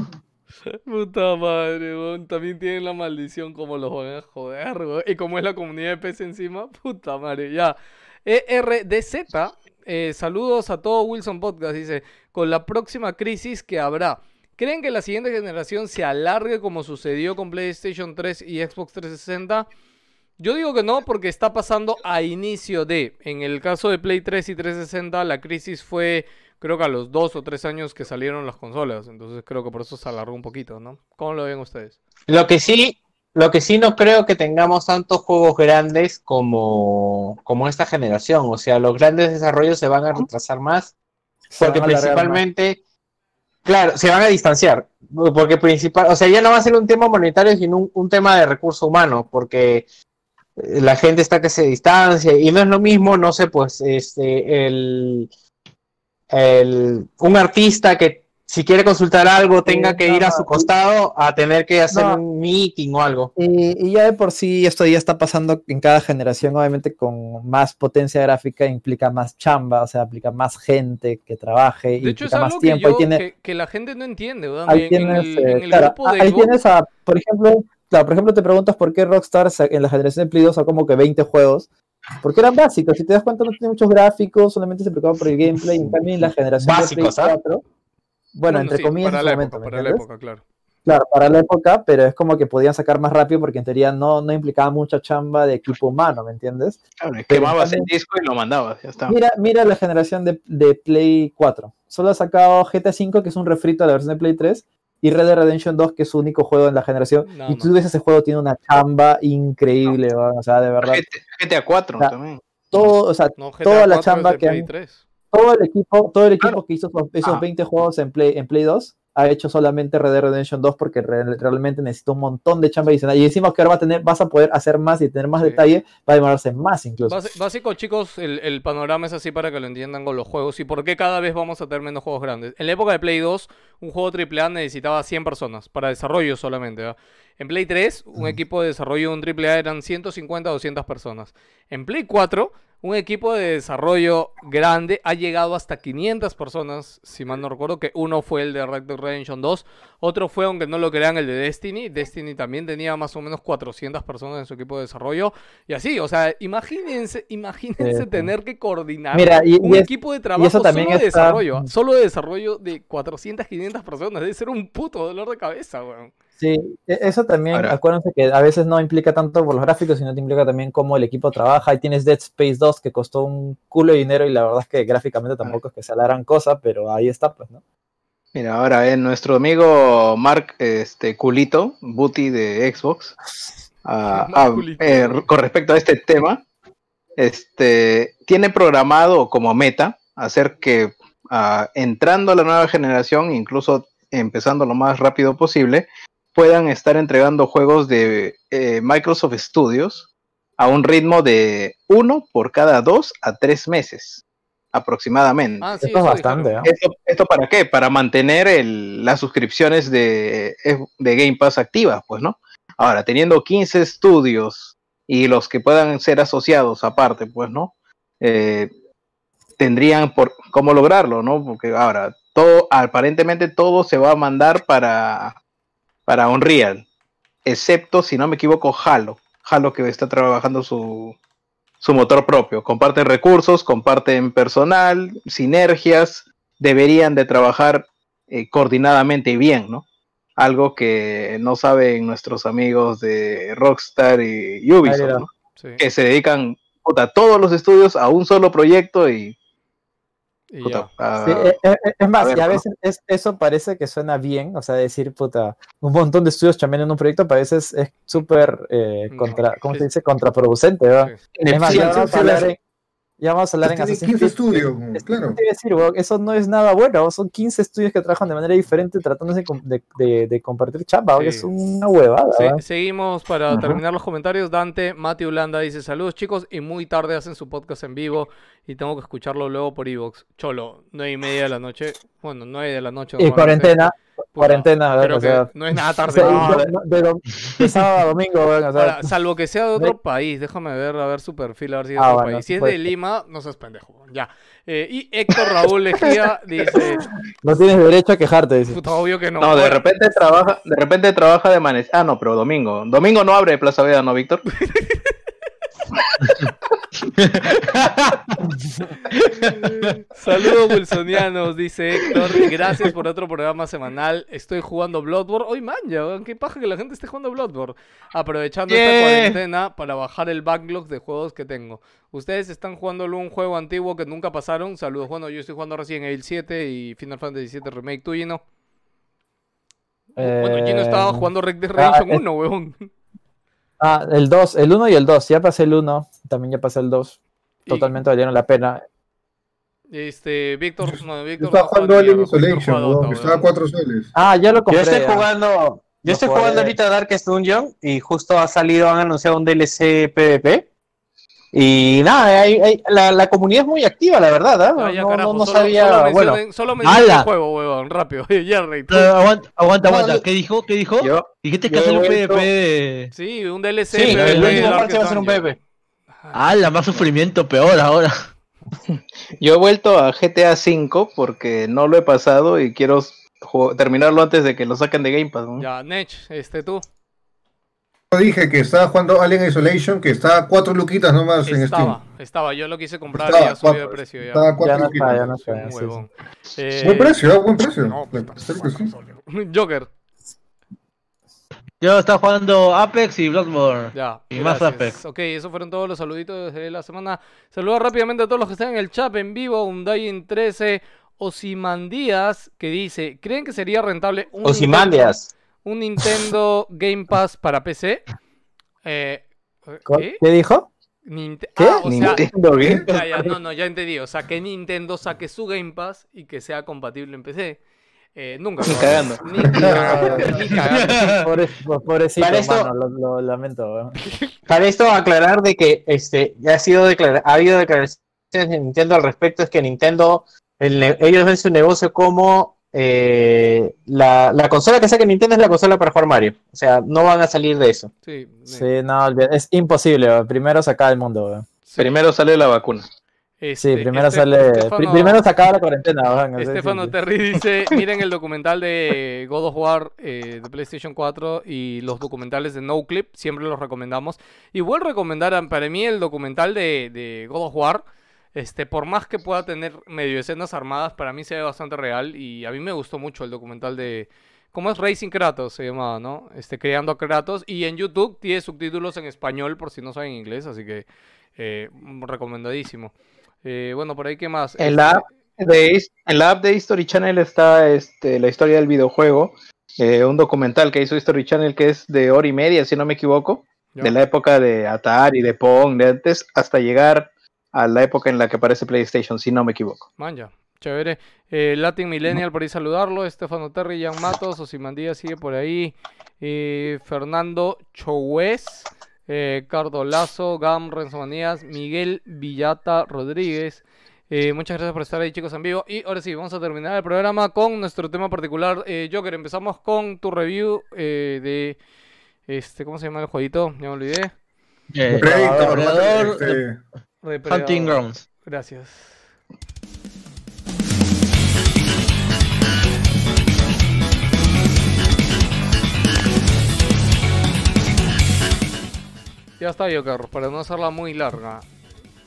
Puta madre. También tienen la maldición como los van a joder. Y como es la comunidad de PC encima, puta madre, ya. ERDZ, eh, saludos a todo Wilson Podcast, dice, con la próxima crisis que habrá. ¿Creen que la siguiente generación se alargue como sucedió con PlayStation 3 y Xbox 360? Yo digo que no porque está pasando a inicio de. En el caso de Play 3 y 360, la crisis fue creo que a los dos o tres años que salieron las consolas. Entonces creo que por eso se alargó un poquito, ¿no? ¿Cómo lo ven ustedes? Lo que sí, lo que sí no creo que tengamos tantos juegos grandes como, como esta generación. O sea, los grandes desarrollos se van a retrasar más. Se Porque principalmente, claro, se van a distanciar. Porque principal, o sea, ya no va a ser un tema monetario, sino un, un tema de recurso humano. Porque eh, la gente está que se distancia y no es lo mismo, no sé, pues, este, el, el, un artista que si quiere consultar algo tenga que no, ir a su costado a tener que hacer No. un meeting o algo. Y, y ya de por sí esto ya está pasando en cada generación, obviamente con más potencia gráfica implica más chamba, o sea, implica más gente que trabaje, De hecho, es implica más algo que, yo, tiene- que, que la gente no entiende, weón. ahí En- tienes, en el, eh, en el claro, grupo de ahí Xbox- tienes a, por ejemplo, claro, por ejemplo, te preguntas por qué Rockstar en la generación de Play 2 sacó como que 20 juegos, porque eran básicos, si te das cuenta no tiene muchos gráficos, solamente se preocupaban por el gameplay, en cambio en la generación Básicos, de ¿ah? Play 4, bueno, entre sí, comillas para la momento, época, ¿me para la época, claro. Claro, para la época, pero es como que podían sacar más rápido porque en teoría no, no implicaba mucha chamba de equipo humano, ¿me entiendes? Claro, Pero quemabas el también- disco y lo mandabas, ya está. Mira, mira la generación de, de Play 4. Solo ha sacado GTA V, que es un refrito de la versión de Play 3, y Red Dead Redemption 2, que es su único juego en la generación. Y tú ves ese juego, tiene una chamba increíble, o sea, de verdad. GTA 4 O sea, también. Todo, o sea, No, toda la 4 es chamba que Play han- 3. todo el equipo, todo el equipo que hizo esos, esos Ah. 20 juegos en Play, en Play 2 ha hecho solamente Red Dead Redemption 2 porque re- realmente necesita un montón de chamba adicional. Y decimos que ahora va a tener, vas a poder hacer más y tener más Sí. detalle, va a demorarse más incluso. Basi- Básico, chicos, el, el panorama es así para que lo entiendan con los juegos y por qué cada vez vamos a tener menos juegos grandes. En la época de Play 2, un juego AAA necesitaba 100 personas para desarrollo solamente. En Play 3, un equipo de desarrollo de un AAA eran 150 o 200 personas. En Play 4, un equipo de desarrollo grande ha llegado hasta 500 personas, si mal no recuerdo, que uno fue el de Red Dead Redemption 2, otro fue, aunque no lo crean, el de Destiny. Destiny también tenía más o menos 400 personas en su equipo de desarrollo. Y así, o sea, imagínense, imagínense Sí. tener que coordinar Mira, y- un y es- equipo de trabajo eso también solo de está- desarrollo, solo de desarrollo de 400, 500 personas. Debe ser un puto dolor de cabeza, weón. Sí, e- eso también, Ahora- acuérdense que a veces no implica tanto por los gráficos, sino te implica también cómo el equipo trabaja. Ahí tienes Dead Space 2 que costó un culo de dinero y la verdad es que gráficamente tampoco es que sea la gran cosa, pero ahí está, pues, ¿no? Mira, ahora eh, nuestro amigo Mark este, Culito, Booty de Xbox, (laughs) ah, ah, eh, con respecto a este tema, este, tiene programado como meta hacer que ah, entrando a la nueva generación, incluso empezando lo más rápido posible, puedan estar entregando juegos de eh, Microsoft Studios a un ritmo de uno por cada dos a tres meses aproximadamente. Ah, sí, Esto es bastante. ¿no? ¿Esto, esto para qué? Para mantener el- las suscripciones de, de Game Pass activas, pues, ¿no? Ahora, teniendo 15 estudios y los que puedan ser asociados aparte, pues, ¿no? Eh, tendrían por cómo lograrlo, ¿no? Porque ahora, todo, aparentemente todo se va a mandar para, para Unreal, excepto, si no me equivoco, Halo. Halo que está trabajando su, su motor propio. Comparten recursos, comparten personal, sinergias, deberían de trabajar eh, coordinadamente y bien, ¿no? Algo que no saben nuestros amigos de Rockstar y Ubisoft. ¿no? Sí. que se dedican puta, todos los estudios a un solo proyecto y Y puta, ya. a- Sí, es más, ver, y a veces es- eso parece que suena bien, o sea, decir, puta, un montón de estudios chambeando en un proyecto, a veces es súper, eh, No, contra, ¿cómo se dice? Contraproducente, ¿verdad? Sí. Es más, ya Sí, ya vamos a hablar en Tiene Assassin's 15 Creed. estudios, Es- claro. decir, eso no es nada bueno, son 15 estudios que trabajan de manera diferente tratando de, com- de, de- de compartir chamba, weón, Sí. es una huevada, seguimos para Ajá. terminar los comentarios. Dante Mati Ulanda dice: Saludos chicos, y muy tarde hacen su podcast en vivo y tengo que escucharlo luego por Evox. Cholo, nueve y media de la noche. Bueno, nueve de la noche. Y cuarentena, cuarentena, Pero o sea, no es nada tarde. no. de, de de sábado a domingo, weón, o sea, Ahora, salvo que sea de otro país, déjame ver, a ver su perfil, a ver si es de Ah, otro bueno, país. Si es de. Lima, no seas pendejo. Ya. Eh, y Héctor Raúl Lejía (laughs) dice: no tienes derecho a quejarte, dice. Puta, obvio que no. no, de repente trabaja, de repente trabaja de manes. Ah, no, pero domingo. Domingo no abre Plaza Veda, ¿no, Víctor? (laughs) Saludos wilsonianos, dice Héctor. Gracias por otro programa semanal. Estoy jugando Bloodborne. Hoy man, ya, weón, qué paja que la gente esté jugando Bloodborne. Aprovechando esta cuarentena para bajar el backlog de juegos que tengo. Ustedes están jugando un juego antiguo que nunca pasaron. Saludos. Bueno, yo estoy jugando Resident Evil 7 y Final Fantasy 7 Remake. ¿Tú, Gino? Bueno, Gino estaba Eh, jugando Red Dead Redemption ah, eh. 1, weón. Ah, el 2, el 1 y el 2, ya pasé el 1, también ya pasé el 2, Y- totalmente valieron la pena. Este, Víctor, no, Yo Víctor. estaba no jugando Alien Isolation, estaba a weón. 4 soles. Ah, ya lo Yo compré. estoy ya. jugando, yo estoy jugando ahorita Darkest Dungeon y justo ha salido, han anunciado un DLC PvP. Y nada, hay- hay- la, la comunidad es muy activa, la verdad. ¿ah? Ah, ya, no, carajo, no, no solo, sabía. solo bueno, mencionen, solo mencionen ¡Hala! el juego, huevón, rápido. (laughs) Jerry, tú. Aguanta, aguanta, No, aguanta. ¿Qué dijo? ¿Qué dijo? Yo, Dijiste que hacer un PvP. Sí, un DLC. sí, PvP el último va a ser un Dungeon. PP. Ah, la más sufrimiento, peor ahora. (laughs) yo he vuelto a GTA V porque no lo he pasado y quiero terminarlo antes de que lo saquen de Game Pass. ¿no? Ya, Nech, este tú. Yo dije que estaba jugando Alien Isolation, que está a cuatro luquitas nomás en Steam. Estaba, estaba, yo lo quise comprar y Estaba, ya subió de precio ya. Estaba a cuatro Ya no luquitas. está, ya no Soy está. un sí, sí. huevón. Eh, Buen precio, ¿eh? buen precio. no, pues, sí. (laughs) Joker, Yo estaba jugando Apex y Bloodborne. ya. Y más. Apex. Ok, esos fueron todos los saluditos de la semana. Saluda rápidamente a todos los que están en el chat en vivo. Undying 13, Osimandías, que dice: ¿Creen que sería rentable un Nintendo, Osimandias. Un Nintendo Game Pass para PC? Eh, ¿Qué? ¿Qué dijo? Ninte- ¿Qué? Ah, o sea, Nintendo Game Pass. Ya, no, no, ya entendí. O sea, que Nintendo saque su Game Pass y que sea compatible en PC. Eh, nunca. Ni cagando. Ni cagando. (laughs) Ni cagando. Pobre- pobrecito, Para esto- mano, lo, lo lamento. (laughs) Para esto aclarar de que este ya ha sido declara- ha habido declaraciones de Nintendo al respecto, es que Nintendo, el ellos ven su negocio como eh, la, la consola que saque Nintendo es la consola para jugar Mario. O sea, no van a salir de eso. Sí, sí. Sí, no, es imposible. Primero sacar el mundo. Sí. Primero sale la vacuna. Sí, Este, primero este- sale. primero sacaba la cuarentena. Estefano. Terry dice, (laughs) miren el documental de God of War eh, de PlayStation 4 y los documentales de No Clip, siempre los recomendamos. Y vuelvo a recomendar, a- para mí el documental de, de God of War, este, por más que pueda tener medio escenas armadas, para mí se ve bastante real y a mí me gustó mucho el documental de... ¿Cómo es Racing Kratos? Se llamaba, ¿no? Este, creando a Kratos. Y en YouTube tiene subtítulos en español por si no saben inglés, así que eh, recomendadísimo. Eh, bueno, por ahí, ¿qué más? En la, app de, His- en la app de History Channel está este, la historia del videojuego, eh, un documental que hizo History Channel que es de hora y media, si no me equivoco, de la época de Atari, de Pong, de antes, hasta llegar a la época en la que aparece PlayStation, si no me equivoco. Manja, chévere. Eh, Latin Millennial por ahí saludarlo. Estefano Terry, Jan Matos, Osimandía sigue por ahí. Eh, Fernando Chouez, eh, Cardo Lazo, Gam Renzo Manías, Miguel Villata Rodríguez. Eh, muchas gracias por estar ahí, chicos, en vivo. Y ahora sí, vamos a terminar el programa con nuestro tema particular. Eh, Joker, empezamos con tu review eh, de. Este, ¿Cómo se llama el jueguito? Ya me olvidé. Eh, Hunting Grounds. Gracias. Ya está, Joker, para no hacerla muy larga.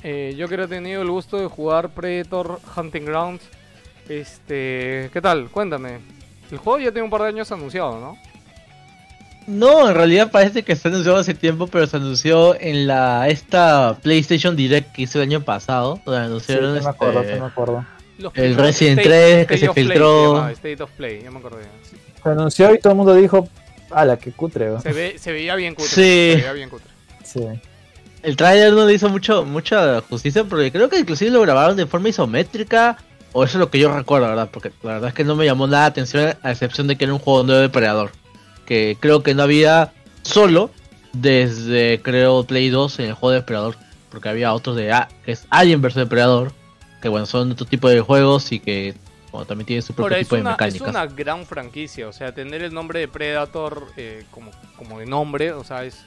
Eh, yo que he tenido el gusto de jugar Predator Hunting Grounds. Este, ¿qué tal? Cuéntame. El juego ya tiene un par de años anunciado, ¿no? No, en realidad parece que se anunció hace tiempo, pero se anunció en la esta PlayStation Direct que hizo el año pasado, donde Sí, anunciaron sí me acuerdo, este, sí me acuerdo. Los El State- Resident 3 que State se Play filtró. se llamaba, State of Play, ya me acordé. Se anunció y todo el mundo dijo, ala, qué cutre. weón". Se, ve, se veía bien cutre. Sí. Se veía bien cutre. Sí. el trailer no le hizo mucho mucha justicia porque creo que inclusive lo grabaron de forma isométrica o eso es lo que yo recuerdo, ¿verdad? Porque la verdad es que no me llamó nada la atención a excepción de que era un juego nuevo de Depredador, que creo que no había solo desde creo Play 2 en el juego de Depredador, porque había otros de A, que es Alien vs Depredador, que bueno, son otro tipo de juegos y que bueno, también tienen su propio Ahora, tipo de una, es mecánicas. una gran franquicia, o sea, tener el nombre de Predator eh, como, como de nombre, o sea, es...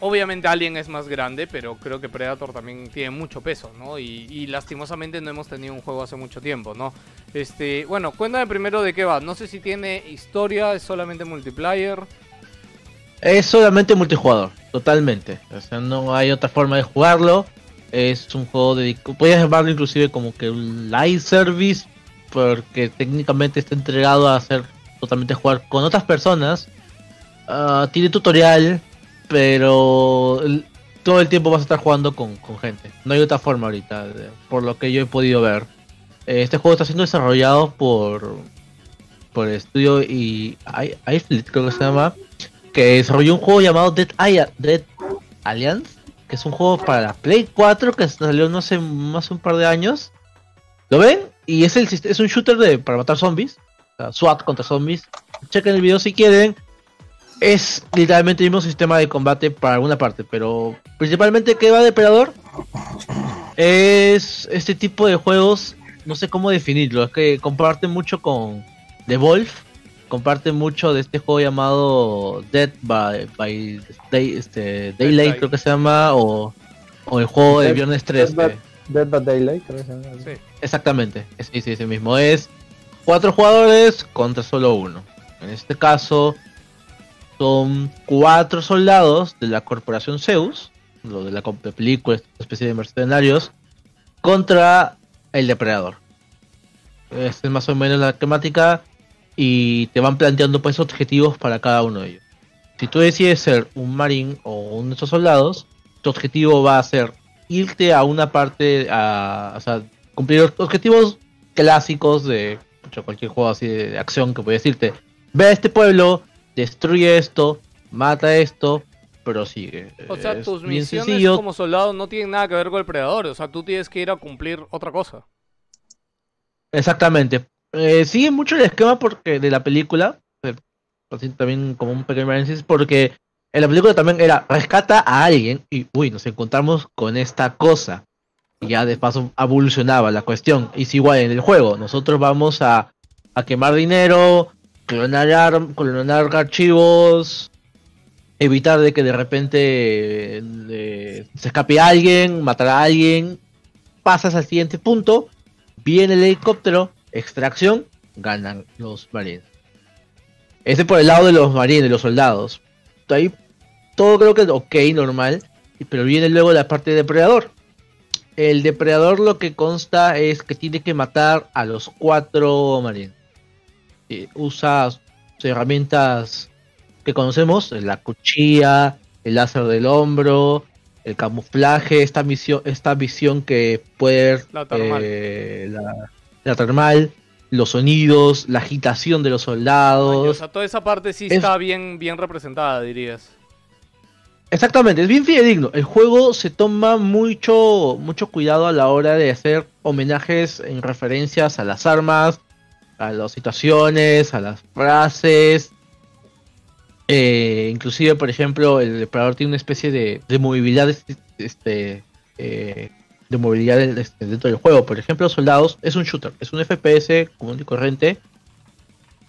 Obviamente Alien es más grande, pero creo que Predator también tiene mucho peso, ¿no? Y, lastimosamente no hemos tenido un juego hace mucho tiempo, ¿no? Este, bueno, cuéntame primero de qué va. No sé si tiene historia, es solamente multiplayer. Es solamente multijugador, totalmente. O sea, no hay otra forma de jugarlo. Es un juego dedicado. Puedes llamarlo inclusive como que un live service. Porque técnicamente está entregado a hacer totalmente jugar con otras personas. Ah, tiene tutorial. Pero todo el tiempo vas a estar jugando con, con gente. No hay otra forma ahorita. Por lo que yo he podido ver. Eh, Este juego está siendo desarrollado por. Por el estudio y. I- iFleet, creo que se llama que desarrolló un juego llamado Dead, Dead Alliance, que es un juego para la Play 4 que salió no sé, más un par de años. ¿Lo ven? Y es el es un shooter de para matar zombies, SWAT contra zombies. Chequen el video si quieren. Es literalmente el mismo sistema de combate para alguna parte, pero principalmente que va Depredador es este tipo de juegos, no sé cómo definirlo, es que comparte mucho con The Wolf, comparte mucho de este juego llamado Dead by, by Day- este, Daylight, Day. creo que se llama, o, o el juego de Viernes 3. Dead, que- Dead by Daylight, creo que se llama. Sí. Exactamente, sí, sí, ese mismo es cuatro jugadores contra solo uno. En este caso son cuatro soldados de la corporación Zeus, lo de la película, esta especie de mercenarios, contra el depredador. Esta es más o menos la temática y te van planteando pues objetivos para cada uno de ellos. Si tú decides ser un marín o uno de esos soldados, tu objetivo va a ser irte a una parte, a, o sea, cumplir objetivos clásicos de cualquier juego así de, acción que puede decirte, ve a este pueblo, destruye esto, mata esto, prosigue. O sea, Es tus misiones sencillo. como soldado no tienen nada que ver con el predador. O sea, tú tienes que ir a cumplir otra cosa. Exactamente. Eh, sigue mucho el esquema porque de la película, eh, así también como un pequeño análisis, porque en la película también era rescata a alguien y uy, nos encontramos con esta cosa. Y ya de paso evolucionaba la cuestión. Y es igual en el juego, nosotros vamos a, a quemar dinero, clonar, ar- clonar archivos, evitar de que de repente eh, se escape alguien, matar a alguien, pasas al siguiente punto, viene el helicóptero, extracción, ganan los marines. Ese por el lado de los marines, de los soldados. Ahí todo creo que es ok, normal, pero viene luego la parte de depredador. El depredador lo que consta es que tiene que matar a los cuatro marines. Eh, usa herramientas que conocemos, la cuchilla, el láser del hombro, el camuflaje, esta misión, esta visión que puede ver La termal. eh, la, la termal, los sonidos, la agitación de los Ay, o soldados. sea, toda esa parte sí Es- está bien, bien representada, dirías. Exactamente, es bien fidedigno. El juego se toma mucho, mucho cuidado a la hora de hacer homenajes en referencias a las armas, a las situaciones, a las frases. Eh, inclusive, por ejemplo, el depredador tiene una especie de, de movilidad este, eh, de movilidad este, dentro del juego. Por ejemplo, Soldados es un shooter, es un FPS común y corriente,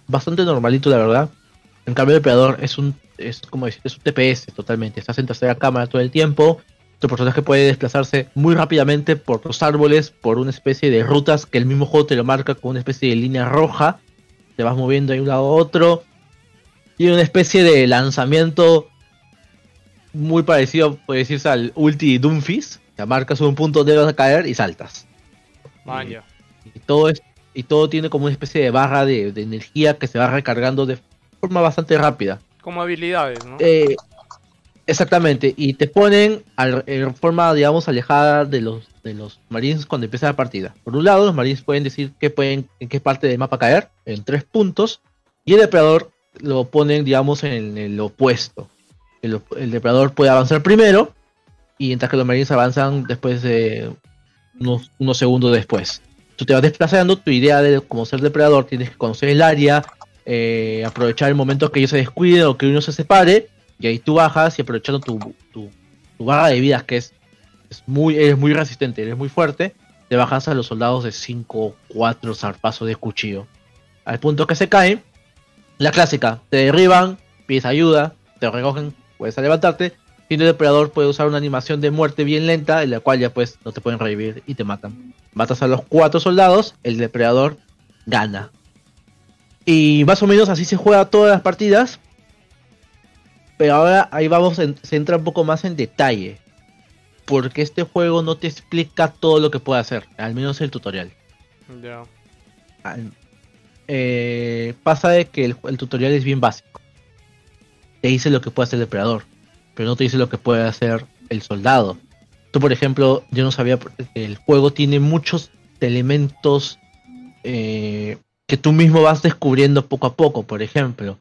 bastante normalito, la verdad. En cambio, el depredador es un, es como decir, es un TPS totalmente. Estás en tercera cámara todo el tiempo. Tu personaje puede desplazarse muy rápidamente por los árboles, por una especie de rutas que el mismo juego te lo marca con una especie de línea roja. Te vas moviendo de un lado a otro. Y una especie de lanzamiento muy parecido, puede decirse, al ulti Doomfist. Que marcas un punto donde vas a caer y saltas. Maña. Y todo, es, y todo tiene como una especie de barra de, de energía que se va recargando de forma bastante rápida. Como habilidades, ¿no? Eh, exactamente, y te ponen en forma, digamos, alejada de los, de los marines cuando empieza la partida. Por un lado, los marines pueden decir que pueden, en qué parte del mapa caer, en tres puntos, y el depredador lo ponen, digamos, en el opuesto. El, op- el depredador puede avanzar primero, y mientras que los marines avanzan después de unos, unos segundos después. Tú te vas desplazando, tu idea de como ser depredador, tienes que conocer el área, eh, aprovechar el momento que ellos se descuiden o que uno se separe, y ahí tú bajas y aprovechando tu, tu, tu barra de vidas, que es, es muy, eres muy resistente, eres muy fuerte, te bajas a los soldados de 5 o 4 zarpazos de cuchillo. Al punto que se caen, la clásica, te derriban, pides ayuda, te recogen, puedes levantarte, y el depredador puede usar una animación de muerte bien lenta, en la cual ya pues no te pueden revivir y te matan. Matas a los cuatro soldados, el depredador gana. Y más o menos así se juega todas las partidas. Pero ahora ahí vamos, en- se entra un poco más en detalle. Porque este juego no te explica todo lo que puede hacer, al menos el tutorial. Ya. Eh, pasa de que el, el tutorial es bien básico. Te dice lo que puede hacer el depredador, pero no te dice lo que puede hacer el soldado. Tú, por ejemplo, yo no sabía que el juego tiene muchos elementos eh, que tú mismo vas descubriendo poco a poco. Por ejemplo,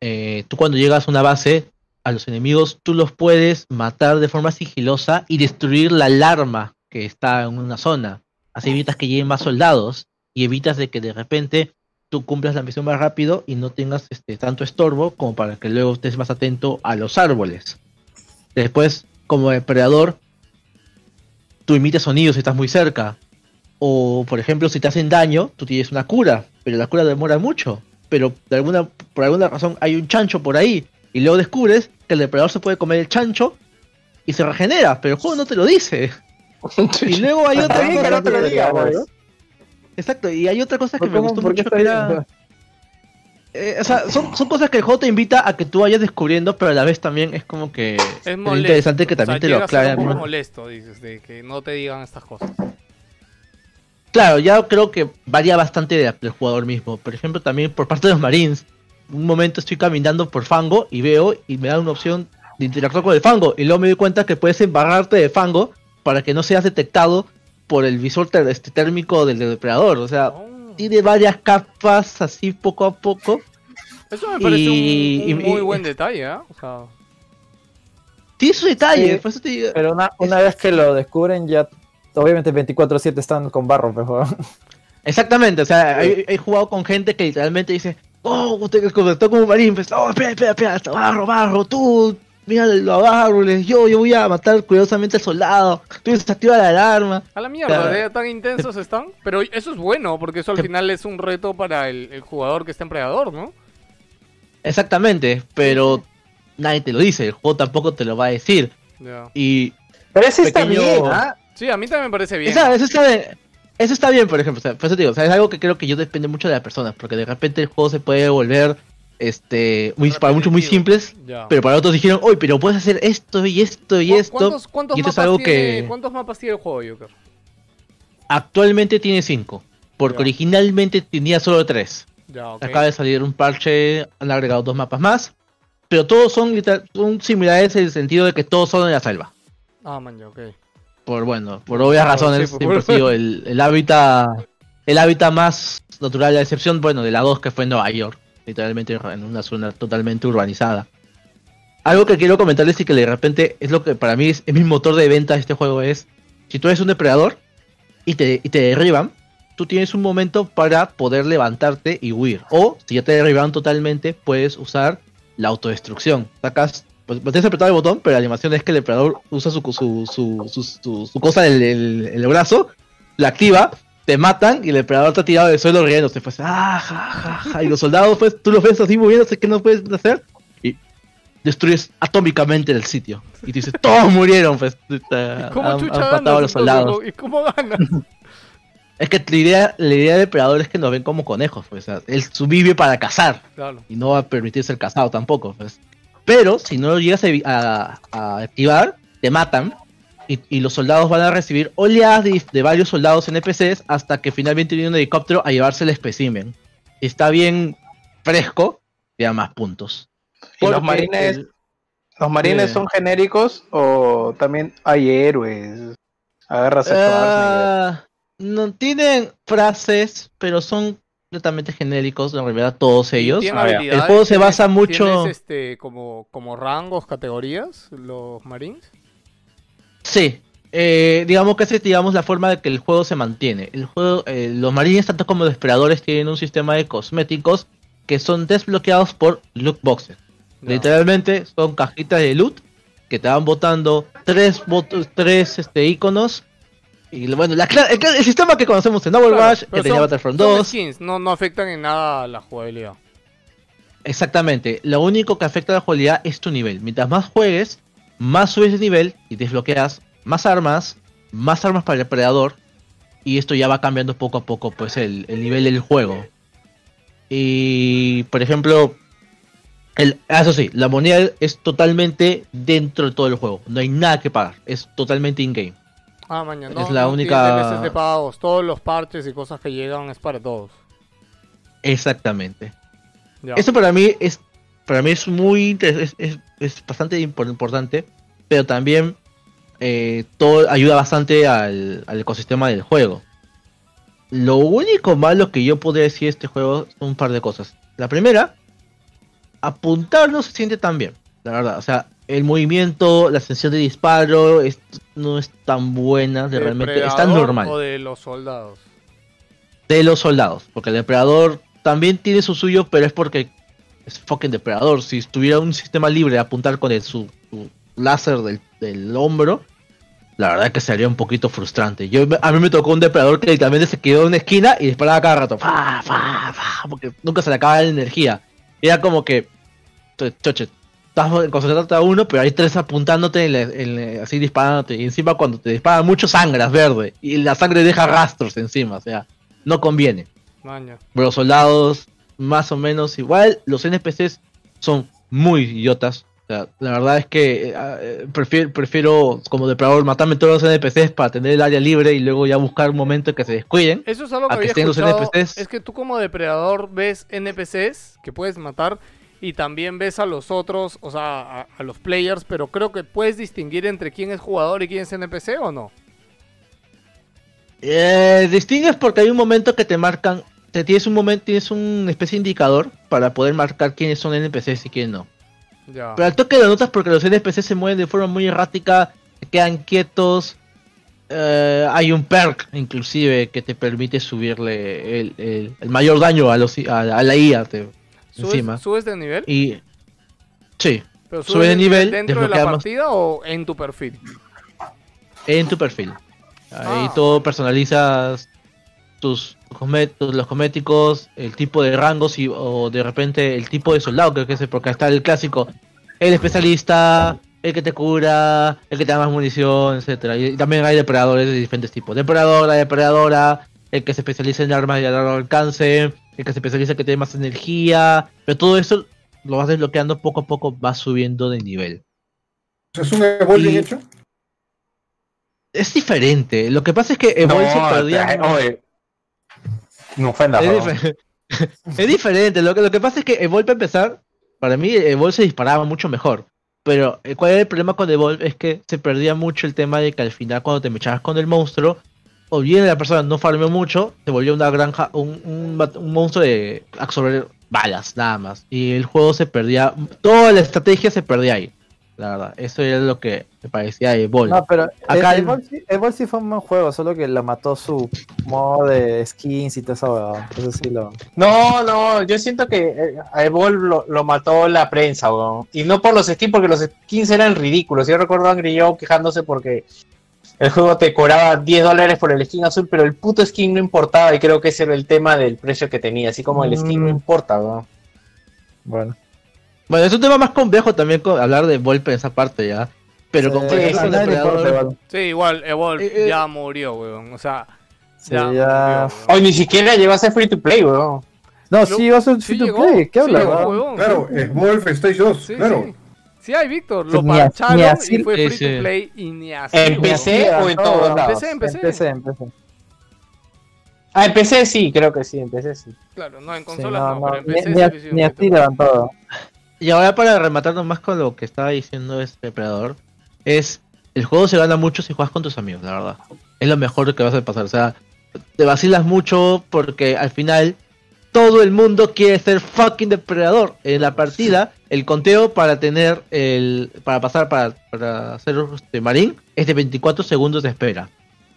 eh, tú cuando llegas a una base, a los enemigos, tú los puedes matar de forma sigilosa y destruir la alarma que está en una zona. Así evitas que lleguen más soldados y evitas de que de repente tú cumplas la misión más rápido y no tengas este tanto estorbo como para que luego estés más atento a los árboles. Después, como depredador, tú emites sonidos si estás muy cerca. O, por ejemplo, si te hacen daño, tú tienes una cura, pero la cura demora mucho. Pero de alguna, por alguna razón hay un chancho por ahí. Y luego descubres que el depredador se puede comer el chancho y se regenera, pero el juego no te lo dice. (laughs) Y luego hay otra bien que cosa no te lo diga. Exacto, y hay otra cosa que ¿Por me gustó ¿Por qué mucho que era... Eh, o sea, son, son cosas que el juego te invita a que tú vayas descubriendo, pero a la vez también es como que Es es molesto. interesante que O sea, también te lo aclaren. ¿no? molesto, dices, de que no te digan estas cosas. Claro, ya creo que varía bastante de- del jugador mismo. Por ejemplo, también por parte de los Marines. Un momento estoy caminando por fango y veo y me da una opción de interactuar con el fango. Y luego me doy cuenta que puedes embarrarte de fango para que no seas detectado por el visor ter- este, térmico del depredador. O sea, Oh. tiene varias capas así poco a poco. Eso me parece un- Y- un, y- muy y- buen detalle, ¿ah? O sea, Tiene sus detalles, Sí. por eso te digo- Pero una, una vez que lo descubren, ya obviamente 24-7 están con barro, mejor. Exactamente, o sea, he, he jugado con gente que literalmente dice, oh, te conectó como un marín, pues, oh, espera, espera, espera, barro, barro, tú, mira los árboles, yo, yo voy a matar cuidadosamente al soldado, tú desactiva la alarma. a la mierda, Claro. de tan intensos están. Pero eso es bueno, porque eso al Que- final es un reto para el, el jugador que está en Predador, ¿no? Exactamente, pero nadie te lo dice, el juego tampoco te lo va a decir. Y Pero ese está Pequeño- bien, ¿ah? Sí, a mí también me parece bien. esa- eso, está bien, eso está bien, por ejemplo, o sea, por eso te digo, o sea, es algo que creo que yo depende mucho de las personas, porque de repente el juego se puede volver, este, muy, para muchos muy simples, Ya. pero para otros dijeron, oye, pero puedes hacer esto y esto y ¿Cu- esto. ¿Cuántos, cuántos y esto es mapas algo tiene, que- ¿Cuántos mapas tiene el juego, Joker? Actualmente tiene 5, porque Ya. originalmente tenía solo 3. Ya, ok. Acaba de salir un parche, han agregado dos mapas más, pero todos son, son similares en el sentido de que todos son en la selva. Ah, man, ok. Por bueno, por obvias razones, sí, por- siempre ha sido (laughs) el, el hábitat el hábitat más natural, a excepción, bueno, de la 2 que fue en Nueva York, literalmente en una zona totalmente urbanizada. Algo que quiero comentarles y que de repente es lo que para mí es, es mi motor de venta de este juego es, si tú eres un depredador y te, y te derriban, tú tienes un momento para poder levantarte y huir. O si ya te derribaron totalmente, puedes usar la autodestrucción. Sacas, pues tienes apretado el botón, pero la animación es que el depredador usa su, su, su, su, su- cosa en el, el- el brazo, la activa, te matan y el depredador está tirado del suelo riéndose. Pues, ah, ja, ja, ja, y los soldados, pues tú los ves así moviéndose, que no puedes hacer? Y destruyes atómicamente el sitio. Y te dices, (laughs) todos murieron, pues. ¿Y te- cómo han- chucha han ganas, matado a los soldados. ¿Y cómo ganas? (laughs) Es que la idea, la idea de depredador es que nos ven como conejos, pues. O sea, él vive para cazar claro. y no va a permitir ser cazado tampoco, pues. Pero si no lo llegas a, evi- a- a activar, te matan y, y los soldados van a recibir oleadas de, de varios soldados NPCs hasta que finalmente viene un helicóptero a llevarse el espécimen. Está bien fresco, te da más puntos. ¿Y los marines, el- los marines Sí. son genéricos o también hay héroes? Agarras a. Ah, no tienen frases, pero son completamente genéricos, en realidad todos ellos. ¿Tienen Ah? El juego se ¿Tienes- basa mucho- ¿Tienes este, como, como rangos, categorías, los Marines? Sí, eh, digamos que esa es digamos, la forma de que el juego se mantiene. El juego, eh, los marines, tanto como los depredadores, tienen un sistema de cosméticos que son desbloqueados por loot boxes. Literalmente son cajitas de loot que te van botando tres, bot- tres este, iconos. Y bueno, la el, sistema que conocemos en Claro, Overwatch, pero que tenía son- Battlefront son 2. skins, no, no afectan en nada a la jugabilidad. Exactamente. Lo único que afecta a la jugabilidad es tu nivel. Mientras más juegues, más subes de nivel y desbloqueas más armas, más armas para el depredador. Y esto ya va cambiando poco a poco, pues, el, el nivel del juego. Y, por ejemplo, el, ah, eso sí, la moneda es totalmente dentro de todo el juego. No hay nada que pagar. Es totalmente in-game. Ah, mañana. No, Es la no única- de pagos. Todos los parches y cosas que llegan es para todos. Exactamente. Ya. Eso para mí es para mí es muy es, es- es bastante impor- importante, pero también eh, todo ayuda bastante al, al ecosistema del juego. Lo único malo que yo podría decir de este juego son un par de cosas. La primera, apuntar no se siente tan bien, la verdad. O sea, el movimiento, la sensación de disparo es- no es tan buena, de realmente es tan normal O de los soldados. de los soldados, porque el depredador también tiene su suyo, pero es porque es fucking depredador. Si tuviera un sistema libre de apuntar con el, su, su láser del, del hombro, la verdad que sería un poquito frustrante. Yo, a mí me tocó un depredador que literalmente se quedó en una esquina y disparaba cada rato. Fa, fa, fa, porque nunca se le acaba la energía. Era como que, choche, estás concentrándote a uno, pero hay tres apuntándote, en la- en la- así disparándote. Y encima cuando te disparan mucho sangras verde. Y la sangre deja rastros encima. O sea, no conviene. Maña. Pero los soldados, más o menos igual. Los NPCs son muy idiotas. O sea, la verdad es que eh, eh, prefiero, prefiero, como depredador, matarme todos los NPCs para tener el área libre y luego ya buscar un momento en que se descuiden. Eso es algo que A que había estén los escuchado. NPCs. Es que tú como depredador ves NPCs que puedes matar y también ves a los otros, o sea, a, a los players, pero creo que puedes distinguir entre quién es jugador y quién es NPC o no. Eh, distingues porque hay un momento que te marcan, te tienes un momento, tienes una especie de indicador para poder marcar quiénes son NPCs y quién no. Ya. Pero al toque lo notas porque los NPCs se mueven de forma muy errática, quedan quietos. eh, hay un perk inclusive que te permite subirle el, el- el mayor daño a, los, a, a la IA te- ¿Subes, encima. subes de nivel? Y sí, ¿Pero sube de nivel, dentro de la partida o en tu perfil? en tu perfil. Ahí Ah. todo personalizas tus, los cosméticos, el tipo de rangos y, o de repente el tipo de soldado, creo que es porque está el clásico, el especialista, el que te cura, el que te da más munición, etcétera. Y también hay depredadores de diferentes tipos. Depredadora, depredadora, el que se especializa en armas de largo alcance, el que se especializa que tiene más energía, pero todo eso lo vas desbloqueando poco a poco, vas subiendo de nivel. Es un Evolving Y- hecho. Es diferente. Lo que pasa es que Evolve se perdía. tra- oye, no ofendas, Es, (laughs) es diferente. Lo que, lo que pasa es que Evolve, para empezar, para mí, Evolve se disparaba mucho mejor. Pero, eh, ¿cuál era el problema con Evolve? Es que se perdía mucho el tema de que al final, cuando te mechabas con el monstruo, o bien la persona no farmeó mucho, se volvió una granja, un, un, monstruo de absorber balas, nada más. Y el juego se perdía, toda la estrategia se perdía ahí. La verdad, eso era lo que me parecía de Evolve. No, pero Acá el, el- Evolve sí- Evolve sí fue un buen juego, solo que lo mató su modo de skins y todo eso. Eso sí lo. No, no, yo siento que eh, a Evolve lo, lo mató la prensa, weón. Y no por los skins, porque los skins eran ridículos. Yo recuerdo a Angry Joe quejándose porque el juego te cobraba 10 dólares por el skin azul, pero el puto skin no importaba. Y creo que ese era el tema del precio que tenía. Así como el skin no Mm. importa, weón. Bueno. Bueno, es un tema más complejo también con hablar de Volpe en esa parte ya. Pero con Sí, el igual. Sí, igual, Evolve Eh, eh. ya murió, weón. O sea, Sí, ya, ya- murió. Hoy ni siquiera llegó a ser free to play, weón. No, Lo- sí, va a ser Sí free to llegó, play. ¿Qué sí hablas? Claro, es Wolf Stage 2, Sí, claro. Sí. Sí hay, Víctor. Lo Ni parcharon ni así- y fue Sí, free sí. to play y ni así. ¿En. PC o en todos en lados? PC, en PC. Empecé, empecé. Ah, en PC sí, creo que sí, en PC sí. Claro, no, en Sí, consolas no, no, no, pero en ni, PC ni sí sí, ni así levantado. Y ahora para rematar nomás con lo que estaba diciendo este depredador, es el juego se gana mucho si juegas con tus amigos, la verdad. Es lo mejor que vas a pasar. O sea, te vacilas mucho porque al final todo el mundo quiere ser fucking depredador. En la partida, el conteo para tener el. para pasar para, para ser este, marín es de 24 segundos de espera.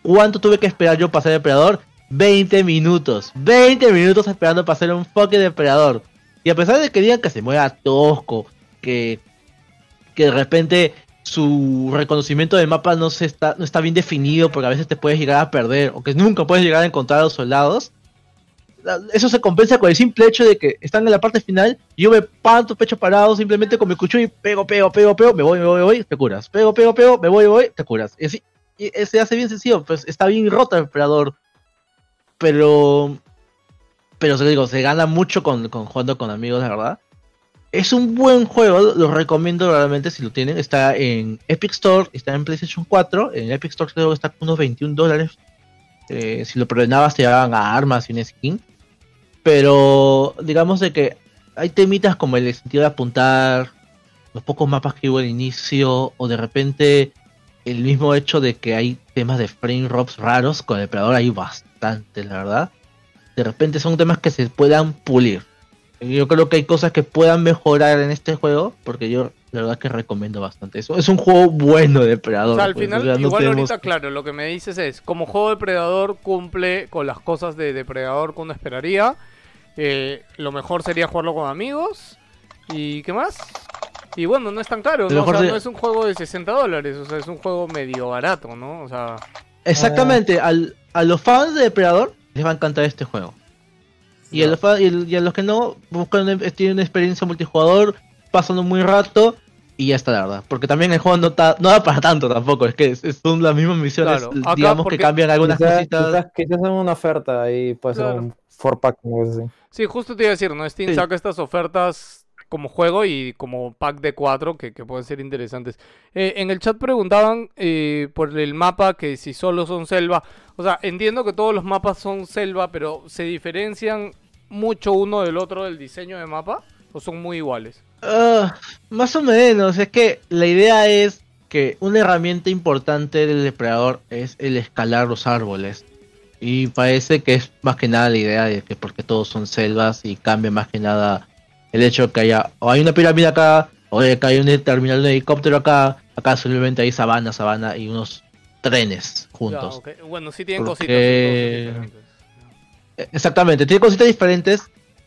¿Cuánto tuve que esperar yo para ser depredador? 20 minutos. 20 minutos esperando para ser un fucking depredador. Y a pesar de que digan que se mueva tosco, que, que de repente su reconocimiento del mapa no, se está, no está bien definido porque a veces te puedes llegar a perder o que nunca puedes llegar a encontrar a los soldados, eso se compensa con el simple hecho de que están en la parte final yo me panto pecho parado simplemente con mi cuchillo y pego, pego, pego, pego, me voy, me voy, me voy, te curas. Pego, pego, pego, me voy, me voy, te curas. Y así, y se hace bien sencillo, pues está bien roto el operador. Pero pero se digo, se gana mucho con, con jugando con amigos, la verdad. Es un buen juego, lo recomiendo realmente si lo tienen. Está en Epic Store, está en PlayStation 4. En Epic Store creo que está con unos 21 dólares. Eh, si lo preordenabas te daban a armas y un skin. Pero digamos de que hay temitas como el sentido de apuntar, los pocos mapas que hubo al inicio, o de repente el mismo hecho de que hay temas de frame drops raros. Con el Depredador hay bastante, la verdad de repente son temas que se puedan pulir. Yo creo que hay cosas que puedan mejorar en este juego, porque yo la verdad que recomiendo bastante eso. Es un juego bueno de depredador. O sea, al pues, final, o sea, no igual tenemos- ahorita, claro, lo que me dices es, como juego depredador cumple con las cosas de depredador que uno esperaría. Eh, lo mejor sería jugarlo con amigos. ¿Y qué más? Y bueno, no es tan caro, ¿no? O sea, no es un juego de 60 dólares, o sea, es un juego medio barato, ¿no? O sea, Exactamente, al, a los fans de Depredador les va a encantar este juego. Y a, los fa- y y a los que no, buscan una- tienen una experiencia multijugador, pasan un muy rato y ya está la verdad. Porque también el juego no, ta- no da para tanto tampoco, es que son las mismas misiones, Claro, acá digamos porque- que cambian algunas Quizás, cositas. quizás, quizás en una oferta ahí puede ser un 4-pack, una cosa así. Sí, justo te iba a decir, ¿no? Steam Sí. saca estas ofertas como juego y como pack de 4 que, que pueden ser interesantes. Eh, en el chat preguntaban eh, por el mapa que si solo son selva. O sea, entiendo que todos los mapas son selva, pero ¿se diferencian mucho uno del otro del diseño de mapa? ¿O son muy iguales? Ah, más o menos, es que la idea es que una herramienta importante del depredador es el escalar los árboles. Y parece que es más que nada la idea de que porque todos son selvas y cambia más que nada el hecho de que haya o hay una pirámide acá, o de que hay un terminal de helicóptero acá, acá simplemente hay sabana, sabana y unos trenes juntos. Bueno, sí tienen Porque- cositas. Eh, Exactamente, tiene cositas diferentes,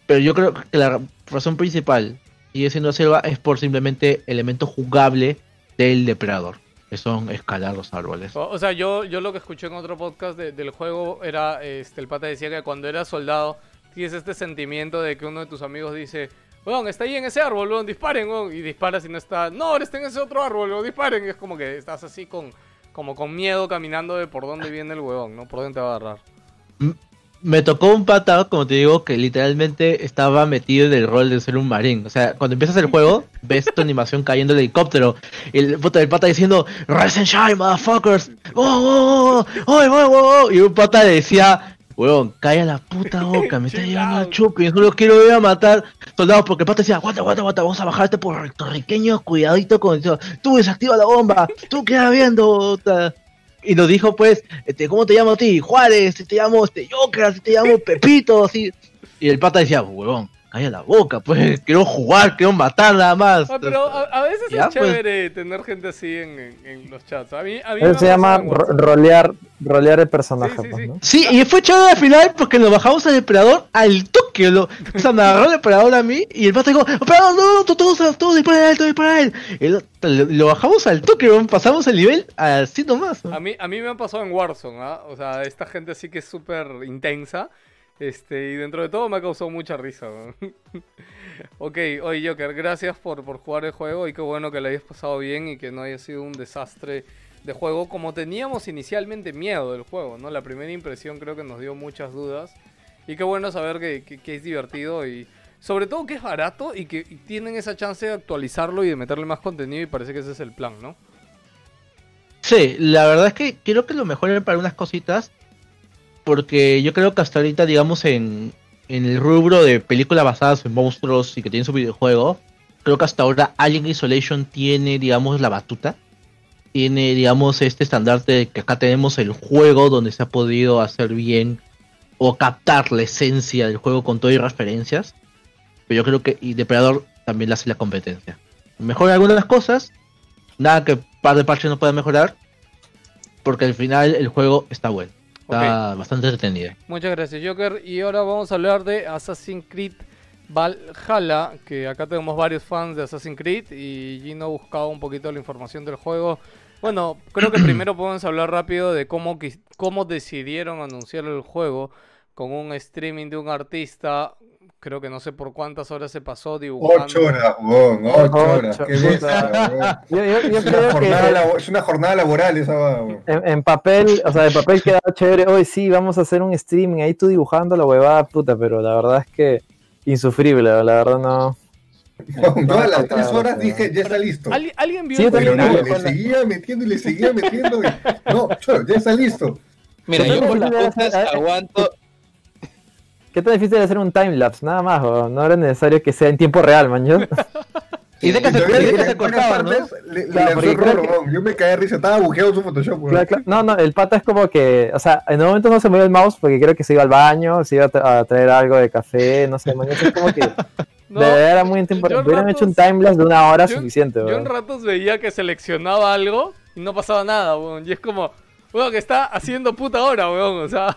pero yo creo que la razón principal sigue siendo selva es por simplemente elemento jugable del depredador, son escalar los árboles. O, o sea, yo, yo lo que escuché en otro podcast de- del juego era, este, el pata decía que cuando eras soldado tienes este sentimiento de que uno de tus amigos dice, weón, está ahí en ese árbol, weón, disparen, weón, y disparas y no está, no, ahora está en ese otro árbol, weón, disparen, y es como que estás así con, como con miedo caminando de por dónde viene el huevón, ¿no? Por dónde te va a agarrar. Me tocó un pata, como te digo, que literalmente estaba metido en el rol de ser un marín. O sea, cuando empiezas el juego, ves tu animación cayendo el helicóptero. Y el puta del pata diciendo, Rise and shine, motherfuckers. Oh, oh, oh, oh, oh, oh, oh". Y un pata le decía, huevón, calla la puta boca, me está out. al chupi, solo quiero ir a matar soldados. Porque el pata decía, aguanta, aguanta, aguanta, vamos a bajarte por puertorriqueño, cuidadito con eso. Tú desactiva la bomba, tú queda viendo. puta". Y nos dijo, pues, este, ¿cómo te llamo a ti? Juárez, te llamo este Joker, te llamo Pepito, así. Y el pata decía, huevón, calla la boca, pues, quiero jugar, quiero matar nada más. Ah, pero a, a veces Ya, es pues. chévere tener gente así en, en- en los chats. A mí, a mí Eso se llama ro- rolear, rolear el personaje, Sí, sí, pues, sí. ¿no? Sí, y fue chévere al final porque nos bajamos al depredador al toque. Lo, o sea, me agarró el depredador a mí y el pata dijo, depredador, no, no, todos, todos disparen a él, todos disparen a él. Y lo, lo- lo bajamos al toque, pasamos el nivel así nomás. A mí, a mí me ha pasado en Warzone, ¿ah? O sea, esta gente sí que es súper intensa. Este, y dentro de todo me ha causado mucha risa. (laughs) ok, oye Joker, gracias por, por jugar el juego y qué bueno que le hayas pasado bien y que no haya sido un desastre de juego como teníamos inicialmente miedo del juego, ¿no? La primera impresión creo que nos dio muchas dudas y qué bueno saber que, que- es divertido y sobre todo que es barato y que tienen esa chance de actualizarlo y de meterle más contenido y parece que ese es el plan, ¿no? Sí, la verdad es que quiero que lo mejoren para unas cositas. Porque yo creo que hasta ahorita, digamos, en, en el rubro de películas basadas en monstruos y que tienen su videojuego, creo que hasta ahora Alien Isolation tiene, digamos, la batuta. Tiene, digamos, este estandarte de que acá tenemos el juego donde se ha podido hacer bien o captar la esencia del juego con todo y referencias. Pero yo creo que y Depredador también le hace la competencia. Mejora algunas cosas, nada que par de parches no pueda mejorar, porque al final el juego está bueno. Está bastante entretenido. Muchas gracias, Joker. Y ahora vamos a hablar de Assassin's Creed Valhalla, que acá tenemos varios fans de Assassin's Creed y Gino buscaba un poquito la información del juego. Bueno, creo que (clears throat) primero podemos hablar rápido de cómo, cómo decidieron anunciar el juego con un streaming de un artista. Creo que no sé por cuántas horas se pasó dibujando. Ocho horas, weón, ocho horas. Qué. Yo, yo- yo Es una, creo jornada que labo- es una jornada laboral esa, weón. en, en papel, o sea, en papel queda chévere. Hoy sí, vamos a hacer un streaming ahí tú dibujando la huevada, puta, pero la verdad es que insufrible, la verdad no. Yo a las no, tres horas dije, ya está listo. ¿Alguien, alguien vio Sí, Pero no, le seguía metiendo y le seguía metiendo. y- No, ya está listo. Mira, Yo con las hacer- aguanto. ¿Qué tan difícil es hacer un timelapse? Nada más, weón. no era necesario que sea en tiempo real, man. Yo, (laughs) Y de que se, en. Yo me caí de risa, estaba bugueado su Photoshop, weón. Claro, claro. No, no, el pata es como que, o sea, en el momento no se movió el mouse porque creo que se iba al baño, se iba a, tra- a traer algo de café, no sé, man. Es como que (laughs) No, de verdad era muy en en Hubieran ratos- hecho un timelapse de una hora yo- suficiente, Yo en weón. ratos veía que seleccionaba algo y no pasaba nada, weón. Y es como, weón, que está haciendo puta hora, weón. O sea,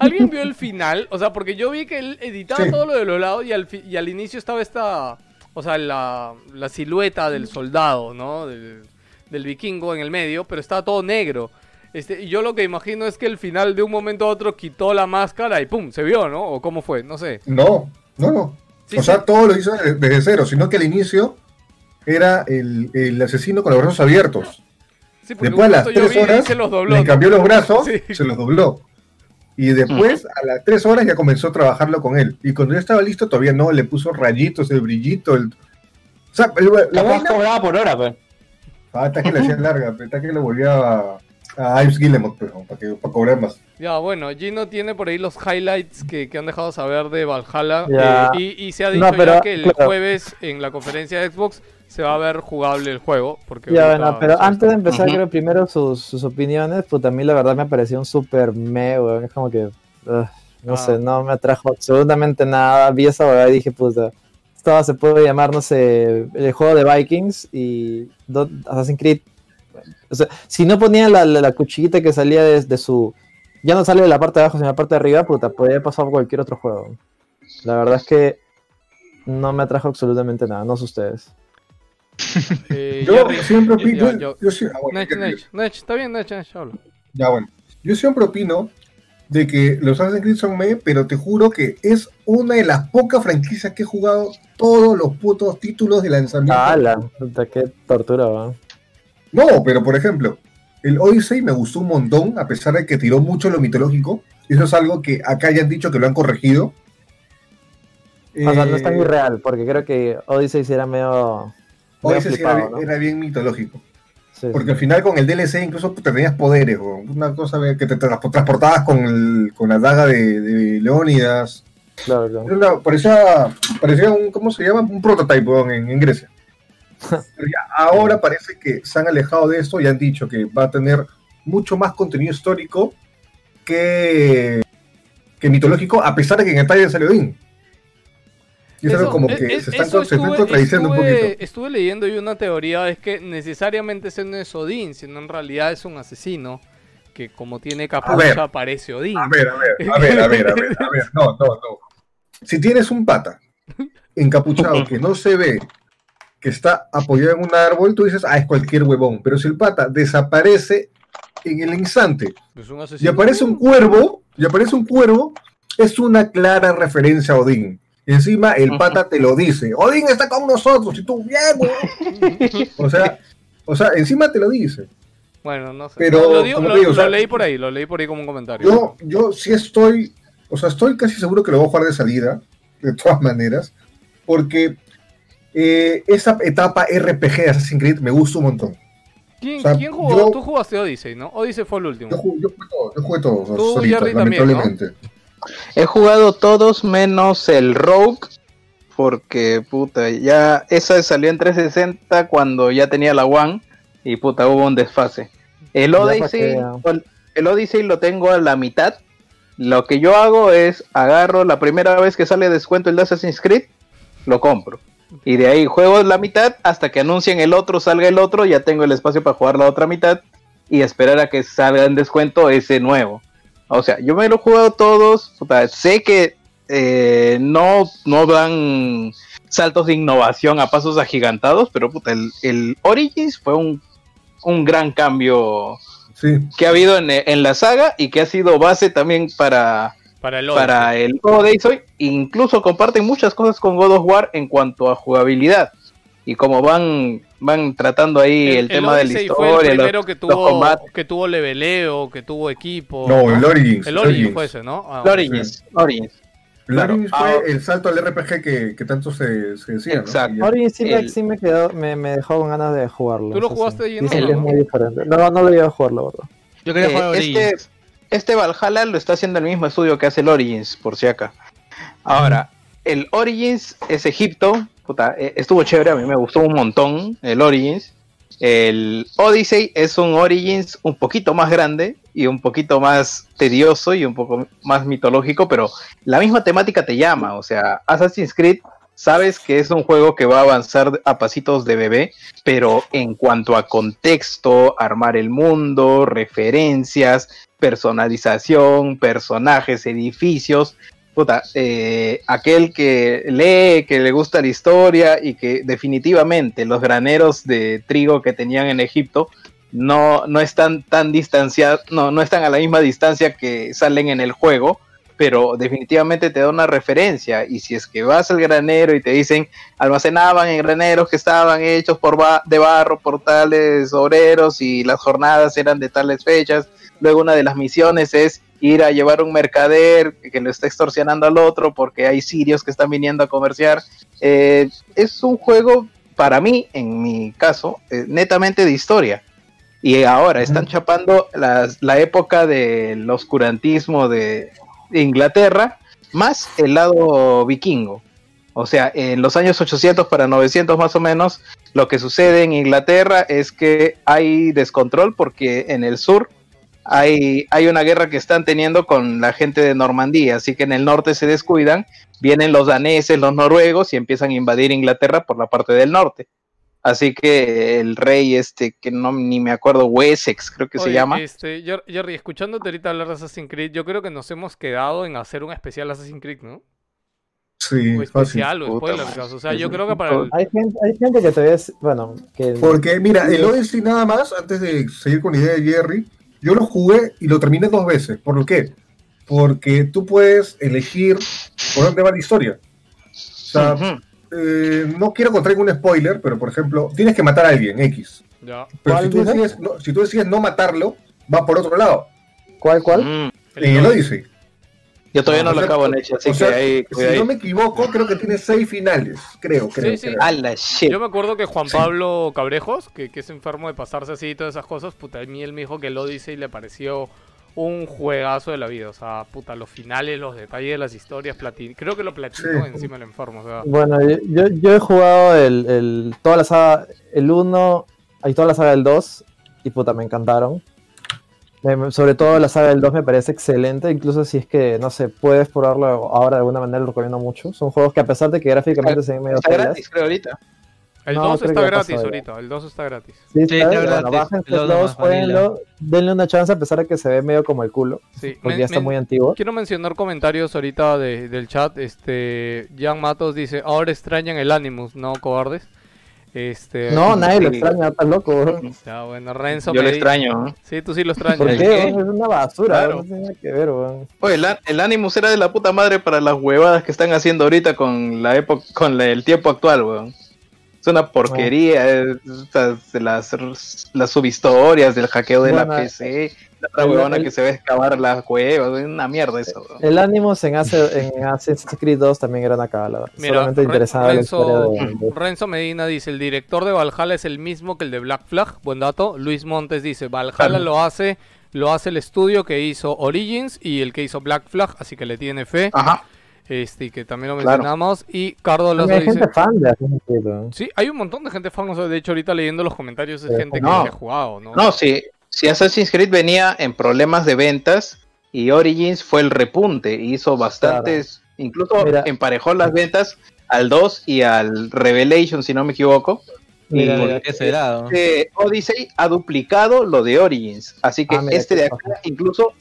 ¿Alguien vio el final? O sea, porque yo vi que él editaba Sí. todo lo de los lados y al, fi- y al inicio estaba esta. O sea, la, la silueta del soldado, ¿no? Del, del vikingo en el medio, pero estaba todo negro. Este, y yo lo que imagino es que el final de un momento a otro quitó la máscara y ¡pum! se vio, ¿no? ¿O cómo fue? No sé. No, no, no. Sí, o sí. sea, todo lo hizo de- desde cero, sino que al inicio era el, el asesino con los brazos abiertos. Sí, porque Después a las tres horas se los dobló. le cambió los brazos, (laughs) Sí. se los dobló. Y después, a las tres horas, ya comenzó a trabajarlo con él. Y cuando ya estaba listo, todavía no, le puso rayitos, el brillito. El... O sea, el- la vaina. cobraba por hora, pues. Ah, está que le hacía larga, (laughs) está que le volvía a, a Ives Guillemot, pero, para, que, para cobrar más. Ya, bueno, Gino tiene por ahí los highlights que, que han dejado saber de Valhalla. Ya. eh, y, y se ha No, dicho ya que el claro. jueves en la conferencia de Xbox se va a ver jugable el juego. Porque Ya, bueno, pero antes de empezar, Ujú. creo primero sus, sus opiniones, pues a mí la verdad me pareció un super me, weón. Es como que, no Ah. sé, no me atrajo absolutamente nada. Vi esa huevada y dije, puta, esto se puede llamar, no sé, el juego de Vikings y Assassin's Creed. O sea, si no ponían la, la, la cuchillita que salía desde su. Ya no sale de la parte de abajo, sino de la parte de arriba, puta, podría haber pasado cualquier otro juego. La verdad es que no me atrajo absolutamente nada, no sé ustedes. (laughs) Eh, Yo Jerry, siempre ya- opino. yo- yo sí- ah, bueno, Nech, Nech, Nech, está bien, Nech, Nech, habla. Ya, bueno. Yo siempre opino de que los Assassin's Creed son me, pero te juro que es una de las pocas franquicias que he jugado todos los putos títulos de lanzamiento. ¡Hala! Puta, qué tortura, weón. No, pero por ejemplo, el Odyssey me gustó un montón, a pesar de que tiró mucho lo mitológico. Eso es algo que acá ya han dicho que lo han corregido. O sea, no es tan Eh, irreal, porque creo que Odyssey sí era medio. Odyssey sí era, bien- ¿no? era bien mitológico. Sí, sí. Porque al final con el DLC incluso te tenías poderes, weón. una cosa que te tra- transportabas con, el- con la daga de, de Leónidas. Claro, claro. Era una- parecía, parecía un, ¿cómo se llama? Un prototype weón, en, en Grecia. (laughs) Pero ya, ahora parece que se han alejado de esto y han dicho que va a tener mucho más contenido histórico que, que mitológico, a pesar de que en el trailer salió Odín. Y es algo Eso- como que se están, eso se están estuve- contradiciendo un estuve- poquito. Estuve leyendo y una teoría es que necesariamente ese no es Odín, sino en realidad es un asesino que como tiene capucha parece Odín. A ver, a ver, a ver, a ver, a ver, a ver. No, no, no. Si tienes un pata encapuchado que no se ve, que está apoyado en un árbol, tú dices, ah, es cualquier huevón. Pero si el pata desaparece en el instante y aparece un cuervo, y aparece un cuervo, es una clara referencia a Odín. Encima el pata te lo dice, Odín está con nosotros, y tú, bien, huevón". (laughs) O sea, o sea, encima te lo dice. Bueno, no sé. Pero, lo, digo- como lo- te digo, o lo sea, leí por ahí, lo leí por ahí como un comentario. Yo, yo sí estoy, o sea, estoy casi seguro que lo voy a jugar de salida, de todas maneras, porque eh, esa etapa RPG de Assassin's Creed me gusta un montón. ¿Quién, o sea, quién jugó? yo- Tú jugaste Odyssey, ¿no? Odyssey fue el último. Yo, jugué, yo jugué todo, yo jugué todo, Tú, Jerry, también, lamentablemente. He jugado todos menos el Rogue, porque puta, ya esa salió en 360 cuando ya tenía la One y puta, hubo un desfase. El Odyssey, el Odyssey lo tengo a la mitad. Lo que yo hago es agarro la primera vez que sale descuento el de Assassin's Creed, lo compro. Y de ahí juego la mitad hasta que anuncien el otro, salga el otro, ya tengo el espacio para jugar la otra mitad y esperar a que salga en descuento ese nuevo. O sea, yo me lo he jugado todos. puta, sé que eh, no, no dan saltos de innovación a pasos agigantados, pero puta, el, el Origins fue un, un gran cambio Sí, que ha habido en, en la saga y que ha sido base también para, Para el para el juego de Odyssey. Incluso comparten muchas cosas con God of War en cuanto a jugabilidad. Y como van, van tratando ahí el, tema de la fue historia, el los- primero que los tuvo, combates. que tuvo leveleo, que tuvo equipo. no, el Origins. El Origins Origins. fue ese, ¿no? Ah, el Origins, Origins. El Claro. Origins Ah, fue el salto al RPG que, que tanto se, se decía. ¿no? Exacto. Origins sí, me- El- sí me quedó, me, me dejó con ganas de jugarlo. ¿Tú lo sí. jugaste Dicen no? que es muy diferente. No, no lo iba a jugar, la verdad. Yo quería Eh, jugar Origins. este, este Valhalla lo está haciendo el mismo estudio que hace el Origins, por si acá. Ahora, el Origins es Egipto. Puta, eh, estuvo chévere, a mí me gustó un montón el Origins. El Odyssey es un Origins un poquito más grande y un poquito más tedioso y un poco más mitológico, pero la misma temática te llama. O sea, Assassin's Creed, sabes que es un juego que va a avanzar a pasitos de bebé, pero en cuanto a contexto, armar el mundo, referencias, personalización, personajes, edificios. Eh, aquel que lee, que le gusta la historia y que definitivamente los graneros de trigo que tenían en Egipto no, no están tan distanciados, no, no están a la misma distancia que salen en el juego, pero definitivamente te da una referencia. Y si es que vas al granero y te dicen almacenaban en graneros que estaban hechos por ba- de barro por tales obreros y las jornadas eran de tales fechas, luego una de las misiones es ir a llevar un mercader que lo está extorsionando al otro porque hay sirios que están viniendo a comerciar. Eh, es un juego, para mí, en mi caso, eh, netamente de historia. Y ahora están chapando las- la época del oscurantismo de Inglaterra, más el lado vikingo. O sea, en los años 800 para 900 más o menos, lo que sucede en Inglaterra es que hay descontrol porque en el sur hay, hay una guerra que están teniendo con la gente de Normandía, así que en el norte se descuidan, vienen los daneses, los noruegos y empiezan a invadir Inglaterra por la parte del norte. Así que el rey este, que no ni me acuerdo, Wessex creo que se llama. Este, Jer- Jerry, escuchándote ahorita hablar de Assassin's Creed, yo creo que nos hemos quedado en hacer un especial Assassin's Creed, ¿no? Sí, O fácil. especial, o Puta spoiler, madre. o sea, yo creo que para el... Hay gente, hay gente que todavía es, bueno, que Porque, mira, el Odyssey nada más, antes de seguir con la idea de Jerry, yo lo jugué y lo terminé dos veces. ¿Por qué? Porque tú puedes elegir por dónde va la historia. O sea, eh, no quiero contar un spoiler, pero por ejemplo, tienes que matar a alguien, X. Ya. Pero ¿Cuál si tú, decides, no, si tú decides no matarlo, va por otro lado. ¿cuál, cuál? Mm. En el Odyssey. Yo todavía no O lo sea, acabo, Neche, así o sea, que ahí, si ahí. no me equivoco, creo que tiene seis finales. Creo, creo. Sí, sí. creo. A la shit. Yo me acuerdo que Juan Sí. Pablo Cabrejos, que, que es enfermo de pasarse así y todas esas cosas, puta, a mí él me dijo que el Odyssey le pareció un juegazo de la vida. O sea, puta, los finales, los detalles de las historias, plati- creo que lo platinó Sí. encima el enfermo. O sea, Bueno, yo, yo, yo he jugado el, el, toda la saga, el 1 y toda la saga del 2 y puta, me encantaron. Sobre todo la saga del 2 me parece excelente, incluso si es que, no sé, puedes probarlo ahora de alguna manera, lo recomiendo mucho. Son juegos que a pesar de que gráficamente se ven medio Está gratis, creo, ahorita. el no, 2 creo está gratis pasó ahorita, el 2 está gratis. Sí, Sí, está bueno, los, nomás, jueguenlo, denle una chance a pesar de que se ve medio como el culo, Sí, porque men- ya está men- muy antiguo. Quiero mencionar comentarios ahorita de- del chat. Este, Jan Matos dice, ahora extrañan el Animus, ¿no, cobardes? Este, No, nadie lo sí. extraña, estás loco. Ya, bueno, Renzo Yo lo extraño. ¿no? Sí, tú sí lo extrañas. ¿Por ¿El qué? Es una basura, Claro. no tiene que ver, weón. Oye, el, el Animus era de la puta madre para las huevadas que están haciendo ahorita con la época, con la- el tiempo actual, weón. Es una porquería, estas- las, las subhistorias del hackeo de la Bueno, PC, la otra el- huevona el- que se ve excavar las cuevas, es una mierda eso. El Animus en, Ace- en Assassin's Creed 2 también era una cagada. Solamente la de, Renzo Medina dice, el director de Valhalla es el mismo que el de Black Flag, buen dato. Luis Montes dice, Valhalla lo hace, lo hace el estudio que hizo Origins y el que hizo Black Flag, así que le tiene fe. Ajá. Este, y que también lo Claro. mencionamos. Y Cardo Lazo hay dice, gente fan de Assassin's Creed, weón. sí, hay un montón de gente fan, o sea, de hecho ahorita leyendo los comentarios es Eh, gente que no. ha jugado, ¿no? No, sí, si Assassin's Creed venía en problemas de ventas y Origins fue el repunte, hizo bastantes, incluso Mira. emparejó las ventas al 2 y al Revelation, si no me equivoco. Mira, y mira, ¿Qué será? no? este Odyssey ha duplicado lo de Origins, así que Ah, mira, este de acá incluso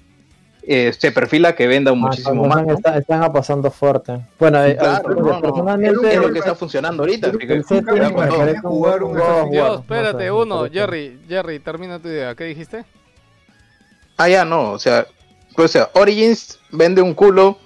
eh, se perfila que venda Ah, muchísimo con más. ¿no? está- están apasando fuerte. Bueno, eh, Claro, eh, no, no, personalmente, Es lo que está funcionando ahorita. el me Jugar un Dios, no espérate, uno. Jerry, Jerry, termina tu idea, ¿qué dijiste? Ah, ya no, o sea, pues, o sea, Origins vende un culo,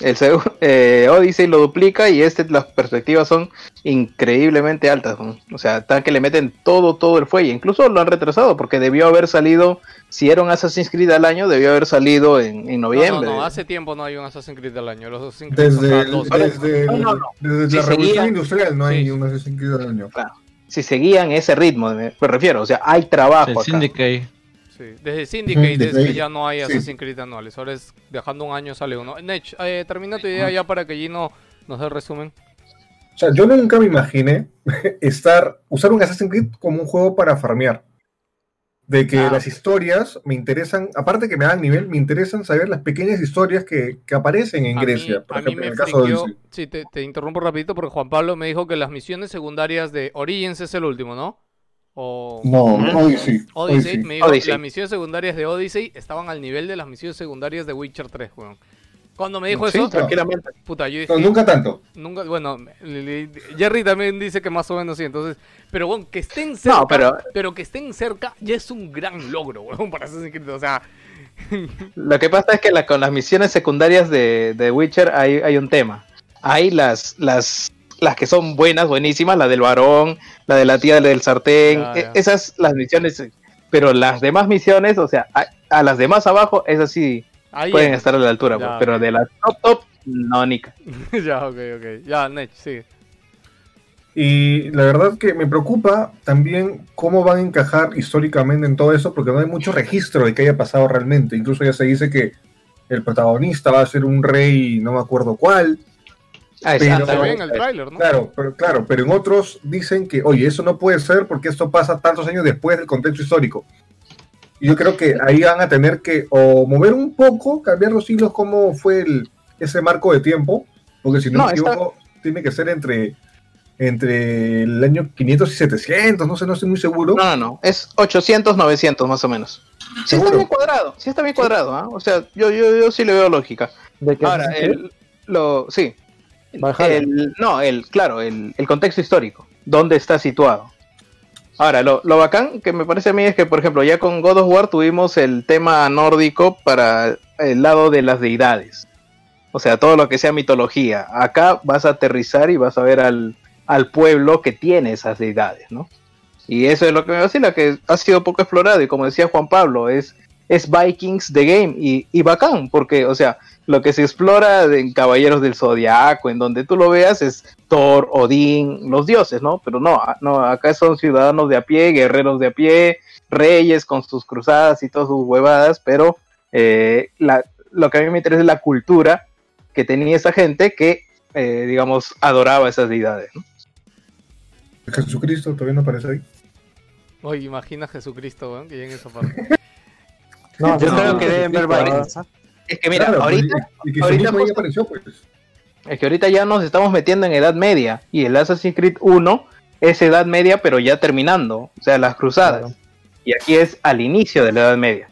el (laughs) eh, Odyssey lo duplica y este las perspectivas son increíblemente altas. ¿no? O sea, tan que le meten todo, todo el fuelle. Incluso lo han retrasado porque debió haber salido, si era un Assassin's Creed al año, debió haber salido en, en No, noviembre. no, no, hace tiempo no hay un Assassin's Creed del año. Los Assassin's Creed Desde, cada el- dos desde, No, el- no, no. desde Si la revolución industrial no hay Sí. un Assassin's Creed al año. Si seguían ese ritmo, me, me refiero, o sea, hay trabajo. El acá. Syndicate. Sí, desde Syndicate es desde que ya no hay Sí. Assassin's Creed anuales. Ahora es dejando un año sale uno. Nech, eh, termina tu idea ya para que Gino nos dé el resumen. O sea, yo nunca me imaginé (laughs) estar, usar un Assassin's Creed como un juego para farmear. De que Ah. las historias me interesan, aparte que me dan nivel, me interesan saber las pequeñas historias que, que aparecen en A Grecia. mí, por a mí ejemplo, me en el caso de. Sí, te, te interrumpo rapidito porque Juan Pablo me dijo que las misiones secundarias de Origins es el último, ¿no? O No, Odyssey. Odyssey, Odyssey. me dijo Odyssey. las misiones secundarias de Odyssey estaban al nivel de las misiones secundarias de Witcher 3, weón. Cuando me dijo Sí, eso, Tranquilamente. puta, yo dije, No, nunca tanto. nunca, bueno, Jerry también dice que más o menos sí, entonces, pero bueno, que estén cerca, No, pero pero que estén cerca ya es un gran logro, weón, (laughs) para Assassin's Creed, o sea, Lo que pasa es que la- con las misiones secundarias de, de Witcher hay, hay un tema. Hay las, las, las que son buenas, buenísimas, la del varón, la de la tía del sartén, Ya, e- ya. esas las misiones, pero las demás misiones, o sea, a, a las demás abajo, esas sí ahí pueden es. estar a la altura, Ya, pues, pero ok. de la top top, no, Nica. (laughs) ya, ok, ok, ya, Nech, sí. Y la verdad que me preocupa también cómo van a encajar históricamente en todo eso, porque no hay mucho registro de que haya pasado realmente. Incluso ya se dice que el protagonista va a ser un rey, no me acuerdo cuál. Ah, Pero- exacto. Se ve en el tráiler, ¿no? Claro, pero claro, pero en otros dicen que, oye, eso no puede ser porque esto pasa tantos años después del contexto histórico. Y yo creo que ahí van a tener que o mover un poco, cambiar los hilos, cómo fue el, ese marco de tiempo, porque si no, No, me está- equivoco, tiene que ser entre, entre el año 500 y 700, no sé, no estoy muy seguro. No, no, no, es 800, 900 más o menos. Sí está bien cuadrado, sí está bien cuadrado, ¿ah? O sea, yo, yo, yo sí le veo lógica. ¿De qué Ahora, el, lo, sí. El, no, el, claro, el, el contexto histórico, dónde está situado. Ahora, lo, lo bacán que me parece a mí es que, por ejemplo, ya con God of War tuvimos el tema nórdico para el lado de las deidades. O sea, todo lo que sea mitología. Acá vas a aterrizar y vas a ver al, al pueblo que tiene esas deidades, ¿no? Y eso es lo que me vacila, que ha sido poco explorado. Y como decía Juan Pablo, es, es Vikings the Game. Y, y bacán, porque, o sea, lo que se explora en Caballeros del Zodiaco, en donde tú lo veas, es Thor, Odín, los dioses, ¿no? Pero no, a- no, acá son ciudadanos de a pie, guerreros de a pie, reyes con sus cruzadas y todas sus huevadas, pero eh, la- lo que a mí me interesa es la cultura que tenía esa gente que, eh, digamos, adoraba esas deidades, ¿no? Jesucristo todavía no aparece ahí. Oye, imagina a Jesucristo, weón, que llegue en esa parte. (laughs) No, Yo no, creo no, que no, deben ver no, varias. ¿Ah? Es que mira, Claro, ahorita, y que ahorita justo- apareció, pues. es que ahorita ya nos estamos metiendo en Edad Media, y el Assassin's Creed 1 es Edad Media, pero ya terminando, o sea, las cruzadas. Claro. Y aquí es al inicio de la Edad Media.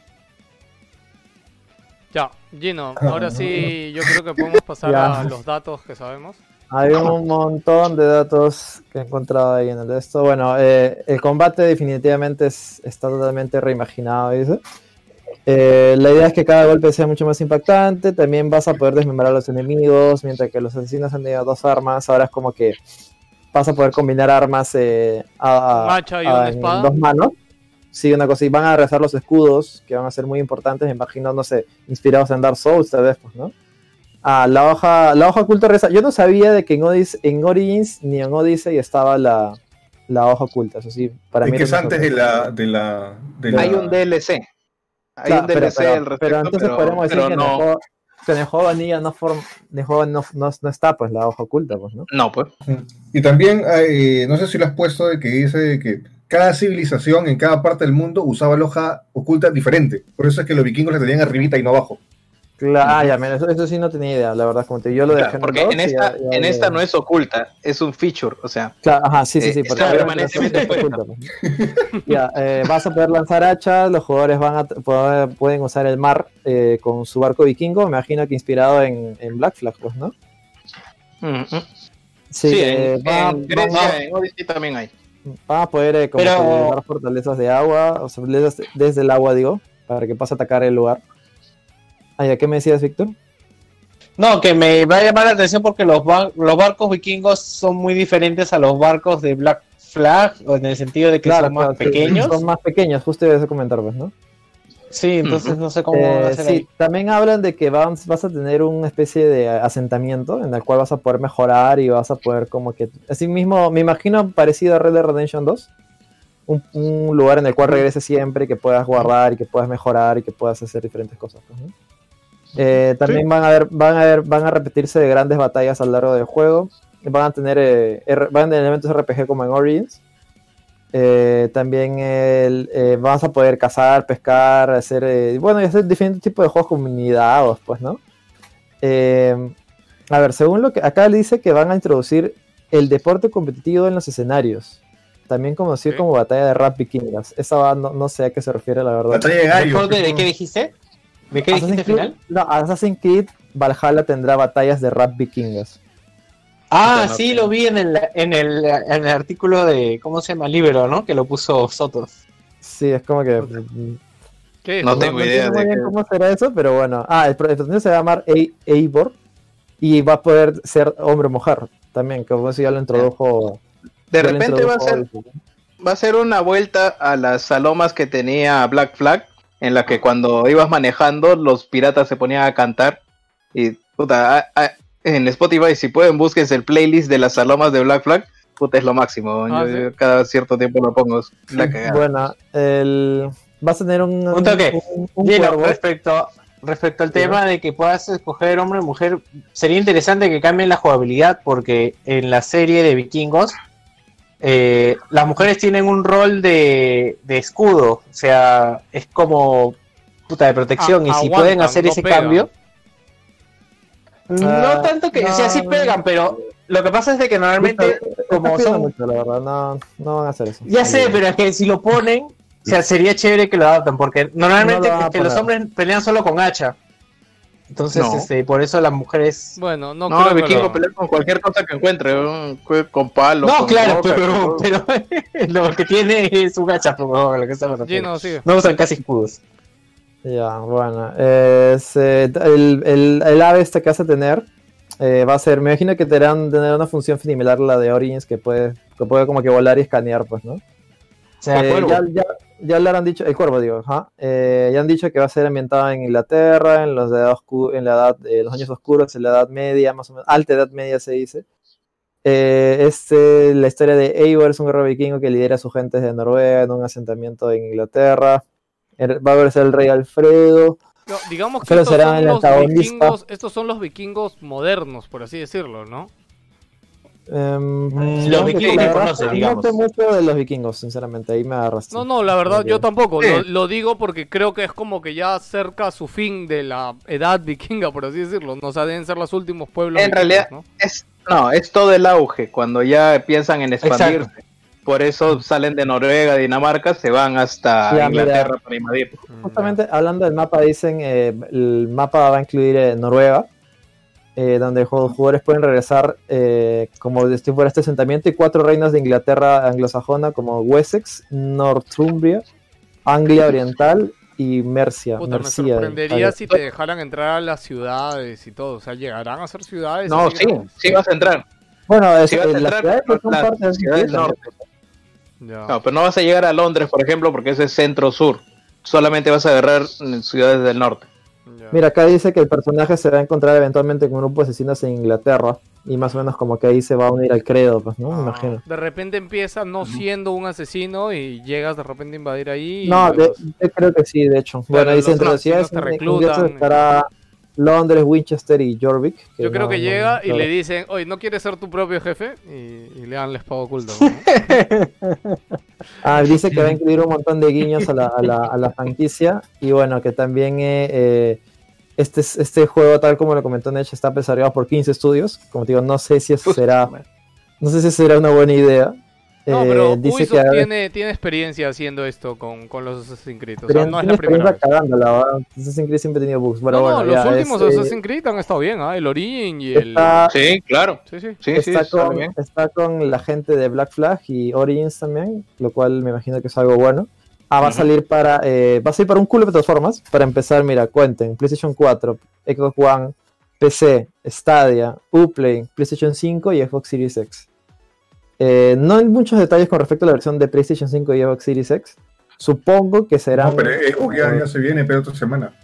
Ya, Gino, ahora sí yo creo que podemos (laughs) pasar a los datos que sabemos. Hay un montón de datos que he encontrado ahí en el de esto. Bueno, eh, el combate definitivamente es- está totalmente reimaginado, dice. Eh, la idea es que cada golpe sea mucho más impactante. También vas a poder desmembrar a los enemigos, mientras que los asesinos han tenido dos armas. Ahora es como que vas a poder combinar armas eh, a, Un hacha y a- una en espada. dos manos. Sí, una cosa. Y van a rezar los escudos, que van a ser muy importantes. Me imagino, no sé, inspirados en Dark Souls, tal vez, pues, ¿no? Ah, la hoja, la hoja oculta reza. Yo no sabía de que en, Odis- en Origins ni en Odyssey estaba la, la hoja oculta. Eso sí, para Es mí que es antes de sorpresa. la, de la, de la- Hay un DLC. Hay Claro, un pero, DLC pero- al respecto, pero entonces pero- podemos decir que, en el no, juego, que en el juego vanilla no, form, en el juego no, no, no está pues la hoja oculta, pues, ¿no? no, pues. Y también, no sé si lo has puesto, de que dice que cada civilización en cada parte del mundo usaba la hoja oculta diferente. Por eso es que los vikingos la tenían arribita y no abajo. Claro, ya, eso, eso sí no tenía idea, la verdad, como te yo lo Claro, dejé porque en esta, ya- ya en esta no es oculta, es un feature, o sea, Claro, ajá, sí, sí, Eh, sí. está porque permanentemente. Ya, eh, vas a poder lanzar hachas, los jugadores van a poder- pueden usar el mar eh, con su barco vikingo, me imagino que inspirado en, en Black Flag, pues, ¿no? mm, mm. Sí, sí, eh, en, va- en Grecia, en Odyssey también hay. van a poder eh, como Pero- fortalezas de agua, o sea, desde, desde el agua, digo, para que puedas atacar el lugar. Ay, ¿a qué me decías, Víctor? No, que me va a llamar la atención porque los, ba- los barcos vikingos son muy diferentes a los barcos de Black Flag, o en el sentido de que son más claro, pequeños. Son más pequeños, justo a comentar, pues, ¿no? Sí, entonces no sé cómo Eh, ser sí, ahí. también hablan de que vas, vas a tener una especie de asentamiento en el cual vas a poder mejorar y vas a poder como que... Así mismo, me imagino parecido a Red Dead Redemption 2. Un, un lugar en el cual regreses siempre, que puedas guardar y que puedas mejorar y que puedas hacer diferentes cosas. pues, ¿no? Eh, también van a ver, van a ver, van a repetirse de grandes batallas a lo largo del juego. Van a tener, eh, van a tener elementos RPG como en Origins. Eh, también el, eh, vas a poder cazar, pescar, hacer, eh, bueno, y hacer diferentes tipos de juegos comunidades, pues, ¿no? Eh, a ver, según lo que acá le dice que van a introducir el deporte competitivo en los escenarios. también conocido Ok. como Batalla de Rap Vikingas. Esa va, no, no sé a qué se refiere, la verdad. Batalla de gallos. ¿Mejor de, de qué dijiste? ¿De qué Assassin's Creed, final? no, Assassin's Creed Valhalla tendrá batallas de Rap Vikingas. Ah, no sí, lo vi en el, en, el, en el artículo de, ¿cómo se llama? Libero, ¿no? Que lo puso Soto. Sí, es como que. ¿Qué? No eso? tengo idea entiendo muy de bien qué- cómo será eso, pero bueno. Ah, el protagonista se va a llamar Ei- Eivor y va a poder ser hombre o mujer también, como eso ya lo introdujo. De repente va a ser va a ser una vuelta a las salomas que tenía Black Flag, en la que cuando ibas manejando los piratas se ponían a cantar. Y puta, a- a- en Spotify, si pueden, búsquense el playlist de las salomas de Black Flag. Puta, es lo máximo. Ah, Yo- ¿sí? yo cada cierto tiempo lo pongo. la cagada. Bueno, el... vas a tener un. Un toque. un- un Gino, respecto, respecto al tema de que puedas escoger hombre o mujer, sería interesante que cambien la jugabilidad porque en la serie de vikingos eh, las mujeres tienen un rol de, de escudo, o sea, es como puta de protección Ah, y si aguantan, pueden hacer no ese pegan. cambio... Ah, no tanto que, o sea, sí no. pegan, pero lo que pasa es de que normalmente, como son mucho, la verdad, no, no van a hacer eso. Ya sé, pero es que si lo ponen, o sea, sería chévere que lo adapten, porque normalmente No lo van a es que los hombres pelean solo con hacha. Entonces, No. este, por eso las mujeres. Bueno, no, No, creo el vikingo pelea con cualquier cosa que encuentre, ¿no? con palo. No, con claro, roca, pero, (laughs) pero (laughs) lo que tiene es un hacha, pero a lo que. Gino, sigue. No usan casi escudos. Ya, bueno. es, eh, el, el, el ave este que vas a tener eh, va a ser, me imagino que tendrán tener una función similar a la de Origins que puede, que puede como que volar y escanear, pues, ¿no? O sea, Eh, ya, ya, ya le han dicho, el cuervo digo, ajá, eh, ya han dicho que va a ser ambientado en Inglaterra, en los, de edad en la edad, eh, los años oscuros, en la edad media, más o menos, alta edad media se dice. Eh, este, la historia de Eivor es un guerrero vikingo que lidera a sus gentes de Noruega en un asentamiento en Inglaterra. Er- Va a ser el rey Alfredo. No, digamos que Pero estos será son, los vikingos, estos son los vikingos modernos, por así decirlo, ¿no? Em, Mm, no, los que vikingos que conoces, no digamos. sé mucho de los vikingos, sinceramente, ahí me agarraste. No, no, la verdad yo tampoco. Sí. Lo, lo digo porque creo que es como que ya cerca su fin de la edad vikinga, por así decirlo. No o sea, deben ser los últimos pueblos. En vikingos, realidad, ¿no? es, no, es todo el auge. Cuando ya piensan en expandirse. Por eso salen de Noruega, Dinamarca, se van hasta Inglaterra mira. para invadir. Justamente hablando del mapa, dicen eh, el mapa va a incluir eh, Noruega, eh, donde los jugadores pueden regresar eh, como si fuera este asentamiento y cuatro reinos de Inglaterra anglosajona como Wessex, Northumbria, Anglia Oriental y Mercia. Puta, me Mercia, sorprendería Ay, si te dejaran entrar a las ciudades y todo. O sea, llegarán a ser ciudades. No, sí, sí vas a entrar. Bueno, es, Sí vas a las entrar, ciudades son las parte de ciudades del norte. Ya. No, pero no vas a llegar a Londres, por ejemplo, porque ese es centro-sur. Solamente vas a agarrar ciudades del norte. Ya. Mira, acá dice que el personaje se va a encontrar eventualmente con un grupo de asesinos en Inglaterra y más o menos como que ahí se va a unir al credo, pues, ¿no? Me Ah, imagino. De repente empieza no siendo un asesino y llegas de repente a invadir ahí. y No, de- luego- yo creo que sí, de hecho. Bueno, dice los entre las ciudades asesinos te reclutan. estará Londres, Winchester y Jorvik. Yo creo no- que no- llega y le dicen, oye, ¿no quieres ser tu propio jefe? Y, y le dan la espada oculta. ¿no? (laughs) Ah, dice que va a incluir un montón de guiños a la, a la, a la franquicia y bueno, que también eh, eh, este, este juego, tal como lo comentó Nech, está desarrollado por 15 estudios. Como te digo, no sé si eso será, no sé si será una buena idea. No, Eh, pero dice Ubisoft que tiene, tiene experiencia haciendo esto con, con los Assassin's Creed. O sea, Pero no es la primera vez. Assassin's Creed siempre ha tenido bugs. Bueno, no, no, bueno, los ya, últimos es, eh, Assassin's Creed han estado bien, ¿ah? El Origin y el... está, Sí, claro. Sí, sí. Sí, sí, está, está con, bien. está con la gente de Black Flag y Origins también, lo cual me imagino que es algo bueno. Ah, va a Ujú. salir para eh, va a salir para un culo de plataformas. Para empezar, mira, cuenten, PlayStation 4, Xbox One, PC, Stadia, Uplay, PlayStation 5 y Xbox Series X. Eh, no hay muchos detalles con respecto a la versión de PlayStation 5 y Xbox Series X. Supongo que será. No, pero eh, ya, ya se viene, pero otra semana.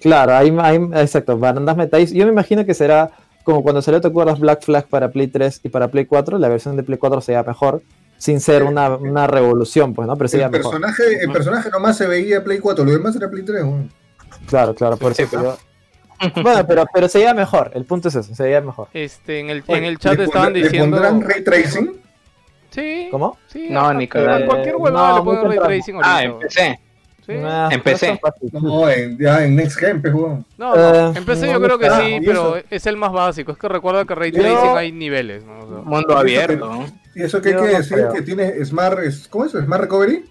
Claro, hay, hay exacto, bandas metáis. Yo me imagino que será como cuando salió, ¿te acuerdas? Black Flag para Play 3 y para Play 4. La versión de Play 4 sería mejor, sin ser una, una revolución, pues, ¿no? Pero sería El mejor. personaje, el personaje nomás se veía Play 4, lo demás era Play 3. weón. Claro, claro, por Sí, eso. pero- (laughs) Bueno, pero, pero sería mejor. El punto es eso, sería mejor. Este, en el, Oye, en el chat ¿le estaban pondrán- diciendo... ¿Le pondrán ray tracing? Sí, ¿Cómo? sí. No, ni cualquier Eh, huevada no, le ponen ray tracing ahorita. Ah, empecé. Sí. Empecé. no en, ya en Next Gen, pues. No, no, Eh, empecé no, yo no creo que sí, ¿Y pero es el más básico. Es que recuerda que ray Yo- tracing hay niveles, ¿no? O sea, Mundo abierto. ¿Y eso qué quiere no decir? creo. Que tiene Smart, es- ¿cómo es? ¿Smart Recovery?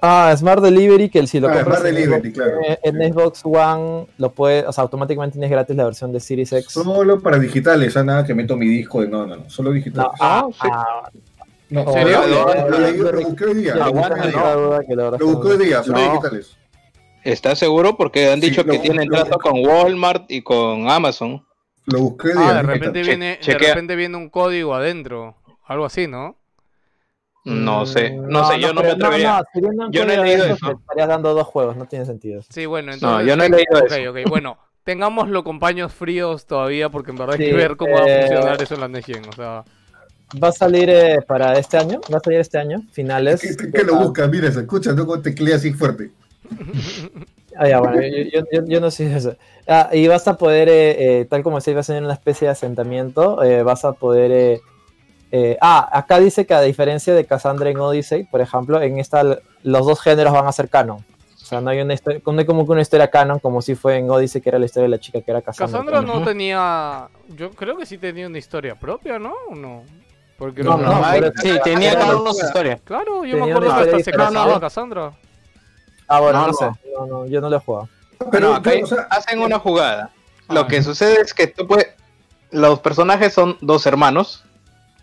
Ah, Smart Delivery, que si lo Ah, compras Smart en, Delivery, Xbox, claro. eh, en Xbox One, lo puedes, o sea, automáticamente tienes gratis la versión de Series X. Solo para digitales, ah, nada que meto mi disco de no, no, no, solo digitales. No, ah, ah, No, ¿En serio? lo- busqué hoy día. ya, Lo busqué hoy día. solo digitales. ¿Estás seguro? Porque han Sí, dicho lo- que tienen lo- trato con Walmart y con Amazon. Lo busqué hoy Ah, día. de no repente viene, de repente viene un código adentro. Algo así, ¿no? No sé, Mm, no, sé, yo no, me creo- atrevería. No, Yo no he leído eso. estarías dando dos juegos, no tiene sentido. Sí, bueno, entonces... No, yo no he leído Ok, eso. ok, bueno, tengámoslo con paños fríos todavía porque en verdad hay que ver cómo va a eh, funcionar eso en la Next Gen, o sea... Va a salir eh, para este año, va a salir este año, finales. ¿Qué, qué- qué lo buscas? Mira, se escucha, no teclea así fuerte. (laughs) Ah, ya, bueno, yo, yo- yo- yo no sé eso. Ah, y vas a poder, eh, eh, tal como decía, vas a tener una especie de asentamiento, eh, vas a poder... eh, ah, acá dice que a diferencia de Cassandra en Odyssey, por ejemplo, en esta los dos géneros van a ser canon. O sea, no hay, una historia, no hay como que una historia canon como si fue en Odyssey, que era la historia de la chica que era Cassandra. Cassandra no tenía... Yo creo que sí tenía una historia propia, ¿no? ¿O no? Porque No, no, no, sí, tenía cada no, uno su historia. Claro, yo Tenía me acuerdo que hasta se casaba Cassandra. Ah, bueno, No, sé. No, no, yo no lo he jugado. Pero, acá pero, o sea, hacen una jugada. Ah. Lo que sucede es que tú puedes. Los personajes son dos hermanos.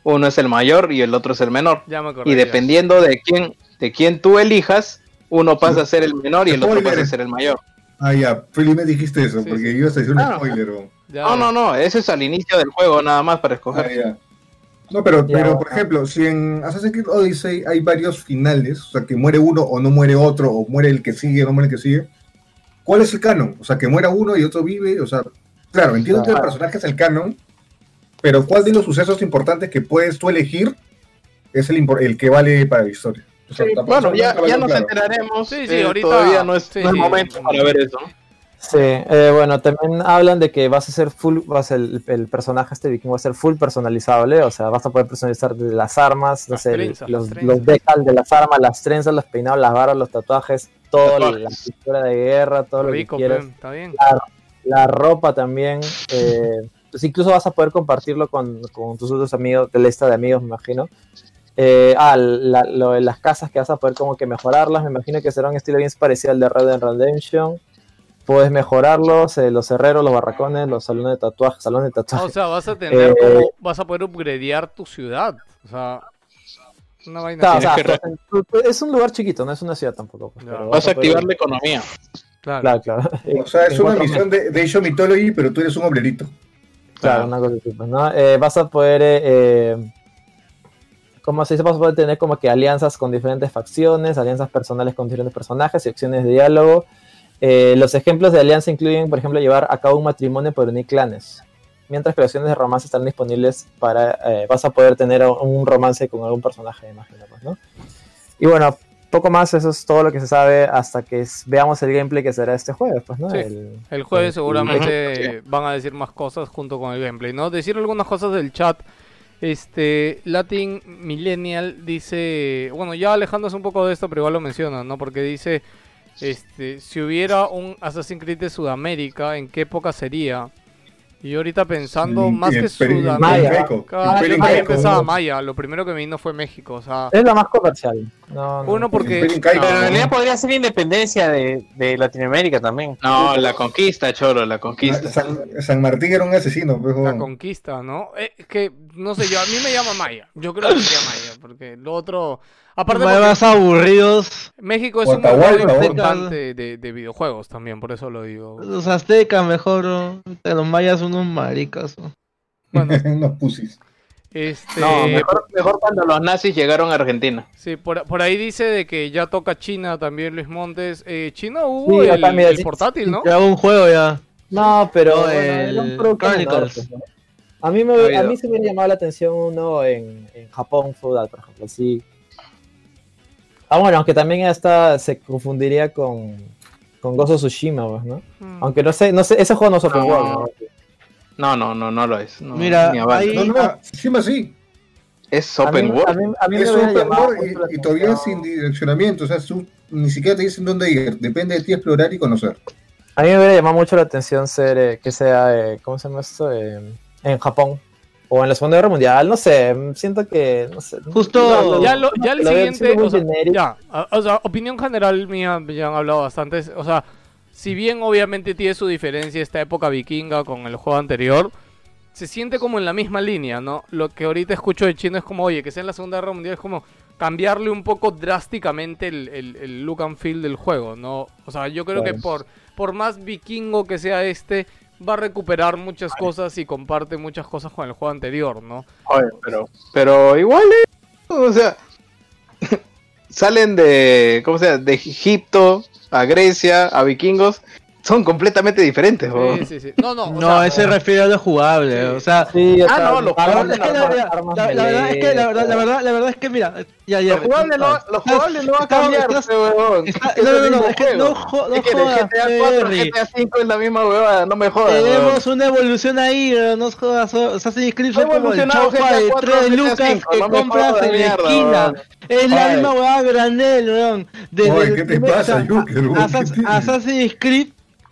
Uno es el mayor y el otro es el menor. Ya me acordé. Y ya. dependiendo de quién, de quién tú elijas, uno pasa a ser el menor y el otro pasa a ser el mayor. ah, ya, Feli me dijiste eso, Sí, porque sí. ibas a decir un Ah. spoiler. No, no, no, ese es al inicio del juego nada más para Ah, escoger. ya. No, pero, Ya, pero por ah. ejemplo, si en Assassin's Creed Odyssey hay varios finales, o sea, que muere uno o no muere otro, o muere el que sigue o no muere el que sigue, ¿cuál es el canon? O sea, que muera uno y otro vive, o sea, claro, entiendo que el personaje es el canon, pero ¿cuál de los sucesos importantes que puedes tú elegir es el, el que vale para la historia? O sea, tampoco- Bueno, ya, ya nos claro. enteraremos. Sí, sí, eh, ahorita- Todavía no es, sí, no es sí. momento para ver eso. Sí, eh, bueno, también hablan de que vas a ser full, vas a- el, el personaje este vikingo va a ser full personalizable, o sea, vas a poder personalizar desde las armas, no sé, trenzas, los, trenzas. los decals de las armas, las trenzas, los peinados, las barras, los tatuajes, todo, Tatuajes. la pintura de guerra, todo lo que quieras, está bien. la ropa también, eh, pues incluso vas a poder compartirlo con, con tus otros amigos, de la lista de amigos, me imagino. Eh, ah, la- lo de las casas que vas a poder como que mejorarlas, me imagino que será un estilo bien parecido al de Red Dead Redemption. Puedes mejorarlos, eh, los herreros, los barracones, los salones de tatuajes, salones de Ah, o sea, vas a tener Eh, como... Vas a poder upgradear tu ciudad. O sea... Una vaina Claro, o sea, que pues, es un lugar chiquito, no es una ciudad tampoco. pues, Vas a poder- activar la economía. Claro. Claro, claro. O sea, es En una misión de, de Age of Mythology, pero tú eres un obrerito. Claro, una cosa así, pues, ¿no? Eh, vas a poder, eh, eh, ¿cómo se dice? Vas a poder tener como que alianzas con diferentes facciones, alianzas personales con diferentes personajes y acciones de diálogo. Los ejemplos de alianza incluyen, por ejemplo, llevar a cabo un matrimonio por unir clanes. Mientras que de romance están disponibles para, vas a poder tener un romance con algún personaje, imagino, pues, ¿no? Y bueno, poco más, eso es todo lo que se sabe hasta que veamos el gameplay que será este jueves, pues, ¿no? Sí. El- El jueves el- seguramente (laughs) van a decir más cosas junto con el gameplay, ¿no? Decir algunas cosas del chat. Este, Latin Millennial dice, bueno, ya alejándose un poco de esto, pero igual lo menciona, ¿no? Porque dice, este, si hubiera un Assassin's Creed de Sudamérica, ¿en qué época sería? Y yo ahorita pensando, más que Sudamérica, Maya. Yo Incaico. pensaba Maya, lo primero que me vino fue México, o sea, Es lo más comercial. No, no. uno porque... Pero en realidad podría ser independencia de, de Latinoamérica también. No, la conquista, choro, la conquista. San, San Martín era un asesino, pues, La conquista, ¿no? Eh, Es que, no sé, yo a mí me llama Maya. Yo creo que sería Maya, porque lo otro... Aparte, Más- aburridos. México es un ¿no? importante de, de videojuegos también, por eso lo digo. Los aztecas mejor, ¿no? los mayas son unos maricas. ¿no? Bueno, (laughs) Unos pusis. este... No, mejor, mejor cuando los nazis llegaron a Argentina. Sí, por, por ahí dice de que ya toca China también, Luis Montes. Eh, China hubo Sí, el, sí, portátil, ¿no? Ya un juego ya. No, pero el. A mí, me, Ha a mí se me hubiera llamado la atención uno en, en Japón feudal, por ejemplo. Sí. Ah, bueno, aunque también hasta se confundiría con, con Gozo Tsushima, pues, ¿no? Mm. Aunque no sé, no sé, ese juego no es open No. world, ¿no? No, no, no, no lo es. no, Mira, ni a bala. ahí- No, no, Tsushima sí. Es A mí, open a world. mí- a mí Es open world y, y todavía sin direccionamiento. O sea, ni siquiera te dicen dónde ir. Depende de ti explorar y conocer. A mí me hubiera llamado mucho la atención ser, eh, que sea, eh, ¿cómo se llama esto? Eh, en Japón. O en la Segunda Guerra Mundial, no sé, siento que, no sé. Justo- Ya, lo, ya el siguiente, o sea, ya, o sea, opinión general mía, ya han hablado bastante, o sea, si bien obviamente tiene su diferencia esta época vikinga con el juego anterior, se siente como en la misma línea, ¿no? Lo que ahorita escucho de chino es como, oye, que sea en la Segunda Guerra Mundial es como cambiarle un poco drásticamente el, el- el look and feel del juego, ¿no? O sea, yo creo que por, por más vikingo que sea este, va a recuperar muchas cosas y comparte muchas cosas con el juego anterior, ¿no? Oye, pero, pero igual, eh, o sea, (laughs) salen de, ¿cómo se llama? De Egipto a Grecia, a vikingos, son completamente diferentes. weón. Sí, sí, sí. No, no, o No, sea, ese refiere a lo jugable, Sí. o sea, Sí, Ah, está- no, lo jugable es que la, verdad- la- la verdad es que la verdad, la verdad, la verdad es que mira, ya, ya. Lo jugable no, lo jugable no va a cambiar, estás- weón. está- Es no, no, no, es que no, jo- no Es que el jodas, GTA 4, Perry. GTA 5 es la misma huevada, no me jodas. weón. Tenemos una evolución ahí, pero no jodas, o sea, se inscribe Ha como el chaufa de 4, 3 GTA lucas 5, que compras jodas, en la esquina. Es la misma huevada granel, weón. ¿qué te pasa, o sea, Assassin's-? Assassin's Creed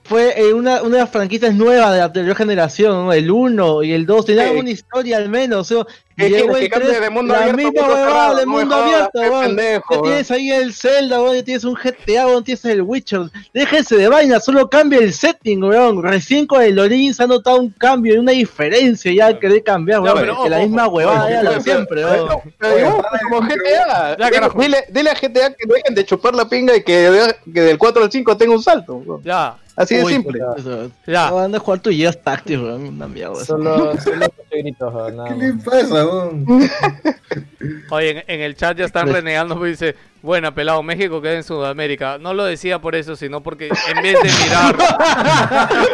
fue eh, una, una de las franquicias nuevas de la anterior generación, ¿no? el 1 y el 2, tenían Sí. una historia al menos. o sea, ¿Qué y llegó quieres, el que cambie 3, de mundo la abierto misma mundo huevada de mundo abierto, weón. Ya tienes ahí el Zelda, weón, ya tienes un GTA, weón, tienes el Witcher. Déjense de vaina, solo cambia el setting, weón. Recién con el Origin se ha notado un cambio y una diferencia ya al querer cambiar, weón. pero que la misma huevada ya la de siempre, weón. como. GTA. Dile- dile, a GTA que dejen de chupar la pinga y que, de- que del 4 al 5 tenga un salto. weón. ya, Así de Uy, simple. Ya. No, anda a jugar tu Gears Tactics, weón. Una mierda. Solo, solo ¿Qué le pasa? (laughs) Oye, en, en el chat ya están renegando, pues dice, buena, pelado, México queda en Sudamérica. No lo decía por eso, sino porque en vez de mirar,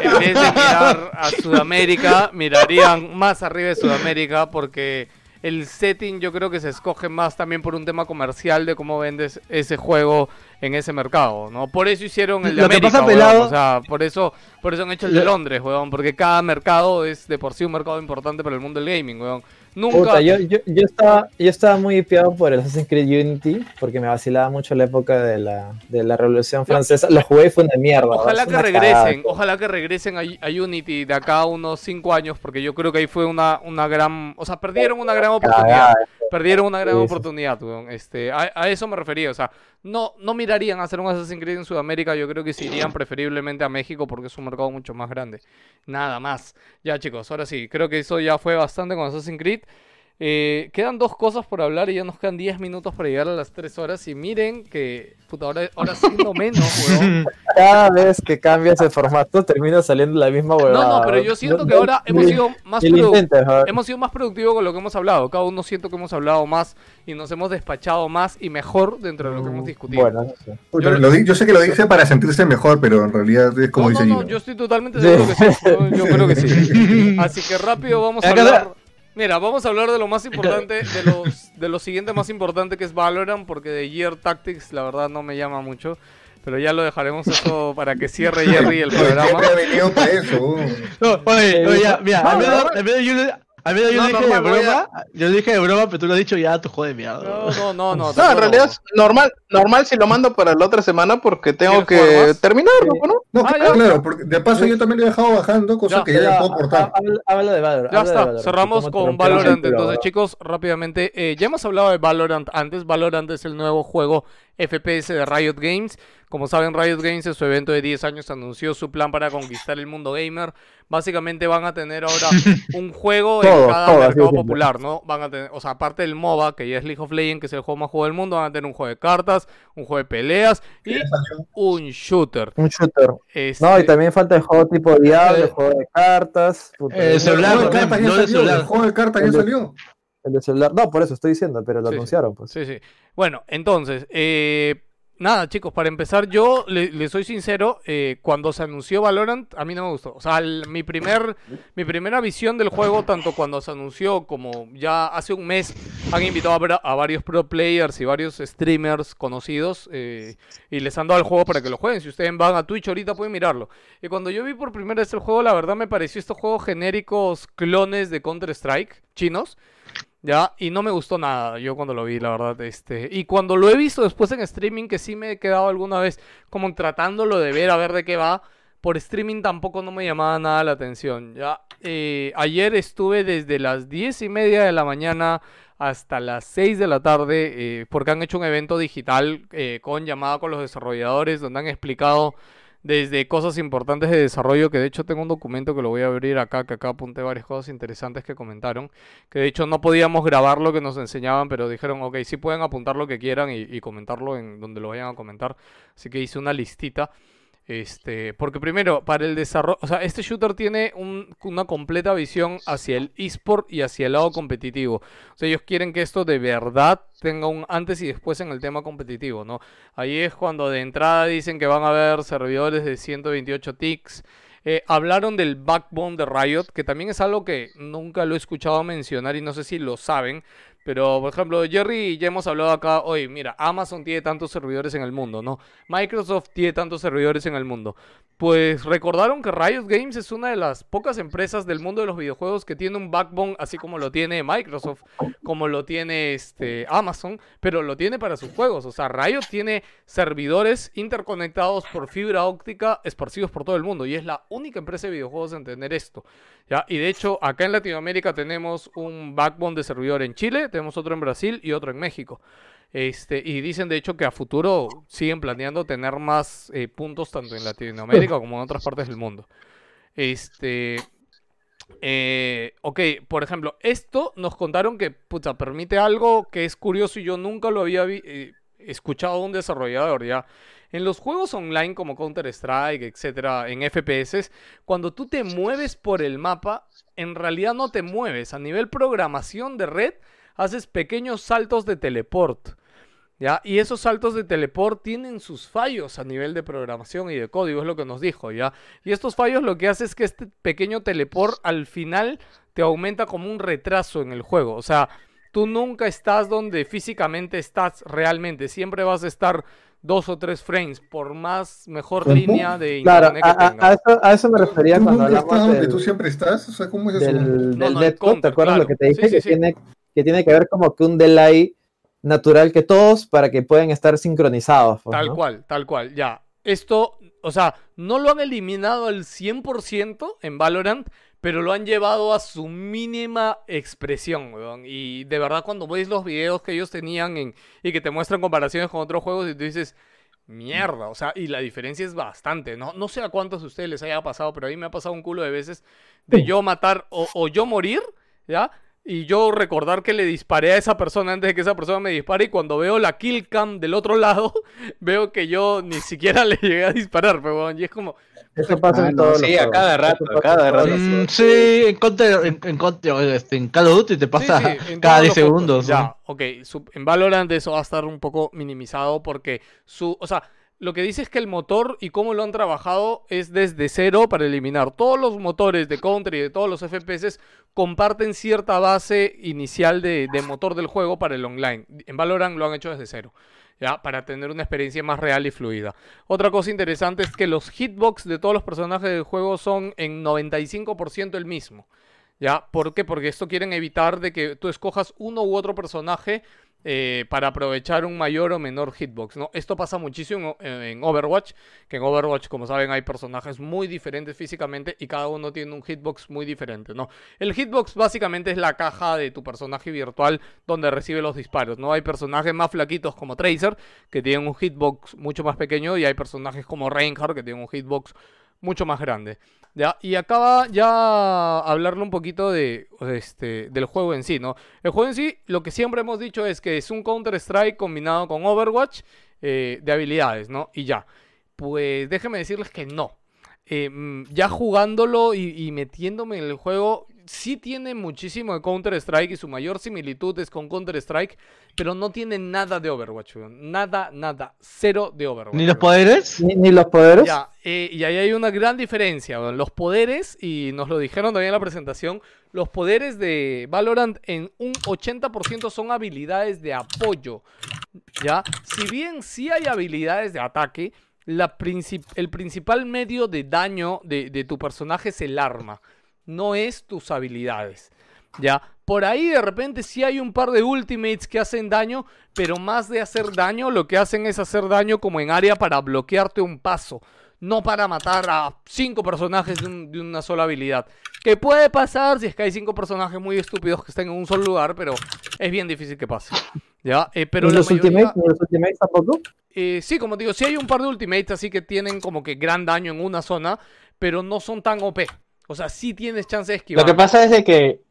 en vez de mirar a Sudamérica, mirarían más arriba de Sudamérica porque el setting yo creo que se escoge más también por un tema comercial de cómo vendes ese juego en ese mercado, ¿no? Por eso hicieron el de Lo que América, pasa, weón, pelado- o sea, por eso, por eso han hecho el de Lo- Londres, weón, porque cada mercado es de por sí un mercado importante para el mundo del gaming, weón. Nunca... Puta, yo, yo, yo, estaba, yo estaba muy hipeado por el Assassin's Creed Unity porque me vacilaba mucho la época de la, de la Revolución Francesa. Lo jugué y fue una mierda. Ojalá que regresen, cagada. ojalá que regresen a, a Unity de acá a unos 5 años, porque yo creo que ahí fue una, una gran, o sea, perdieron una gran oportunidad, Cagada. Perdieron una gran sí. oportunidad, weón. este, a, a eso me refería, o sea, no, no mirarían hacer un Assassin's Creed en Sudamérica, yo creo que se irían preferiblemente a México porque es un mercado mucho más grande, nada más. Ya chicos, ahora sí, creo que eso ya fue bastante con Assassin's Creed. Eh, quedan dos cosas por hablar y ya nos quedan 10 minutos para llegar a las 3 horas. Y miren que, puta, ahora, ahora siendo menos, (laughs) weón. Cada vez que cambias el formato termina saliendo la misma huevada. No, no, pero yo siento que ahora hemos sido más hemos sido más productivos con lo que hemos hablado. Cada uno siento que hemos hablado más y nos hemos despachado más y mejor dentro de lo que hemos discutido. Bueno, no sé. Puta, Yo- lo di- yo sé que lo dice para sentirse mejor, pero en realidad es como no, dice no, no, Gino. yo estoy totalmente Sí. seguro que sí. Yo, yo creo que sí. (laughs) Así que rápido vamos a hablar. Mira, vamos a hablar de lo más importante, de los de lo siguiente más importante que es Valorant, porque de Year Tactics la verdad no me llama mucho. Pero ya lo dejaremos eso para que cierre Jerry el programa. siempre ha venido para eso. weón. No, oye, oye, ya, mira, al menos, no, al menos yo, al menos yo No, dije de broma, yo dije de broma, pero tú lo has dicho ya, tu joder de mierda. No, no, no, no. No, en realidad es normal, normal si lo mando para la otra semana porque tengo ¿Quieres jugar que terminarlo, ¿no? No, Ah, claro, ya. claro, porque de paso yo también lo he dejado bajando, cosa Ya, que ya, Ya, le puedo cortar. Habla, de Valorant. Ya está, Valorant, cerramos con Valorant. Entonces, chicos, rápidamente, eh, ya hemos hablado de Valorant antes. Valorant es el nuevo juego FPS de Riot Games. Como saben, Riot Games en su evento de 10 años anunció su plan para conquistar el mundo gamer. Básicamente van a tener ahora (laughs) un juego en Todo, cada todo, mercado popular, ¿no? Van a tener, o sea, aparte del MOBA, que ya es League of Legends, que es el juego más jugado del mundo, van a tener un juego de cartas, un juego de peleas y un shooter. Un shooter. Este, No, y también falta el juego tipo Diablo, Eh, el juego de cartas. puta, eh, el- celular, el juego de cartas ya salió, el juego de cartas ya El de- salió. el de celular. No, por eso estoy diciendo, pero lo sí. anunciaron, pues. Sí, sí. Bueno, entonces, eh, nada, chicos, para empezar, yo le, le soy sincero, eh, cuando se anunció Valorant, a mí no me gustó. O sea, mi, primer, mi primera visión del juego, tanto cuando se anunció como ya hace un mes, han invitado a varios pro players y varios streamers conocidos eh, y les han dado el juego para que lo jueguen. Si ustedes van a Twitch ahorita pueden mirarlo. Y cuando yo vi por primera vez el juego, la verdad me pareció estos juegos genéricos clones de Counter-Strike chinos. Ya, y no me gustó nada yo cuando lo vi, la verdad. Este, y cuando lo he visto después en streaming, que sí me he quedado alguna vez como tratándolo de ver a ver de qué va. por streaming tampoco no me llamaba nada la atención. Ya, eh, ayer estuve desde las 10 y media de la mañana hasta las 6 de la tarde eh, porque han hecho un evento digital eh, con llamada con los desarrolladores donde han explicado desde cosas importantes de desarrollo, que de hecho tengo un documento que lo voy a abrir acá, que acá apunté varias cosas interesantes que comentaron, que de hecho no podíamos grabar lo que nos enseñaban, pero dijeron, ok, sí pueden apuntar lo que quieran y, y comentarlo en donde lo vayan a comentar, así que hice una listita. Este, porque primero, para el desarrollo, o sea, este shooter tiene un- una completa visión hacia el eSport y hacia el lado competitivo. O sea, ellos quieren que esto de verdad tenga un antes y después en el tema competitivo, ¿no? Ahí es cuando de entrada dicen que van a haber servidores de 128 ticks. Eh, hablaron del backbone de Riot, que también es algo que nunca lo he escuchado mencionar y no sé si lo saben. Pero, por ejemplo, Jerry, ya hemos hablado acá hoy, mira, Amazon tiene tantos servidores en el mundo, ¿no? Microsoft tiene tantos servidores en el mundo. Pues recordaron que Riot Games es una de las pocas empresas del mundo de los videojuegos que tiene un backbone así como lo tiene Microsoft, como lo tiene este Amazon, pero lo tiene para sus juegos. O sea, Riot tiene servidores interconectados por fibra óptica esparcidos por todo el mundo y es la única empresa de videojuegos en tener esto. ¿ya? Y de hecho, acá en Latinoamérica tenemos un backbone de servidor en Chile, tenemos otro en Brasil y otro en México. Este, y dicen de hecho que a futuro siguen planeando tener más eh, puntos tanto en Latinoamérica como en otras partes del mundo. Este, eh, ok, por ejemplo, esto nos contaron que puta, permite algo que es curioso y yo nunca lo había eh, escuchado de un desarrollador ya. En los juegos online como Counter-Strike, etcétera, en FPS, cuando tú te mueves por el mapa, en realidad no te mueves. A nivel programación de red, haces pequeños saltos de teleport. ¿Ya? Y esos saltos de teleport tienen sus fallos a nivel de programación y de código, es lo que nos dijo, ¿ya? Y estos fallos lo que hace es que este pequeño teleport al final te aumenta como un retraso en el juego. O sea, tú nunca estás donde físicamente estás realmente. Siempre vas a estar dos o tres frames, por más mejor línea de Claro, internet que a, a- tengas. a eso, a eso me refería ¿Tú cuando estás hablamos donde del, tú siempre estás? O sea, ¿cómo es eso? del, No, del no, el netcode, ¿te acuerdas lo que te dije? Sí, sí, que, sí. Tiene, que tiene que ver como que un delay natural que todos para que puedan estar sincronizados. pues, Tal ¿no? cual, tal cual, ya. Esto, o sea, no lo han eliminado al 100% en Valorant, pero lo han llevado a su mínima expresión, weón. Y de verdad cuando ves los videos que ellos tenían en, y que te muestran comparaciones con otros juegos y tú dices, mierda, o sea, y la diferencia es bastante, ¿no? No sé a cuántos de ustedes les haya pasado, pero a mí me ha pasado un culo de veces de yo matar o, o yo morir, ¿ya? Y yo recordar que le disparé a esa persona antes de que esa persona me dispare y cuando veo la kill cam del otro lado, (laughs) veo que yo ni siquiera (laughs) le llegué a disparar, pero weón, y es como, Eso pasa Ah, en no, todos sí, los a juegos. cada rato, a cada rato. Mm, sí, en, Counter- en, en Counter- este, en Call of Duty te pasa Sí, sí, en (laughs) cada todos 10 los juegos. segundos. Ya, ¿no? ok. en Valorant eso va a estar un poco minimizado porque su, o sea, lo que dice es que el motor y cómo lo han trabajado es desde cero para eliminar. Todos los motores de Counter y de todos los FPS comparten cierta base inicial de, motor del juego para el online. En Valorant lo han hecho desde cero. ¿ya? Para tener una experiencia más real y fluida. Otra cosa interesante es que los hitbox de todos los personajes del juego son en 95% el mismo. ¿Ya? ¿Por qué? Porque esto quieren evitar de que tú escojas uno u otro personaje eh, para aprovechar un mayor o menor hitbox, ¿no? Esto pasa muchísimo en, Overwatch, que en Overwatch, como saben, hay personajes muy diferentes físicamente y cada uno tiene un hitbox muy diferente, ¿no? El hitbox básicamente es la caja de tu personaje virtual donde recibe los disparos, ¿no? Hay personajes más flaquitos como Tracer, que tienen un hitbox mucho más pequeño, y hay personajes como Reinhardt, que tienen un hitbox mucho más grande. ¿Ya? Y acaba ya hablarle un poquito de, este, del juego en sí, ¿no? El juego en sí, lo que siempre hemos dicho es que es un Counter-Strike combinado con Overwatch eh, de habilidades, ¿no? Y ya. Pues déjenme decirles que no. Eh, mm, ya jugándolo y, y metiéndome en el juego, sí tiene muchísimo de Counter-Strike y su mayor similitud es con Counter-Strike, pero no tiene nada de Overwatch, weón. Nada, nada. Cero de Overwatch. ¿Ni los poderes? Ni, ni los poderes. Ya, eh, y ahí hay una gran diferencia. weón. Los poderes, y nos lo dijeron también en la presentación, los poderes de Valorant en un 80% son habilidades de apoyo. ¿Ya? Si bien sí hay habilidades de ataque, la princip- el principal medio de daño de, de tu personaje es el arma, no es tus habilidades. ¿Ya? Por ahí de repente sí hay un par de ultimates que hacen daño, pero más de hacer daño, lo que hacen es hacer daño como en área para bloquearte un paso. no para matar a cinco personajes de, un- de una sola habilidad. Que puede pasar si es que hay cinco personajes muy estúpidos que estén en un solo lugar, pero es bien difícil que pase. ¿Ya? Eh, pero ¿Ni la los mayoría- Ultimates? ¿Ni los Ultimates tampoco? eh, sí, como te digo, sí hay un par de ultimates así que tienen como que gran daño en una zona, pero no son tan OP. O sea, sí tienes chance de esquivar. Lo que pasa es de que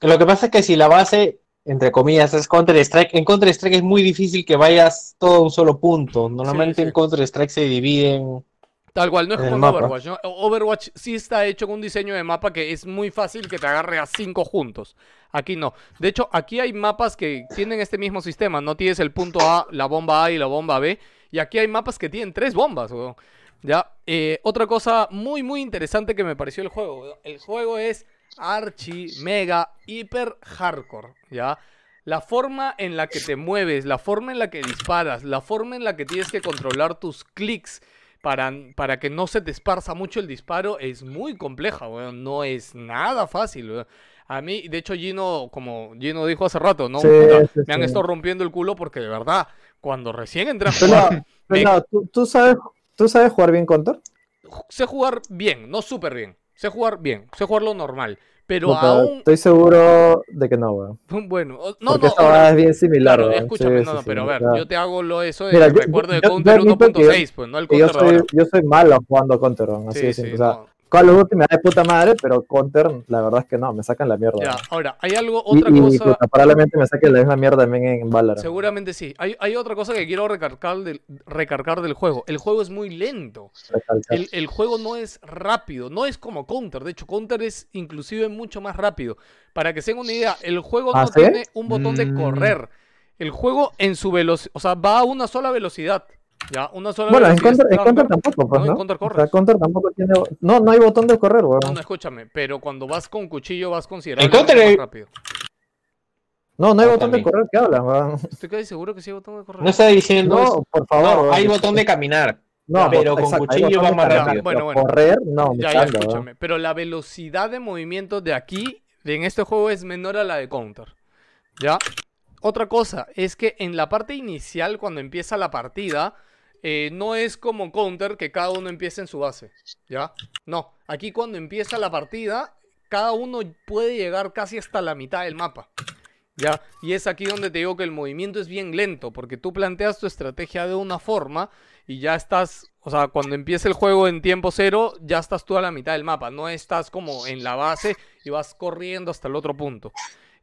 lo que pasa es que si la base entre comillas es Counter Strike, en Counter Strike es muy difícil que vayas todo a un solo punto. Normalmente Sí, sí. en Counter Strike se dividen Tal cual, no es como. Overwatch, ¿no? Overwatch sí está hecho con un diseño de mapa que es muy fácil que te agarre a cinco juntos. Aquí no. De hecho, aquí hay mapas que tienen este mismo sistema. No tienes el punto A, la bomba A y la bomba B. Y aquí hay mapas que tienen tres bombas. Ya. Eh, otra cosa muy, muy interesante que me pareció el juego. El juego es archi, mega, hiper hardcore. Ya. La forma en la que te mueves, la forma en la que disparas, la forma en la que tienes que controlar tus clics para, para que no se te esparza mucho el disparo es muy compleja, weón. No es nada fácil, weón. A mí, de hecho, Gino, como Gino dijo hace rato, ¿no? Sí, Puta, sí, me han sí. estado rompiendo el culo porque de verdad, cuando recién entré a Pero, jugar, me- pero, ¿tú, tú sabes, ¿tú sabes jugar bien Counter? sé jugar bien, no súper bien. Sé jugar bien, sé jugar lo normal. Pero Puta, aún, Estoy seguro de que no, weón. (laughs) bueno, no, Porque no, esta ahora- es bien similar, Claro, escúchame, Sí, no, sí, no, sí, pero a o ver, sea, yo te hago lo eso de Mira, que yo- recuerdo de yo- Counter yo admito que 1.6, pues, no el yo Counter de soy, ahora. yo soy malo jugando Counter, así Sí, de sí, simple. O sea, no. Call of Duty me da de puta madre, pero Counter, la verdad es que no, me sacan la mierda. Ya, ahora, hay algo, Y, otra y, cosa, puta, probablemente me saquen la misma mierda también en Valorant. seguramente sí. Hay, hay otra cosa que quiero recargar del, recargar del juego. El juego es muy lento. El, el juego no es rápido, no es como Counter. De hecho, Counter es inclusive mucho más rápido. Para que se den una idea, el juego ¿Ah, no sí? tiene un botón de Mm. correr. El juego en su velocidad, o sea, va a una sola velocidad. Ya, una sola Bueno, en Counter, en. Counter tampoco, pues, No, ¿no? en Counter O sea, corres. Counter tampoco tiene... No, no hay botón de correr, weón. No, no, escúchame, pero cuando vas con cuchillo vas considerablemente Counter más hay- rápido. No, no hay Ah, botón de correr, ¿qué hablan, weón? Estoy casi seguro que sí hay botón de correr. No está diciendo No, eso. por favor. No, weón. hay botón de caminar. No, pero con cuchillo va más correr, rápido. Bueno, pero bueno. Correr, no, Ya, ya, escúchame. Pero la velocidad de movimiento de aquí, de en este juego, es menor a la de Counter. ¿Ya? Otra cosa es que en la parte inicial, cuando empieza la partida, eh, no es como Counter que cada uno empieza en su base. ¿Ya? No. Aquí cuando empieza la partida, cada uno puede llegar casi hasta la mitad del mapa. ¿Ya? Y es aquí donde te digo que el movimiento es bien lento, porque tú planteas tu estrategia de una forma y ya estás, o sea, cuando empieza el juego en tiempo cero, ya estás tú a la mitad del mapa, no estás como en la base y vas corriendo hasta el otro punto.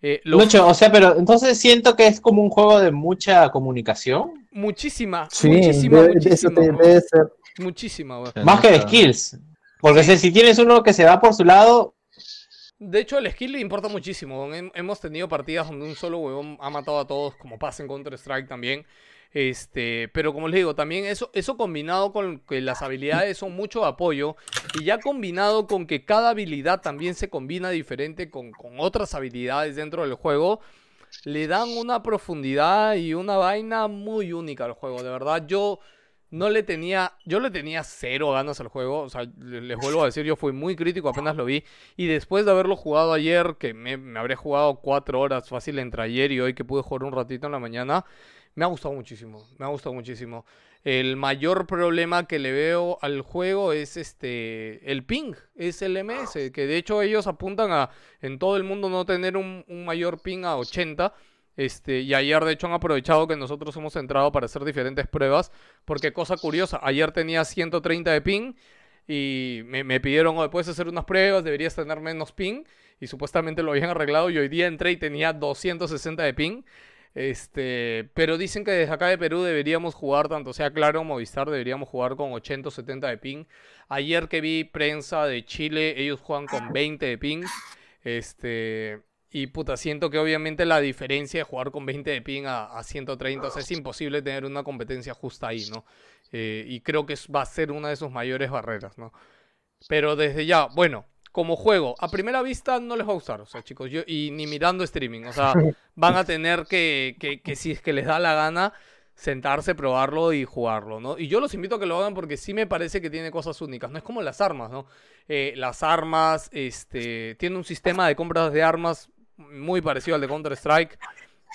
Eh, lo- Lucho, o sea, pero entonces siento que es como un juego de mucha comunicación. muchísima, Sí, muchísima, debe- muchísima, debe ser. muchísima. Más que de skills. Porque si- si tienes uno que se va por su lado, De hecho, el skill le importa muchísimo. Hemos tenido partidas donde un solo huevón ha matado a todos, como pasa en Counter-Strike también. Este, pero como les digo, también eso, eso combinado con que las habilidades son mucho apoyo y ya combinado con que cada habilidad también se combina diferente con, con otras habilidades dentro del juego, le dan una profundidad y una vaina muy única al juego. De verdad, yo no le tenía, yo le tenía cero ganas al juego. O sea, le- les vuelvo a decir, yo fui muy crítico apenas lo vi. Y después de haberlo jugado ayer, que me, me habré jugado cuatro horas fácil entre ayer y hoy que pude jugar un ratito en la mañana, me ha gustado muchísimo. Me ha gustado muchísimo. El mayor problema que le veo al juego es este el ping, es el MS, que de hecho ellos apuntan a en todo el mundo no tener un, un mayor ping a 80. Este, y ayer de hecho han aprovechado que nosotros hemos entrado para hacer diferentes pruebas, porque cosa curiosa, ayer tenía 130 de ping y me, me pidieron, "Oye, puedes hacer unas pruebas, deberías tener menos ping, y supuestamente lo habían arreglado y hoy día entré y tenía 260 de ping. Este, pero dicen que desde acá de Perú deberíamos jugar, tanto sea Claro Movistar, deberíamos jugar con 80 o 70 de ping. Ayer que vi prensa de Chile, ellos juegan con 20 de ping. Este, y puta, siento que obviamente la diferencia de jugar con 20 de ping a, a 130, o sea, es imposible tener una competencia justa ahí, ¿no? Eh, y creo que va a ser una de sus mayores barreras, ¿no? Pero desde ya, bueno, como juego, a primera vista no les va a gustar, o sea, chicos, yo, y ni mirando streaming, o sea, (laughs) van a tener que, que, que si es que les da la gana, sentarse, probarlo y jugarlo, ¿no? Y yo los invito a que lo hagan porque sí me parece que tiene cosas únicas, no es como las armas, ¿no? Eh, las armas, este, tiene un sistema de compras de armas muy parecido al de Counter-Strike.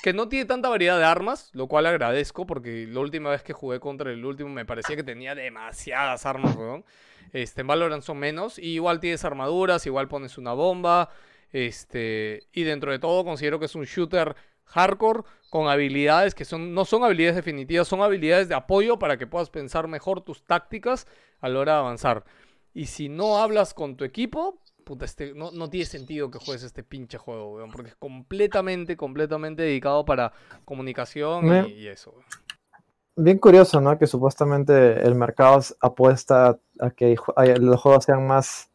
Que no tiene tanta variedad de armas, lo cual agradezco porque la última vez que jugué contra el último me parecía que tenía demasiadas armas, weón. Este, en Valorant son menos, y igual tienes armaduras, igual pones una bomba, este, y dentro de todo considero que es un shooter hardcore con habilidades que son no son habilidades definitivas, son habilidades de apoyo para que puedas pensar mejor tus tácticas a la hora de avanzar. Y si no hablas con tu equipo, puta, este, no, no tiene sentido que juegues este pinche juego, weón, porque es completamente, completamente dedicado para comunicación y, y eso. weón. Bien curioso, ¿no? Que supuestamente el mercado apuesta a que los juegos sean más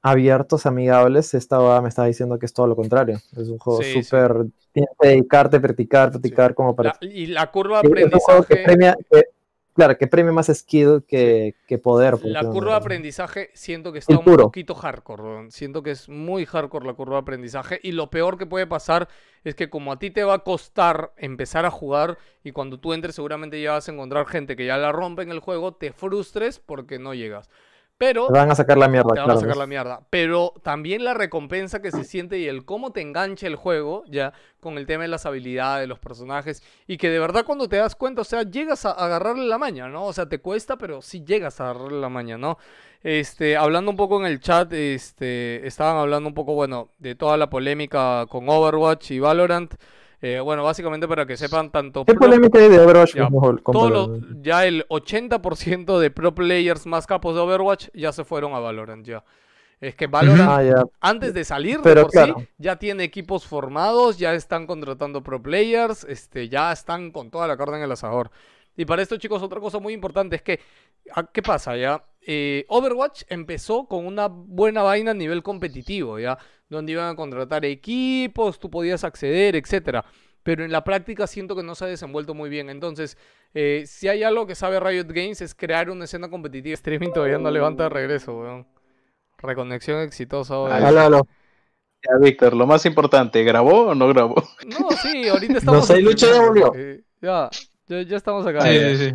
abiertos, amigables. Esta huevada me está diciendo que es todo lo contrario. Es un juego Sí, sí. súper... Tienes que dedicarte, practicar, practicar como para... La- y la curva de Sí, es un juego que aprendizaje... premia... que- claro, que premia más skill que, que poder. La curva de aprendizaje siento que está un puro. poquito hardcore. Siento que es muy hardcore la curva de aprendizaje. Y lo peor que puede pasar es que como a ti te va a costar empezar a jugar y cuando tú entres seguramente ya vas a encontrar gente que ya la rompe en el juego, te frustres porque no llegas. Pero Te van a sacar la mierda, te van claro. a sacar la mierda. Pero también la recompensa que se siente y el cómo te engancha el juego, ya, con el tema de las habilidades, de los personajes, y que de verdad cuando te das cuenta, o sea, llegas a agarrarle la maña, ¿no? O sea, te cuesta, pero sí llegas a agarrarle la maña, ¿no? Este, hablando un poco en el chat, este, estaban hablando un poco, bueno, de toda la polémica con Overwatch y Valorant. Eh, bueno, básicamente para que sepan tanto... ¿Qué polémica hay de Overwatch Ya, Valorant? ya el 80% de pro players más capos de Overwatch ya se fueron a Valorant ya. Es que Valorant Ah, antes de salir de Pero por claro. sí ya tiene equipos formados, ya están contratando pro players, este ya están con toda la carne en el asador. Y para esto, chicos, otra cosa muy importante es que ah, ¿qué pasa ya? Eh, Overwatch empezó con una buena vaina a nivel competitivo, ¿ya? Donde iban a contratar equipos, tú podías acceder, etcétera. Pero en la práctica siento que no se ha desenvuelto muy bien. Entonces, eh, si hay algo que sabe Riot Games es crear una escena competitiva. Streaming todavía no levanta de regreso, weón. Reconexión exitosa. weón. Aló, aló. Ya, Víctor, lo más importante, ¿grabó o no grabó? No, sí, ahorita (laughs) estamos. sé, Lucho ya volvió. Eh, ya, ya, ya estamos acá. Sí, ya. sí,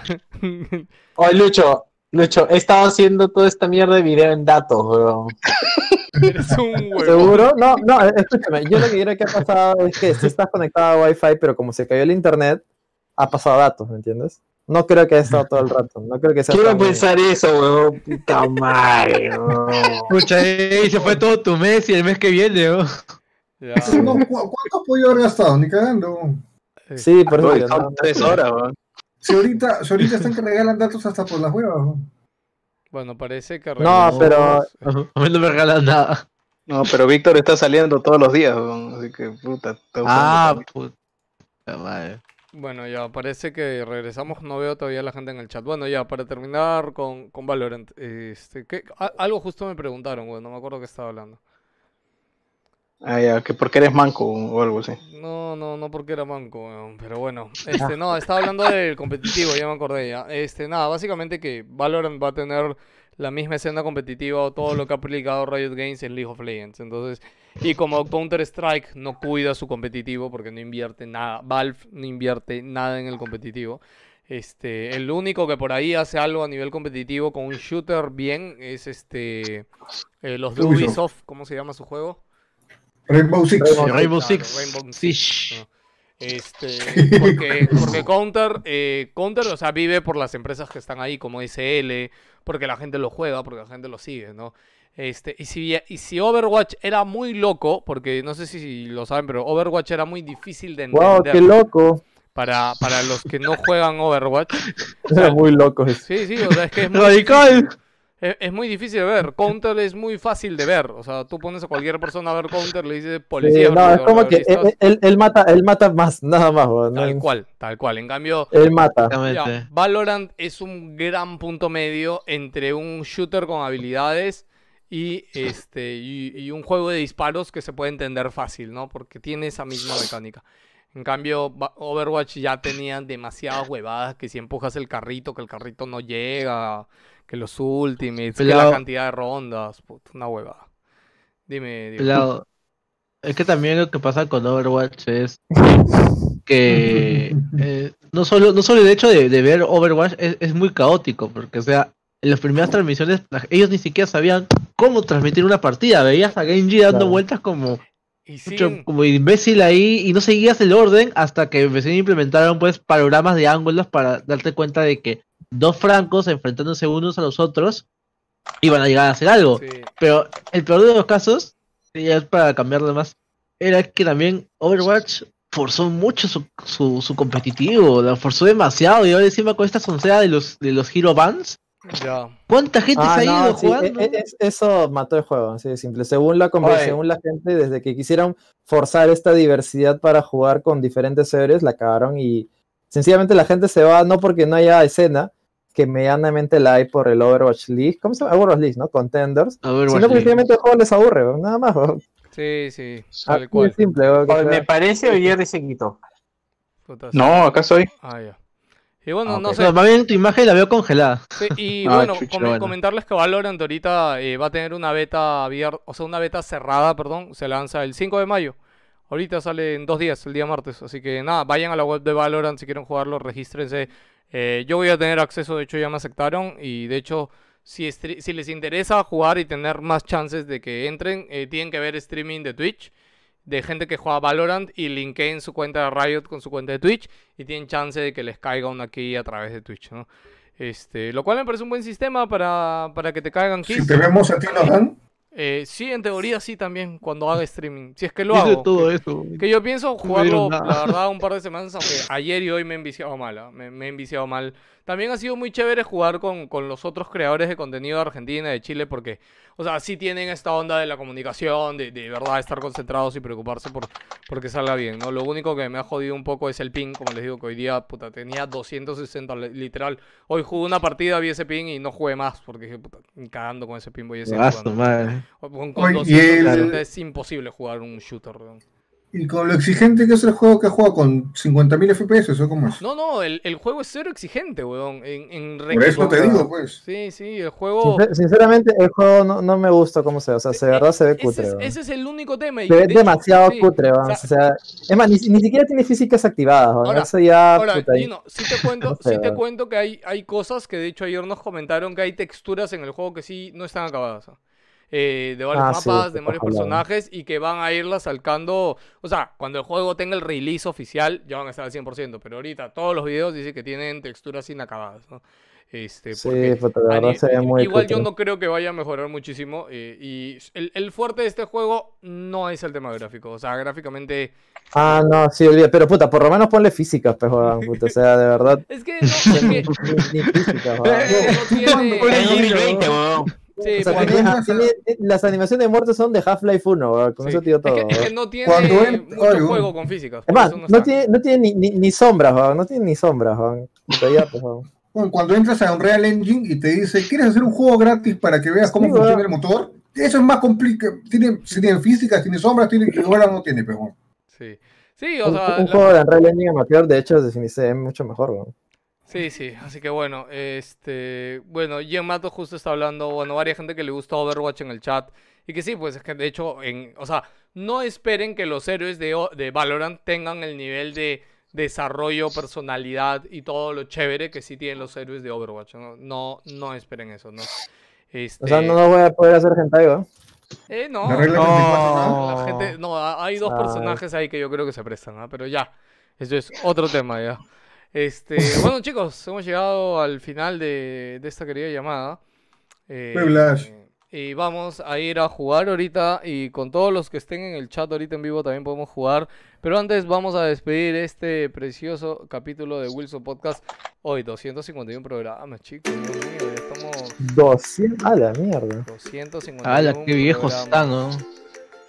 sí. Oye, Lucho, Lucho, he estado haciendo toda esta mierda de video en datos, weón. (laughs) Eres un huevón. ¿Seguro? No, no, eh, escúchame. Yo lo que creo que ha pasado es que si estás conectado a Wi-Fi, pero como se cayó el internet, ha pasado datos, ¿me entiendes? No creo que haya estado todo el rato. No creo que sea Quiero pensar eso, weón. Puta madre, weón. Escucha, ey, se fue todo tu mes y el mes que viene, ¿no? Ya, No, ¿cu- ¿Cuánto has podido haber gastado? Ni cagando. eh, Sí, por eso. Uy, digo, son tres horas, weón. Si ahorita, si ahorita están que regalan datos hasta por las huevas. ¿no? Bueno, parece que. No, pero- A mí no me regalan nada. No, pero Víctor está saliendo todos los días, weón, así que puta. Ah, puta madre. Bueno, ya parece que regresamos. No veo todavía a la gente en el chat. Bueno, ya, para terminar con, con Valorant. Este, ¿qué- algo justo me preguntaron, güey. No me acuerdo qué estaba hablando. Ah, ya, que porque eres manco o algo así. No, no, no porque era manco, pero bueno. (laughs) Este, no, estaba hablando del competitivo, ya me acordé ya. Este, nada, básicamente que Valorant va a tener la misma escena competitiva o todo lo que ha aplicado Riot Games en League of Legends. Entonces, y como Counter Strike no cuida su competitivo porque no invierte nada, Valve no invierte nada en el competitivo. Este, el único que por ahí hace algo a nivel competitivo con un shooter bien es este eh, los de. Ubisoft, ¿cómo se llama su juego? Rainbow Six. Rainbow Six. Rainbow Six. ¿no? Este, porque, (laughs) porque Counter, eh, Counter, o sea, vive por las empresas que están ahí, como SL, porque la gente lo juega, porque la gente lo sigue, ¿no? Este, y si, y si Overwatch era muy loco, porque no sé si lo saben, pero Overwatch era muy difícil de Wow, entender qué loco. para, para los que no juegan Overwatch. (laughs) Era muy loco. eso. Sí, sí, o sea, es que es muy ¡Radical! Es, es muy difícil de ver. (laughs) Counter es muy fácil de ver. O sea, tú pones a cualquier persona a ver Counter, le dices Sí, policía. no, es como que él, él- él mata, él mata más, nada más, no- Tal cual, tal cual. En cambio, Él mata. Ya, Valorant es un gran punto medio entre un shooter con habilidades y este y, y un juego de disparos que se puede entender fácil, ¿no? Porque tiene esa misma mecánica. En cambio, Overwatch ya tenía demasiadas huevadas, que si empujas el carrito, que el carrito no llega, que los ultimates, que la cantidad de rondas, puta, una huevada. Dime. Pelado. Es que también lo que pasa con Overwatch es que (laughs) eh, no solo no solo el hecho de, de ver Overwatch es, es muy caótico, porque o sea, en las primeras transmisiones ellos ni siquiera sabían cómo transmitir una partida, veías a Genji dando Claro. vueltas como Y como imbécil ahí y no seguías el orden hasta que recién implementaron pues panoramas de ángulos para darte cuenta de que dos francos enfrentándose unos a los otros iban a llegar a hacer algo. sí. Pero el peor de los casos, y es para cambiarlo más, era que también Overwatch forzó mucho su, su, su competitivo, lo forzó demasiado y ahora encima con esta soncera de los, de los Hero Bans, Ya. ¿cuánta gente Ah, se ha no, ido sí, jugando? e- e- es- eso mató el juego, así de simple. Según la según la gente, desde que quisieron forzar esta diversidad para jugar con diferentes servers, la cagaron y sencillamente la gente se va no porque no haya escena, que medianamente la hay por el Overwatch League, ¿cómo se llama? Overwatch League, ¿no? Contenders. Overwatch Sino League. sencillamente el juego les aburre, weón, nada más. Sí, sí, Así tal cual. simple. que me parece o Jerry se quitó. No, acá estoy. Ah, ya. Y bueno, Ah, no sé. No, más bien tu imagen la veo congelada. Sí, y (laughs) Ah, bueno, chucha, come- bueno. comentarles que Valorant ahorita eh, va a tener una beta abierta, o sea, una beta cerrada, perdón, se lanza el 5 de mayo. Ahorita sale en dos días, el día martes. Así que nada, vayan a la web de Valorant si quieren jugarlo, regístrense. Eh, yo voy a tener acceso, de hecho ya me aceptaron. Y de hecho, si, estri- si les interesa jugar y tener más chances de que entren, eh, tienen que ver streaming de Twitch de gente que juega Valorant y linkeen su cuenta de Riot con su cuenta de Twitch y tienen chance de que les caiga una key a través de Twitch, ¿no? Este, lo cual me parece un buen sistema para, para que te caigan keys. Si te vemos a ti nos dan, Eh, sí, en teoría sí también, cuando haga streaming. Si es que lo hago. todo que, eso. que yo pienso jugarlo, la verdad, un (laughs) par de semanas, aunque ayer y hoy me he enviciado mal, ¿ah? me, me he enviciado mal. También ha sido muy chévere jugar con, con los otros creadores de contenido de Argentina, de Chile, porque, o sea, sí tienen esta onda de la comunicación, de, de verdad estar concentrados y preocuparse por porque salga bien, ¿no? Lo único que me ha jodido un poco es el ping, como les digo, que hoy día, puta, tenía 260, li- literal. Hoy jugué una partida, vi ese ping y no jugué más, porque dije, puta, cagando con ese ping voy a seguir. Con, con Oye, y 260 el- es imposible jugar un shooter, weón. Y con lo exigente que es el juego que juega con 50.000 FPS, ¿eso cómo es? No, no, el, el juego es cero exigente, weón. En, en Por eso te digo, pues. Sí, sí, el juego. Sincer- Sinceramente, el juego no, no me gusta cómo se ve. O sea, se, de verdad se ve Ese cutre. es, ese es el único tema. y Se ve de demasiado sí, cutre, o weón. sea, O sea, es más, ni, ni siquiera tiene físicas activadas, weón. Ahora- Eso ya, Ahora, puta, Gino, sí te (laughs) cuento, No sé, sí te weón. cuento que hay, hay cosas que de hecho ayer nos comentaron que hay texturas en el juego que sí no están acabadas. Eh, de varios Ah, sí, mapas, de pues, varios personajes y que van a irlas salcando. O sea, cuando el juego tenga el release oficial ya van a estar al 100%, pero ahorita todos los videos dicen que tienen texturas inacabadas. ¿no? Este, Sí, porque puta, la a verdad se ve muy Igual yo no creo que vaya a mejorar muchísimo. eh, y el, el fuerte de este juego no es el tema gráfico. O sea, gráficamente. Ah, no, sí, olvida. Pero puta, por lo menos ponle físicas, pues, weón, puta. O sea, de verdad. Es que no, es que (laughs) Ni, ni físicas, weón. (laughs) no (laughs) tiene. Fue en 2020, weón. Sí, O sea, tiene- tiene- las animaciones de muerte son de Half-Life 1, weón, con Sí. eso tío Es todo. que, es que no tiene Cuando en- mucho Ay, juego con físicas. Es más, no está. tiene, no tiene ni, ni, ni sombras, no tiene ni sombras, pues. Bueno, cuando entras a Unreal Engine y te dice, ¿quieres hacer un juego gratis para que veas cómo Sí, funciona weón. el motor? Eso es más complicado. Tiene, si tiene físicas, tiene sombras, tiene, y ahora no tiene, pero. Sí, sí, o Un, sea, un la- juego de Unreal Engine amateur, de hecho, se ve mucho mejor, weón. Sí, sí, así que bueno, este, bueno, Gian Mato justo está hablando, bueno, varias gente que le gusta Overwatch en el chat, y que sí, pues es que de hecho, en, o sea, no esperen que los héroes de, de Valorant tengan el nivel de desarrollo, personalidad y todo lo chévere que sí tienen los héroes de Overwatch, no, no, no esperen eso, ¿no? Este, O sea, no, no voy a poder hacer hentai, weón. eh, no, no, 34, ¿no? la gente, no, ha- hay dos Ah. personajes ahí que yo creo que se prestan, ¿ah? Pero ya, eso es otro tema ya. Este, (laughs) bueno chicos, hemos llegado al final de, de esta querida llamada. Eh, y vamos a ir a jugar ahorita y con todos los que estén en el chat ahorita en vivo también podemos jugar. Pero antes vamos a despedir este precioso capítulo de Wilson Podcast. Hoy 251 programas, chicos. Dios mío, ya estamos 200. A la mierda. 251 ¡Hala, qué viejos programas.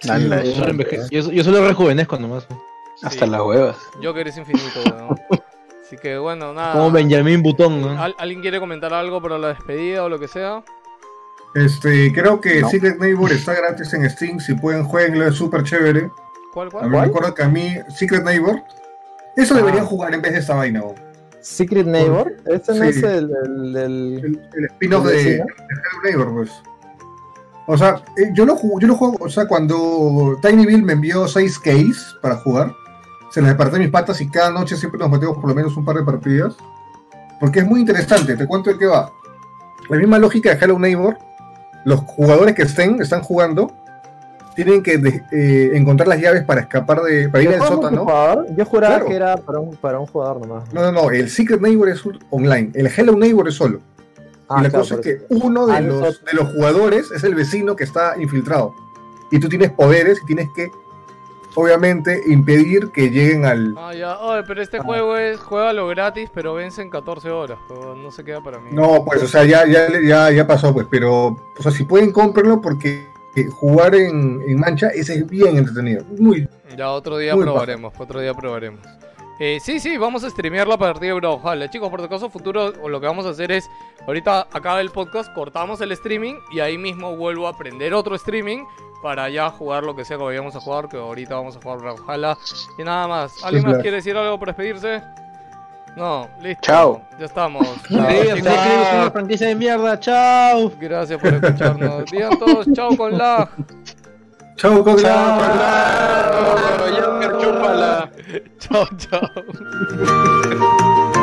están, ¿no? Yo solo, enveje- yo, yo solo rejuvenezco nomás. ¿no? Hasta las huevas. Joker es infinito, weón. (laughs) Así que bueno, nada. Como Benjamin Butón, ¿no? ¿Al- ¿Alguien quiere comentar algo para la despedida o lo que sea? Este, creo que No. Secret Neighbor está gratis en Steam. Si pueden, jueguenlo, es súper chévere. ¿Cuál, A cuál? mí me acuerdo que a mí, Secret Neighbor, eso Ah. deberían jugar en vez de esta vaina. Secret Neighbor. Este no Sí. es el. el, el- El, el spin-off ¿El de, de? Hello Neighbor, pues. O sea, eh, yo lo juego, yo lo juego, o sea, cuando Tiny Bill me envió seis keys para jugar, se las repartí a mis patas y cada noche siempre nos metemos por lo menos un par de partidas. Porque es muy interesante, te cuento de qué va. La misma lógica de Hello Neighbor, los jugadores que estén, están jugando, tienen que de- eh, encontrar las llaves para escapar de. para ir al ¿Juega sótano. Yo juraba Claro. que era para un, para un jugador nomás. No, no, no, el Secret Neighbor es online, el Hello Neighbor es solo. Ah, y la claro, cosa es que uno de Ah, los, de los jugadores es el vecino que está infiltrado. Y tú tienes poderes y tienes que, obviamente, impedir que lleguen al. Ah, ya. Oye, pero este juego es. Juégalo gratis, pero vence en 14 horas. pero no se queda para mí. No, pues, o sea, ya, ya, ya, ya pasó, pues, pero, o sea, si pueden, cómprenlo porque jugar en, en mancha ese es bien entretenido. Muy, Ya otro día probaremos, otro día probaremos. Eh, sí, sí, vamos a streamear la partida de Brawlhalla. Chicos, por si acaso futuro, lo que vamos a hacer es, ahorita acaba el podcast, cortamos el streaming y ahí mismo vuelvo a aprender otro streaming para ya jugar lo que sea que vayamos a jugar, que ahorita vamos a jugar Brawlhalla. Y nada más. ¿Alguien más claro. quiere decir algo para despedirse? No, listo. Chao. Ya estamos. (laughs) Chao, Sí, una franquicia de mierda, chao. Gracias por escucharnos. (laughs) Digan todos chao con lag. Chao, con chúpala. Chao, chao. (laughs)